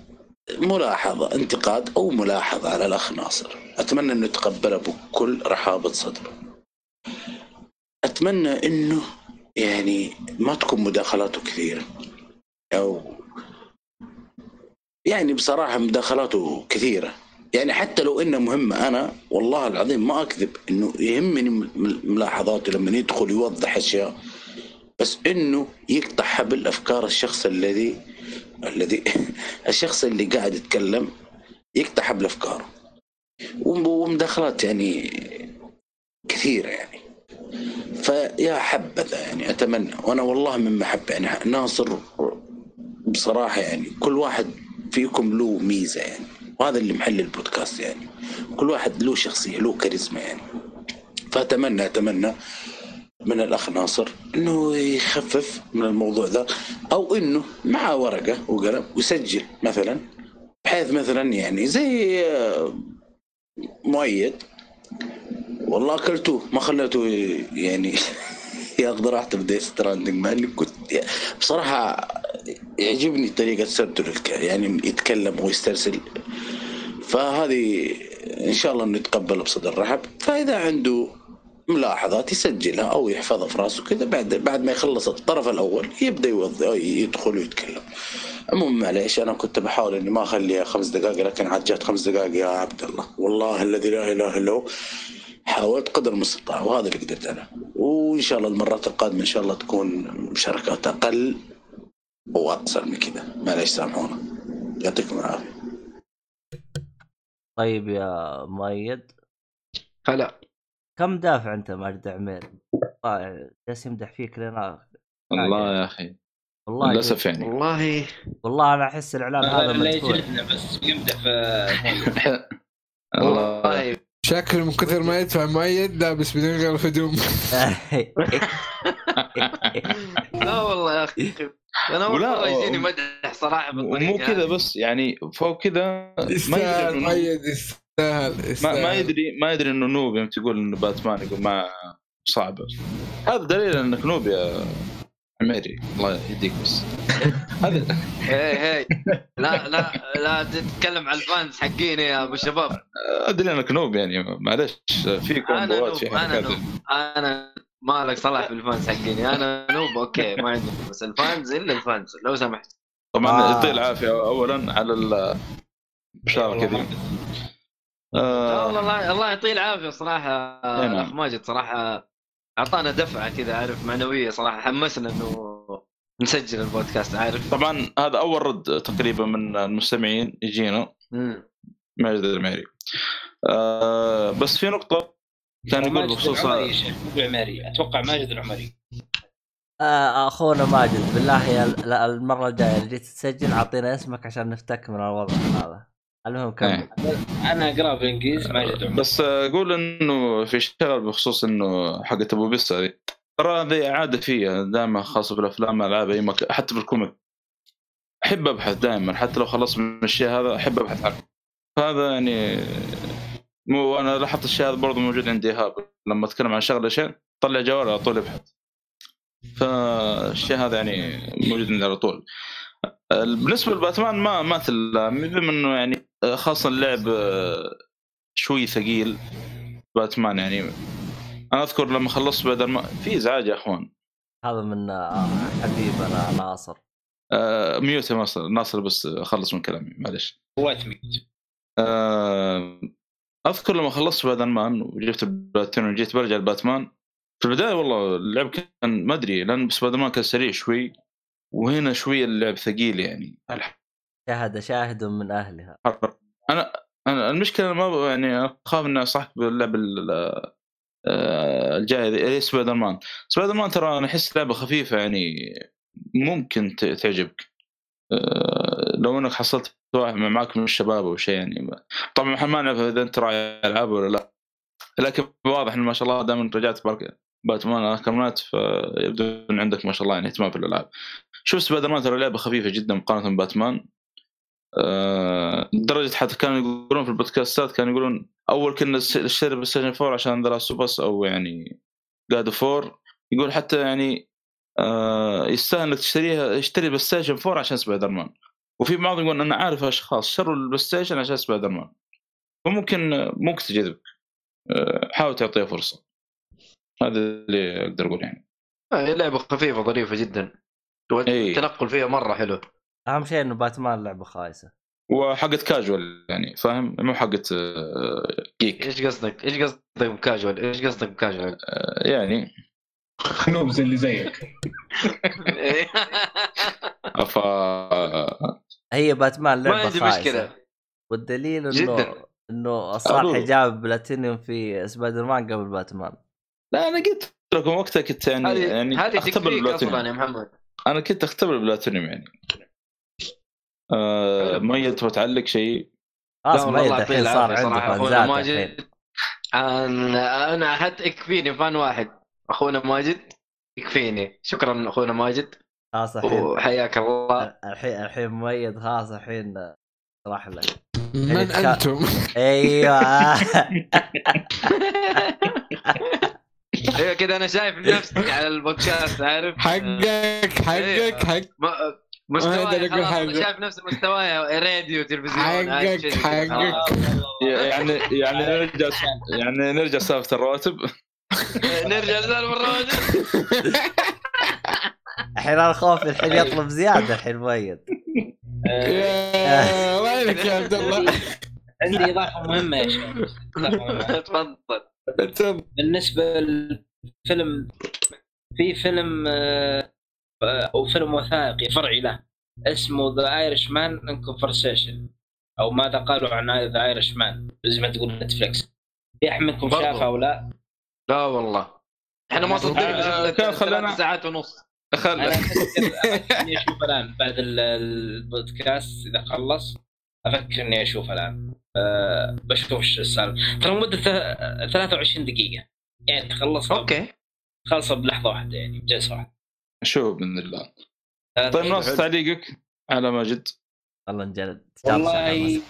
Speaker 8: ملاحظة انتقاد أو ملاحظة على الأخ ناصر. أتمنى إنه يتقبلها بكل رحابة صدر. أتمنى إنه يعني ما تكون مداخلاته كثيرة. أو يعني بصراحة مداخلاته كثيرة. يعني حتى لو انها مهمة أنا والله العظيم ما أكذب إنه يهمني ملاحظاته لما يدخل يوضح أشياء. بس إنه يقطع حبل افكار الشخص الذي الذي الشخص اللي قاعد يتكلم يقطع حبل افكاره وم- ومداخلات يعني كثيرة يعني. فيا حبذا يعني أتمنى. وأنا والله من محبه يعني. ناصر بصراحة يعني كل واحد فيكم له ميزة يعني. وهذا اللي محل البودكاست يعني. كل واحد له شخصية له كاريزما يعني. فأتمنى أتمنى من الأخ ناصر إنه يخفف من الموضوع ذا أو إنه مع ورقة وقلم ويسجل مثلا بحيث مثلا يعني زي آه، مؤيد. والله أكلتوه ما خليته يعني ياخذ راحته بدي ستراندنج مع اني كنت بصراحة يعجبني طريقة سرده يعني يتكلم ويسترسل. فهذه إن شاء الله انه يتقبل بصدر رحب. فإذا عنده ملاحظات يسجلها أو يحفظها في راسه كذا بعد بعد ما يخلص الطرف الأول يبدأ يوظف يدخل ويتكلم. عموما معليش أنا كنت بحاول إني ما اخليها خمس دقائق لكن عاد جات خمس دقائق يا عبد الله. والله الذي لا إله إلا هو. حاولت قدر المستطاع وهذا اللي قدرت أنا. وإن شاء الله المرات القادمة إن شاء الله تكون مشاركات أقل واقصر من كذا. معليش سامحونا. يعطيكم العافية.
Speaker 5: طيب يا مؤيد.
Speaker 1: هلا.
Speaker 5: كم دافع أنت ماجد عمير؟ آه، جالس يمدح فيك لنا
Speaker 2: الله يا أخي
Speaker 5: والله
Speaker 2: للأسف يعني.
Speaker 1: والله.
Speaker 5: والله أنا أحس الاعلان هذا
Speaker 4: لا
Speaker 5: مدفوع
Speaker 4: يجلدنا بس يمدح في
Speaker 2: الله.
Speaker 1: والله.
Speaker 3: شكله من كثر ما يدفع مؤيد لابس بدون غير هدوم
Speaker 1: لا والله يا أخي أنا اول
Speaker 2: ولا-
Speaker 1: مره يجيني مدح صراحة بالطريقة
Speaker 2: ومو كذا. بس يعني فوق كذا ما يدري
Speaker 3: يستاهل مؤيد يستاهل
Speaker 2: ما, ما يدري ما يدري إنه نوب يوم تقول إنه باتمان يقول ما صعبه هذا دليل إنك نوب يا عميري الله يهديك بس. هذا
Speaker 1: هي هي لا لا لا تتكلم على ال fans حقين يا أبو الشباب
Speaker 2: هذا دليل إنك noob يعني معلش في أنا
Speaker 1: comboات
Speaker 2: في أنا
Speaker 1: نوب. أنا ما لك صلاح في ال fans حقيني. أنا noob okay ما عندي. بس ال fans إلا ال fans لو سمحت.
Speaker 2: طبعا
Speaker 5: آه.
Speaker 2: يعطيه العافية اولا على المشاركة ذي آه.
Speaker 1: والله الله الله يعطيه العافية صراحة
Speaker 2: نعم.
Speaker 1: الاخ ماجد صراحة أعطانا دفعة كذا عارف معنوية صراحة حمسنا إنه نسجل البودكاست عارف.
Speaker 2: طبعا هذا أول رد تقريبا من المستمعين يجينا. ماجد المعري. آه بس في نقطة كان يقول
Speaker 4: ماجد
Speaker 2: بخصوص
Speaker 4: العمري أتوقع ماجد العمري.
Speaker 5: آه، أخونا ماجد بالله يا لا، المرة الجاية اللي جيت تسجل أعطينا اسمك عشان نفتك من الوضع هذا. المهم كمل.
Speaker 2: إيه.
Speaker 4: أنا أقرأ بالانجليزي العمري
Speaker 2: بس أقول إنه في شغله بخصوص إنه حقت أبو بس هذه. ترى هذه عاده فيها دائما خاصة في الأفلام الالعاب أي مكان حتى في الكوميك. أحب أبحث دائما حتى لو خلصت من الشيء هذا أحب أبحث عنه. فهذا يعني مو أنا لاحظت الشيء هذا برضه موجود عندي ايهاب لما أتكلم عن شغلة شيء طلع جوال على طول يبحث. فالشيء هذا يعني موجود عندي على طول. بالنسبة لباتمان ما ما تلامي بما انه يعني خاصة اللعب آه، شوي ثقيل. باتمان يعني أنا أذكر لما خلصت بدل ما في إزعاج يا أخوان.
Speaker 5: هذا من آه، حبيبنا ناصر.
Speaker 2: آه ميوت يا ناصر ناصر بس اخلص من كلامي معلش
Speaker 4: وات
Speaker 2: آه أذكر لما خلصت بدل مان وجبت البلاتينيوم وجيت برجع الباتمان في البداية والله اللعب كان ما أدري لأن بس بدل مان كان سريع شوي. وهنا شوي اللعب ثقيل يعني.
Speaker 5: شاهد شاهد من أهلها.
Speaker 2: أنا أنا المشكلة ما يعني أخاف إني اصحك باللعب ال- آه، الجاي ذي- اللي سبايدر مان سبايدر مان ترى أنا أحس لعبة خفيفة يعني ممكن تعجبك. آه، لو إنك حصلت واحد معك من الشباب أو شيء يعني طبعا ما نعرف إذا أنت راعي العاب ولا لا. لكن واضح إن ما شاء الله دائما رجعت بارك باتمان Arkhamات فيبدو إن عندك ما شاء الله يعني اهتمام في الألعاب. شوف سبايدر مان ترى لعبة خفيفة جدا مقارنة باتمان آه، لدرجه حتى كانوا يقولون في البودكاستات كانوا يقولون أول كنا نشتري بلاي ستيشن 4 عشان The Last of يعني God of War يقول حتى يعني آه، يستاهل إنك تشتريها اشتري بلاي ستيشن 4 عشان سبايدر مان وفي بعضهم يقول أنا عارف أشخاص شروا البلاي ستيشن عشان سبايدر مان فممكن ممكن تجذبك. آه، حاول تعطيها فرصة. هذا اللي أقدر أقول يعني
Speaker 1: هي لعبة خفيفة ظريفة جدا
Speaker 2: إي.
Speaker 1: التنقل فيها مرة حلو
Speaker 5: أهم شيء إنه باتمان لعبة خايسة
Speaker 2: وحقت كاجوال يعني فاهم مو حقت آه، geek
Speaker 1: إيش قصدك؟ إيش قصدك بكاجوال؟ إيش قصدك بكاجوال؟
Speaker 2: آه، يعني
Speaker 7: noobs اللي زيك
Speaker 2: ف
Speaker 5: هي باتمان
Speaker 1: ما
Speaker 5: لعبة
Speaker 1: عندي
Speaker 5: خايسة
Speaker 1: مشكله
Speaker 5: والدليل
Speaker 1: إنه.
Speaker 5: إنه صالح
Speaker 2: أبو.
Speaker 5: جاب بلاتينيوم في سبايدر مان قبل باتمان
Speaker 2: لا أنا قلت لكم وقتها كنت يعني
Speaker 1: هذه
Speaker 2: يعني
Speaker 1: هذه أختبر
Speaker 2: البلاتينيوم
Speaker 1: أصلا يا محمد.
Speaker 2: أنا كنت أختبر البلاتينيوم يعني. آه
Speaker 1: حلو.
Speaker 2: ميت وتعلق شيء؟
Speaker 5: خلاص
Speaker 1: لا والله
Speaker 5: ميت
Speaker 1: الله
Speaker 5: الحين صار عنده
Speaker 1: ماجد. أنا أنا حتى يكفيني فان واحد. أخونا ماجد يكفيني. شكرا أخونا ماجد.
Speaker 5: خلاص الحين
Speaker 1: وحياك الله.
Speaker 5: الحين الحين مميز خلاص الحين راح له.
Speaker 3: من
Speaker 5: كان-
Speaker 3: أنتم؟
Speaker 5: أيوه.
Speaker 1: أيوه كذا أنا شايف نفسي على البودكاست عارف
Speaker 3: حقك حقك حق
Speaker 1: ما-
Speaker 3: ما أقدر
Speaker 1: مستواي. شايف نفسي مستواي راديو تلفزيون
Speaker 3: حقك. حقك
Speaker 1: آه.
Speaker 2: يعني يعني نرجع يعني نرجع سالفة الرواتب
Speaker 1: نرجع سالفة الرواتب
Speaker 5: الحين الخوف الحين يطلب زيادة الحين ميت
Speaker 3: يا وينك يا عبد الله؟
Speaker 4: عندي إضافة مهمة يا شباب مهمة.
Speaker 1: تفضل
Speaker 4: بالنسبة للفيلم في فيلم آه، أو فيلم وثائقي فرعي له اسمه The Irishman in Conversation أو ماذا قالوا عن The Irishman زي ما تقول نتفلكس في احد منكم. شافه أو لا؟
Speaker 1: لا والله. إحنا ما صدقنا.
Speaker 2: آه، كان خلينا-
Speaker 1: ساعات ونص.
Speaker 2: خل
Speaker 4: أنا اني اشوفه الان بعد ال- البودكاست إذا خلص. أفكر إني اشوفه الآن. أه بشوف إيش السالفة. ترى مدة 23 دقيقة. يعني خلص
Speaker 1: أوكي.
Speaker 4: خلص بلحظة واحدة يعني بجلسة واحدة.
Speaker 2: شوف بإذن الله.
Speaker 4: 23
Speaker 2: طيب ناصر تعليقك على ماجد
Speaker 5: والله انجلد.
Speaker 4: والله.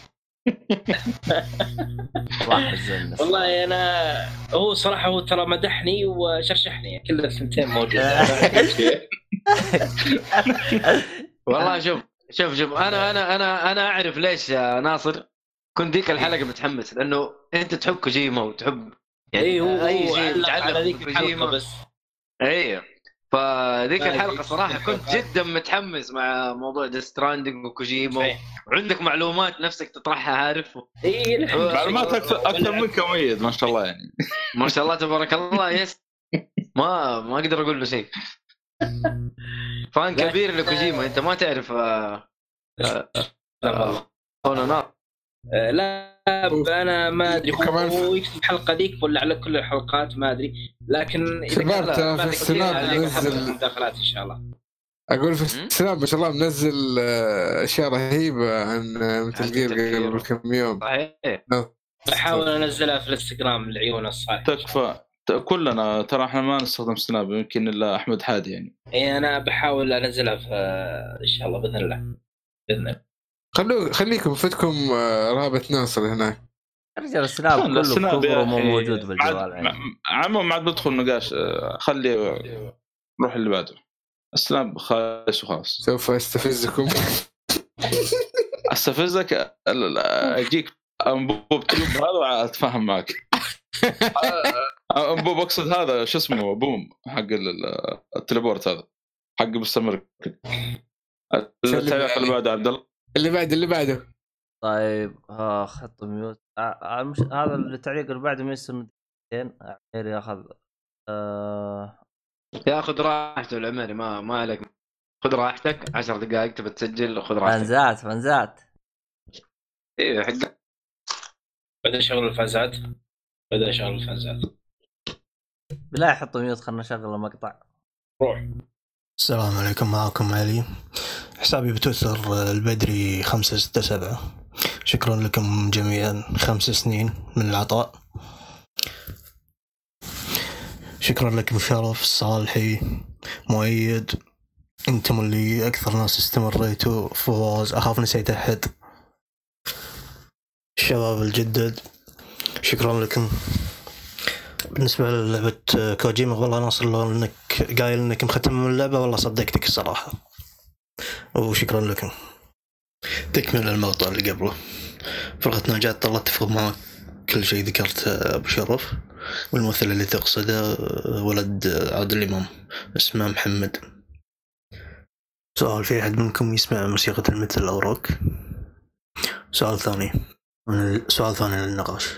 Speaker 4: والله أنا هو صراحة هو ترى مدحني وشرشحني. كل الثنتين موجودة.
Speaker 1: والله شوف شوف شوف أنا أنا أنا أنا أعرف ليش يا ناصر كنت ذيك الحلقة متحمس لأنه أنت تحب كوجيما وتحب يعني
Speaker 4: اي هو أي
Speaker 1: شيء
Speaker 4: علق
Speaker 1: متعلق
Speaker 4: على ذيك. الحلقة بس
Speaker 1: أيوه فذيك
Speaker 4: الحلقة.
Speaker 1: صراحة كنت جدا متحمس مع موضوع Death Stranding
Speaker 4: وكوجيما.
Speaker 1: وعندك معلومات نفسك تطرحها عارف
Speaker 4: اي الحين
Speaker 2: معلومات أكثر أكثر منك مميز ما شاء الله يعني
Speaker 1: ما شاء الله تبارك الله yes ما ما أقدر أقول له شيء
Speaker 4: fan.
Speaker 1: كبير لكوجيما أنت ما تعرف آه، آه،
Speaker 4: لا والله. آه، لا أنا ما أدري.
Speaker 3: وكمان
Speaker 4: هو يكتب الحلقة ذيك ولا على كل الحلقات ما أدري. لكن
Speaker 3: إذا
Speaker 4: كان
Speaker 3: في السناب
Speaker 4: فيها، عليك
Speaker 3: نزل-
Speaker 4: حلقة مداخلات إن شاء الله.
Speaker 3: أقول في؟ السناب ما شاء الله منزل أشياء رهيبة عن مثل جير. قبل كم يوم.
Speaker 1: صحيح.
Speaker 4: بحاول أنزلها في الانستغرام لعيون الصالح.
Speaker 2: تكفى. كلنا ترى إحنا ما نستخدم سناب يمكن إلا أحمد حادي يعني.
Speaker 4: إي أنا بحاول أنزلها في إن شاء الله بإذن الله. بإذن الله.
Speaker 3: خلو خليكم فتكم آه، رابط ناصر هناك.
Speaker 5: رجال السناب كله
Speaker 2: السناب
Speaker 5: مو
Speaker 2: أخي.
Speaker 5: موجود بالجوال يعني.
Speaker 2: عمو ما عاد بدخل نقاش آه، خلي روح اللي بعده. السناب خالص وخلاص.
Speaker 3: سوف
Speaker 2: أستفزكم. أستفزك؟ أجيك أنبوب هذا اتفاهم معك. آه، اقصد هذا شو اسمه بوم حق ال- التليبورت هذا حق مستمر التعليق اللي بعده؟ عبد الله؟
Speaker 3: اللي بعده اللي بعده.
Speaker 5: طيب ها خط ميوت. آه، آه، مش هذا التعليق اللي بعده ما يصير دقيقتين عمير ياخذ آه
Speaker 1: ياخذ راحته العمري ما ما عليك. خذ راحتك 10 دقائق تبى تسجل خذ راحتك.
Speaker 5: فانزات فانزات.
Speaker 1: أيوه حق.
Speaker 4: بعدين شغل الفازات بعدين شغل الفازات
Speaker 5: بالله حط ميوت خلنا نشغل المقطع.
Speaker 4: روح.
Speaker 9: السلام عليكم معكم علي. حسابي بتويتر آه، البدري خمسة ستة سبعة. شكرا لكم جميعا. خمس سنين من العطاء. شكرا لكم شرف صالحي مؤيد. أنتم اللي أكثر ناس استمريتوا. فواز أخاف نسيت أحد. الشباب الجدد شكرا لكم. بالنسبة للعبة آه، كوجيما والله ناصر لو إنك قايل إنك مختم من اللعبة والله صدقتك الصراحة. وشكرا لكم. تكمل المقطع اللي قبله. فرقة نجاة طلعت اتفق معك كل شيء ذكرته أبو شرف. والممثل اللي تقصده ولد عادل إمام اسمه محمد. سؤال في أحد منكم يسمع موسيقى المثل أو روك سؤال ثاني. سؤال ثاني للنقاش.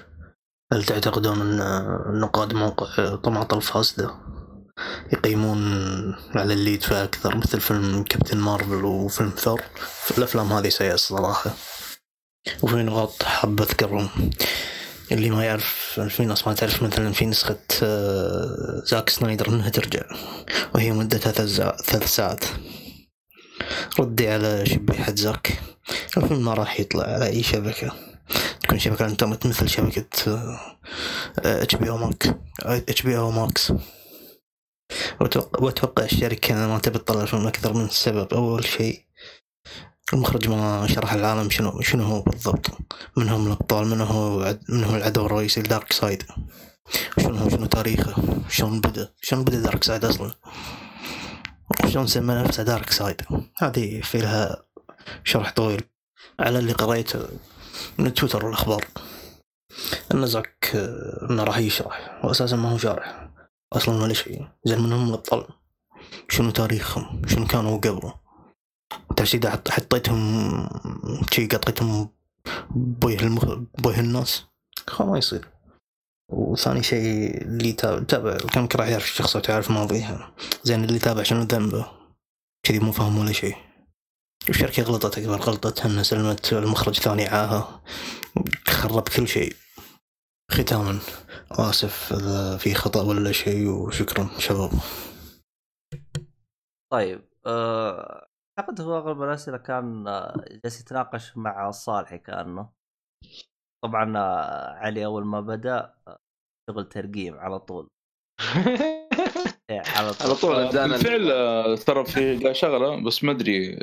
Speaker 9: هل تعتقدون أن النقاد موقع طماط الفاسدة يقيمون على اللي يدفع أكثر مثل فيلم كابتن مارفل وفيلم ثور؟ الأفلام هذه سيئة الصراحة. وفي نقاط حاب أذكرهم. اللي ما يعرف في ناس ما تعرف مثلا في نسخة آه، زاك سنايدر إنها ترجع. وهي مدتها ثلاث ساع- ثلاث ساعات. ردي على شبيحة زاك. الفيلم ما راح يطلع على أي شبكة. تكون شبكه الانترنت مثل شبكه إتش بي أو ماك إتش بي أو ماكس واتوقع الشركة ما تبي تطلع الفيلم أكثر من سبب أول شيء المخرج ما شرح العالم شنو شنو هو بالضبط. من هم الأبطال من هو من هو العدو الرئيسي ل Darkseid شنو هو شنو تاريخه؟ شلون بدأ؟ شلون بدأ Darkseid أصلا؟ شلون سمى نفسه Darkseid هذه في لها شرح طويل. على اللي قريته. من تويتر والاخبار النزعك آه، أنه راح يشرح واساسا ما هو شارح. أصلا ولا شيء. زين من هم الأبطال؟ شنو تاريخهم؟ شنو كانوا قبله؟ تحسيد حطيتهم شي قطيتهم بويه المخ... بويه الناس؟ خلاص ما يصير. وثاني شيء اللي تابع كان راح يعرف الشخص وتعرف ماضيها زين اللي يتابع شنو ذنبه؟ كذي مو فاهم ولا شيء. الشركة غلطت أكبر غلطتها أنها سلمت المخرج ثاني عاها خرب كل شيء. ختاما. آسف إذا في خطأ ولا شيء وشكرا شباب.
Speaker 5: طيب آه، أعتقد هو أغلب الأسئلة كان آه، جالس يتناقش مع الصالحي كأنه. طبعا آه، علي أول ما بدأ شغل ترقيم على طول. إيه، على طول.
Speaker 1: على طول
Speaker 2: بالفعل ترى في شغلة بس ما أدري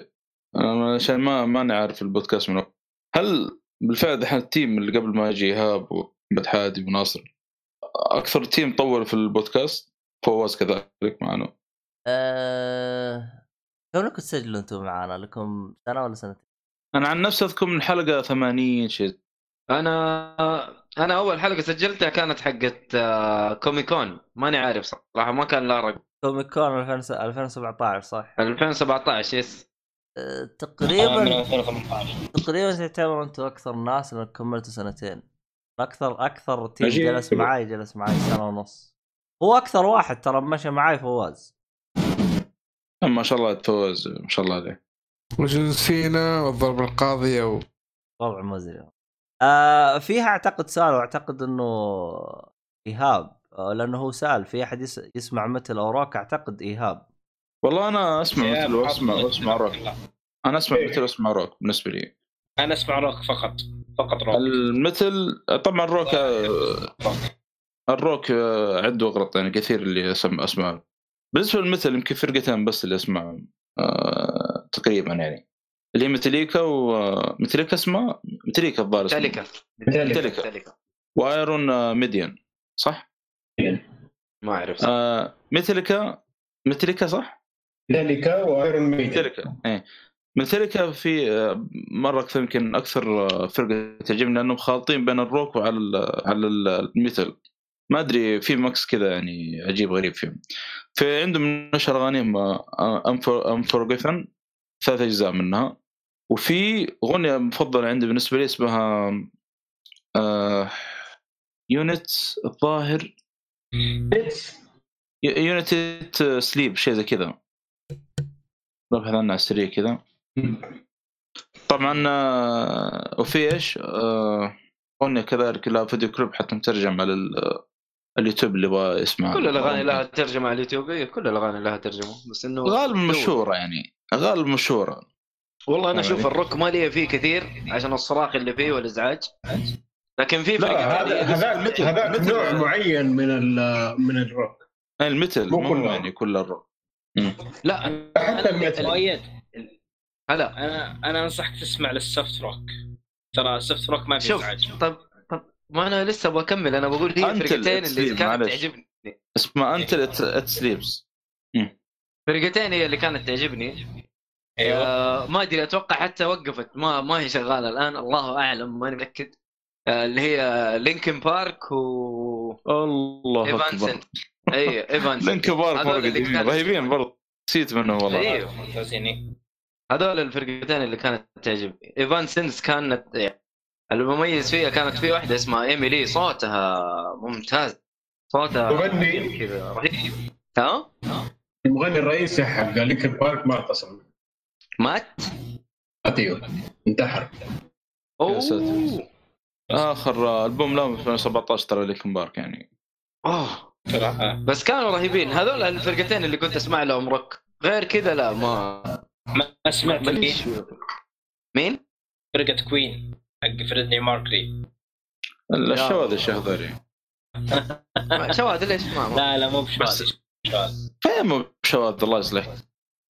Speaker 2: عشان ما ماني عارف البودكاست من هل بالفعل دحين ال team اللي قبل ما يجي إيهاب ومحمد حادي وناصر أكثر team طول في البودكاست؟ فواز كذلك معنا.
Speaker 5: أه... كم لكم تسجلوا أنتم معانا لكم سنة ولا سنتين؟
Speaker 2: أنا عن نفسي أذكر من حلقة 80 شيء.
Speaker 1: أنا أنا أول حلقة سجلتها كانت حقت آه، Comic Con. ماني عارف صراحة ما كان لها رقم.
Speaker 5: Comic Con 2000 2017 صح؟
Speaker 1: 2017
Speaker 4: yes. من
Speaker 5: تقريبا
Speaker 4: 2018
Speaker 5: تقريبا تعتبر أنتم أكثر ناس إنك كملتوا سنتين. أكثر أكثر
Speaker 7: team.
Speaker 5: جلس معاي جلس معاي سنة ونص. هو أكثر واحد ترى مشى معاي فواز.
Speaker 2: ما شاء الله فواز ما شاء الله عليه
Speaker 3: وجون سينا والضربة القاضية و...
Speaker 5: وضع مزري آه فيها أعتقد سؤال وأعتقد إنه إيهاب آه لأنه هو سأل في أحد يس... يسمع metal أو rock أعتقد
Speaker 2: إيهاب. والله أنا
Speaker 4: أسمع
Speaker 2: metal واسمع. واسمع روك أنا أسمع metal واسمع روك بالنسبة لي.
Speaker 4: أنا أسمع روك فقط. فقط rock
Speaker 2: ال metal طبعا ال rock ال rock عنده اغلط يعني كثير اللي اسمع اسمع بالنسبة لل metal يمكن فرقتين بس اللي اسمع آه، تقريبا يعني. اللي هي Metallica و Metallica اسمها؟ ميتاليكا الظاهر ميتاليكا.
Speaker 1: تاليكا
Speaker 2: و Iron Maiden صح؟
Speaker 1: ما أعرف.
Speaker 2: آه، Metallica Metallica صح؟
Speaker 7: ميتاليكا و Iron
Speaker 2: Maiden Metallica إيه. ميتاليكا في آه، مرة أكثر يمكن أكثر آه، فرقة تعجبني لأنهم خالطين بين الروك وعلى ال- على ال- ال metal. ما أدري في mix كذا يعني عجيب غريب فيهم. في عندهم من اشهر اغانيهم Unforgiven ثلاث أجزاء منها. وفي أغنية مفضلة عندي بالنسبة لي اسمها آه Until الظاهر. Until It Sleeps شيء زي كذا. ببحث عنها على السريع كذا طبعا آه، وفي إيش؟ آه، اغنيه كذلك لها فيديو كليب حتى مترجم على ال- اليوتيوب اللي يبغى يسمع.
Speaker 1: كل الأغاني لها ترجمة على اليوتيوب. إيه، كل الأغاني لها ترجمة بس إنه
Speaker 2: غالب. مشهورة يعني. غالب مشهورة.
Speaker 1: والله أنا أشوف
Speaker 2: يعني.
Speaker 1: الروك ما لي فيه كثير عشان الصراخ اللي فيه والإزعاج. لكن في فرق
Speaker 7: هذا
Speaker 1: يعني
Speaker 7: هذاك
Speaker 2: مثل-
Speaker 7: نوع معين من ال- من الروك.
Speaker 2: المثل
Speaker 7: مو
Speaker 2: مو
Speaker 7: كله.
Speaker 2: يعني كل الروك. مم.
Speaker 1: لا
Speaker 7: حتى ال metal
Speaker 4: مؤيد
Speaker 1: هلا.
Speaker 4: أنا أنا أنصحك تسمع لل soft rock. ترى ال soft rock ما في
Speaker 1: شوف
Speaker 4: ازعاج
Speaker 1: طب طب ما أنا لسه بكمل أنا بقول هي
Speaker 2: أنت
Speaker 1: فرقتين اللي كانت. تعجبني.
Speaker 2: اسمها Until It Sleeps
Speaker 1: فرقتين هي اللي كانت تعجبني.
Speaker 4: أيوه.
Speaker 1: آه ما أدري أتوقع حتى وقفت. ما ما هي شغالة الآن الله أعلم ماني متأكد. آه اللي هي Linkin Park و
Speaker 2: الله أكبر.
Speaker 1: اي Linkin
Speaker 2: مره
Speaker 1: اللي
Speaker 2: قديمين
Speaker 1: كانوا-
Speaker 2: رهيبين برضه نسيت منهم والله.
Speaker 1: أيوه
Speaker 4: ممتازين.
Speaker 1: هذول الفرقتين اللي كانت تعجبني Evanescence كانت يعني المميز فيها كانت في واحدة اسمها Amy Lee. صوتها ممتاز. صوتها
Speaker 7: مغني.
Speaker 1: كذا رهيب. ها؟
Speaker 7: المغني الرئيسي حق Linkin Park ما اتصل
Speaker 1: مات؟
Speaker 7: أيوه. انتحر.
Speaker 2: أوه. آخر ألبوم له في 2017 ترى Linkin Park يعني.
Speaker 1: اوه
Speaker 4: صراحة.
Speaker 1: بس كانوا رهيبين. هذول الفرقتين اللي كنت أسمع لهم روك غير كذا لا ما
Speaker 4: ما سمعت
Speaker 1: مين؟
Speaker 4: فرقة كوين حق فريدني ماركري
Speaker 2: الشواذ الشيخ ذري
Speaker 1: شواذ ليش ما
Speaker 4: لا لا مو
Speaker 2: بس-
Speaker 4: بشواذ شواذ
Speaker 2: فين مو شواذ الله يصلح.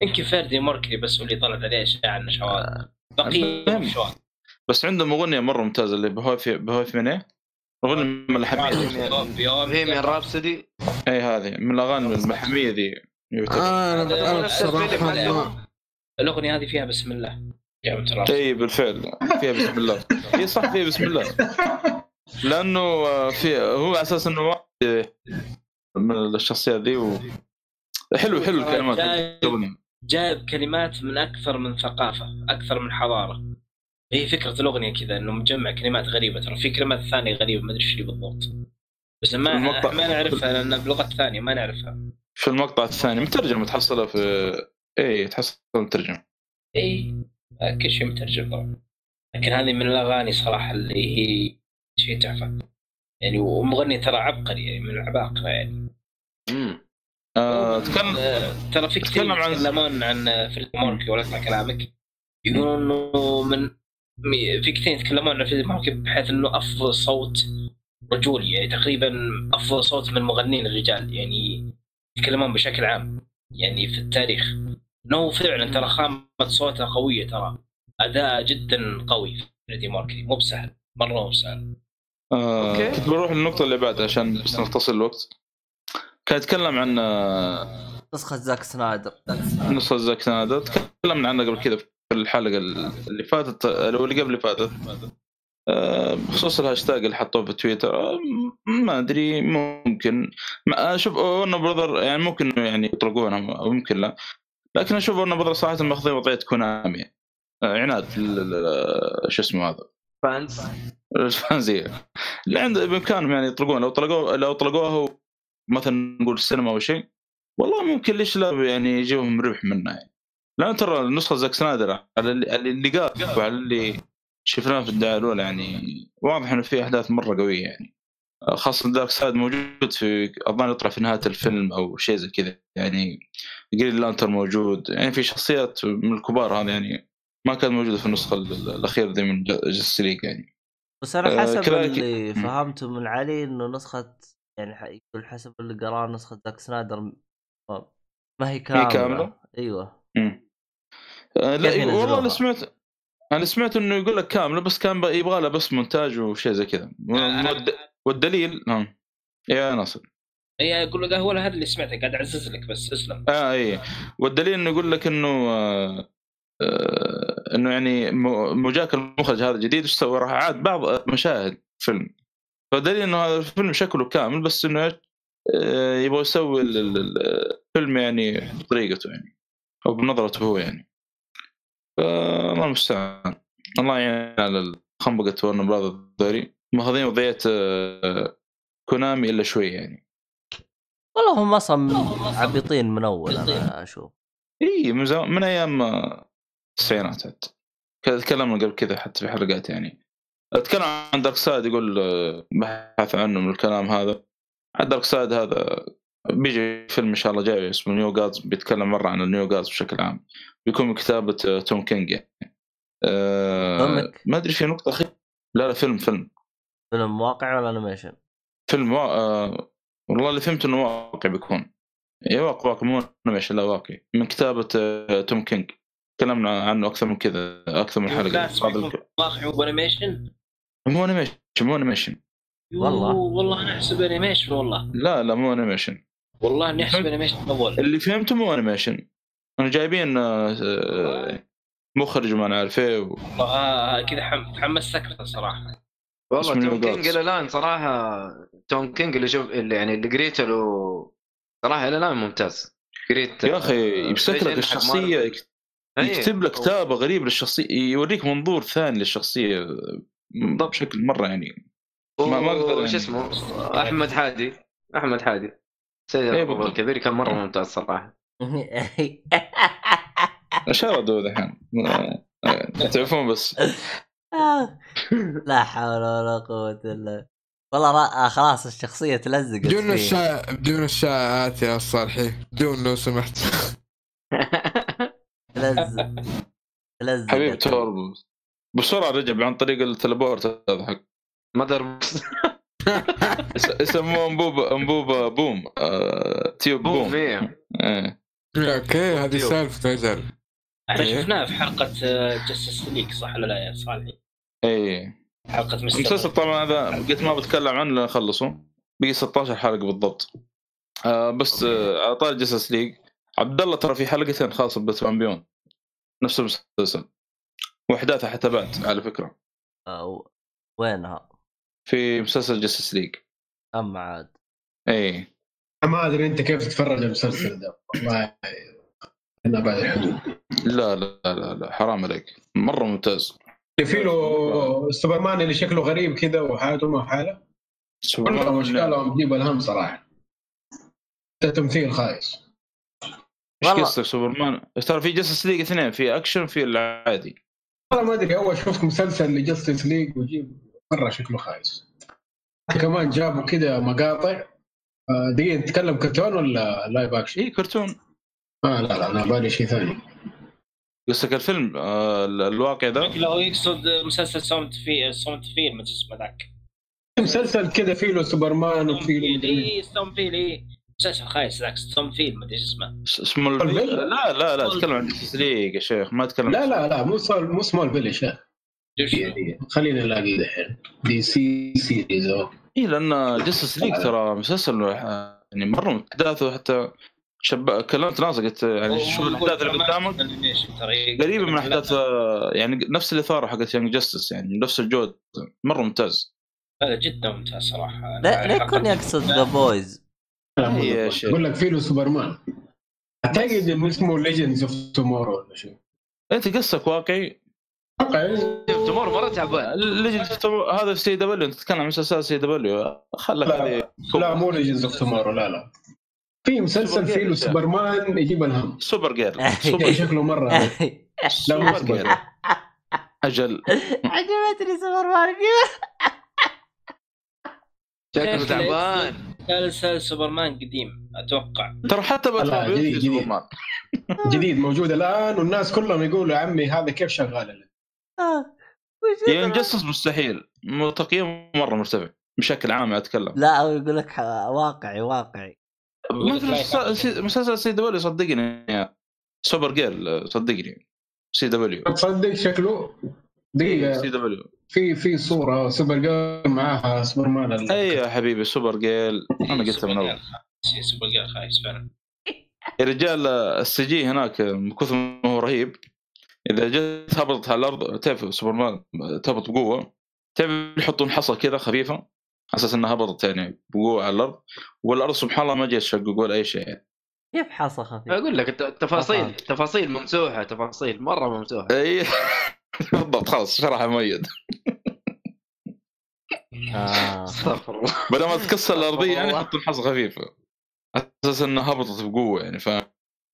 Speaker 4: يمكن فردي موركري بس هو اللي طلعت عليه اشاعه انه شواذ شواذ
Speaker 2: بس عندهم أغنية مرة ممتازة اللي بهوي في بهوي في اغنيه من
Speaker 4: يوم
Speaker 1: بهيميان رابسودي
Speaker 2: إي هذه من الأغاني المحميه ذي
Speaker 3: أنا أنا بصراحة ما-
Speaker 4: الأغنية هذه فيها بسم الله.
Speaker 2: إي بالفعل. فيها بسم الله. إي صح فيها بسم الله. لأنه آه، في هو على أساس إنه واحد من الشخصيات ذي و... حلو حلو الكلمات.
Speaker 4: جايب-. جايب كلمات من أكثر من ثقافة أكثر من حضارة. هي فكرة الأغنية كذا إنه مجمع كلمات غريبة. ترى في كلمات ثانية غريبة ما أدري إيش بالضبط. بس ما
Speaker 2: المقطع-
Speaker 4: ما نعرفها لأن بلغة ثانية ما نعرفها.
Speaker 2: في المقطع الثاني مترجم تحصلها في اي تحصل مترجم.
Speaker 4: إي كل شيء مترجم طبعا. لكن هذه من الأغاني صراحة اللي هي شيء تحفة. يعني ومغني ترى عبقري يعني من العباقرة يعني.
Speaker 1: مم.
Speaker 2: آه تكلم
Speaker 4: آه، ترى في كثير
Speaker 2: تكلم عن-
Speaker 4: يتكلمون عن Freddie Mercury ولا اسمع كلامك. يقولون إنه من في كثير يتكلمون عن Freddie Mercury بحيث إنه أفضل صوت رجولي يعني تقريبا أفضل صوت من مغنين الرجال يعني يتكلمون بشكل عام يعني في التاريخ. إنه فعلا ترى خامة صوته قوية ترى. أداء جدا قوي. Freddie Mercury مو بسهل. مرة مو بسهل.
Speaker 2: آه
Speaker 1: أوكي.
Speaker 2: كنت بروح للنقطة اللي بعدها عشان بس نختصر الوقت. كان يتكلم عن آه،
Speaker 5: نسخة Zack Snyder.
Speaker 2: نص Zack Snyder. تكلمنا عنه قبل كذا. في الحلقة اللي فاتت أو اللي قبل اللي فاتت. آه، بخصوص الهاشتاج اللي حطوه في تويتر آه، ما أدري ممكن. ما أشوف Warner Brothers يعني ممكن يعني يطلقونها أو ممكن لا. لكن أشوف Warner Brothers صراحة ماخذين وضعية Konami. آه، عناد شو اسمه هذا؟
Speaker 1: fans.
Speaker 2: ال fans يه اللي عنده بإمكانهم يعني يطلقون لو طلقوه لو طلقوه مثلا نقول السينما أو شيء والله ممكن ليش لا يعني يجيهم ربح منه يعني. لأن ترى النسخة Zack Snyder على اللي, قال وعلى اللي شفناه في الدعايه الأولى يعني واضح إنه في أحداث مرة قوية يعني. خاصة Darkseid موجود في أظن يطلع في نهاية الفيلم أو شيء زي كذا يعني. Green Lantern موجود. يعني في شخصيات من الكبار هذا يعني ما كانت موجوده في النسخة الأخيرة دي من Justice League يعني.
Speaker 5: بس أنا
Speaker 2: آه،
Speaker 5: حسب
Speaker 2: كذلك-
Speaker 5: اللي. فهمته من علي إنه نسخة يعني يقول حسب اللي قراه نسخة زاك سنايدر ما- هي كاملة؟
Speaker 2: كاملة؟
Speaker 5: أيوه.
Speaker 2: مم. آه لا والله؟ أنا سمعت أنا سمعت إنه يقول لك كامله بس كان يبغى له بس مونتاج وشيء زي كذا والد... والدليل نعم يا ناصر
Speaker 4: هي أقول له هو هذا اللي سمعته قاعد أعزز لك بس اسلم
Speaker 2: آه اي والدليل إنه يقول لك إنه آه آه إنه يعني مجاك المخرج هذا الجديد إيش سوى؟ راح عاد بعض مشاهد فيلم فدليل إنه هذا الفيلم شكله كامل بس إنه؟ آه يبغى يسوي ال- ال- ال- الفيلم يعني بطريقته يعني أو بنظرته هو يعني فالله المستعان. الله يعين على خنبقة ورن براذر ذولي. ماخذين وضعية آه، كونامي إلا شوي يعني.
Speaker 5: والله هم أصلا عبيطين من أول أنا أشوف.
Speaker 2: إي من, زمان من أيام آه، التسعينات حتى. تكلمنا قبل كذا حتى في حلقات يعني. أتكلم عن Darkseid يقول آه، بحث عنه من الكلام هذا. Darkseid هذا بيجي فيلم إن شاء الله جاي اسمه New Gods بيتكلم مرة عن ال New Gods بشكل عام. بيكون من كتابة آه، Tom King يعني.
Speaker 5: فيلمك؟
Speaker 2: ما أدري في نقطة أخيرة. لا لا فيلم فيلم.
Speaker 5: فيلم واقع ولا animation؟
Speaker 2: فيلم وا... آه... والله اللي فهمت إنه واقع بيكون. اي واقع واقع مو animation لا واقعي. من كتابة آه، Tom King. تكلمنا عنه أكثر من كذا أكثر من حلقة.
Speaker 4: واقعي و animation
Speaker 2: مو animation مو animation
Speaker 5: والله.
Speaker 4: والله أنا أحسب animation والله.
Speaker 2: لا لا مو animation
Speaker 4: والله إني أحسب animation أول
Speaker 2: اللي فهمته مو animation أنا جايبين آه، آه، مخرج وما نعرف إيه و...
Speaker 4: والله آه، كذا حم- تحمست أكثر صراحة
Speaker 1: والله Tom
Speaker 2: King.
Speaker 1: إلى الآن صراحة Tom King اللي شوف اللي يعني اللي قريته له صراحة إلى الآن ممتاز قريت
Speaker 2: يا أخي
Speaker 1: آه،
Speaker 2: يمسك لك الشخصية
Speaker 1: إيه.
Speaker 2: يكتب لك كتابه غريب للشخصية يوريك منظور ثاني للشخصية
Speaker 1: بالضبط.
Speaker 2: بشكل مرة يعني ما- ما أقدر
Speaker 1: وش
Speaker 2: يعني.
Speaker 1: اسمه أحمد حادي أحمد حادي سيد الربع
Speaker 2: بالضبط.
Speaker 1: الكبير كان مرة ممتاز صراحة.
Speaker 2: شردوا دحين آه، تعرفون بس.
Speaker 5: لا حول ولا قوة إلا والله را... آه خلاص الشخصية تلزقت
Speaker 3: بدون
Speaker 5: فيه.
Speaker 3: الشائع بدون الشائعات يا صالحي بدون لو سمحت.
Speaker 5: تلزق. تلزق
Speaker 2: حبيب توربو بسرعة رجع عن طريق التليبورت هذا حق
Speaker 1: مدر
Speaker 2: يسموه انبوبه انبوبه بوم آه، تيوب
Speaker 1: بوم
Speaker 2: بوم.
Speaker 3: أوكي هذه
Speaker 1: يو.
Speaker 3: سالفه أجل
Speaker 4: إحنا
Speaker 3: إيه.
Speaker 4: شفناه في حلقة جستس ليك صح ولا لا يا صالحي؟
Speaker 2: اي
Speaker 4: حلقة مستر.
Speaker 2: المسلسل طبعا هذا قلت ما بتكلم عنه لين اخلصه بقي 16 حلقة بالضبط. آه بس آه على طاري جسس ليج عبد الله ترى في حلقتين خاصة باتمان بيون. نفس المسلسل. واحداثها حتى بعد على فكرة.
Speaker 5: آه، وينها؟
Speaker 2: في مسلسل جسس ليج
Speaker 5: اما عاد.
Speaker 2: اي
Speaker 7: ما أدري أنت كيف تتفرج المسلسل ده. والله أنا بعد الحدود.
Speaker 2: لا لا لا لا حرام عليك. مرة ممتاز.
Speaker 7: في له سوبرمان اللي شكله غريب كذا وحالته ما حاله. كلهم اشكالهم تجيب الهم صراحة. ده تمثيل خايس.
Speaker 5: إيش.
Speaker 2: قصتك سوبرمان؟ ترى في Justice League اثنين في اكشن في العادي.
Speaker 7: والله ما أدري أول شفت مسلسل ل Justice League وجيب مرة شكله خايس. كمان جابوا كذا مقاطع. آه، دقيقة نتكلم كرتون ولا لايف اكشن؟
Speaker 2: اي كرتون.
Speaker 7: آه لا لا أنا بالي شيء ثاني.
Speaker 2: قصدك الفيلم آه ال- الواقع ده.
Speaker 4: لو يقصد مسلسل ساوند في ساوند فيل ما اسمه ذاك.
Speaker 7: مسلسل كذا فيه له سوبرمان وفيه له
Speaker 4: اي فيل اي مسلسل خايس ذاك ستون فيل ما ادري اسمه
Speaker 2: اسمه؟ لا لا لا اتكلم عن ليج يا شيخ ما اتكلم
Speaker 7: لا لا لا مو سمول مو سمول فيلش لا. خلينا نلاقيه دحين. دي C series.
Speaker 2: اي لأن Justice League ترى مسلسل آه، يعني مرة احداثه حتى شب... كلمت ناس قلت يعني شوف الأحداث اللي قدامك. قريبة من أحداث آه، يعني نفس الاثاره حقت Young Justice يعني نفس الجود. مرة ممتاز.
Speaker 4: هذا جدا ممتاز صراحة.
Speaker 5: لا لا يكون يقصد The Boys
Speaker 7: لا، مو
Speaker 2: هي
Speaker 7: بالضبط.
Speaker 2: شيء.
Speaker 7: يقول لك له سوبرمان. أعتقد إنه اسمه Legends of Tomorrow ولا شيء
Speaker 2: انت قصدك واقعي.
Speaker 1: تمر مرة تعبان.
Speaker 2: Legend هذا في CW. أنت تتكلم عن مسلسل CW. خلك
Speaker 7: لا. لا مو Legends of Tomorrow لا لا. في مسلسل فيه له سوبرمان يجيب الهم.
Speaker 2: Supergirl
Speaker 7: شكله-
Speaker 2: سوبر
Speaker 7: شكله مرة لا مو
Speaker 2: سوبر أجل.
Speaker 5: عجبتني سوبرمان.
Speaker 1: شكله تعبان.
Speaker 4: مسلسل سوبرمان قديم أتوقع.
Speaker 2: ترى حتى
Speaker 7: لا،
Speaker 2: باتمان
Speaker 7: جديد، جديد موجود الآن والناس كلهم يقولوا يا عمي هذا كيف شغال
Speaker 2: يعني جسس مستحيل م- تقييمه مرة مرتفع بشكل عام أتكلم.
Speaker 5: لا يقول لك واقعي واقعي.
Speaker 2: في مسلسل- C- CW صدقني يا Supergirl صدقني. CW.
Speaker 7: تصدق شكله؟
Speaker 2: C
Speaker 7: دقيقه
Speaker 2: W.
Speaker 7: في في صورة Supergirl معاها سوبرمان ال-
Speaker 2: اي يا حبيبي Supergirl. أنا قلتها من أول.
Speaker 4: سوبر girl خايس فعلا.
Speaker 2: يا رجال ال CG هناك من كثر ما هو رهيب. إذا جت هبطت على الأرض تعرف سوبرمان تهبط بقوة؟ تعرف يحطون حصى كذا خفيفة؟ على أساس إنها هبطت يعني بقوة على الأرض؟ والأرض سبحان الله ما جت تشقق ولا أي شيء يعني.
Speaker 5: كيف حصى خفيف
Speaker 1: أقول لك الت- التفاصيل
Speaker 5: أها.
Speaker 1: تفاصيل ممسوحة تفاصيل مرة ممسوحة.
Speaker 2: إي. بالضبط خلاص شرح مؤيد.
Speaker 5: آه.
Speaker 1: استغفر الله.
Speaker 2: بدل ما تكسر الأرضية يعني. يحطون حصى خفيفة. على أساس إنها هبطت بقوة يعني ف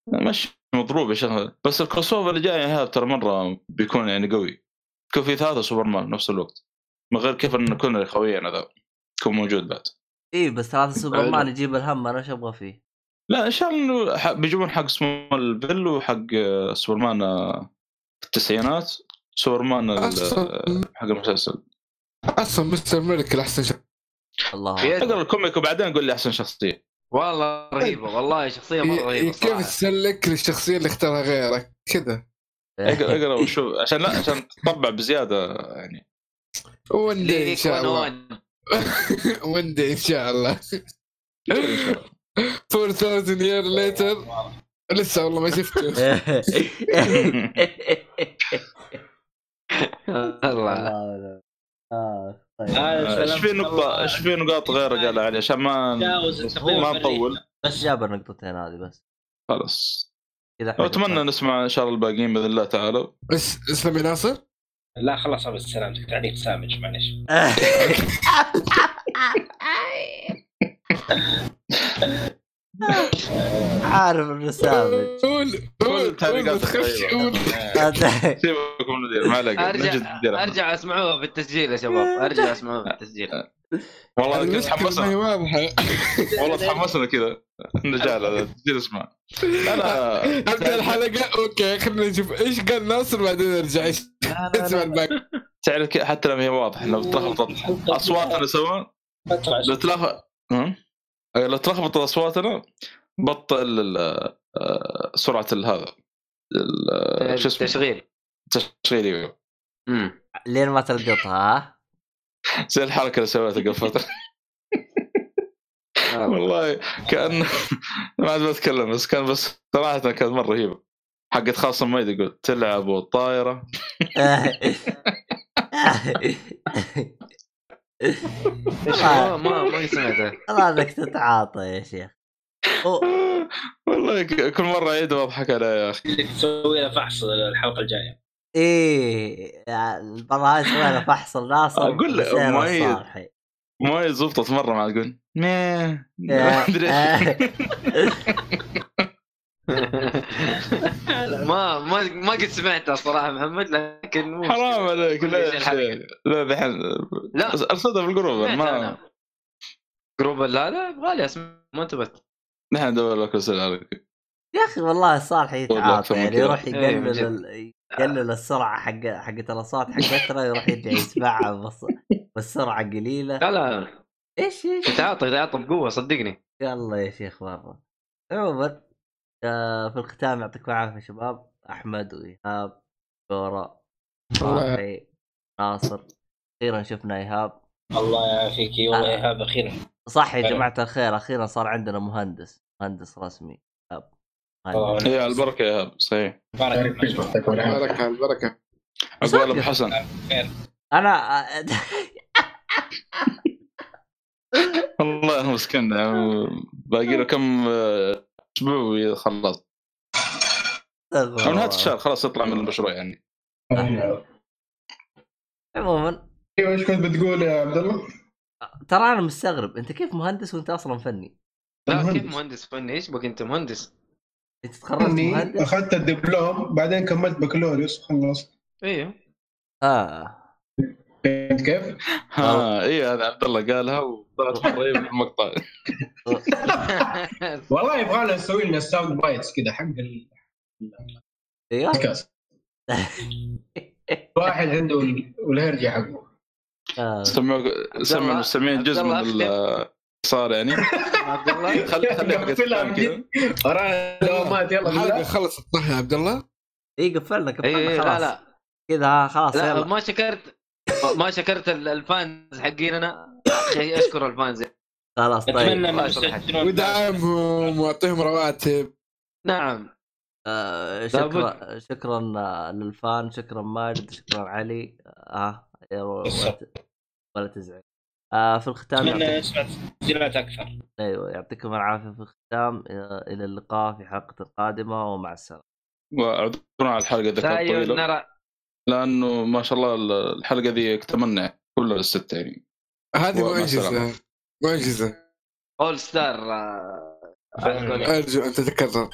Speaker 2: مش مضروب يا شيخ. بس ال crossover اللي جاي هذا ترى مرة بيكون يعني قوي. يكون في ثلاثة سوبرمان بنفس الوقت. من غير كيف انه كل خوينا ذا يكون موجود بعد.
Speaker 5: إي بس ثلاثة سوبرمان يجيب الهم أنا إيش أبغى فيه؟
Speaker 2: لا إن شاء الله بيجيبون حق Smallville وحق آه، سوبرمان آه، في التسعينات
Speaker 3: أصلاً-
Speaker 2: آه، حق المسلسل.
Speaker 3: أصلا مستر ملك الأحسن شيء
Speaker 5: الله.
Speaker 2: أقرأ الكوميك وبعدين قول لي أحسن شخصية.
Speaker 1: والله رهيبة والله شخصية مرة رهيبة
Speaker 3: كيف تسلك للشخصيه اللي اختارها غيرك؟ كذا.
Speaker 2: اقرأ اقرأ وشوف. عشان لا عشان تطبع بزيادة يعني.
Speaker 3: وندي إن
Speaker 1: ليك
Speaker 3: شاء الله.
Speaker 1: ونوان.
Speaker 3: وندي إن شاء الله.
Speaker 2: إن شاء الله.
Speaker 3: 4000 year later. لسه والله ما شفته.
Speaker 1: الله.
Speaker 5: آه،.
Speaker 4: هذا
Speaker 2: إيش في نقطه إيش في نقاط غير قال علي عشان ما ما. نطول.
Speaker 5: بس جاب النقطتين هذه بس.
Speaker 2: خلاص.
Speaker 5: كذا.
Speaker 2: أتمنى نسمع إن شاء الله الباقيين بإذن الله تعالى
Speaker 3: بس اسلم يا ناصر
Speaker 4: لا خلاص بس سلامتك تعليق سامج معلش
Speaker 5: عارف انه سامج
Speaker 3: قول قول
Speaker 2: الطيبة.
Speaker 3: قول
Speaker 2: سيبك من المدير ما نجد
Speaker 1: ارجع. أرجع اسمعوها في التسجيل يا شباب. أرجع اسمعوها في التسجيل.
Speaker 2: والله
Speaker 3: هي
Speaker 2: تحمسنا. والله تحمسنا كذا. الرجال هذا تجي اسمع لا
Speaker 3: أبدأ الحلقة. أوكي خلينا نشوف إيش قال ناصر بعدين نرجع. اسمع
Speaker 2: لا.
Speaker 3: الباقي.
Speaker 2: تعرف حتى لما هي واضحة لو تلخبطت اصواتنا سوا لو تلخبط هم؟ لو تلخبط أصواتنا بطئ آه، سرعة هذا ال- شو اسمه؟
Speaker 1: تشغيل
Speaker 2: التشغيل
Speaker 1: إيوه.
Speaker 5: لين ما تلقطها ها؟
Speaker 2: زي الحركة اللي سويتها قبل فترة. والله كأن ما عاد بتكلم بس كان بس صراحة كانت مرة رهيبة. حقت خاصم ميد يقول تلعب والطايره؟
Speaker 1: ما ما سمعته
Speaker 5: والله انك تتعاطى يا شيخ.
Speaker 2: والله كل مرة عيد وأضحك عليه يا أخي.
Speaker 4: اللي تسوي له فحص الحلقة الجاية.
Speaker 5: إيه يعني المره هاي سوينا فحص الناصر
Speaker 2: لك،
Speaker 5: وسير
Speaker 2: مؤيد. ما زبطت مرة ما تقول ميه ما أدري.
Speaker 1: ما ما ما قد سمعتها صراحة محمد لكن مو
Speaker 2: حرام عليك لا. لا دحين.
Speaker 1: لا.
Speaker 2: ارصدها في ال
Speaker 1: group
Speaker 2: ما.
Speaker 1: group لا لا يبغالي أسمع ما انتبهت.
Speaker 2: دحين ادور لك عليك
Speaker 5: يا أخي والله
Speaker 2: أكثر
Speaker 5: يتعاطى يعني. يروح
Speaker 1: إيه،
Speaker 5: يقلل يقلل السرعة حق حقت الأصوات حقتنا يروح يرجع يسمعها بس والسرعة قليلة.
Speaker 1: لا لا.
Speaker 5: إيش إيش؟
Speaker 1: يتعاطى يتعاطى بقوة صدقني.
Speaker 5: يلا يا شيخ مره عموما في الختام يعطيكم العافية شباب. أحمد وإيهاب دورا صالحي ناصر أخيرا شفنا إيهاب.
Speaker 4: الله يعافيك والله يا هذا أخيرا.
Speaker 5: صح يا
Speaker 4: فعلا.
Speaker 5: جماعة الخير أخيرا صار عندنا مهندس مهندس رسمي.
Speaker 4: الله.
Speaker 2: هي على البركة يا هاب صحيح.
Speaker 4: بارك الله
Speaker 3: البركه البركه
Speaker 2: أقول أبو حسن.
Speaker 5: أنا
Speaker 2: والله أنا مسكين باقي له كم آه، أسبوع ويخلص أو نهاية الشهر خلاص يطلع من المشروع يعني.
Speaker 5: عموما.
Speaker 7: أيوه إيش كنت بتقول يا عبد الله؟
Speaker 5: ترى أنا مستغرب. أنت كيف مهندس وأنت أصلا فني؟
Speaker 1: لا. كيف مهندس. فني؟ إيش بك أنت مهندس؟
Speaker 5: أنت تخرجت مهندس؟
Speaker 7: أخذت الدبلوم بعدين كملت بكالوريوس وخلصت
Speaker 1: أيوه
Speaker 5: آه.
Speaker 7: فهمت كيف؟
Speaker 2: ها اي هذا عبد الله قالها وطلعت مره في المقطع
Speaker 7: والله يبغى لنا نسوي لنا sound bites كذا حق
Speaker 5: أيوه.
Speaker 7: البودكاست. واحد عنده ال- والهرجه حقه.
Speaker 5: آه.
Speaker 2: سمعوا سمع المستمعين جزء من ال- صار يعني.
Speaker 1: عبد الله.
Speaker 2: خلي خلي حق.
Speaker 7: ورانا دوامات يلا
Speaker 3: خلصت. صح يا عبد الله؟
Speaker 5: اي قفلنا
Speaker 1: اي
Speaker 5: قفلنا
Speaker 1: إي، لا
Speaker 5: خلاص
Speaker 1: لا.
Speaker 5: كذا خلاص
Speaker 1: لا
Speaker 5: يلا.
Speaker 1: ما شكرت. ما شكرت ال- ال fans حقيننا أخي أشكر الفانز.
Speaker 5: خلاص طيب.
Speaker 1: أتمنى.
Speaker 4: يستجدون
Speaker 3: ودعمهم وأعطيهم رواتب.
Speaker 1: نعم.
Speaker 5: آه شكرا شكرا للفان شكرا ماجد شكرا علي. آه ولا تزعل. آه في الختام أتمنى.
Speaker 4: نسمع تسجيلات أكثر.
Speaker 5: أيوه يعطيكم العافية في الختام. آه إلى اللقاء في حلقة قادمه ومع السلامة.
Speaker 2: واعذرونا على الحلقة كانت
Speaker 1: طويلة.
Speaker 2: لأنه ما شاء الله الحلقة ذي اكتملنا كلها الستة يعني.
Speaker 3: هذه. معجزة معجزة.
Speaker 1: أول ستار آه،
Speaker 3: أرجو أن تتكرر.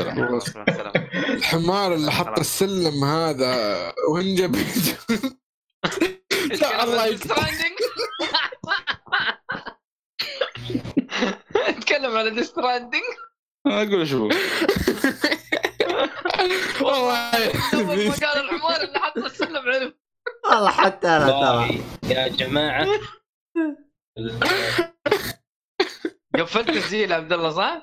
Speaker 2: السلامه
Speaker 3: الحمار اللي حط. السلم هذا وانجب لا الله يكفى
Speaker 1: ستراندنج تكلم على ستراندنج
Speaker 2: أقول شوف
Speaker 3: والله
Speaker 1: اول ما قال الحمار اللي حط السلم عرف
Speaker 5: والله حتى أنا ترى.
Speaker 4: يا جماعة.
Speaker 1: قفلت تسجيل عبد الله صح؟